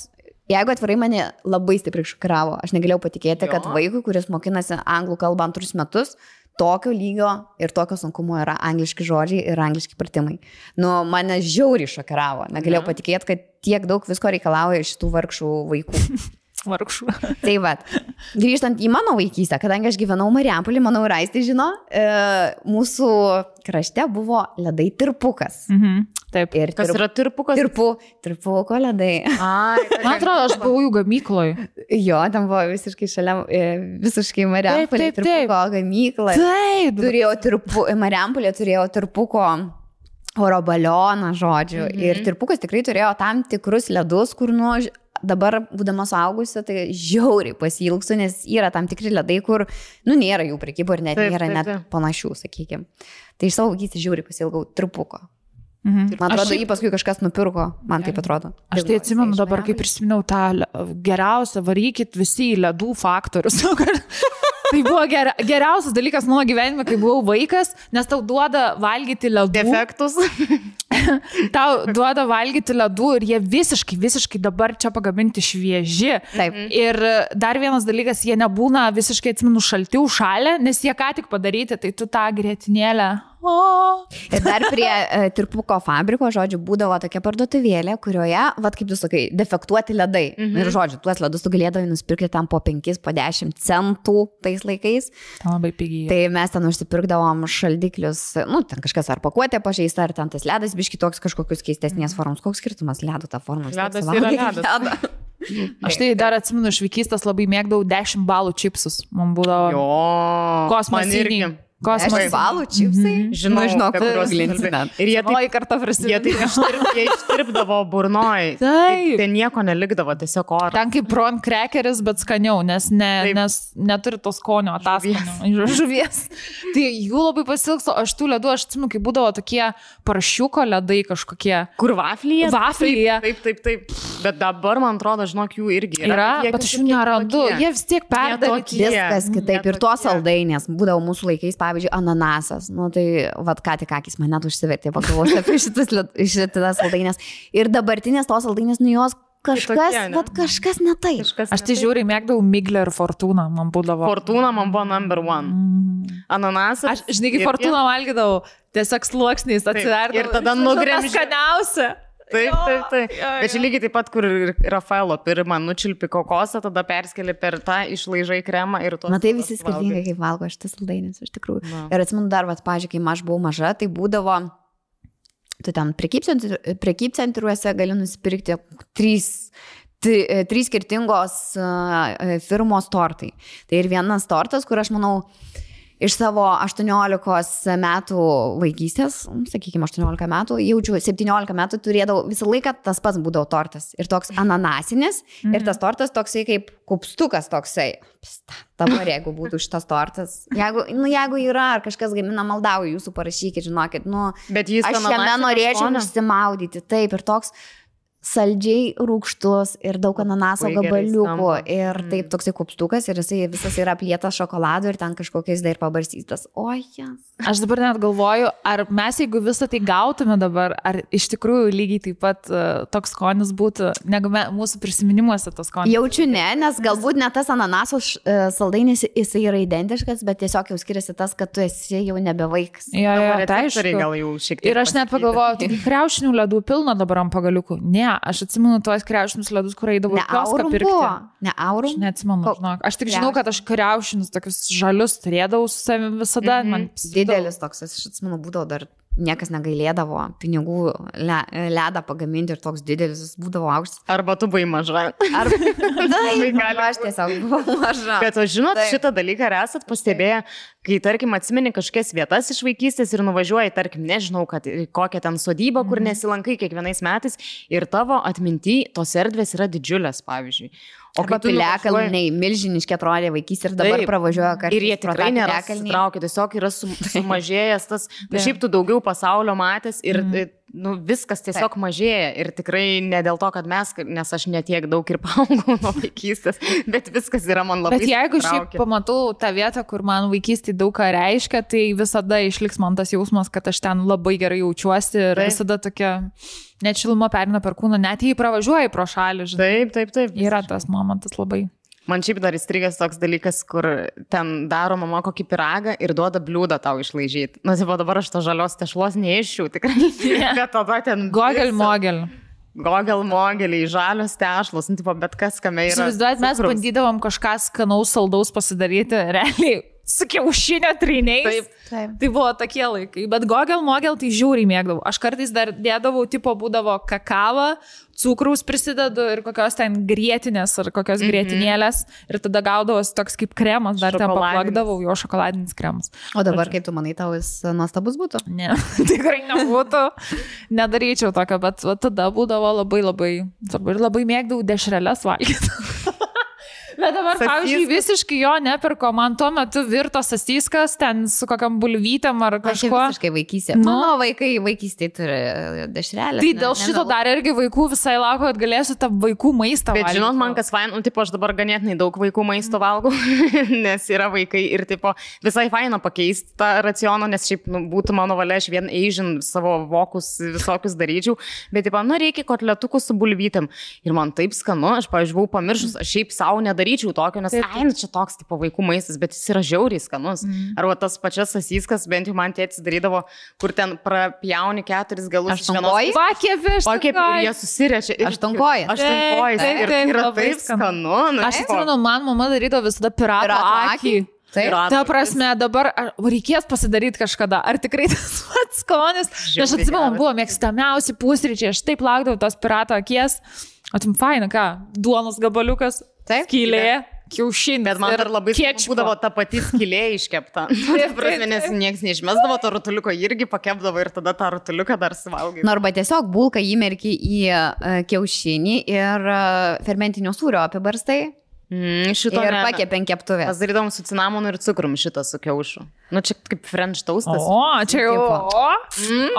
Jeigu atvirai mane labai stipriai šokiravo, aš negalėjau patikėti, Jo. kad vaikui, kuris mokinasi anglų kalbą antrus metus, tokio lygio ir tokio sunkumo yra angliški žodžiai ir angliški pratimai. Nu, mane žiauriai šokiravo. Negalėjau Jo. patikėti, kad tiek daug visko reikalauja iš tų vargšų vaikų. Vargšų. Tai va, grįžtant į mano vaikystę, kadangi aš gyvenau Mariampolį, manau, Raistai žino, e, mūsų krašte buvo ledai tirpukas. Mhm. Taip. Ir Kas tirp- yra tirpukas? tirpu, tirpuko ledai. Ai, Man atrodo, aš buvau jų gamykloje. Jo, ten buvo visiškai šalia, e, visiškai Mariampolė, tirpuko gamykla. Taip. Turėjau tirpu, Mariampolė turėjo tirpuko oro balioną, žodžiu. Mhm. Ir tirpukas tikrai turėjo tam tikrus ledus, kur, nu, dabar, būdama suaugusi, tai žiauriai pasilgsiu, nes yra tam tikri ledai, kur, nu, nėra jų prekybo ir net Taip, nėra taip, net taip. panašių, sakykime. Tai iš savo vaikystės žiauriai pasilgau tirpuko. Mhm. Man atrodo, Aš- jį paskui kažkas nupirko, man taip atrodo. Aš tai atsimenu dabar, kaip prisiminiau tą geriausią, varykit visi į ledų faktorius. tai buvo ger, geriausias dalykas mano gyvenime, kai buvau vaikas, nes tau duoda valgyti ledų. Defektus. Tau duoda valgyti ledų ir jie visiškai, visiškai dabar čia pagaminti švieži. Taip. Ir dar vienas dalykas, jie nebūna visiškai, atsimenu, šalti užšalę, nes jie ką tik padaryti, tai tu tą grėtinėlę. O. Ir dar prie e, tirpuko fabriko, žodžiu, būdavo tokia parduotuvėlė, kurioje, vad kaip tu sakai, defektuoti ledai. Mhm. Ir žodžiu, tuos ledus tu galėdavai nusipirkti tam po 5, po 10 centų tais laikais. Ten labai pigiai. Tai mes ten užsipirkdavom šaldiklius, nu, ten kažkas ar pakuotė pažeista, ar ten tas ledas biški toks kažkokius keistesnės formos. Koks skirtumas ledo tą formą? Vis tiek Ledas yra ledas. ledą. Aš tai dar atsimenu iš vaikystės labai mėgdavau 10 balų čipsus. Man būdavo Jo. Kosmosiniai. 10 balų čipsai. Žinau, Nu, žinau, glinsi kalbi. net. Ir jie taip, kartą jie prisimenu. taip ištirp, jie ištirpdavo burnoj. Taip. Ten nieko nelikdavo, tiesiog oro. Ten kaip prawn crackeris, bet skaniau, nes, ne, Taip. nes neturi to skonio ataskonio. Žuvies. tai jų labai pasilgsto, aš tų ledų, aš atsimenu, kai būdavo tokie paršiuko ledai kažkokie. Kur vaflyje? Vaflyje. Taip, taip, taip. Bet dabar, man atrodo, žinok, jų irgi yra. Yra, Jie bet aš jų nerandu. Jie vis tiek tokie. Viskas kitaip. Ir tokie. saldainės. Būdavo mūsų laikais, pavyzdžiui, ananasas. Nu, tai, vad, ką tik akis mane net užsivertė, pagalvojau apie šitas, šitas saldainės. Ir dabartinės tos saldainės, nu jos kažkas, Kitokie, ne? vad, kažkas ne taip. Kažkas Aš tai žiūriu, mėgdavau Miglę ir Fortūną, man būdavo. Fortūna man buvo number one. Mm. Ananasas. Aš, žinai, Fortūną valgydavau, tiesiog sluoksniais atsiverdavau. ir tada nugremži- Skaniausia. Taip, taip, taip. Jo, jo, Bet čia lygiai taip pat, kur ir Rafaelo pirmą nučilpi kokosą, tada perskeli per tą išlaižai kremą ir tu... Na tai visi skirtingai kaip valgo šitas saldainės, iš tikrųjų. Na. Ir atsimenu dar, vad, pažiūrėk, kai aš buvau maža, tai būdavo, tu ten prekybcentri- prekybcentriuose gali nusipirkti trys. Tri, e, trys skirtingos uh, firmos tortai. Tai ir vienas tortas, kur aš manau, iš savo 18 metų vaikystės, sakykime, 18 metų, jaučiu 17 metų turėdavau visą laiką tas pats būdavo tortas. Ir toks ananasinis, mhm. ir tas tortas toksai kaip kupstukas toksai. Psta, dabar jeigu būtų šitas tortas. Jeigu, nu, jeigu yra, ar kažkas gamina, maldauju jūsų parašykit, žinokit, nu, Bet jis aš jame norėčiau užsimaudyti. Taip, ir toks saldžiai rūkštus ir daug ananaso gerai gabaliukų. Ir Mm. taip toksai kupstukas ir jisai visas yra plėtas šokoladu ir ten kažkokiais dar pabarstytas. O, jas. Aš dabar net galvoju, ar mes jeigu visą tai gautume dabar, ar iš tikrųjų lygiai taip pat uh, toks skonis būtų, negu me, mūsų prisiminimuose tas skonis. Jaučiu ne, nes galbūt net tas ananaso š- e, saldainis jisai yra identiškas, bet tiesiog jau skiriasi tas, kad tu esi jau nebe vaikas. Jo, jo, tai aišku. gal jau šiek tiek. Ir aš net pagalvojau, tai kreušinių ledų pilna dabar ant pagaliukų. Ne, aš atsimenu tuos kreušinius ledus, kur eidavau Ne į kioską pirkti. Ne aurum. Aš neatsimenu, Ko- žinok. Aš tik žinau, kad aš kreušinius tokius žalius turėdavau su savimi visada. Mhm. Man Didelis toks, aš atsimenu, būdavo dar niekas negailėdavo pinigų le, ledą pagaminti ir toks didelis jis būdavo aukštas. Arba tu buvai maža. Ar Labai gali aš tiesiog buvau maža. Bet o žinot Taip. šitą dalyką ar esat pastebėję, kai, tarkim, atsimeni kažkokias vietas iš vaikystės ir nuvažiuoji, tarkim, nežinau, kad kokią ten sodybą, kur nesilankai kiekvienais metais ir tavo atminty tos erdvės yra didžiulės, pavyzdžiui. O kaip piliakalniai, milžiniški atrodė vaikystė ir dabar Taip. pravažiuoja kartais. Ir jie tikrai nėra susitraukę, tiesiog yra sum, sumažėjęs tas, šiaip tu daugiau pasaulio matęs ir mm. Nu, viskas tiesiog mažėja. Ir tikrai ne dėl to, kad mes, nes aš netiek daug ir paaugau nuo vaikystės, bet viskas yra man labai Bet jeigu šiaip susitraukę. pamatau tą vietą, kur man vaikystėje daug ką reiškia, tai visada išliks man tas jausmas, kad aš ten labai gerai jaučiuosi ir Taip. visada tokia net šiluma perina per kūną, net jei pravažiuoji pro šalį, žinai. Taip, taip, taip. Yra tas momentas labai. Man šiaip dar įstrigęs toks dalykas, kur ten daro mama kokį piragą ir duoda bliūdą tau išlaižyti. Na, tai dabar aš to žalios tešlos neiššiu, tikrai. Bet tada ten... Gogel mogel. Gogel mogeliai, žalios tešlos, nu, tipo, bet kas, kame yra. Įsivaizduojat, mes cukraus. bandydavom kažką skanaus, saldaus pasidaryti, realiai su kiaušinio triniais. Taip. Taip. Tai buvo tokie laikai, bet Gogel Mogel tai žiauriai mėgdavau. Aš kartais dar dėdavau, tipo būdavo kakavą, cukraus prisidedu ir kokios ten grėtinės ar kokios mm -hmm. grėtinėlės ir tada gaudavos toks kaip kremas, dar ten paplakdavau jo šokoladinis kremas. O dabar kaip tu manai, tau jis nuostabus būtų? Ne, tikrai nebūtų, nedaryčiau tokio, bet va, tada būdavo labai labai, svarbu ir labai mėgdavau dešreles valgyti. Bet dabar, Sasyskas. pavyzdžiui, visiškai jo nepirko, man tuo metu virto sasyskas ten su kokiam bulvytėm ar Aš kažkuo. visiškai vaikystė. Nu. Mano vaikai vaikystėje turi dešrelę. Tai dėl šito dar irgi vaikų visai lauko, kad galėsiu tą vaikų maistą Bet valgyti. žinot, man kas fain, nu, tipo, aš dabar ganėtinai daug vaikų maisto valgau, nes yra vaikai ir, tipo, visai faina pakeisti tą racioną, nes šiaip, nu, būtų mano valia, aš vien Asian savo vokus visokius daryčiau, bet, tipo, nu, reikia kotletukų su bulvytėm. Ir man taip skanu, aš, pavyzdžiui, buvau pamiršus, aš šiaip savo nedaryčiau tokio, nes, ai, nu, čia toks, tipo, vaikų maistas, bet jis yra žiauriai skanus. Mm. Arba tas pačias sasyskas, bent jau man tėtis darydavo, kur ten prapjauni keturis galus. iš vienos? Pakėpė, aš O ir jie susiriečia. ir- Aštunkojis. Aštunkojis. Taip, Ir tai yra taip skanu. nu, Aš atsimenu, man mama darydavo visada pirato akį? akį. Taip. Pirato Ta prasme, dabar ar reikės pasidaryti kažkada. Ar tikrai tas pats skonis? Aš atsimenu, buvo mėgstamiausi pusryčiai, aš taip laukdavau tos pirato akies. Atim faina, ką? Duonos gabaliukas, Taip. skylė, kiaušinis. Bet man dar labai kečupo. būdavo ta pati skylė iškepta. Prasme, nes niekas neišmesdavo to rutuliuko, irgi pakepdavo ir tada tą rutuliuką dar suvalgai. Nu, arba tiesiog bulką įmerki į e, kiaušinį ir e, fermentinio sūrio apibarstai Mm, šito ir ant Mes keptuvės. darydavom su cinamonu ir cukrum šitą su kiaušu. Nu, čia kaip French toastas. O, čia jau. O,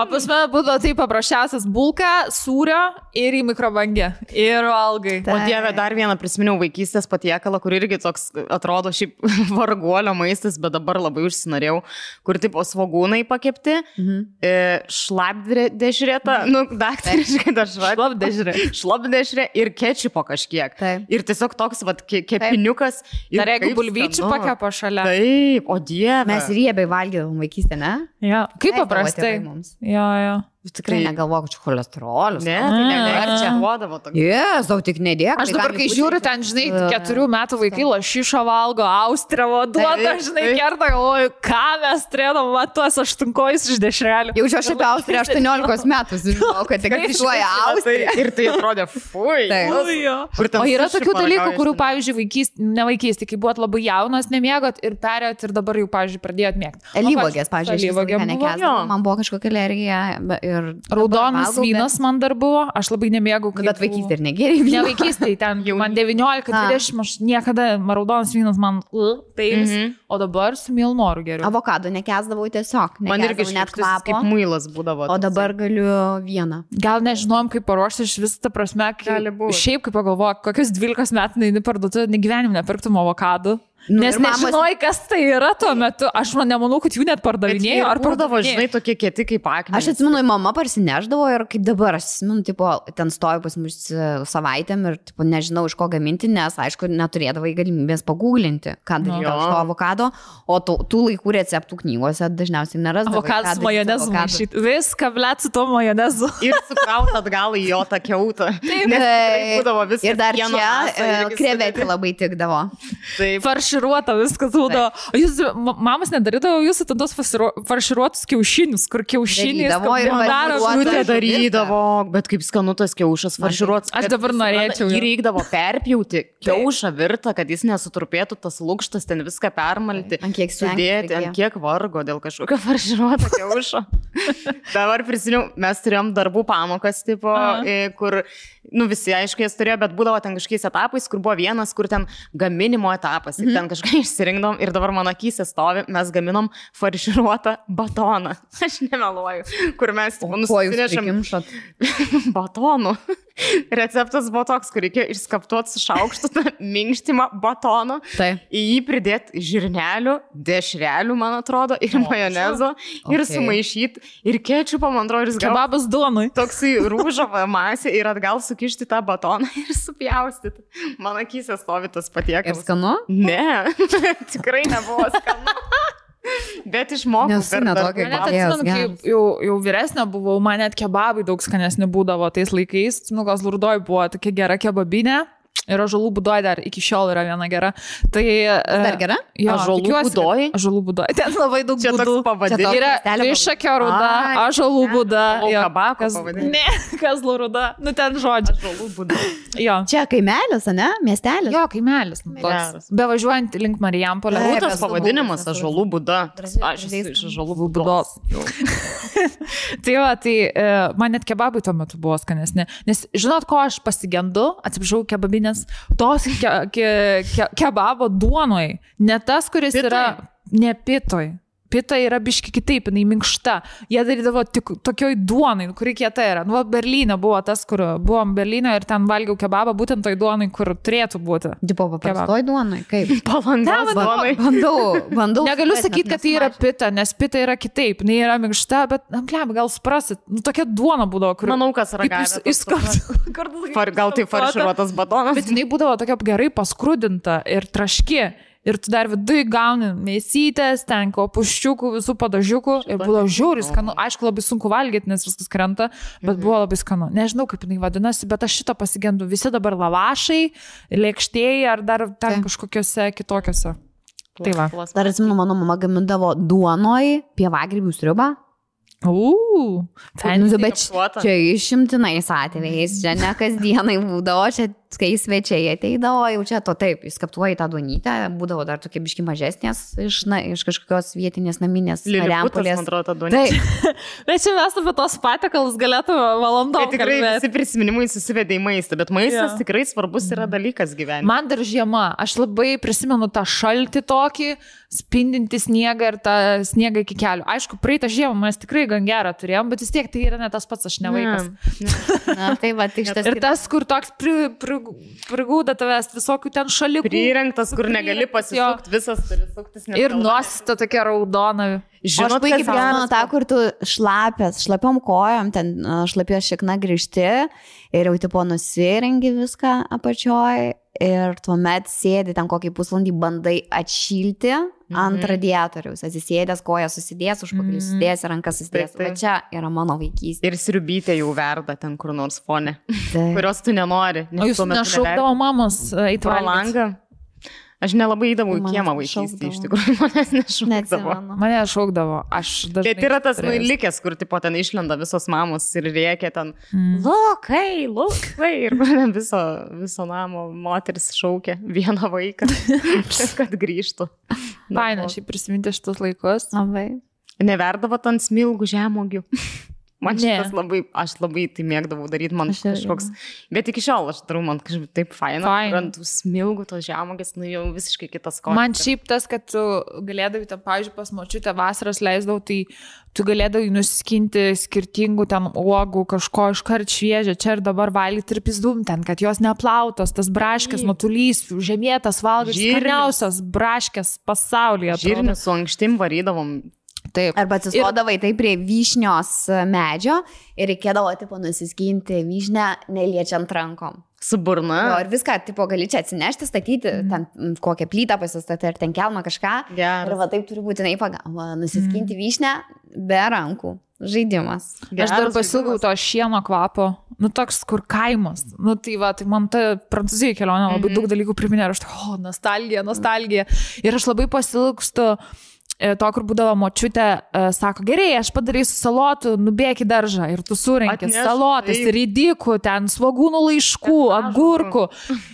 o pas mane būdavo tai paprasčiausias bulka, sūrio ir į mikrobangę. Ir valgai. O dieve, dar vieną prisiminiau vaikystės patiekalą, kur irgi toks atrodo šiaip varguolio maistas, bet dabar labai užsinorėjau, kur tipo svagūnai pakepti, Mhm. e, šlapdešrėta, nu, daktariškai dar. Šlapdešrė. Šlapdešrė ir kečupo kažkiek. Taip. Ir tiesiog toks ke kepiniukas. ir Dar jeigu bulvyčių pakepa šalia. Taip, o dieve. Mes riebiai valgydavom vaikystę, ne? Ja. Kaip paprastai. Jo, jo. Jūs tikrai Tai- negalvoju, kad čia cholesterolius. Ne, tai ne, ne, Mm. ar čia duodavo tokį. Jėzau, tik nedėk. Aš dabar, kai žiūriu, ten, žinai, keturių metų vaikai lašišą valgo, austriavo, duoda, Taip, žinai, kerta, galvoju, ką mes turėdom, va, tuos aštunkojus iš dešrelių. Jaučiu aš apie Austriją 18 metų, žinau, kad tik Austrija. Tai, ir tai atrodė, fui. O yra tokių dalykų, kurių, pavyzdžiui, vaikystė, ne vaikystė, kai buvot labai jaunas, nemėgot ir perėjot ir dabar jau, pavyzdžiui, pradėjot mėgti. Alyvogės, pavyzdžiui, aš nekęsdavau, jo. man buvo kažkokia alergija ir... Raudonas valgau, vynas man dar buvo, aš labai nemėgau. Bet, bet vaikystė ir negeriai Ne vyno. vaikystėje, ten jau man 19-20, aš niekada raudonas vynas man peilis, mm. -hmm. o dabar su milnoru geriau. Avokado nekęsdavau tiesiog. Man irgi net šviežutis kaip kvapo. muilas būdavo. O dabar galiu vieną. Gal nežinojom, kaip paruošti iš vis tą prasme, kai Gali būt. šiaip kaip pagalvoju, kokius 12 metų neini parduotuvę, negyvenim nepirktum avokadų. Nu, Nes ir mamos- nežinojai, kas tai yra tuo metu. Aš man nemanau, kad jų net pardavinėjo. Ar pardavinėjo. žinai, tokie kieti kaip akmenys. Aš atsimenu, mama parsineždavo ir kaip dabar, aš atsimenu, tipo, ten stoju pas mus e, savaitėm ir tipo, nežinau, iš ko gaminti, nes, aišku, neturėdavai galimybės paguglinti, ką daryti Jo. iš to avokado, o tų, tų laikų receptų knygose dažniausiai nerasdavai. Avokadas su majonezu maišyti. Viską, blėt, su to majonezu. Ir sukraut atgal į jo tą keutą. Nes tikrai būdavo viskas. Ir dar čia e, sudėti. labai tikdavo. Taip. Farširuota viskas būdavo. O jūs, ma- mamas nedarydavo jūsų ten tos farširuotus kiaušinius, kur kiaušiniai daro. žuvis darydavo, bet kaip skanu tas kiaušas farširuotas. Aš dabar norėčiau Jį reikdavo perpjauti, kiaušą virtą, kad jis nesutrupėtų, tas lūkštas ten viską permalti. Ant kiek Sudėti, ant kiek vargo dėl kažkokio farširuoto kiaušo. dabar prisimenu, mes turėjom darbų pamokas, tipo, e, kur, nu visi aišku, jas turėjo, bet būdavo ten kažkokiais etapais, kur buvo vienas, kur ten gaminimo etapas. Ir ten kažką išsirinkdom ir dabar mano akise stovi, mes gaminom farširuotą batoną. Aš nemeluoju, kur mes prikimšot? batonų. Receptas buvo toks, kur reikėjo išskaptuoti su šaukštu tą minkštimą batono, Taip. į jį pridėti žirnelių, dešrelių, man atrodo, ir majonezo, ir Okay. sumaišyti, ir kečupą, man atrodo, ir gal Kebabas duonui. toksai rūžavo masė ir atgal sukišti tą batoną ir supjaustyti. Man akise stovi tas Ir patiekalas. skanu? Ne, tikrai nebuvo skanu. Bet išmokau. Nesu per ne darbų tokia Net atsimenu, kai jau, jau vyresnė buvau, man net kebabai daug skanesni būdavo tais laikais. Nu, gal lurdoj buvo tokia gera kebabinė. Ir ažalų būdoj dar iki šiol yra viena gera. Tai, Dar gera? Jo, Ąžuolų tikiuosi, kad- būdoj? Ažalų būdoj. Ten labai daug Čia būdų. pavadinimas. Yra višakio ruda, ažalų būda. Galvojau, jo, kabako kas, pavadinimas. ne, kazlų ruda. Nu ten žodžiu. Žalų būdu. Jo. Čia kaimelis, ne? Miestelis. Jo, kaimelis. nu, toks. Bevažiuojant link Marijampolę. Taip, Būtas pavadinimas Ažalų būda. Aš iš Ažalų Būdos. tai va, tai e, man net kebabai tuo metu buvo skanesni. Nes žinot, ko aš pasigendu, atsiprašau, kebabinės, tos ke, ke, ke, kebabo duonoj. Ne tas, kuris Pitoj? yra ne pitoj. Pita yra biški kitaip, jinai minkšta. Jie darydavo tik tokioj duonai, nu, kuri kieta yra. Nu, Berlyne buvo tas, kur buvom Berlyne ir ten valgiau kebabą, būtent toj duonai, kur turėtų būti. Tipo paprastoj duonai. Kaip? Palangos Ne, duonai. Bandau, bandau. Negaliu sakyti, kad tai yra pita, nes pita yra kitaip, jinai yra minkšta, bet, amklem, gal suprasit, nu, tokia duona būdavo, kur... Manau, kas iš- išskart- Far, gal tai farširuotas batonas? Bet jinai būdavo tokia gerai paskrudinta ir traški. Ir tu dar viduje gauni mėsytės, ten kopuščiukų, visų padažiukų. Ir buvo žiauriai skanu. Aišku, labai sunku valgyti, nes viskas krenta, bet buvo labai skanu. Nežinau, kaip jinai vadinasi, bet aš šito pasigendu. Visi dabar lavašai, lėkštėjai ar dar ten Taip. kažkokiose kitokiose. Tai va. Dar atsimenu, mano mama gamindavo duonoj pievagrybių sriubą. Uuu, Nu, bet kapsuota. čia išimtinais atvejais, čia ne kasdienai būdavo, čia kai svečiai ateidavo, jau čia to taip, įskaptuoji tą duonytę, būdavo dar tokie biški mažesnės iš, na, iš kažkokios vietinės naminės duonė. Taip, Bet čia mes apie tos patiekalus galėtume valandom. Tai tikrai kalbėt. visi prisiminimai susivedė į maistą, bet maistas Jo. tikrai svarbus yra dalykas gyvenime. Man dar žiema, aš labai prisimenu tą šaltį tokį, spindinti sniegą ir tą sniegą iki kelių. Aišku, praeitą žiemą mes tikrai gan gerą turėjom, bet vis tiek tai yra ne tas pats, aš ne vaikas. na, tai va, tik šitas. Ir tas, kur toks pri, pri, prigūda tavęs visokių ten šalikų. Pririnktas, kur negali pasisukti, visas turi suktis. Ir nosita tokia raudona. Puikiai kas prisimenu geras? tą, kur tu šlapės, šlapiom kojom, ten a, šlapės šikna grįžti ir jau tipo nusirengi viską apačioj ir tuomet sėdi ten kokį pusvalandį, bandai atšilti mhm. ant radiatoriaus, atsisėdęs, kojas susidės, užpakalį Mhm. susidės ir rankas susidės. Taip, taip. Va čia yra mano vaikystė. Ir sriubytė jau verda ten kur nors fone, Taip. kurios tu nenori. nes O jūs nešaukdavo mamos eiti pro langą. Aš nelabai įdavau į kiemą vaikystėje, iš tikrųjų manęs nešaukdavo. Mane šaukdavo, aš dažnai. Bet yra tas nu, likęs, kur tipo ten išlenda visos mamos ir rėkia ten, Mm. lukai, lukai, ir man viso, viso namo moteris šaukia vieną vaiką, kad grįžtų. Faina, šiaip prisiminti šitus laikus. Labai. Neverdavo ant smilgų žemogių. Man Ne. šitas labai, aš labai tai mėgdavau daryti, man kažkoks, bet iki šiol aš darau, man kažkaip taip faina, Faina. ant tų smilgų tos žemogės, nu jau visiškai kitas kodas. Man šiaip tas, kad tu galėdavai, ten, pavyzdžiui, pas močiutę vasaras leisdavau, tai tu galėdavai nuskinti skirtingų ten uogų, kažko iškart šviežio, čia ir dabar valgyti ir pizdum ten, kad jos neplautos, tas braškės, matulys, žemėtas valgas, skaniausias braškės pasaulyje. atrodo. Žirnius su ankštim varydavom. Taip. Arba atsistodavai taip prie vyšnios medžio ir reikėdavo, tipo, nusiskinti vyšnę neliečiant rankom. Su burna. Jo, ir viską, tipo, gali čia atsinešti, statyti, mm. ten kokią plytą pasistatyti, ar ten kelmą kažką. Ir Geras. va taip turi būtinai pagalba, nusiskinti mm. vyšnę be rankų. Žaidimas. Aš dar Geras pasilgau to šieno kvapo, nu toks kur kaimas. Nu tai va, tai man ta prancūzijai kelionė labai mm -hmm. daug dalykų priminė ir aš tai, o, nostalgija, nostalgija. Ir aš labai pasilgstu e, to, kur būdavo močiutė, e, sako, gerai, aš padarysiu salotų, nubėk į daržą ir tu Atnešk, salotas, taip. ridikų, ten svagūnų laiškų, agurkų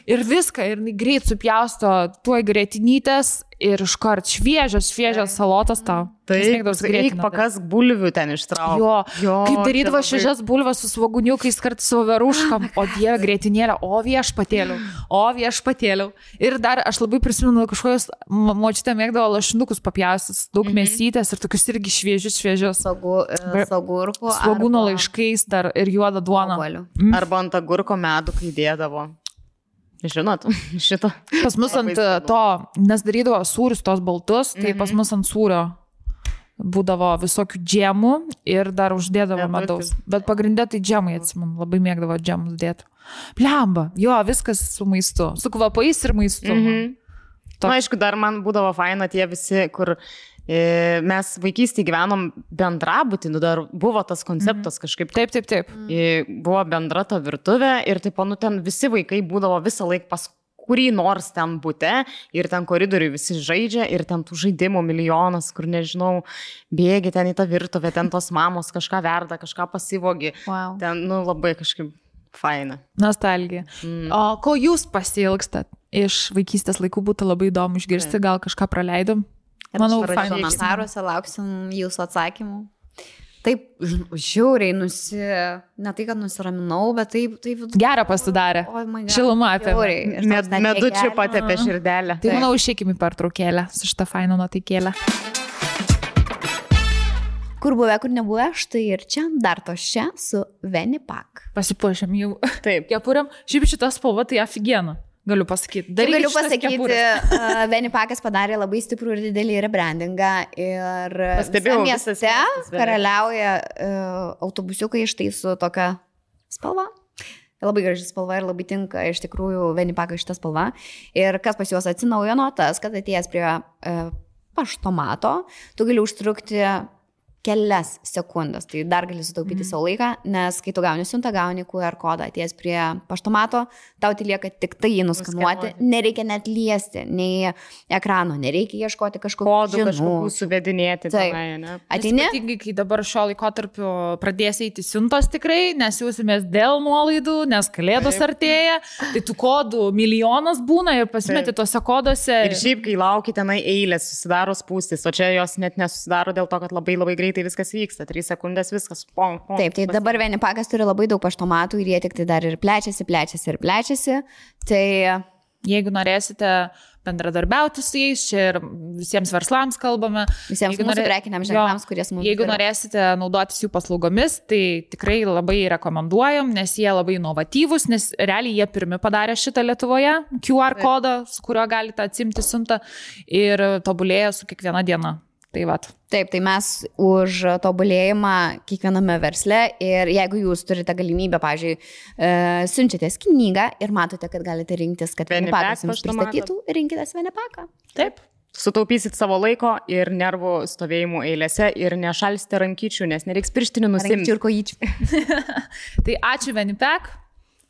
ir viską. Ir greit supjausto tuo grėtinytės ir iškart šviežios, šviežios salotas tau. Taip, daryt. pakas bulvių ten ištrauk. Jo, Jo, kaip darydavo šešias bulves su svaguniukais kartu su veruškam, o dieve grėtinėlė, o viešpatėliau, o viešpatėliau. Ir dar aš labai prisimenu kažkokios, mo- močiutė mėgdavo lašinukus papjausis, daug mėsytės ir tokius irgi šviežius, šviežius. Sagu, Be- sagurkų. Svagūno laiškais dar ir juoda duona. Obuolių. Arba ant agurko medų, kai dėdavo. Žinot, šitą. Pas mus ant to, nes darydavo sūrius tos baltus, tai pas mus ant sūrio būdavo visokių džemų ir dar uždėdavo Medutis. medaus. Bet pagrindė tai džemai, atsimenu, labai mėgdavo džemus dėti. Blemba, jo, viskas su maistu, su kvapais ir maistu. Mhm. Toks- Na, aišku, dar man būdavo faina tie visi, kur mes vaikystėje gyvenom bendrabutį, nu dar buvo tas konceptas kažkaip. Taip, taip, taip. E, Buvo bendra ta virtuvė ir taip, nu ten visi vaikai būdavo visą laiką pas kurį nors ten būte ir ten koridoriui visi žaidžia ir ten tų žaidimų milijonas, kur nežinau, bėgi ten į tą virtuvę, ten tos mamos kažką verda, kažką pasivogi. Wow. Ten, nu, labai kažkaip faina. Nostalgija. Mm. O ko jūs pasilgstat iš vaikystės laikų būtų labai įdomu išgirsti, gal kažką praleidom? Manau, parašykit. fainai. Komentaruose lauksim jūsų atsakymų. Taip, žiauriai nusi... Ne tai, kad nusiraminau, bet taip, taip. Gerą pasidarė. Oi, man. Šiluma. Ir toks Med, medučių patepė širdelę. Tai manau, išeikime į pertraukėlę su šitą fainą nuotaikėlę. Kur buvę, kur nebuvę, štai ir čia, dar to čia su Venipak. Pasipuošėm jau Taip. kepuriam. Šiaip šitą spalvą tai aфиgena. Galiu pasakyti. Tai Darykit galiu pasakyti, uh, Venipakas padarė labai stiprų ir didelį rebrandingą ir Pastebėjau, mieste karaliauja uh, autobusiukai štai su tokia spalva. Labai graži spalva ir labai tinka iš tikrųjų Venipakai šitą spalvą. Ir kas pas juos atsinaujino, tas, kad atėjęs prie uh, paštomato, tu gali užtrukti kelias sekundės, tai dar gali sutaupyti mm. savo laiką, nes kai tu gauni siuntą, gauni QR kodą, atėjęs prie paštomato, tau tai lieka tik tai jį nuskanuoti, nereikia net liesti, nei ekrano, nereikia ieškoti kažkokių Kodų kažkokių suvedinėti. Ne? Ateini, Ypatingai, kai dabar šio laikotarpiu pradės eiti siuntos tikrai, nes jūsimės dėl nuolaidų, nes kalėdos Taip. artėja, tai tų kodų milijonas būna ir pasimeti Taip. tuose koduose. Ir šiaip, kai lauki tenai eilės, susidaro spūstis, o čia jos net nesusidaro dėl to, kad labai labai greitai viskas vyksta. 3 sekundės viskas. Pong, pong, Taip, tai dabar Venipakas turi labai daug paštomatų ir jie tik tai dar ir plečiasi, plečiasi ir plečiasi. Tai Jeigu norėsite bendradarbiauti su jais, čia ir visiems verslams kalbame. visiems Jeigu norė- prekiniams ženklams, kurie mums Jeigu norėsite naudotis jų paslaugomis, tai tikrai labai rekomenduojam, nes jie labai inovatyvūs, nes realiai jie pirmi padarė šitą Lietuvoje, QR kodą, su kuriuo galite atsimti siuntą ir tobulėja su kiekviena diena. Tai vat. Taip, tai mes už tobulėjimą kiekviename versle ir jeigu jūs turite galimybę, pavyzdžiui, e, siunčiatės knygą ir matote, kad galite rinktis, kad Venipack Venipakas jums pristatytų, rinkitės Venipaką. Taip. Sutaupysit savo laiko ir nervų stovėjimų eilėse ir nešalsite rankyčių, nes nereiks pirštinių nusimti. ir kojyčių. Tai ačiū Venipek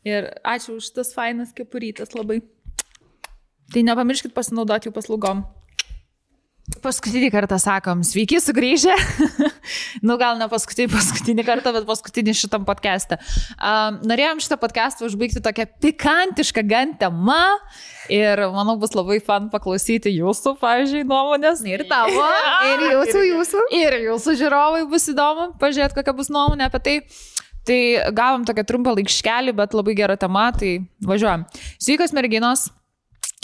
ir ačiū už tas fainas kepurytas labai. Tai nepamirškit pasinaudoti jų paslaugom. Paskutinį kartą sakom, sveiki sugrįžę. nu, gal ne paskutinį, paskutinį kartą, bet paskutinį šitam podcast'e. Um, norėjom šitą podcast'ą užbaigti tokią pikantišką gan temą ir manau bus labai fan paklausyti jūsų, pavyzdžiui, nuomonės. Ir tavo, ir jūsų, jūsų. Ir jūsų žiūrovai bus įdomu pažiūrėti, kokia bus nuomonė apie tai. Tai gavom tokią trumpą laikškelį, bet labai gera tema, tai važiuojam. Sveikas merginos,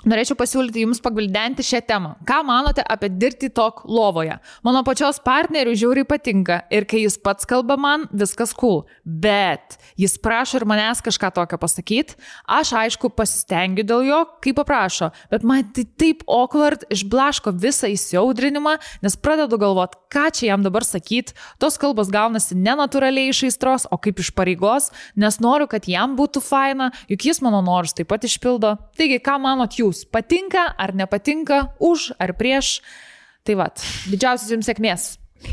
norėčiau pasiūlyti jums pagvildenti šią temą. Ką manote apie dirbti tok lovoje? Mano pačios partnerių žiauriai patinka ir kai jis pats kalba man, viskas cool. Bet jis prašo ir manęs kažką tokio pasakyti. Aš aišku pasistengiu dėl jo, kaip paprašo, bet man tai taip awkward išblaško visą įsiaudrinimą, nes pradedu galvoti, ką čia jam dabar sakyti. Tos kalbos gaunasi nenatūraliai iš aistros, o kaip iš pareigos, nes noriu, kad jam būtų faina, juk jis mano norus taip pat išpildo. Taigi, ką manot jūs? Patinka ar nepatinka, už ar prieš? Tai vad, didžiausios jums sėkmės.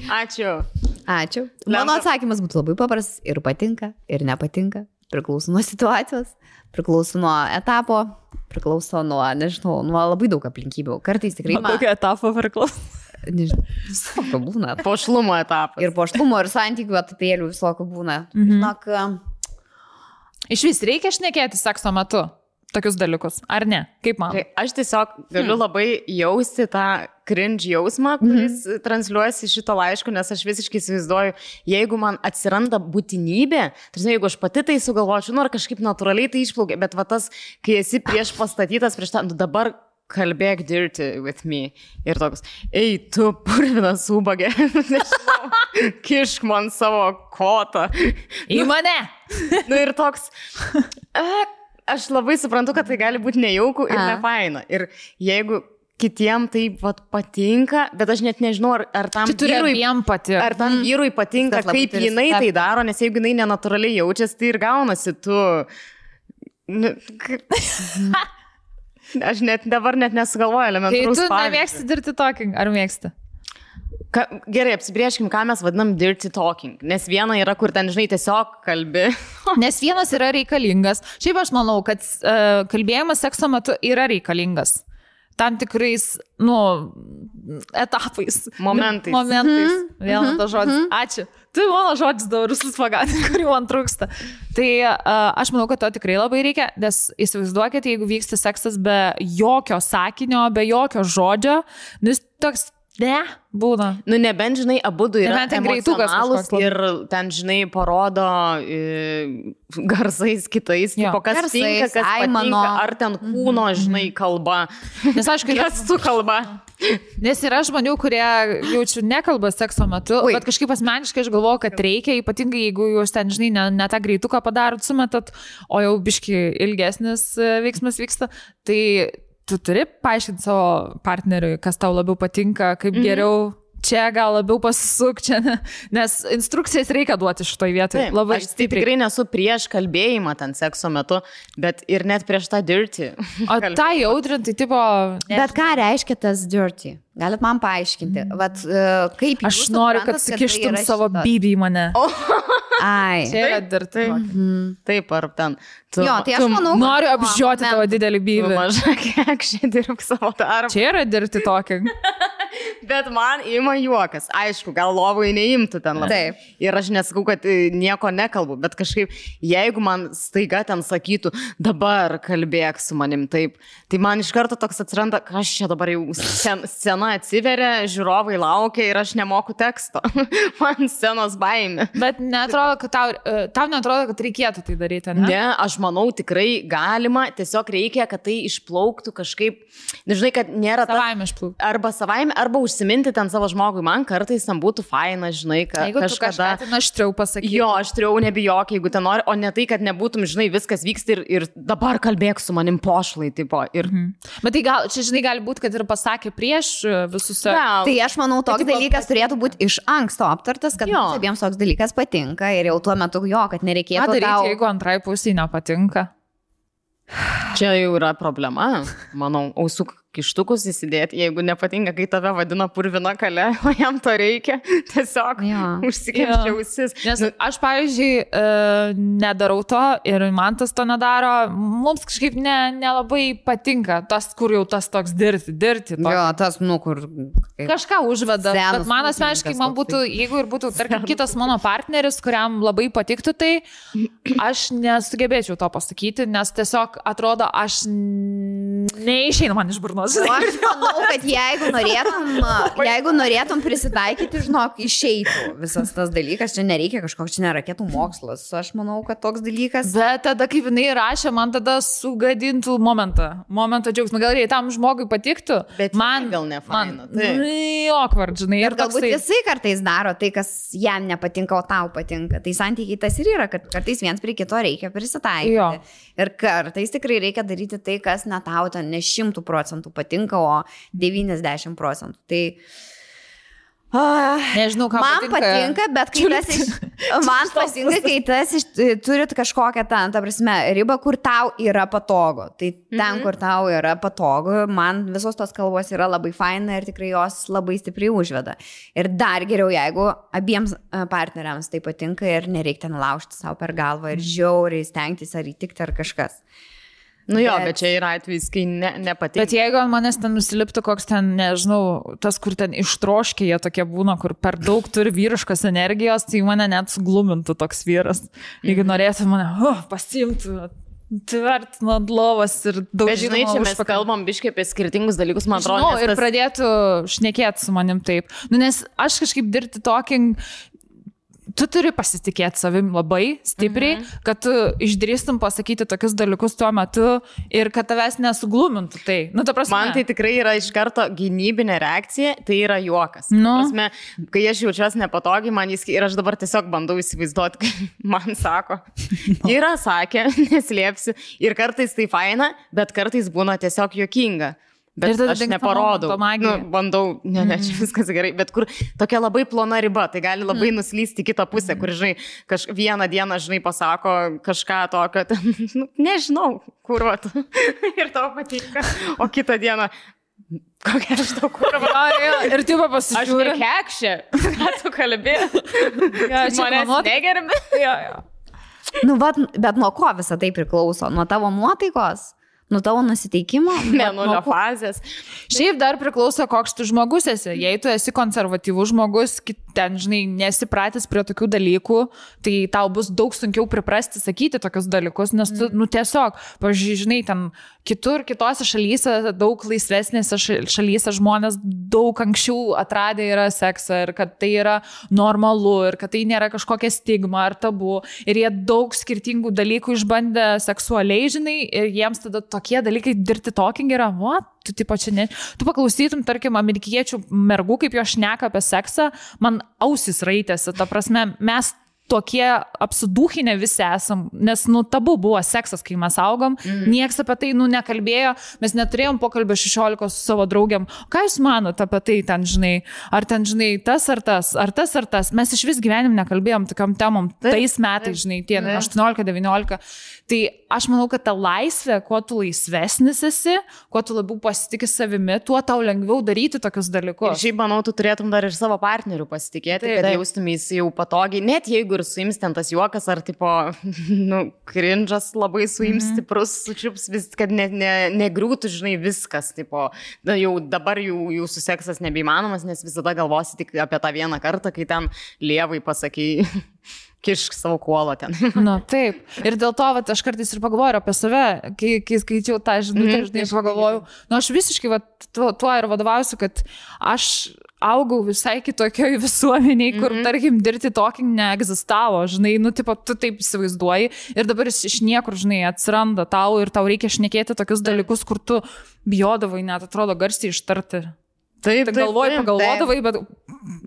Ačiū. Ačiū. Mano atsakymas būtų labai paprastas. Ir patinka, ir nepatinka. Priklauso nuo situacijos, priklauso nuo etapo, priklauso nuo, nežinau, nuo labai daug aplinkybių. Kartais tikrai man... Tokio etapo priklauso. Nežinau, visokio būna. Pošlumo etapas. Ir poštumo, ir santykių etapėlių visokio būna. Mhm. Žinok, Iš vis reikia šnekėti sekso metu tokius dalykus, ar ne? Kaip man? Tai aš tiesiog galiu labai jausti tą cringe jausmą, kuris mm -hmm. transliuojasi šito laiško, nes aš visiškai įsivaizduoju, jeigu man atsiranda būtinybė, tai jeigu aš pati tai sugalvočiau, nu ar kažkaip natūraliai tai išplaukia, bet va tas, kai esi prieš pastatytas, prieš tą, nu dabar kalbėk dirty with me. Ir toks, ei, tu purvinas nežinau, kišk man savo kotą. Į mane! Nu ir toks, e, aš labai suprantu, kad tai gali būti nejauku ir nefaina. Ir jeigu kitiem tai vat, patinka, bet aš net nežinau, ar, ar tam vyrui, ar tam vyrui patinka, labai kaip jinai tai daro, nes jeigu jinai nenatūraliai jaučiasi, tai ir gaunasi tu. Nu, Aš net dabar net nesugalvoju Tai elementaraus. tu pavyzdžio. nemėgsti dirbti tokį, ar mėgsti? Ka, gerai, apsibrieškim, ką mes vadinam dirty talking. Nes viena yra, kur ten, žinai, tiesiog kalbi. Nes vienas yra reikalingas. Šiaip aš manau, kad uh, kalbėjimas sekso metu yra reikalingas. Tam tikrais, nu, etapais. Momentais. Momentais. Mhm. Vėl tas žodis. Ačiū. Tu mano žodis dabar visus pagatai, kurių man trūksta. Tai uh, aš manau, kad to tikrai labai reikia, nes įsivaizduokite, jeigu vyksta seksas be jokio sakinio, be jokio žodžio, nu jis toks, ne, būna. Nu, nebent, žinai, abu du yra ten greitukas ir ten, žinai, parodo e, garsais kitais, Jo. tipo, kas Garsais, tinka, kas aimano. patinka, ar ten kūno, žinai, kalba. Nes aš kai Gestų kalba. Nes yra žmonių, kurie jaučiu nekalba sekso metu, Ui. Ui. bet kažkaip asmeniškai aš galvoju, kad reikia, ypatingai jeigu jūs ten, žinai, ne, ne tą greituką padarot, sumetat, o jau biški ilgesnis e, veiksmas vyksta, tai tu turi paaiškinti savo partneriui, kas tau labiau patinka, kaip mhm. geriau. Čia gal labiau pasisuk, čia, ne, nes instrukcijas reikia duoti šitoj vietoje. Taip, Labai aš tai stipriai. tikrai nesu prieš kalbėjimą ten sekso metu, bet ir net prieš tą dirti. O tą jaudrinti, tipo... bet ką reiškia tas dirty? Galit man paaiškinti? Vat, uh, kaip Aš noriu, kad tai sukištum yra savo bybį į mane. Ai. Čia yra Taip, dirbti. taip. Taip, ar ten. Tu, Jo, tai aš manau, Noriu apžioti tavo didelį bybį. maža kiek šiandien dirbk savo darbą. Čia yra dirbti tokį. Bet man ima juokas. Aišku, gal lovai neimtų ten labai. Taip. Ir aš nesakau, kad e, nieko nekalbu, bet kažkaip, jeigu man staiga ten sakytų, dabar kalbėk su manim taip, tai man iš karto toks atsiranda, kas čia dabar jau scen, scena atsiveria, žiūrovai laukia ir aš nemoku teksto. man scenos baimė. Bet netrodo, kad tau, e, tau netrodo, kad reikėtų tai daryti, ne? Ne, aš manau, tikrai galima, tiesiog reikia, kad tai išplauktų kažkaip, nežinai, kad nėra ta... Savaime išplauk. Arba savaime, arba užsiminti ten savo žmogui, man kartais tam būtų faina, žinai, kad Jeigu tu kažką kažkada... ten aštriau pasakytum. Jo, aš turėjau nebijok, jeigu ten nori, o ne tai, kad nebūtum, žinai, viskas vyksta ir, ir dabar kalbėk su manim pošlai, tipo. Ir... Mhm. Bet tai gal, čia žinai, gali būti, kad ir pasakė prieš e, visus. Gal. Tai aš manau, toks tipo, dalykas turėtų būti iš anksto aptartas, kad abiems toks dalykas patinka ir jau tuo metu jo, kad Ką nereikėtų daryti, tau... jeigu antrai pusiai nepatinka? Čia jau yra problema, manau, ausų kištukus įsidėti, jeigu nepatinka, kai tave vadina purvina kale, o jam to reikia, tiesiog Jo. užsikimšti Jo. ausis. Nes aš, pavyzdžiui, e, nedarau to ir man tas to nedaro. Mums kažkaip ne, nelabai patinka tas, kur jau tas toks dirti, dirti. To. Jo, tas, nu, kur... Kažką užveda. Bet man asmeniškai, man būtų, jeigu ir būtų, tarkim, kitas mano partneris, kuriam labai patiktų tai, aš nesugebėčiau to pasakyti, nes tiesiog atrodo, aš neišeina man iš burnos. O Aš manau, kad jeigu norėtum, jeigu norėtum prisitaikyti, žinok, išeitų visas tas dalykas, čia nereikia kažkoks, čia neraketų mokslas. Aš manau, kad toks dalykas. Bet tada, kaip jinai rašė, man tada sugadintų momentą. Momentą džiaugsmą. Gal jei tam žmogui patiktų. Bet man gal ne faina, Man, taip. awkward, žinai. Ir galbūt toksai- jisai kartais daro tai, kas jam nepatinka, o tau patinka. Tai santykiai tas ir yra, kad kartais viens prie kito reikia prisitaikyti. Jo. Ir kartais tikrai reikia daryti tai, kas ne tau ten ne šimtų procentų patinka, o 90 procentų. Tai Ah, Nežinau, ką man patinka. patinka, bet kai tas iš, man patinka, kai tas iš, turit kažkokią ten, ta prasme, ribą, kur tau yra patogu. Tai ten, Mhm. kur tau yra patogu, man visos tos kalbos yra labai faina ir tikrai jos labai stipriai užveda. Ir dar geriau, jeigu abiems partneriams tai patinka ir nereikia ten laužti savo per galvą ir žiauriai stengtis ar įtikti ar kažkas. Nu jo, Bet- bet čia yra atvejs, kai ne, nepatinka. Bet jeigu ant manęs ten nusiliptų koks ten, nežinau, tas, kur ten ištroškiai jie tokie būna, kur per daug turi vyriškos energijos, tai mane net suglumintų toks vyras. Jeigu norėtų mane oh, pasimtų, tvert nuo lovas ir daug Bet žinai, čia mes kalbam biškai apie skirtingus dalykus, man atrodo. Žinau, ir tas- pradėtų šnekėti su manim taip. Nu, nes aš kažkaip dirbti toking. Tu turi pasitikėti savim labai stipriai, mhm. kad tu išdrįstum pasakyti tokius dalykus tuo metu ir kad tavęs nesuglumintų tai. Nu, ta prasme, Man tai tikrai yra iš karto gynybinė reakcija, tai yra juokas. Nu. Prasme, kai aš jaučiuosi nepatogiai, man jis ir aš dabar tiesiog bandau įsivaizduoti, kai man sako. Yra sakę, neslėpsiu. Ir kartais tai faina, bet kartais būna tiesiog juokinga. Bet Ir tada aš neparodau. Nu, bandau, ne, ne, čia viskas gerai, bet kur tokia labai plona riba, tai gali labai nuslysti į kitą pusę, kur, žinai, kaž, vieną dieną, žinai, pasako kažką tokio, ten, nu, nežinau, kuruot. ir tau patinka, o kitą dieną, kokia aš kuruot. Jo, jo, ir tu Aš pasižiūri. nekekšė, ką tu kalbė. Ja, Manęs mano- negerbi. Jo, jo. Nu, bet, bet nuo ko visą tai priklauso? Nuo tavo nuotaikos? Nuo tavo nusiteikimo? Mėnulio Nuo fazės. Šiaip dar priklauso, koks tu žmogus esi. Jei tu esi konservatyvus žmogus, kit- ten, žinai, nesipratęs prie tokių dalykų, tai tau bus daug sunkiau priprasti sakyti tokius dalykus, nes tu, nu tiesiog, pažiūrėjau, žinai, ten kitur, kitose šalyse, daug laisvesnėse ša- šalyse žmonės daug anksčiau atradę yra seksą ir kad tai yra normalu ir kad tai nėra kažkokia stigma ar tabu. Ir jie daug skirtingų dalykų išbandė seksualiai, žinai, ir jiems tada tokie dalykai dirbti toking yra, what? Tu, tipo, čia ne. Tu paklausytum, tarkim, amerikiečių mergų, kaip jo šneka apie seksą, man ausis raitėsi. Ta prasme, mes tokie apsidūkinę visi esam, nes, nu, tabu buvo seksas, kai mes augom, mm. nieks apie tai, nu, nekalbėjo, mes neturėjom pokalbio 16 su savo draugiam. Ką jūs manote apie tai, ten, žinai, ar ten, žinai, tas ar tas, ar tas ar tas, mes iš vis gyvenim nekalbėjom tokiam temom, tais metais, žinai, tie Taip. 18-19. Tai aš manau, kad ta laisvė, kuo tu laisvesnis esi, kuo tu labiau pasitikė savimi, tuo tau lengviau daryti tokius Ir dalykus. šiaip, manau, tu turėtum dar ir savo partnerių pasitikėti, Taip, kad taip. jaustumės jau patogiai, net jeigu ir suims ten tas juokas, ar tipo, nu, krindžas labai suims Mhm. stiprus, sučiups vis, kad ne, ne, negriūtų, žinai, viskas, tipo, na, jau dabar jų, jūsų seksas nebeįmanomas, nes visada galvosi tik apie tą vieną kartą, kai ten lievai pasakai, kišk savo kuolą ten. Na taip. Ir dėl to, vat, aš kartais ir pagalvoju apie save, kai, kai skaičiau tą žinutę, Mhm, žinai, aš pagalvoju, nu aš visiškai vat, tuo, tuo ir vadovausiu, kad aš augau visai kitokioje visuomeniai, kur, mm Mhm. -hmm. tarkim, dirbti tokį neegzistavo, žinai, nu, tipo, tu taip įsivaizduoji ir dabar jis iš niekur, žinai, atsiranda tau ir tau reikia šnekėti tokius dalykus, kur tu bijodavai net, atrodo, garsiai ištarti. Taip, Tai galvoji, taip, pagalvodavai, bet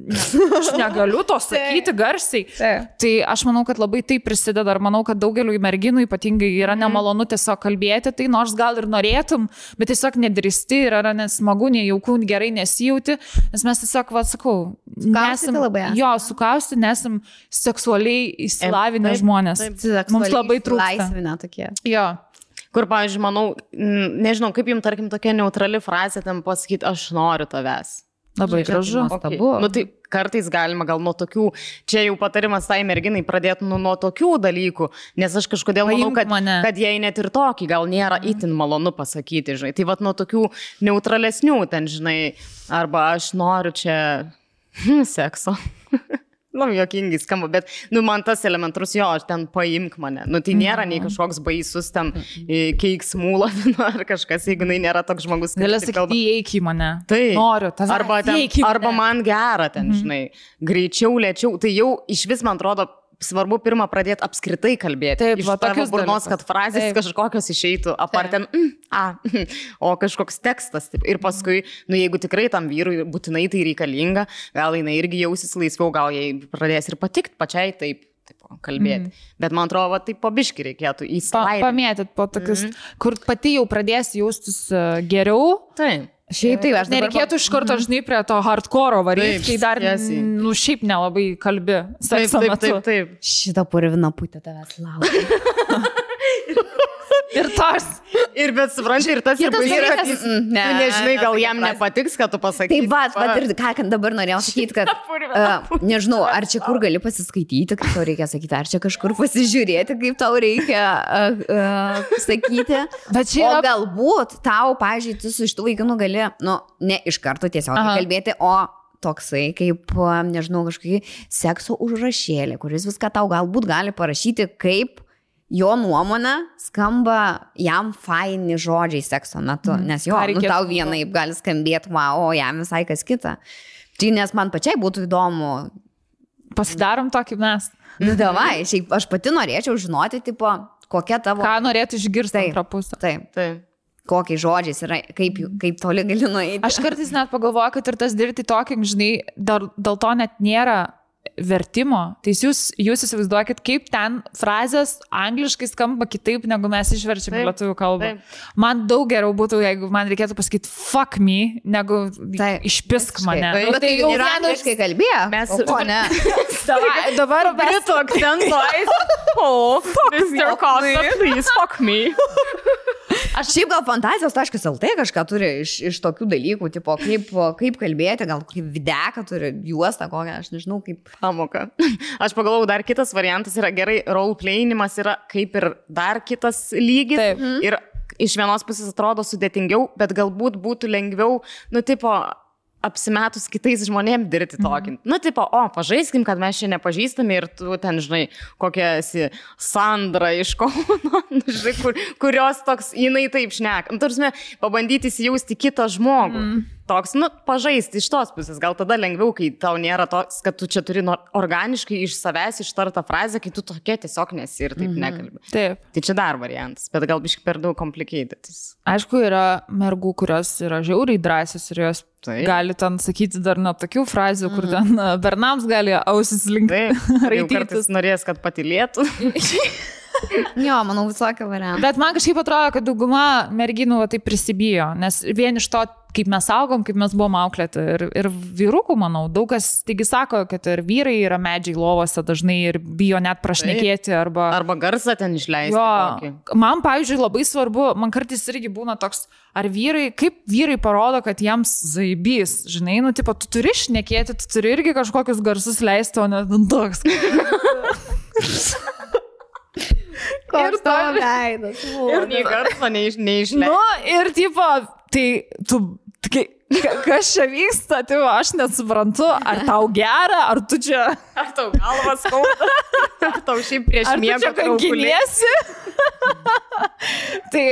ne, aš negaliu to sakyti garsiai. Taip. Tai aš manau, kad labai tai prisideda ir manau, kad daugeliu merginų ypatingai yra nemalonu tiesiog kalbėti, tai nors gal ir norėtum, bet tiesiog nedrįsti ir yra nesmagu, nejauku, gerai nesijauti, nes mes tiesiog, va, sakau, Sukaustyti labai jo, sukausti, nesam seksualiai įsilavinę Taip, žmonės. taip. Mums labai trūksta. Laisvinę tokie. Jo. Kur, pavyzdžiui, manau, nežinau, kaip jums, tarkim, tokia neutrali frazė tam pasakyti, aš noriu tavęs. Labai tai gražu. nuostabu. Nu, tai kartais galima gal nuo tokių, čia jau patarimas tai merginai pradėti nu, nuo tokių dalykų, nes aš kažkodėl manau, kad, mane. kad jai net ir tokį gal nėra itin malonu pasakyti, žinai. Tai vad nuo tokių neutralesnių ten, žinai, arba aš noriu čia sekso. Nu, jokingai skamba, bet, nu, man tas elementarus, jo, aš ten paimk mane. Nu, tai nėra nei kažkoks baisus ten e, keiksmų lavina ar kažkas, jeigu jinai nėra toks žmogus, kuris taip sakyti, įeik į mane. Taip. Noriu, tavęs. Arba, ten, arba man gera ten, žinai, greičiau, lėčiau. Tai jau iš vis, man atrodo, svarbu pirmą pradėti apskritai kalbėti. Taip, iš va, tavo tokius burnos, kad frazės Taip. kažkokios išeitų, apart ten, mm, a, o kažkoks tekstas. Taip. Ir paskui, nu jeigu tikrai tam vyrui būtinai tai reikalinga, gal jinai irgi jausis laisviau, gal jai pradės ir patikt pačiai taip. Taip, kalbėti. Mm. Bet man atrodo, va, tai pabiški reikėtų Pa, įsivaizduoti. pamėtyt po tokius, mm -hmm. kur pati jau pradės jaustis e, geriau. Taip. Šiaip tai aš Nereikėtų iš karto, žinai, prie to hardcore varyti, Taip, kai dar, tiesiai. nu, šiaip nelabai kalbi. Taip, taip, taip, taip. Šitą purviną putę tavęs laukia. Ir tas. Ir bet supranti, ir tas ir Kitas baisu, kad dalykas- Mm, ne, tu nežinai, ne, gal jam nepatiks, kad tu pasakai. Tai va, va, ir ką kad dabar norėjau sakyti, kad, uh, nežinau, ar čia kur gali pasiskaityti, kaip tau reikia sakyti, ar čia kažkur pasižiūrėti, kaip tau reikia uh, uh, sakyti. Bet čia O galbūt tau, pažiūrėjau, tu su iš tų vaikinų gali, nu, ne iš karto tiesiog Aha. kalbėti, o toksai, kaip, nežinau, kažkokį sekso užrašėlį, kuris viską tau galbūt gali parašyti, kaip jo nuomonė skamba jam faini žodžiai sekso metu, Mhm. nes jo, nu, reikėtų tau galvot? vienaip gali skambėti, wow, o jam visai kas kita. Tai nes man pačiai būtų įdomu, Pasidarom tokį mes. nu davai, šiaip aš pati norėčiau žinoti, tipo, kokia tavo... Ką norėtų išgirsti antrą pusę. Taip, Taip. kokiais žodžiais yra, kaip, kaip toli gali nueiti. Aš kartais net pagalvoju, kad ir tas dirbti tokį, žinai, dėl, dėl to net nėra vertimo. Tai jūs, jūs įsivaizduokit, kaip ten frazės angliškai skamba kitaip, negu mes išverčiam į Taip, lietuvių kalbą. taip. Man daug geriau būtų, jeigu man reikėtų pasakyti fuck me, negu Taip, išpisk mane. Taip. Nu, Bet tai jau ir angliškai kalbėjo. Mes- O ne? Dabar mes Britų akcento. O, Mr. Costa, please, fuck me. Aš šiaip gal fantazijos.lt kažką turi iš, iš tokių dalykų, tipo, kaip, kaip kalbėti, gal kaip videką turi, juostą kokią, aš nežinau, kaip. Pamoka. Aš pagalvojau, dar kitas variantas yra gerai, roleplayinimas yra kaip ir dar kitas lygis. Taip. Ir iš vienos pusės atrodo sudėtingiau, bet galbūt būtų lengviau, nu, tipo, apsimetus kitais žmonėms dirbti tokį. Mm. Nu, tipo, o, pažaiskim, kad mes čia nepažįstami ir tu ten, žinai, kokia esi Sandra iš Kauno, nu, žinai, kur, kurios toks, jinai taip šneka. Nu, tarsi, pabandyti įsijausti kitą žmogų. Mm. Toks, nu, pažaisti iš tos pusės. Gal tada lengviau, kai tau nėra toks, kad tu čia turi organiškai iš savęs ištartą frazę, kai tu tokia tiesiog nesi ir taip mm -hmm. nekalbi. Taip. Tai čia dar variantas, bet gal biškai per daug complicated. Aišku, yra mergų, kurios yra žiauriai drąsios ir jos Taip. gali ten sakyti dar net tokių frazių, kur ten e, bernams gali ausis linkti. Raitytis. norės, kad patilėtų. Jo, manau, visokių variantų. Bet man kažkaip atrodo, kad dauguma merginų va, tai prisibijo, nes vien iš to, kaip mes augom, kaip mes buvom auklėti ir, ir vyrukų, manau, daug kas, taigi sako, kad ir vyrai yra medžiai lovose dažnai ir bijo net prašnekėti arba... Arba garsą ten išleisti. Jo, kokį. man, pavyzdžiui, labai svarbu, man kartais irgi būna toks, ar vyrai, kaip vyrai parodo, kad jiems zaibys, žinai, nu, tipo, tu turi šnekėti, tu turi irgi kažkokius garsus leisti, o ne toks. Koks to- tavo veidas. Ir nei garso neiš, neišleisti. Nu, ir tipo, tai tu, kai, ka- kas čia vyksta, tai aš nesuprantu, ar tau gera, ar tu čia, Ar tau galvas skauda? Ar tau šiaip prieš miegą kankiniesi? tai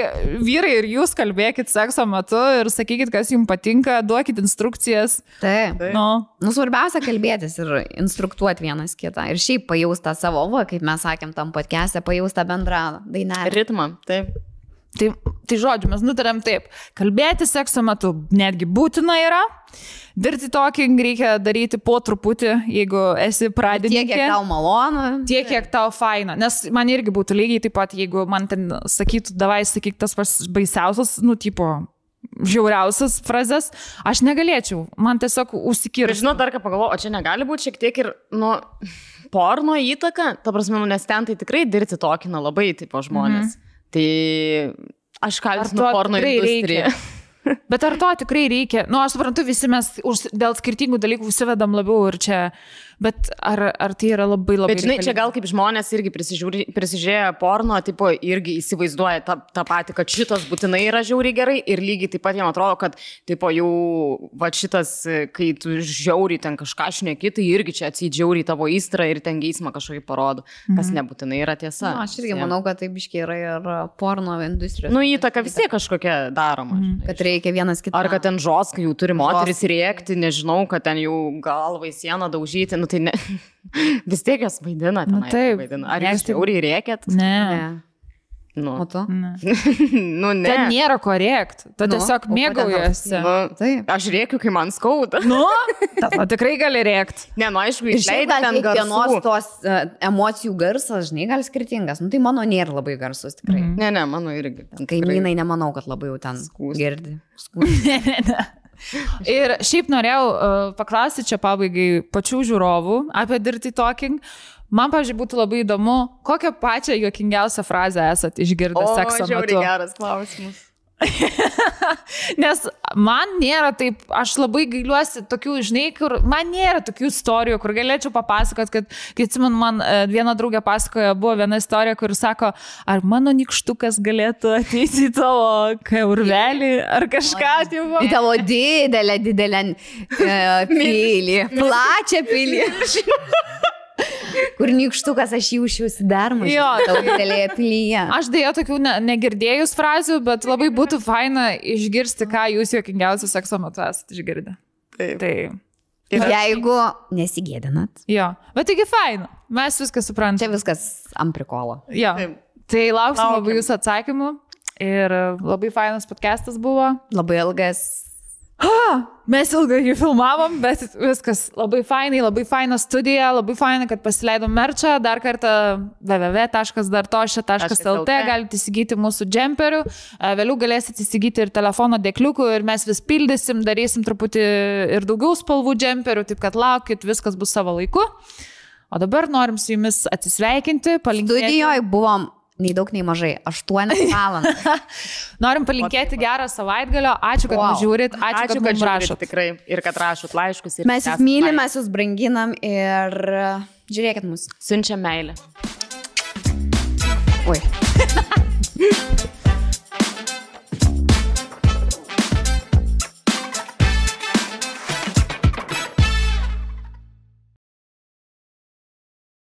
vyrai ir jūs kalbėkit sekso metu ir sakykit, kas jums patinka, duokit instrukcijas. Taip. Taip. Nu, Nu, svarbiausia kalbėtis ir instruktuoti vienas kitą. Ir šiaip pajaustą savo, va, kaip mes sakėm tam podcast'e, pajaustą bendrą dainelę. Ritmą, taip. Tai, tai žodžiu, mes nutarėm taip, kalbėti sekso metu netgi būtina yra, dirbti tokį reikia daryti po truputį, jeigu esi pradininkė. Tiek, kiek tau malonu. Tiek, kiek tau faina. Nes man irgi būtų lygiai taip pat, jeigu man ten sakytų, davai sakyk tas baisiausias, nu, tipo, žiauriausias frazes, aš negalėčiau. Man tiesiog Ir užsikirti. žinot, dar ką pagalvoju, o čia negali būti šiek tiek ir, nu, porno įtaka, ta prasme, nu, nes ten tai tikrai dirti tokina labai, tipo, žmonės. Mm -hmm. Tai aš kaltinu porno industriją. Bet ar to tikrai reikia? Nu, aš suprantu, visi mes už, dėl skirtingų dalykų užsivedam labiau ir čia. Bet ar, ar tai yra labai labai... Bet žinai, čia reikalinga? gal kaip žmonės irgi prisižiūrėję porno, tipo, irgi įsivaizduoja tą, tą patį, kad šitas būtinai yra žiauriai gerai ir lygiai taip pat jiems atrodo, kad, tipo, jau, va šitas, kai tu žiauriai ten kažką šneki, tai irgi čia atsidžiauriai tavo įstrą ir ten geismą kažkokį parodo, kas nebūtinai yra tiesa. Na, aš irgi manau, kad taip iškiai yra ir porno industrijos. Nu, įtaka vis tiek kažkokia daroma. žinai. Kad reikia vienas kitą. Ar kad ten žoskai jau turi moteris rėkti, nežinau, kad ten jau galvai sieną daužyti, nu tai ne. vis tiek jas vaidina. Nu tenai taip. Vaidina. Ar jūs tai- jauriai rėkėt? Ne. Ne. Nu, O tu? ne. nu ne. Ten nėra ko rėkti. Tu Nu, tiesiog mėgaujasi. Nu, Taip. aš rėkiu, kai man skauda. Nu, tada tikrai gali rėkti. Ne, nu aišku, išleidai ten kiekvienos garsų. tos uh, emocijų garsas, žinai, gal skirtingas. Nu, tai mano nėra labai garsus tikrai. Mm. Ne, ne, mano irgi. Kaimynai nemanau, kad labai jau ten Skųs. girdi. Skūs. Ir šiaip norėjau uh, paklausti čia pabaigai pačių žiūrovų apie Dirty Talking. Man, pažiūrėjau, būtų labai įdomu, kokią pačią juokingiausią frazę esat išgirdę O, sekso metu. geras klausimas. Nes man nėra taip, aš labai gailiuosi tokių, žinai, kur man nėra tokių istorijų, kur galėčiau papasakot, kad, kai atsimenu, man e, viena draugė pasakoja, buvo viena istorija, kur sako, ar mano nikštukas galėtų ateiti į tavo kaurvelį ar kažką, tai Į tavo didelę, didelę uh, pilį, plačią pilį. Kur nikštukas aš jį užšiausi dar mažiau. Jo. tavo didelėje pilyje. Aš dėja tokių ne, negirdėjus frazių, bet labai būtų faina išgirsti, ką jūs juokingiausią sekso metu esate išgirdę. Taip. Tai, Ir Jeigu nesigėdinat, jo, bet taigi faina, mes viską suprantame. čia viskas ant prikolo. Jo. Taip. Tai lauksim labai jūsų atsakymų ir labai fainas podcastas buvo. Labai ilgas. Mes ilgai jį filmavom, bet viskas labai fainai, labai faina studija, labai faina, kad pasileidom merčą. Dar kartą www.dartošia.lt galite įsigyti mūsų džemperių. Vėliau galėsite įsigyti ir telefono dėkliukų ir mes vis pildysim, darysim truputį ir daugiau spalvų džemperių, taip kad laukit, viskas bus savo laiku. O dabar norim su jumis atsisveikinti, palinkėti. Studijoje buvom nei daug, nei mažai. Aštuonias valandas. Norim palinkėti gerą savaitgalio. Ačiū, kad Wow. žiūrit. Ačiū, Ačiū, kad, kad rašot. tikrai ir kad rašot laiškus. Ir Mes jūs mylim, mes jūs branginam ir žiūrėkit mus. Siunčia meilę. Oi.